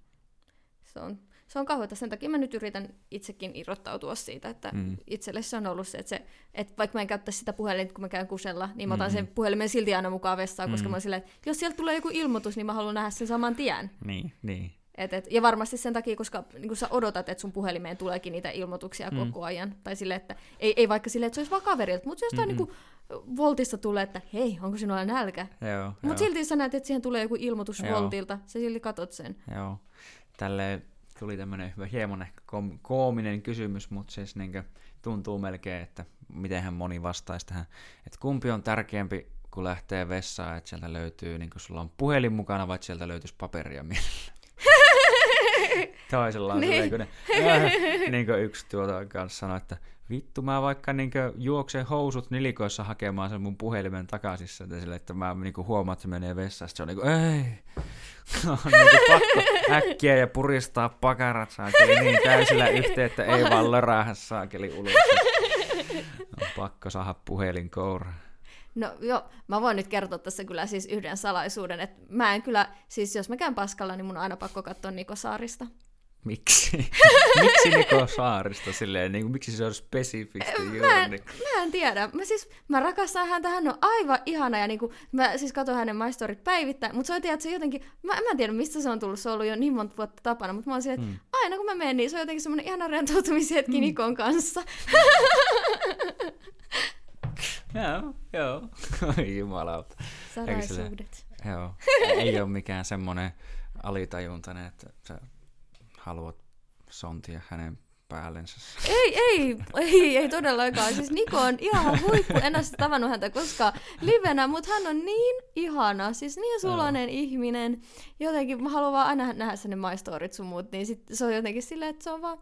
Se on, se on kauheata. Sen takia mä nyt yritän itsekin irrottautua siitä, että mm. itselle se on ollut se, että, se, että vaikka mä en käyttäisi sitä puhelinta, kun mä käyn kusella, niin mä otan mm-hmm. sen puhelimen silti aina mukaan vessaan, koska mm. mä oon silleen, että jos sieltä tulee joku ilmoitus, niin mä haluan nähdä sen saman tien. Niin, niin. Et, et, ja varmasti sen takia, koska niin sä odotat, että sun puhelimeen tuleekin niitä ilmoituksia mm. koko ajan. Tai sille, että ei, ei vaikka sille, että se olisi vaan kaverilta, mutta jostain mm-hmm. niin kuin, Voltista tulee, että hei, onko sinulla nälkä? Mutta silti sä näet, että siihen tulee joku ilmoitus joo. Voltilta, sä silti katot sen. Joo. Tälle tuli tämmöinen hieman ehkä kom- koominen kysymys, mutta siis niin tuntuu melkein, että mitenhän moni vastaisi tähän, että kumpi on tärkeämpi, kun lähtee vessaan, että sieltä löytyy, niin kuin sulla on puhelin mukana, vai sieltä löytyisi paperia mielellä. Toisella on niin. kun ne, äh, niin kuin yksi tuota kanssa sanoi, että vittu mä vaikka niin juoksen housut nilikoissa hakemaan sen mun puhelimen takaisin sieltä sille, että mä niin huomaan, että se menee vessaan. Se on niin kuin, ei, on niin pakko äkkiä ja puristaa pakarat saakeli niin täysillä yhteen, että ei vaan löräähä saakeli ulos. On pakko saada puhelin kouraan. No joo, mä voin nyt kertoa tässä kyllä siis yhden salaisuuden, että mä en kyllä, siis jos mä käyn paskalla, niin mun on aina pakko katsoa Niko Saarista. Miksi? miksi Niko Saarista silleen, niin kuin, miksi se on spesifisti mä en, mä en tiedä. Mä siis, mä rakastan häntä, hän on aivan ihana ja niin kuin, mä siis katson hänen maistorit päivittäin, mutta se on tiedä, se jotenkin, mä, mä en tiedä mistä se on tullut, se on ollut jo niin monta vuotta tapana, mutta mä oon silleen, että hmm. aina kun mä menen, niin se on jotenkin semmoinen ihana rentoutumishetki hmm. Nikon kanssa. Joo, joo. Jumalauta. Salaisuudet. Joo. Ei ole mikään semmoinen alitajuntainen, että sä haluat sontia hänen päällensä. Ei, ei, ei, ei todellakaan. Siis Niko on ihan huippu. En ole siis tavannut häntä koskaan livenä, mutta hän on niin ihana. Siis niin sulainen Joo. ihminen. Jotenkin mä haluan vaan aina nähdä sen maistorit sun muut, niin sit se on jotenkin silleen, että se on vaan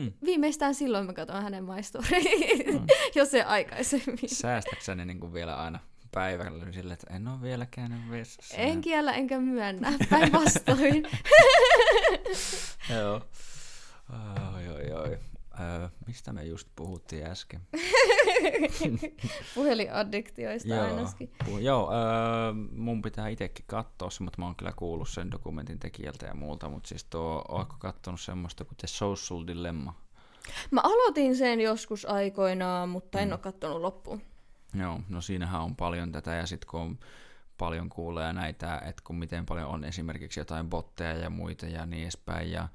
Hmm. Viimeistään silloin mä katson hänen maistoreja, hmm. jos ei aikaisemmin. Säästätkö ne niin kuin vielä aina päivällä sille, että en ole vielä käynyt vessassa? En kiellä enkä myönnä, päinvastoin. Joo. Oi, oi, oi. Öö, mistä me just puhuttiin äsken? Puhelinaddiktioista joo, ainakin. Pu- joo, öö, mun pitää itsekin katsoa se, mutta mä oon kyllä kuullut sen dokumentin tekijältä ja muulta, mutta siis tuo, ootko kattonut semmoista kuin The Social Dilemma? Mä aloitin sen joskus aikoinaan, mutta en mm. ole kattonut loppuun. Joo, no siinähän on paljon tätä ja sitten kun on paljon kuulee näitä, että kun miten paljon on esimerkiksi jotain botteja ja muita ja niin edespäin ja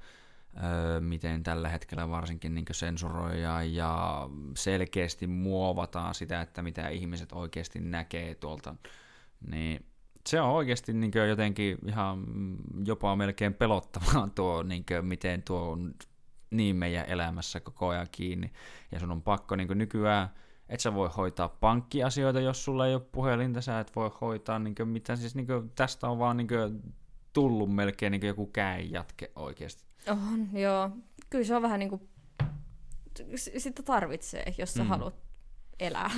miten tällä hetkellä varsinkin niin sensuroidaan ja selkeästi muovataan sitä, että mitä ihmiset oikeasti näkee tuolta, niin se on oikeasti niin jotenkin ihan jopa melkein pelottavaa tuo, niin kuin, miten tuo on niin meidän elämässä koko ajan kiinni. Ja sun on pakko niin nykyään, et sä voi hoitaa pankkiasioita, jos sulla ei ole puhelinta, sä et voi hoitaa niin kuin, mitä siis niin kuin, tästä on vaan niin kuin, tullut melkein niin joku jatke oikeasti. On, joo. Kyllä se on vähän niin kuin, sitä tarvitsee, jos sä mm. haluat elää.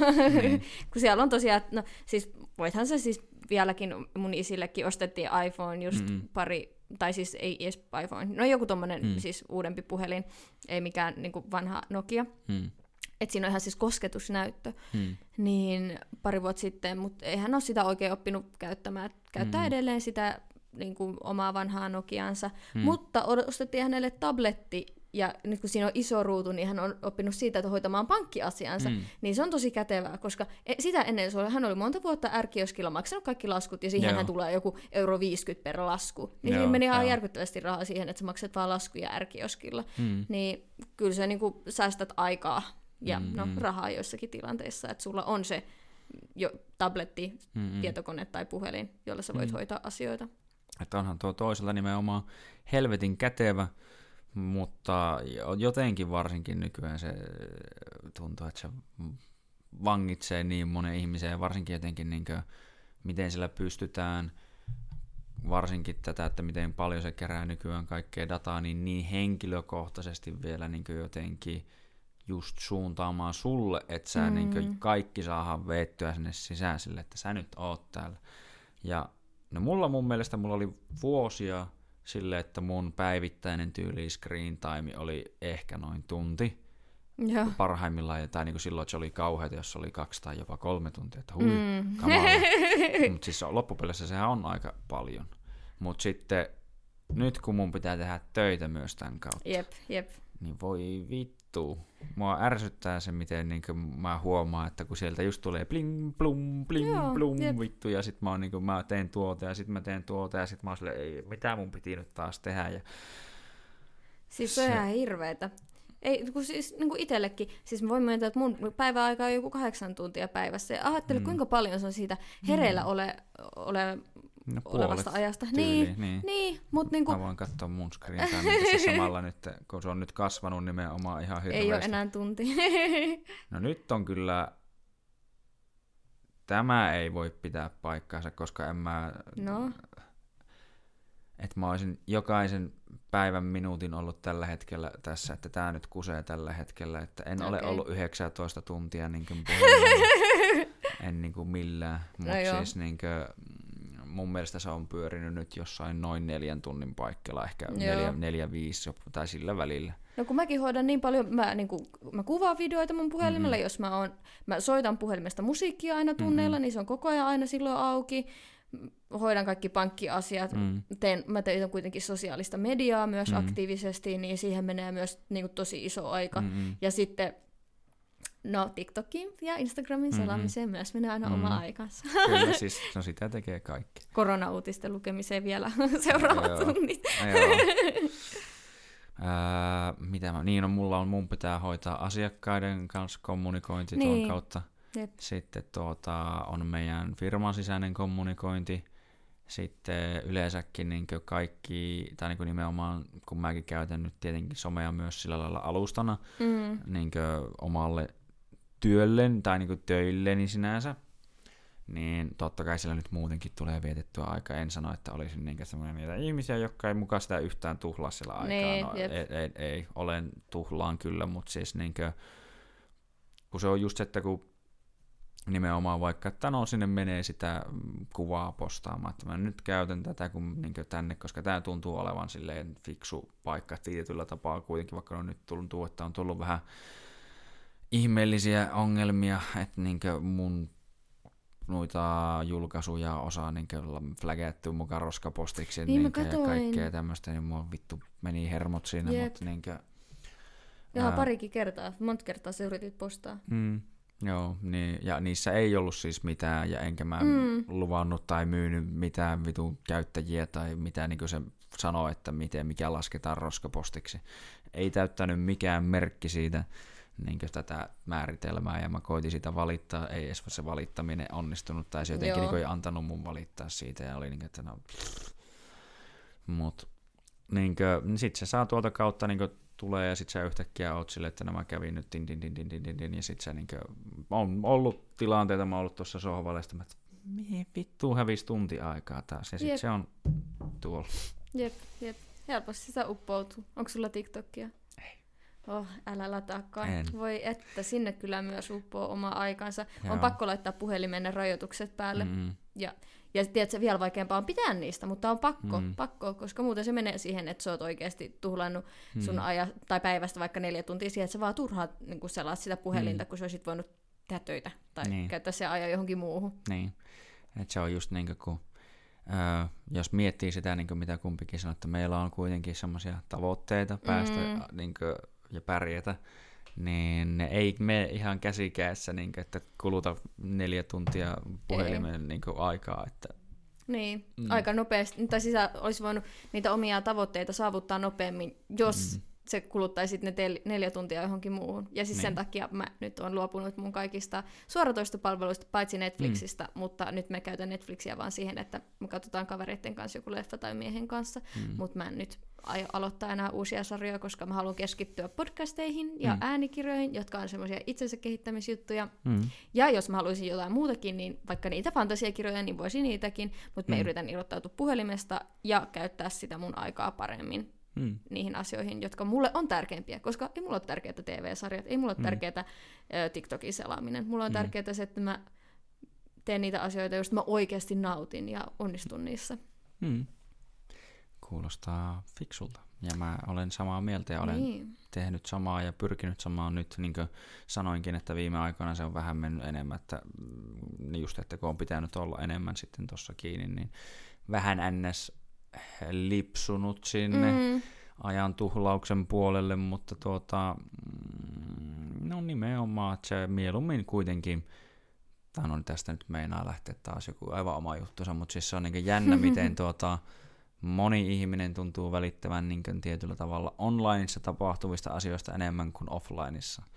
Niin. Kun siellä on tosiaan, no siis voithan se siis vieläkin, mun isillekin ostettiin iPhone just mm pari, tai siis ei edes iPhone, no joku tommonen mm. siis uudempi puhelin, ei mikään niin kuin vanha Nokia. Mm. Että siinä on ihan siis kosketusnäyttö, mm. niin pari vuotta sitten, mutta eihän ole sitä oikein oppinut käyttämään. Käyttää mm. edelleen sitä niin kuin omaa vanhaa Nokiansa, hmm. mutta ostettiin hänelle tabletti, ja nyt kun siinä on iso ruutu, niin hän on oppinut siitä, että hoitamaan pankkiasiansa, hmm. niin se on tosi kätevää, koska e, sitä ennen se oli, hän oli monta vuotta ärkioskilla maksanut kaikki laskut, ja siihen hän tulee joku euro 50 per lasku. Niin Joo, siinä meni ihan järkyttävästi rahaa siihen, että sä maksat vaan laskuja ärkioskilla. Hmm. Niin kyllä se niin kuin, säästät aikaa ja hmm. no, rahaa joissakin tilanteissa, että sulla on se jo tabletti, hmm. tietokone tai puhelin, jolla sä voit hmm. hoitaa asioita. Että onhan tuo toisella nimenomaan helvetin kätevä, mutta jotenkin varsinkin nykyään se tuntuu, että se vangitsee niin monen ihmisen varsinkin jotenkin niin kuin, miten sillä pystytään varsinkin tätä, että miten paljon se kerää nykyään kaikkea dataa, niin niin henkilökohtaisesti vielä niin jotenkin just suuntaamaan sulle, että sä mm. niin kaikki saadaan veettyä sinne sisään sille, että sä nyt oot täällä. Ja No mulla mun mielestä mulla oli vuosia sille, että mun päivittäinen tyyli screen time oli ehkä noin tunti. Joo. Parhaimmillaan, tai niin kuin silloin, että se oli kauheata, jos oli kaksi tai jopa kolme tuntia, että hui, mm. Mutta siis loppupeleissä sehän on aika paljon. Mutta sitten nyt kun mun pitää tehdä töitä myös tämän kautta, jep, jep. niin voi vittu. Mua ärsyttää se, miten niin mä huomaan, että kun sieltä just tulee bling, blum, bling, Joo, blum, jep. vittu, ja sitten mä, niin mä teen tuota, ja sitten mä teen tuota, ja sitten mä oon silleen, ei, mitä mun piti nyt taas tehdä. Ja siis se on ihan hirveetä. Ei, kun siis niin kuin itsellekin, siis mä voin myöntää, että mun päiväaika on joku kahdeksan tuntia päivässä, ja ajattele, mm. kuinka paljon se on siitä hereillä mm. ole, ole no, olevasta ajasta. Tyyli, niin, niin. niin mutta niinku... Mä voin katsoa mun screen samalla nyt, kun se on nyt kasvanut nimenomaan ihan hirveästi. Ei ole enää tunti. no nyt on kyllä... Tämä ei voi pitää paikkaansa, koska en mä... No. Että mä olisin jokaisen päivän minuutin ollut tällä hetkellä tässä, että tämä nyt kusee tällä hetkellä, että en okay. ole ollut 19 tuntia niin kuin en niin kuin millään, mutta no siis niin kuin, mun mielestä se on pyörinyt nyt jossain noin neljän tunnin paikalla, ehkä neljä, neljä, viisi tai sillä välillä. No kun mäkin hoidan niin paljon, mä, niin kuin, mä kuvaan videoita mun puhelimella, mm-hmm. jos mä, on, mä soitan puhelimesta musiikkia aina tunneilla, mm-hmm. niin se on koko ajan aina silloin auki. Hoidan kaikki pankkiasiat, mm. teen, mä teen kuitenkin sosiaalista mediaa myös mm. aktiivisesti, niin siihen menee myös niin kuin, tosi iso aika. Mm-hmm. Ja sitten No TikTokin ja Instagramin mm-hmm. selaamiseen mm-hmm. myös menee aina mm-hmm. oma aikansa. Kyllä, siis no sitä tekee kaikki. Korona-uutisten lukemiseen vielä seuraavat joo, tunnit. Joo. Ää, mitä mä, niin on, mulla on, mun pitää hoitaa asiakkaiden kanssa kommunikointi niin. tuon kautta. Jep. Sitten tuota, on meidän firman sisäinen kommunikointi. Sitten yleensäkin niin kaikki, tai niin nimenomaan, kun mäkin käytän nyt tietenkin somea myös sillä lailla alustana Mm. niin omalle työlle tai niin töilleni sinänsä, niin totta kai siellä nyt muutenkin tulee vietettyä aika. En sano, että olisin niin semmoinen niitä ihmisiä, jotka ei mukaan sitä yhtään tuhlaa sillä aikaa. Niin, no, jep. ei, ei, ei, olen tuhlaan kyllä, mutta siis niin kuin, kun se on just se, että kun nimenomaan vaikka, että no sinne menee sitä kuvaa postaamaan, että mä nyt käytän tätä kun niin tänne, koska tämä tuntuu olevan silleen fiksu paikka tietyllä tapaa kuitenkin, vaikka on nyt tuntuu, että on tullut vähän ihmeellisiä ongelmia, että niin mun noita julkaisuja osaa niin flagattu mukaan roskapostiksi Niin mä niin ja kaikkea tämmöistä, niin mua vittu meni hermot siinä, Jep. mutta niin kuin, Ihan Ää. parikin kertaa. Monta kertaa sä yritit postaa. Mm, joo, niin, ja niissä ei ollut siis mitään, ja enkä mä mm. luvannut tai myynyt mitään vitun käyttäjiä tai mitä niin se sanoo, että miten, mikä lasketaan roskapostiksi. Ei täyttänyt mikään merkki siitä niin tätä määritelmää, ja mä koitin sitä valittaa, ei edes se valittaminen onnistunut, tai se jotenkin Joo. niin ei antanut mun valittaa siitä, ja oli niin kuin, että no... Mut, niin kuin, sit se saa tuolta kautta niin tulee ja sit sä yhtäkkiä oot silleen, että nämä kävin nyt din, din, din, din, din, din, din ja sit sä niin on ollut tilanteita, mä oon ollut tuossa sohvalla ja mä, että mihin vittuun hävisi tunti aikaa taas ja sit Jep. se on tuolla. Jep, jep. Helposti sitä uppoutuu. Onko sulla TikTokia? Oh, älä lataakaan. En. Voi että, sinne kyllä myös uppoo oma aikansa. Joo. On pakko laittaa puhelimen ne rajoitukset päälle. Mm. Ja, ja tiedätkö, vielä vaikeampaa on pitää niistä, mutta on pakko, Mm. pakko, koska muuten se menee siihen, että sä oot oikeasti tuhlannut Mm. sun aja, tai päivästä vaikka neljä tuntia siihen, että sä vaan turhaa niin selaat sitä puhelinta, mm. kun sä olisit voinut tehdä töitä tai Niin. käyttää se ajan johonkin muuhun. niin, että se on just niin kuin, kun Öö, jos miettii sitä, niin mitä kumpikin sanoo, että meillä on kuitenkin semmoisia tavoitteita päästä Mm. niin kuin, ja pärjätä, niin ne ei mene ihan käsikäessä, niin kuin, että kuluta neljä tuntia puhelimen niin kuin, aikaa. Että, Niin, Mm. aika nopeasti, tai sisä olisi voinut niitä omia tavoitteita saavuttaa nopeammin, jos Mm. se kuluttaisi ne tel- neljä tuntia johonkin muuhun. Ja siis Niin. sen takia mä nyt olen luopunut mun kaikista suoratoistopalveluista, paitsi Netflixistä, mm. mutta nyt me käytän Netflixiä vaan siihen, että me katsotaan kavereiden kanssa joku leffa tai miehen kanssa, mm. mutta mä en nyt aio aloittaa enää uusia sarjoja, koska mä haluan keskittyä podcasteihin ja Mm. mm. äänikirjoihin, jotka on semmoisia itsensä kehittämisjuttuja. mm, Ja jos mä haluaisin jotain muutakin, niin vaikka niitä fantasiakirjoja, niin voisin niitäkin, mutta mä Mm. yritän irrottautua puhelimesta ja käyttää sitä mun aikaa paremmin mm, niihin asioihin, jotka mulle on tärkeimpiä, koska ei mulla ole tärkeää TV-sarjat, ei mulla ole Mm. tärkeää TikTokin selaaminen. Mulla on Mm. tärkeää se, että mä teen niitä asioita, joista mä oikeasti nautin ja onnistun niissä. mm. Kuulostaa fiksulta. Ja mä olen samaa mieltä ja olen Niin. tehnyt samaa ja pyrkinyt samaan nyt, niin kuin sanoinkin, että viime aikoina se on vähän mennyt enemmän, että mm, just, että kun on pitänyt olla enemmän sitten tuossa kiinni, niin vähän ns. lipsunut sinne mm. Ajan tuhlauksen puolelle, mutta tuota, mm, no nimenomaan, että se mieluummin kuitenkin, tai no tästä nyt meinaa lähteä taas joku aivan oma juttunsa, mutta siis se on niin jännä, miten tuota, moni ihminen tuntuu välittävän niin tietyllä tavalla onlineissa tapahtuvista asioista enemmän kuin offlineissa.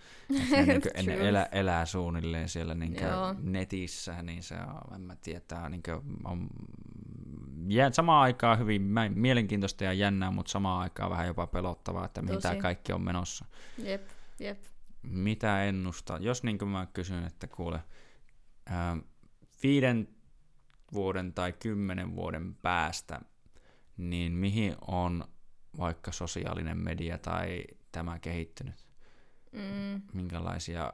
Ne, niin kuin, ne elä, elää suunnilleen siellä niin Joo. netissä, niin se on, en mä tiedä, tää niin on jää samaan aikaan hyvin mielenkiintoista ja jännää, mutta samaan aikaan vähän jopa pelottavaa, että mihin tämä kaikki on menossa. Jep, jep. Mitä ennustaa? Jos niin kuin mä kysyn, että kuule, ää, viiden vuoden tai kymmenen vuoden päästä, niin mihin on vaikka sosiaalinen media tai tämä kehittynyt? Mm. Minkälaisia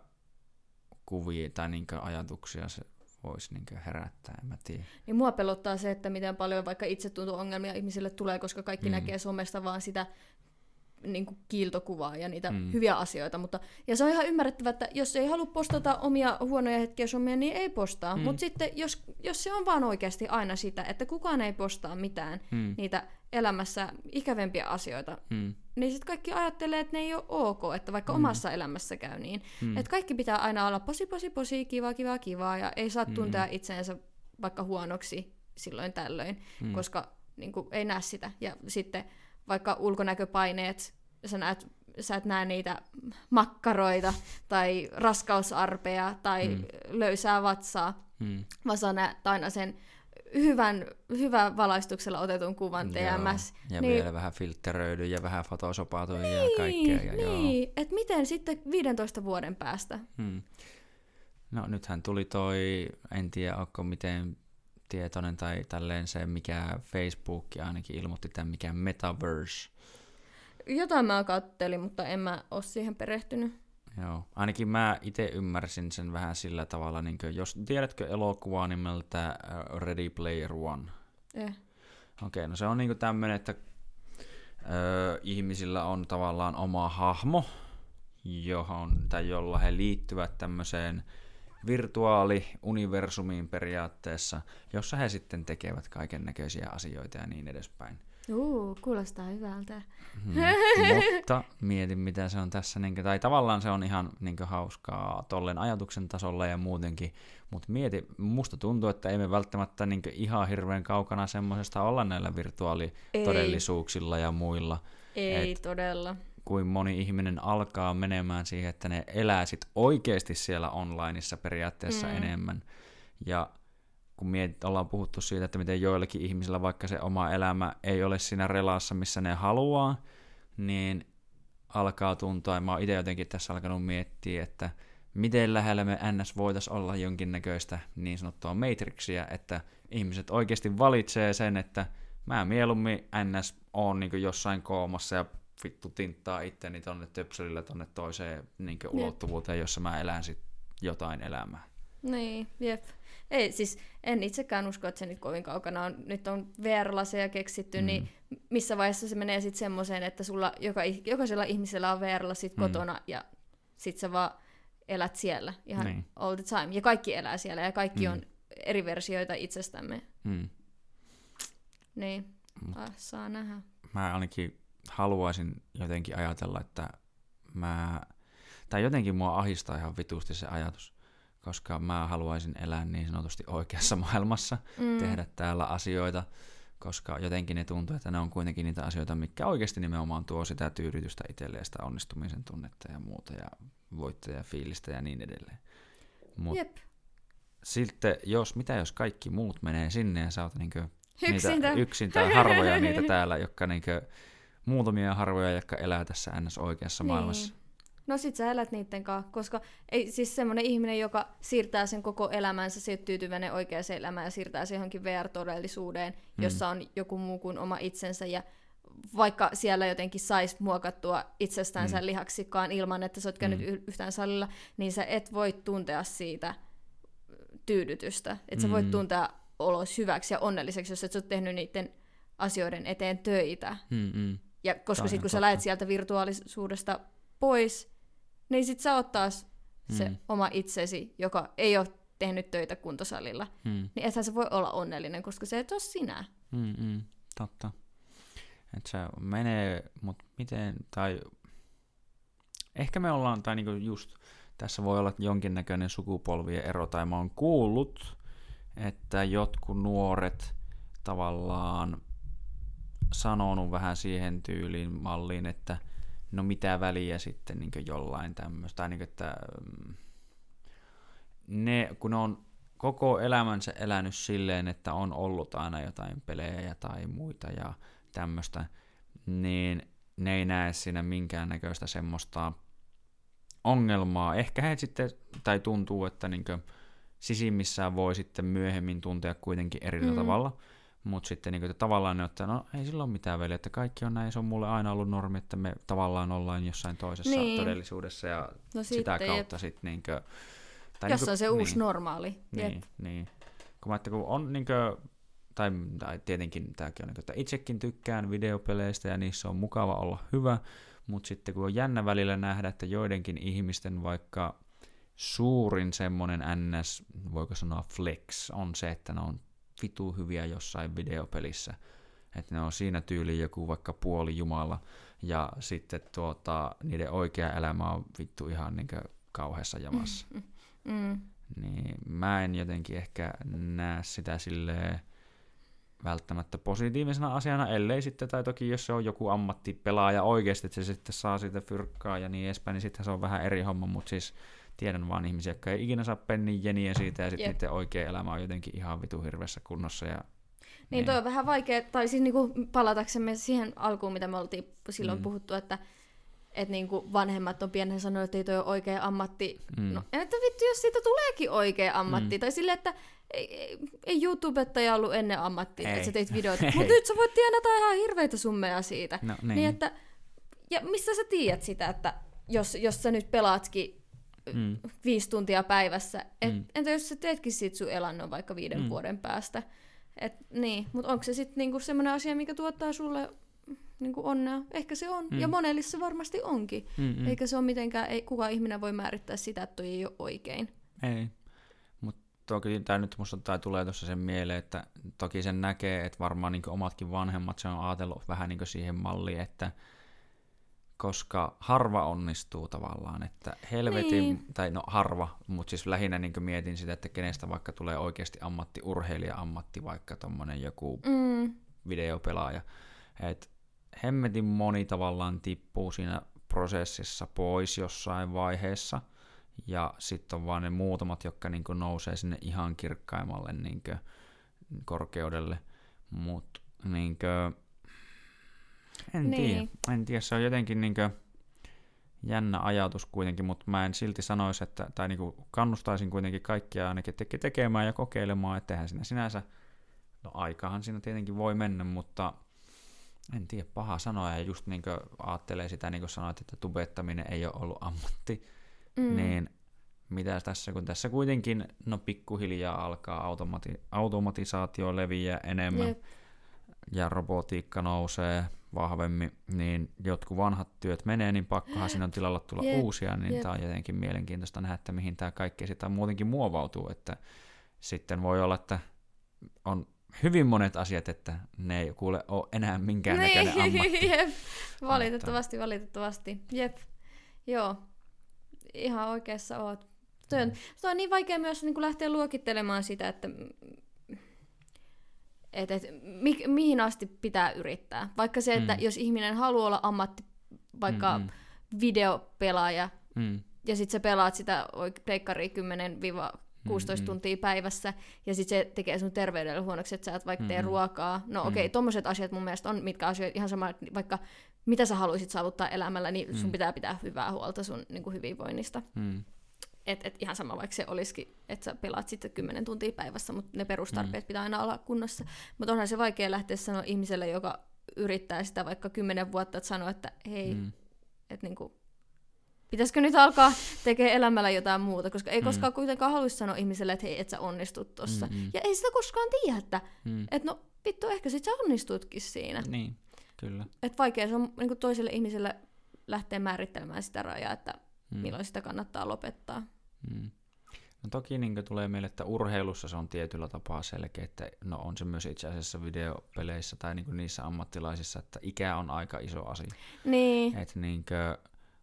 kuvia tai niin ajatuksia se voisi niin herättää, en mä tiedä. Niin mua pelottaa se, että miten paljon vaikka itsetunto-ongelmia ihmisille tulee, koska kaikki Mm. näkee somesta vaan sitä niin kuin kiiltokuvaa ja niitä Mm. mm. hyviä asioita. Mutta, ja se on ihan ymmärrettävää, että jos ei halua postata omia huonoja hetkiä somia, niin ei postaa. Mm. Mm. Mutta sitten jos, jos se on vaan oikeasti aina sitä, että kukaan ei postaa mitään Hmm. niitä elämässä ikävempiä asioita, Hmm. niin sitten kaikki ajattelee, että ne ei ole ok, että vaikka Mm. mm. omassa elämässä käy niin. Mm. Että kaikki pitää aina olla posi, posi, posi, kiva, kiva, kiva, ja ei saa Mm. tuntea itseensä vaikka huonoksi silloin tällöin, mm. koska niin kuin, ei näe sitä. Ja sitten vaikka ulkonäköpaineet, sä näet sä et näe niitä makkaroita tai raskausarpeja tai mm. löysää vatsaa, mm. vaan sä näet aina sen hyvän, hyvän valaistuksella otetun kuvan TMS. Ja niin, vielä vähän filtteröidy ja vähän fotosopatu niin, ja kaikkea. Ja niin, että miten sitten 15 vuoden päästä? Hmm. No nythän tuli toi, en tiedä onko miten tietoinen tai tälleen se, mikä Facebook ainakin ilmoitti tämän, mikä Metaverse. Jotain mä kattelin, mutta en mä ole siihen perehtynyt. Joo, ainakin mä itse ymmärsin sen vähän sillä tavalla, niin kuin, jos tiedätkö elokuvaa nimeltä äh, Ready Player One? Eh. Okei, okay, no se on niin tämmöinen, että ö, ihmisillä on tavallaan oma hahmo, johon, tai jolla he liittyvät tämmöiseen virtuaaliuniversumiin periaatteessa, jossa he sitten tekevät kaiken näköisiä asioita ja niin edespäin. Uu, kuulostaa hyvältä. Hmm. Mutta mietin, mitä se on tässä, niin kuin, tai tavallaan se on ihan niin kuin, hauskaa tollen ajatuksen tasolla ja muutenkin, mutta mieti, musta tuntuu, että ei me välttämättä niin kuin, ihan hirveän kaukana semmoisesta olla näillä virtuaalitodellisuuksilla ei. ja muilla. Ei Et, todella. Kuin moni ihminen alkaa menemään siihen, että ne elää sit oikeasti siellä onlineissa periaatteessa mm. enemmän. Ja kun mietit, ollaan puhuttu siitä, että miten joillakin ihmisillä vaikka se oma elämä ei ole siinä relassa, missä ne haluaa, niin alkaa tuntua, ja mä oon itse jotenkin tässä alkanut miettiä, että miten lähellä me NS voitaisiin olla jonkinnäköistä niin sanottua matrixia, että ihmiset oikeasti valitsee sen, että mä mieluummin NS on niin jossain koomassa ja vittu tinttaa itteni tonne töpselillä tonne toiseen niin ulottuvuuteen, jossa mä elän sit jotain elämää. Niin, jep. Ei, siis en itsekään usko, että se nyt kovin kaukana on. Nyt on VR-laseja keksitty, mm. niin missä vaiheessa se menee sitten semmoiseen, että sulla joka, jokaisella ihmisellä on VR-lasit mm. kotona ja sit sä vaan elät siellä ihan niin. all the time. Ja kaikki elää siellä ja kaikki mm. on eri versioita itsestämme. Mm. Niin, ah, saa nähdä. Mä ainakin haluaisin jotenkin ajatella, että mä... Tai jotenkin mua ahistaa ihan vitusti se ajatus, koska mä haluaisin elää niin sanotusti oikeassa maailmassa, mm. tehdä täällä asioita, koska jotenkin ne tuntuu, että ne on kuitenkin niitä asioita, mikä oikeasti nimenomaan tuo sitä tyydytystä itselleen, sitä onnistumisen tunnetta ja muuta, ja voittaja fiilistä ja niin edelleen. Mut Jep. Sitten, jos, mitä jos kaikki muut menee sinne ja sä oot niinkö yksin, niitä, yksin tai harvoja niitä täällä, jotka niinkö, muutamia harvoja, jotka elää tässä ns. oikeassa niin. maailmassa. No sit sä elät niitten kanssa, koska ei siis semmoinen ihminen, joka siirtää sen koko elämänsä, se tyytyväinen oikeaan elämään ja siirtää se johonkin VR-todellisuuteen, mm. jossa on joku muu kuin oma itsensä ja vaikka siellä jotenkin saisi muokattua itsestäänsä mm. lihaksikaan ilman, että sä oot käynyt mm. yhtään salilla, niin sä et voi tuntea siitä tyydytystä. Että sä voit mm. tuntea olos hyväksi ja onnelliseksi, jos et sä oot tehnyt niiden asioiden eteen töitä. Mm-mm. Ja koska sitten kun sä lähet sieltä virtuaalisuudesta pois, niin sit sä oot taas se mm. oma itsesi, joka ei ole tehnyt töitä kuntosalilla. Mm. Niin ethän se voi olla onnellinen, koska se et ole sinä. Mm-mm. Totta. Että se menee, mutta miten, tai ehkä me ollaan, tai niinku just tässä voi olla jonkinnäköinen sukupolvien ero, tai mä oon kuullut, että jotkut nuoret tavallaan sanonut vähän siihen tyyliin malliin, että no mitä väliä sitten niin jollain tämmöistä, tai niin kuin, että mm, ne, kun ne on koko elämänsä elänyt silleen, että on ollut aina jotain pelejä tai muita ja tämmöistä, niin ne ei näe siinä minkäännäköistä semmoista ongelmaa. Ehkä he sitten, tai tuntuu, että niin sisimmissään voi sitten myöhemmin tuntea kuitenkin eri mm. tavalla, mutta sitten niin kuin, että tavallaan ne ottaa, no ei sillä ole mitään väliä, että kaikki on näin, se on mulle aina ollut normi, että me tavallaan ollaan jossain toisessa niin. todellisuudessa ja no sitä sitten, kautta sitten niin kuin, tai Jos niin kuin, on se uusi niin, normaali. Niin, jep. niin. Kun, mä, että kun on niin kuin, tai, tai tietenkin tämäkin on, niin kuin, että itsekin tykkään videopeleistä ja niissä on mukava olla hyvä, mutta sitten kun on jännä välillä nähdä, että joidenkin ihmisten vaikka suurin semmoinen ns, voiko sanoa flex, on se, että ne on vitu hyviä jossain videopelissä. Että ne on siinä tyyli joku vaikka puoli jumala, ja sitten tuota, niiden oikea elämä on vittu ihan niin kauheassa jamassa. Mm. Niin mä en jotenkin ehkä näe sitä silleen välttämättä positiivisena asiana, ellei sitten, tai toki jos se on joku ammattipelaaja oikeasti, että se sitten saa siitä fyrkkaa ja niin edespäin, niin sitten se on vähän eri homma, mutta siis tiedän vaan ihmisiä, jotka ei ikinä saa pennin jeniä siitä, ja sitten yep. niiden oikea elämä on jotenkin ihan vitu hirveässä kunnossa, ja niin, niin toi on vähän vaikea, tai siis niinku palataksemme siihen alkuun, mitä me oltiin silloin mm. puhuttu, että että niinku vanhemmat on pienen sanoneet, että ei toi ole oikea ammatti. Mm. No, että vittu, jos siitä tuleekin oikea ammatti. Mm. Tai sille, että ei, ei, ei YouTubettaja ollut ennen ammatti, että sä teit videoita. Mutta nyt sä voit tienata ihan hirveitä summeja siitä. No, niin. niin. että, ja mistä sä tiedät sitä, että jos, jos sä nyt pelaatkin mm. viisi tuntia päivässä, et, mm. entä jos sä teetkin siitä sun elannon vaikka viiden mm. vuoden päästä? Et, niin, mutta onko se sitten niinku semmoinen asia, mikä tuottaa sulle niinku onnea? Ehkä se on, mm. ja monelle se varmasti onkin. Mm-mm. Eikä se ole mitenkään, ei, kuka ihminen voi määrittää sitä, että toi ei ole oikein. Ei, mutta toki tämä nyt musta tai tulee tuossa sen mieleen, että toki sen näkee, että varmaan niin omatkin vanhemmat se on ajatellut vähän niin siihen malliin, että koska harva onnistuu tavallaan, että helvetin, niin. tai no harva, mutta siis lähinnä niin mietin sitä, että kenestä vaikka tulee oikeasti ammattiurheilija, ammatti vaikka tommonen joku mm. videopelaaja, että hemmetin moni tavallaan tippuu siinä prosessissa pois jossain vaiheessa, ja sitten on vaan ne muutamat, jotka niin nousee sinne ihan kirkkaimmalle niin korkeudelle, mutta niin en niin. tiedä. En tiedä, se on jotenkin niinkö jännä ajatus kuitenkin, mutta mä en silti sanoisi, että, tai niinku kannustaisin kuitenkin kaikkia ainakin teke, tekemään ja kokeilemaan, että eihän siinä sinänsä, no aikahan siinä tietenkin voi mennä, mutta en tiedä, paha sanoa, ja just niin kuin ajattelee sitä, niin kuin sanoit, että tubettaminen ei ole ollut ammatti, mm. niin mitä tässä, kun tässä kuitenkin, no pikkuhiljaa alkaa automati- automatisaatio leviää enemmän, Jep. Ja robotiikka nousee, vahvemmin, niin jotkut vanhat työt menee, niin pakkohan siinä on tilalla tulla yep. uusia, niin tämä on jotenkin mielenkiintoista nähdä, että mihin tämä kaikki sitten muutenkin muovautuu, että sitten voi olla, että on hyvin monet asiat, että ne ei kuule ole enää minkäännäköinen niin, ammatti. Jep. Valitettavasti, valitettavasti. Jep. Joo. Ihan oikeassa oot. Se on, mm. on niin vaikea myös niin kuin lähteä luokittelemaan sitä, että et, et, mi, mihin asti pitää yrittää. Vaikka se, että mm. jos ihminen haluaa olla ammatti, vaikka mm, mm. videopelaaja, mm. ja sitten sä pelaat sitä pleikkaria 10-16 mm, tuntia päivässä, ja sitten se tekee sun terveydelle huonoksi, että sä et vaikka tee mm. ruokaa. No okei, okay, mm. tommoset asiat mun mielestä on, mitkä asioita ihan sama, vaikka mitä sä haluaisit saavuttaa elämällä, niin sun mm. pitää pitää hyvää huolta sun niin kuin hyvinvoinnista. Mm. Et, et ihan sama, vaikka se olisikin, että sä pelaat sitten 10 tuntia päivässä, mutta ne perustarpeet mm. pitää aina olla kunnossa. Mutta onhan se vaikea lähteä sanoa ihmiselle, joka yrittää sitä vaikka 10 vuotta, että sanoa, että hei, mm. että niinku, pitäisikö nyt alkaa tekemään elämällä jotain muuta, koska ei mm. koskaan kuitenkaan haluaisi sanoa ihmiselle, että hei, et sä onnistut tossa. Mm-hmm. Ja ei sitä koskaan tiedä, että mm. et no vittu, ehkä sit sä onnistutkin siinä. Niin, kyllä. Et vaikea se on niin toiselle ihmiselle lähteä määrittelemään sitä rajaa, että mm. milloin sitä kannattaa lopettaa. Mm. No toki niin tulee meille, että urheilussa se on tietyllä tapaa selkeä, että no on se myös itse asiassa videopeleissä tai niin niissä ammattilaisissa, että ikä on aika iso asia. Niin. Et niin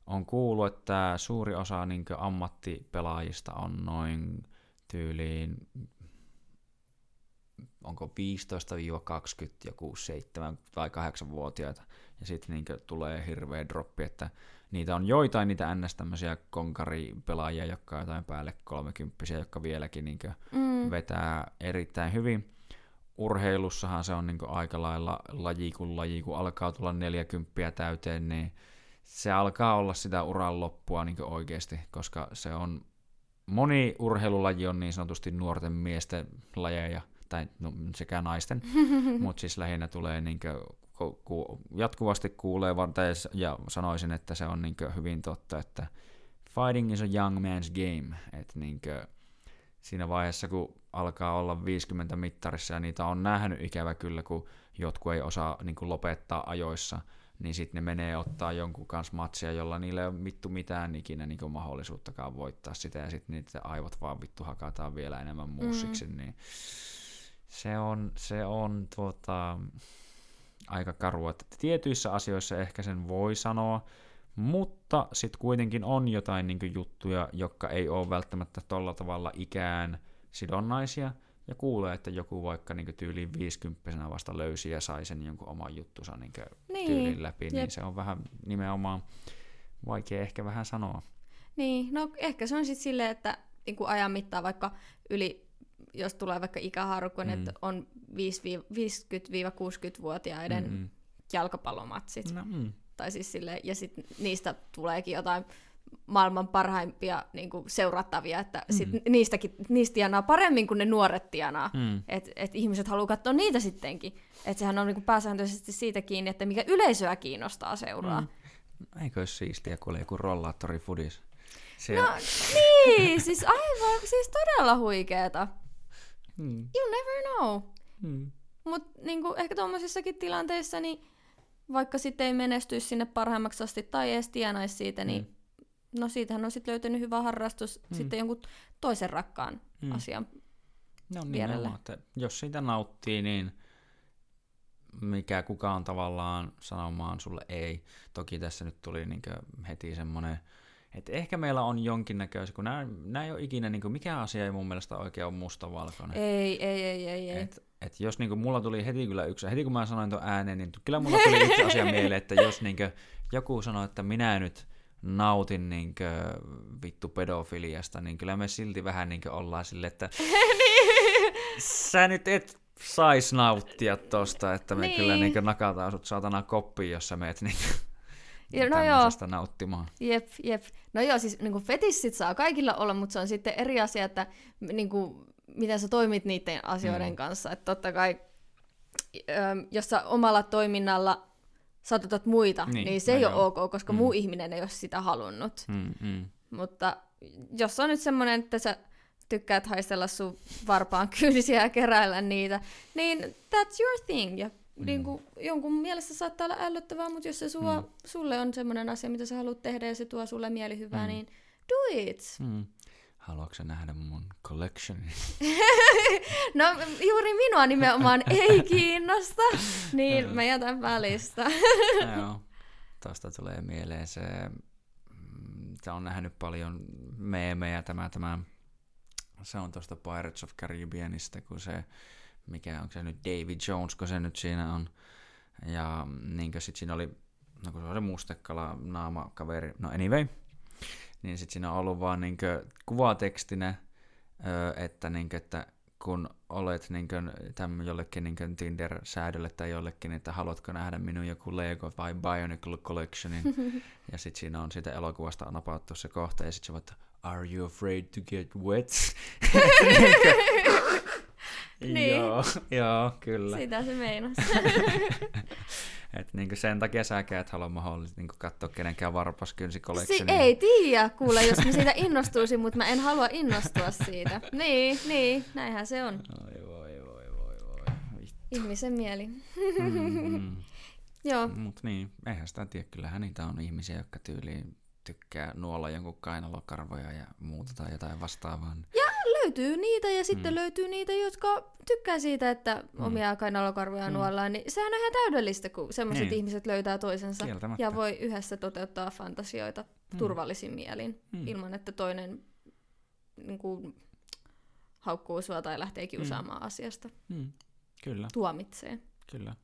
on kuullut, että suuri osa niin ammattipelaajista on noin tyyliin onko 15-20, joku 7 tai 8-vuotiaita, ja sitten niin tulee hirveä droppi, että niitä on joitain niitä ns. tämmöisiä konkaripelaajia, jotka on jotain päälle kolmekymppisiä, jotka vieläkin niin mm. vetää erittäin hyvin. Urheilussahan se on niin aika lailla laji kuin laji, kun alkaa tulla 40 täyteen, niin se alkaa olla sitä uran loppua niin oikeasti, koska se on moni urheilulaji on niin sanotusti nuorten miesten lajeja, tai no, sekä naisten, mutta siis lähinnä tulee niin ku, ku, jatkuvasti kuulee ja sanoisin, että se on niin hyvin totta, että fighting is a young man's game, että niin siinä vaiheessa, kun alkaa olla 50 mittarissa ja niitä on nähnyt ikävä kyllä, kun jotkut ei osaa niin lopettaa ajoissa, niin sitten ne menee ottaa jonkun kanssa matsia, jolla niille ei ole vittu mitään ikinä niin mahdollisuuttakaan voittaa sitä, ja sitten niitä aivot vaan vittu hakataan vielä enemmän muussiksi, mm. niin se on, se on tuota, aika karua. Että tietyissä asioissa ehkä sen voi sanoa, mutta sitten kuitenkin on jotain niin juttuja, jotka ei ole välttämättä tolla tavalla ikään sidonnaisia, ja kuulee, että joku vaikka niin tyyliin 50 vasta löysi ja sai sen jonkun oman juttunsa niin Niin, tyylin läpi, jep. niin se on vähän nimenomaan vaikea ehkä vähän sanoa. Niin, no ehkä se on sitten silleen, että niin kuin ajan mittaan vaikka yli, jos tulee vaikka ikähaarukko, mm. Mm. että on 50-60-vuotiaiden mm. Mm-mm. jalkapallomatsit. No, mm. Tai siis silleen, ja sitten niistä tuleekin jotain maailman parhaimpia niin kuin seurattavia, että mm. sit niistäkin, niistä tienaa paremmin kuin ne nuoret tienaa. Mm. Että et ihmiset haluaa katsoa niitä sittenkin. Että sehän on niin kuin pääsääntöisesti siitä kiinni, että mikä yleisöä kiinnostaa seuraa. Mm. Eikö olisi siistiä, kun oli joku rollaattori fudis? Se, No niin, siis aivan, siis todella huikeeta. Mm. You never know. Mm. Mutta niinku, ehkä tuommoisissakin tilanteissa, niin vaikka sitten ei menestyisi sinne parhaimmaksi asti tai edes tienaisi siitä, niin Mm. no siitähän on sitten löytynyt hyvä harrastus Mm. sitten jonkun toisen rakkaan Mm. asian. No vierelle. nimenomaan, että jos siitä nauttii, niin mikä kukaan tavallaan sanomaan sulle ei. Toki tässä nyt tuli niin heti semmoinen, että ehkä meillä on jonkinnäköisiä, kun nämä, ei ole ikinä, niin mikä asia ei mun mielestä oikein ole mustavalkoinen. Ei, ei, ei, ei, ei. Et, et jos niinku, mulla tuli heti kyllä yksi, heti kun mä sanoin tuon ääneen, niin kyllä mulla tuli yksi asia mieleen, että jos niinku, joku sanoo, että minä nyt nautin niinku, vittu pedofiliasta, niin kyllä me silti vähän niinku ollaan sille, että sä nyt et sais nauttia tosta, että me Niin. kyllä niinku nakataan sut saatana koppiin, jos sä meet niinku Ja no joo. nauttimaan. Jep, jep. No joo, siis niin fetissit saa kaikilla olla, mutta se on sitten eri asia, että niin kuin, miten sä toimit niiden asioiden Mm. kanssa. Että totta kai, jos sä omalla toiminnalla satutat muita, Niin, niin, niin se no ei ole joo. ok, koska mm. muu ihminen ei ole sitä halunnut. Mm, mm. Mutta jos on nyt semmoinen, että sä tykkäät haistella sun varpaan kyynisiä ja keräillä niitä, niin that's your thing. Ja Mm. niin kuin, jonkun mielestä saattaa olla ällöttävää, mutta jos se sua, Mm. sulle on semmoinen asia, mitä sä haluat tehdä ja se tuo sulle mielihyvää, Mm. niin do it. Mm. Haluatko nähdä mun collectionin? No juuri minua nimenomaan ei kiinnosta, niin mä jätän välistä. Joo. Tuosta tulee mieleen se, mm, tämä on nähnyt paljon meemejä tämä, tämä se on tuosta Pirates of Caribbeanista, kun se, mikä on se nyt Davy Jones, kun se nyt siinä on. Ja niin sitten siinä oli, no kun se on se mustekala naama kaveri, no anyway, niin sitten siinä on ollut vaan niin kuvatekstinä, että, niin että kun olet niin tämmö jollekin niin Tinder-säädölle tai jollekin, että haluatko nähdä minun joku Lego vai Bionicle Collectionin. ja sitten siinä on siitä elokuvasta napattu se kohta ja sitten se voi, että are you afraid to get wet? Niin. Joo, joo, kyllä. Sitä se meinasi. Et niinku sen takia säkään et halua mahdollisesti niinku katsoa kenenkään varpaskynsi Si- collectionia. ei tiedä, kuule, jos mä siitä innostuisin, mutta mä en halua innostua siitä. Niin, niin, näinhän se on. Oi voi voi voi voi. Vittu. Ihmisen mieli. Mm, mm. Joo, Mut niin, eihän sitä tiedä. Kyllähän niitä on ihmisiä, jotka tyyliin tykkää nuolla jonkun kainalokarvoja ja muuta tai jotain vastaavaa. Löytyy niitä ja sitten Mm. mm. löytyy niitä, jotka tykkää siitä, että Mm. omia kainalokarvoja Mm. mm. nuollaan, niin sehän on ihan täydellistä, kun semmoiset Niin. ihmiset löytää toisensa ja voi yhdessä toteuttaa fantasioita Mm. mm. turvallisin mielin, Mm. mm. ilman että toinen niin kuin, haukkuu sua tai lähtee kiusaamaan mm. asiasta, Mm. Kyllä, tuomitsee. kyllä.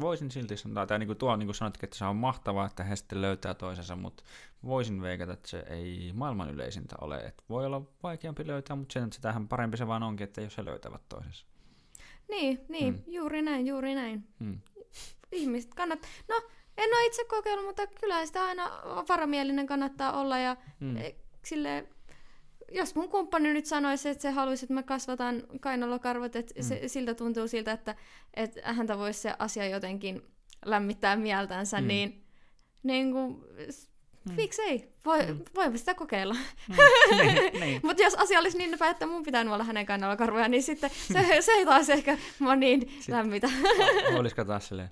Voisin silti sanoa, tai niinku tuo niinku sanotkin, että se on mahtavaa, että he sitten löytää toisensa, mutta voisin veikata, että se ei maailman yleisintä ole. Et voi olla vaikeampi löytää, mutta sen, sitähän parempi se vaan onkin, että jos he löytävät toisensa. Niin, niin, Mm. juuri näin, juuri näin. Mm. Ihmiset kannat... No, en ole itse kokeillut, mutta kyllä sitä aina varamielinen kannattaa olla ja Mm. mm. sille jos mun kumppani nyt sanoisi, että se haluaisi, että mä kasvatan kainalokarvot, että Mm. se, siltä tuntuu siltä, että, että häntä voisi se asia jotenkin lämmittää mieltänsä, Mm. niin, niin kuin, Mm. miksei, voi, Mm. mm. voimme sitä kokeilla. Mm. niin, niin. Mutta jos asia olisi niin päin, että mun pitää nuolla hänen kainalokarvoja, niin sitten se, se ei taas ehkä mua niin Sitten- lämmitä. Olisiko taas silleen,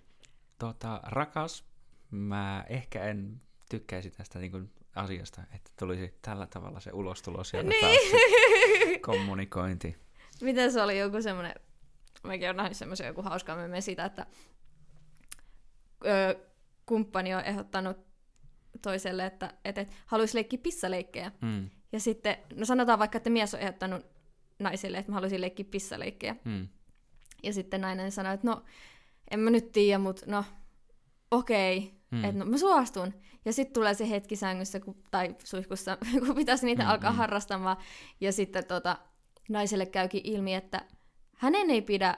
tota, rakas, mä ehkä en tykkäisi tästä niin kuin, asiasta, että tulisi tällä tavalla se ulostulo sieltä Niin. kommunikointi. Miten se oli joku semmoinen, mäkin olen nähnyt semmoisen joku hauskaa meme siitä, että ö, kumppani on ehdottanut toiselle, että, että, että haluaisi leikkiä pissaleikkejä. Mm. Ja sitten, no sanotaan vaikka, että mies on ehdottanut naiselle, että mä haluaisin leikkiä pissaleikkejä. Mm. Ja sitten nainen sanoi, että no, en mä nyt tiedä, mutta no, okei, Mm. että no mä suostun. Ja sitten tulee se hetki sängyssä kun, tai suihkussa, kun pitäisi niitä Mm, alkaa mm. harrastamaan. Ja sitten tota, naiselle käykin ilmi, että hänen ei pidä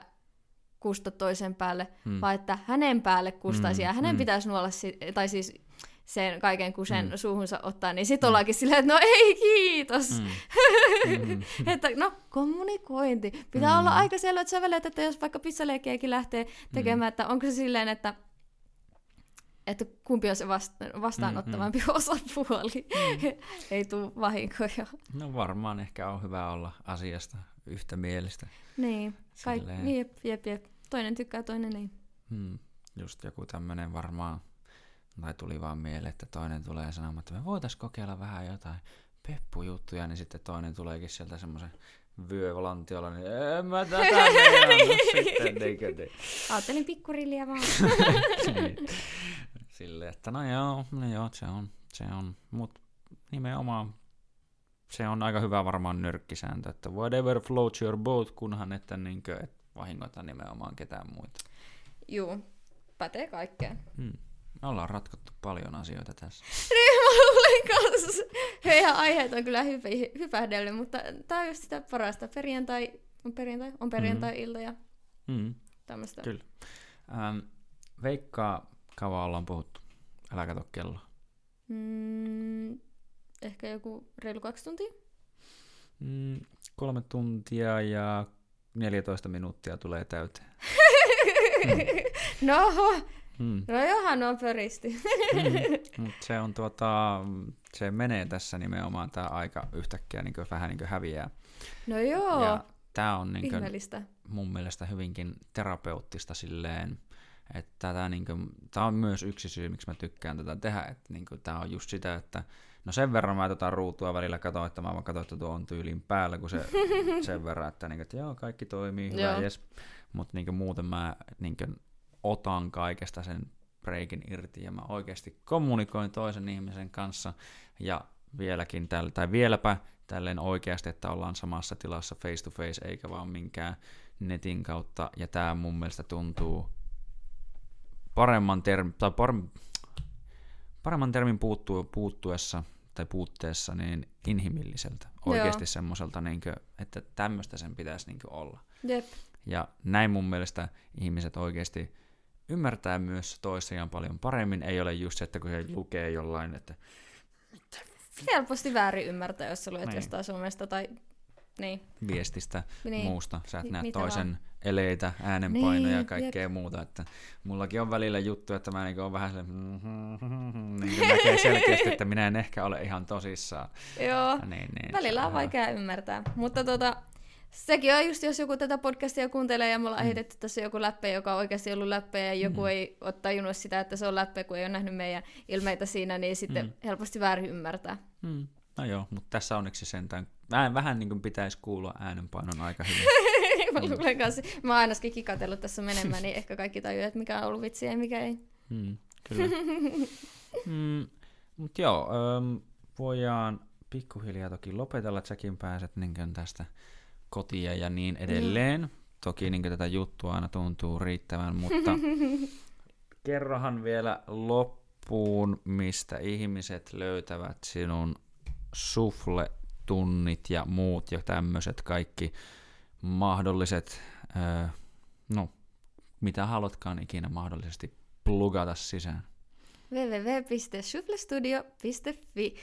kusta toisen päälle, Mm. vaan että hänen päälle kustaisi Mm, ja hänen mm. pitäisi nuolla, si- tai siis sen kaiken kusen Mm. suuhunsa ottaa, niin sitten ollaankin silleen, että no ei kiitos. Mm. Mm. että no kommunikointi. Pitää Mm. olla aika selvät sävelet, että jos vaikka pizzaleikkejäkin lähtee tekemään, että onko se silleen, että että kumpi on se vasta- vastaanottavampi mm, osapuoli. Mm. ei tule vahinkoja. No varmaan ehkä on hyvä olla asiasta yhtä mielistä. Niin, kaik- Silleen. niin jep, jep, jep. Toinen tykkää, toinen ei. Hmm. Just joku tämmönen varmaan, tai tuli vaan mieleen, että toinen tulee sanomaan, että me voitais kokeilla vähän jotain peppujuttuja, niin sitten toinen tuleekin sieltä semmoisen vyölantiolla, niin en mä tätä meinannut sitten, niinkö niin. Ajattelin pikkurilliä vaan. Niin. Silleen, että no joo, no joo, se on, se on, mut nimenomaan se on aika hyvä varmaan nyrkkisääntö, että whatever floats your boat, kunhan että niinkö, et vahingoita nimenomaan ketään muita. Juu, pätee kaikkeen. Hmm. Me ollaan ratkottu paljon asioita tässä. Niin mä luulen kanssa. Heidän aiheet on kyllä hypä- hypähdellyt, mutta tää on just sitä parasta. Perjantai on perjantai, on perjantai-ilta ja Mm, tämmöistä. kyllä. Ähm, Veikkaa, kauan ollaan puhuttu. Älä kato kelloa. Mm, ehkä joku reilu kaksi tuntia. Mm, kolme tuntia ja 14 minuuttia tulee täyteen. no, Mm. no johan no pöristi. Mm. Mut se on tuota, se menee tässä nimenomaan tämä aika yhtäkkiä niin vähän niin häviää. no joo, Ja tämä on niin ihmeellistä. mun mielestä hyvinkin terapeuttista silleen, että tätä niin kuin, tämä on myös yksi syy, miksi mä tykkään tätä tehdä, että niin kuin, tämä on just sitä, että no sen verran mä tätä ruutua välillä katsoin, että mä vaan katsoin, että tuo on tyylin päällä, kun se sen verran, että, niin kuin, että joo, kaikki toimii, hyvä, Joo. jes. Mutta niin kuin, muuten mä niin kuin, otan kaikesta sen breikin irti ja mä oikeasti kommunikoin toisen ihmisen kanssa ja vieläkin tällä, tai vieläpä tälleen oikeasti, että ollaan samassa tilassa face to face eikä vaan minkään netin kautta ja tämä mun mielestä tuntuu paremman termin, tai parem, paremman termin puuttu, puuttuessa tai puutteessa niin inhimilliseltä. Joo. Oikeasti semmoiselta, niin kuin, että tämmöistä sen pitäisi niin kuin olla. Jep. Ja näin mun mielestä ihmiset oikeasti ymmärtää myös toisiaan paljon paremmin. Ei ole just se, että kun se lukee jollain, että Helposti väärin ymmärtää, jos sä luet Niin. jostain somesta tai... Niin. viestistä Niin. muusta. Sä et Mi- näe toisen eleitä, äänenpainoja ja Niin, kaikkea muuta. Että mullakin on välillä juttu, että mä niinku on vähän se, niin näkee selkeästi, että minä en ehkä ole ihan tosissaan. Joo. Niin, niin, Välillä on vaikea ymmärtää. Mutta tota, sekin on just, jos joku tätä podcastia kuuntelee ja me ollaan Mm. heitetty tässä joku läppä, joka on oikeasti ollut läppä ja joku Mm. ei ole tajunnut sitä, että se on läppä, kun ei ole nähnyt meidän ilmeitä siinä, niin sitten Mm. helposti väärin ymmärtää. Hmm. No joo, mutta tässä onneksi sentään vähän, vähän niin kuin pitäisi kuulla äänenpainon aika hyvin. mä luulen kanssa, mä oon ainakin kikatellut tässä menemään, niin ehkä kaikki tajuaa, että mikä on ollut vitsi ja mikä ei. Hmm, kyllä. hmm, mutta joo, ähm, voidaan pikkuhiljaa toki lopetella, että säkin pääset niin tästä kotia ja niin edelleen. Toki niin tätä juttua aina tuntuu riittävän, mutta kerrohan vielä loppuun, mistä ihmiset löytävät sinun sufle-tunnit ja muut ja tämmöiset kaikki mahdolliset, öö, no mitä haluatkaan ikinä mahdollisesti plugata sisään. www.shufflestudio.fi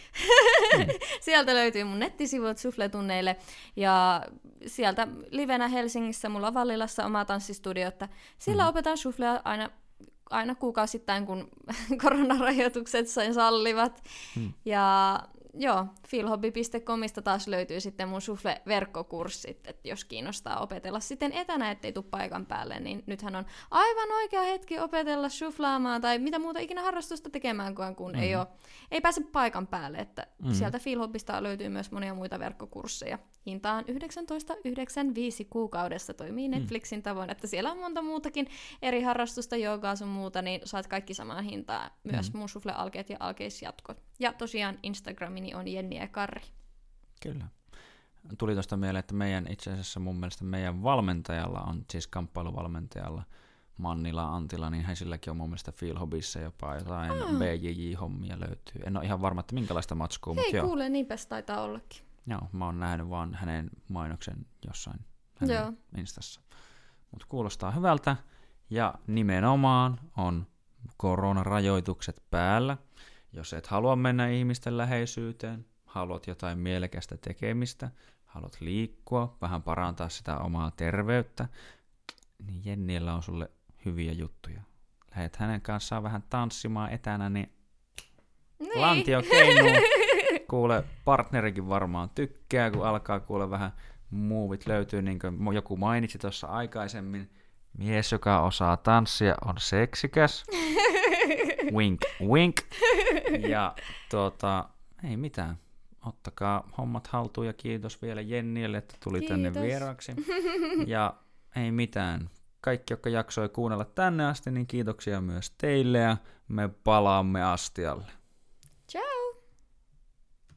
Sieltä löytyy mun nettisivut sufletunneille ja sieltä livenä Helsingissä mulla on Vallilassa oma tanssistudio, että siellä Mhm. opetan shufflea aina, aina kuukausittain, kun koronarajoitukset sen sallivat. Hmm. Ja joo, feelhobby.comista taas löytyy sitten mun sufle-verkkokurssit, että jos kiinnostaa opetella sitten etänä, ettei tuu paikan päälle, niin nythän on aivan oikea hetki opetella suflaamaan tai mitä muuta ikinä harrastusta tekemään, kun, kun ei, ole, ei pääse paikan päälle. Että Mhm. Sieltä Feelhobbista löytyy myös monia muita verkkokursseja. Hinta on 19,95 kuukaudessa, toimii Netflixin tavoin, että siellä on monta muutakin eri harrastusta, joogaa sun muuta, niin saat kaikki samaan hintaan. Myös Mhm. mun sufle-alkeet ja alkeisjatkot. Ja tosiaan Instagramini on Jenni ja Karri. Kyllä. tuli tuosta mieleen, että meidän itse asiassa mun mielestä meidän valmentajalla on, siis kamppailuvalmentajalla, Mannila Antila, niin hän silläkin on mun mielestä Feel Hobbyssa jopa jotain Ah. BJJ-hommia löytyy. En ole ihan varma, että minkälaista matskua, mutta joo. kuule, niinpäs taitaa ollakin. Joo, mä oon nähnyt vaan hänen mainoksen jossain hänen Joo. instassa. Mutta kuulostaa hyvältä ja nimenomaan on koronarajoitukset päällä. Jos et halua mennä ihmisten läheisyyteen, haluat jotain mielekästä tekemistä, haluat liikkua, vähän parantaa sitä omaa terveyttä, niin Jenniellä on sulle hyviä juttuja. Lähet hänen kanssaan vähän tanssimaan etänä, niin Niin. lantio keinuu. Kuule, partnerikin varmaan tykkää, kun alkaa kuule vähän muuvit löytyy, niin kuin joku mainitsi tuossa aikaisemmin. Mies, joka osaa tanssia, on seksikäs. wink, wink. Ja tuota, ei mitään. Ottakaa hommat haltuun ja kiitos vielä Jennielle, että tuli tänne Kiitos. vieraaksi. Ja ei mitään. Kaikki, jotka jaksoi kuunnella tänne asti, niin kiitoksia myös teille ja me palaamme astialle.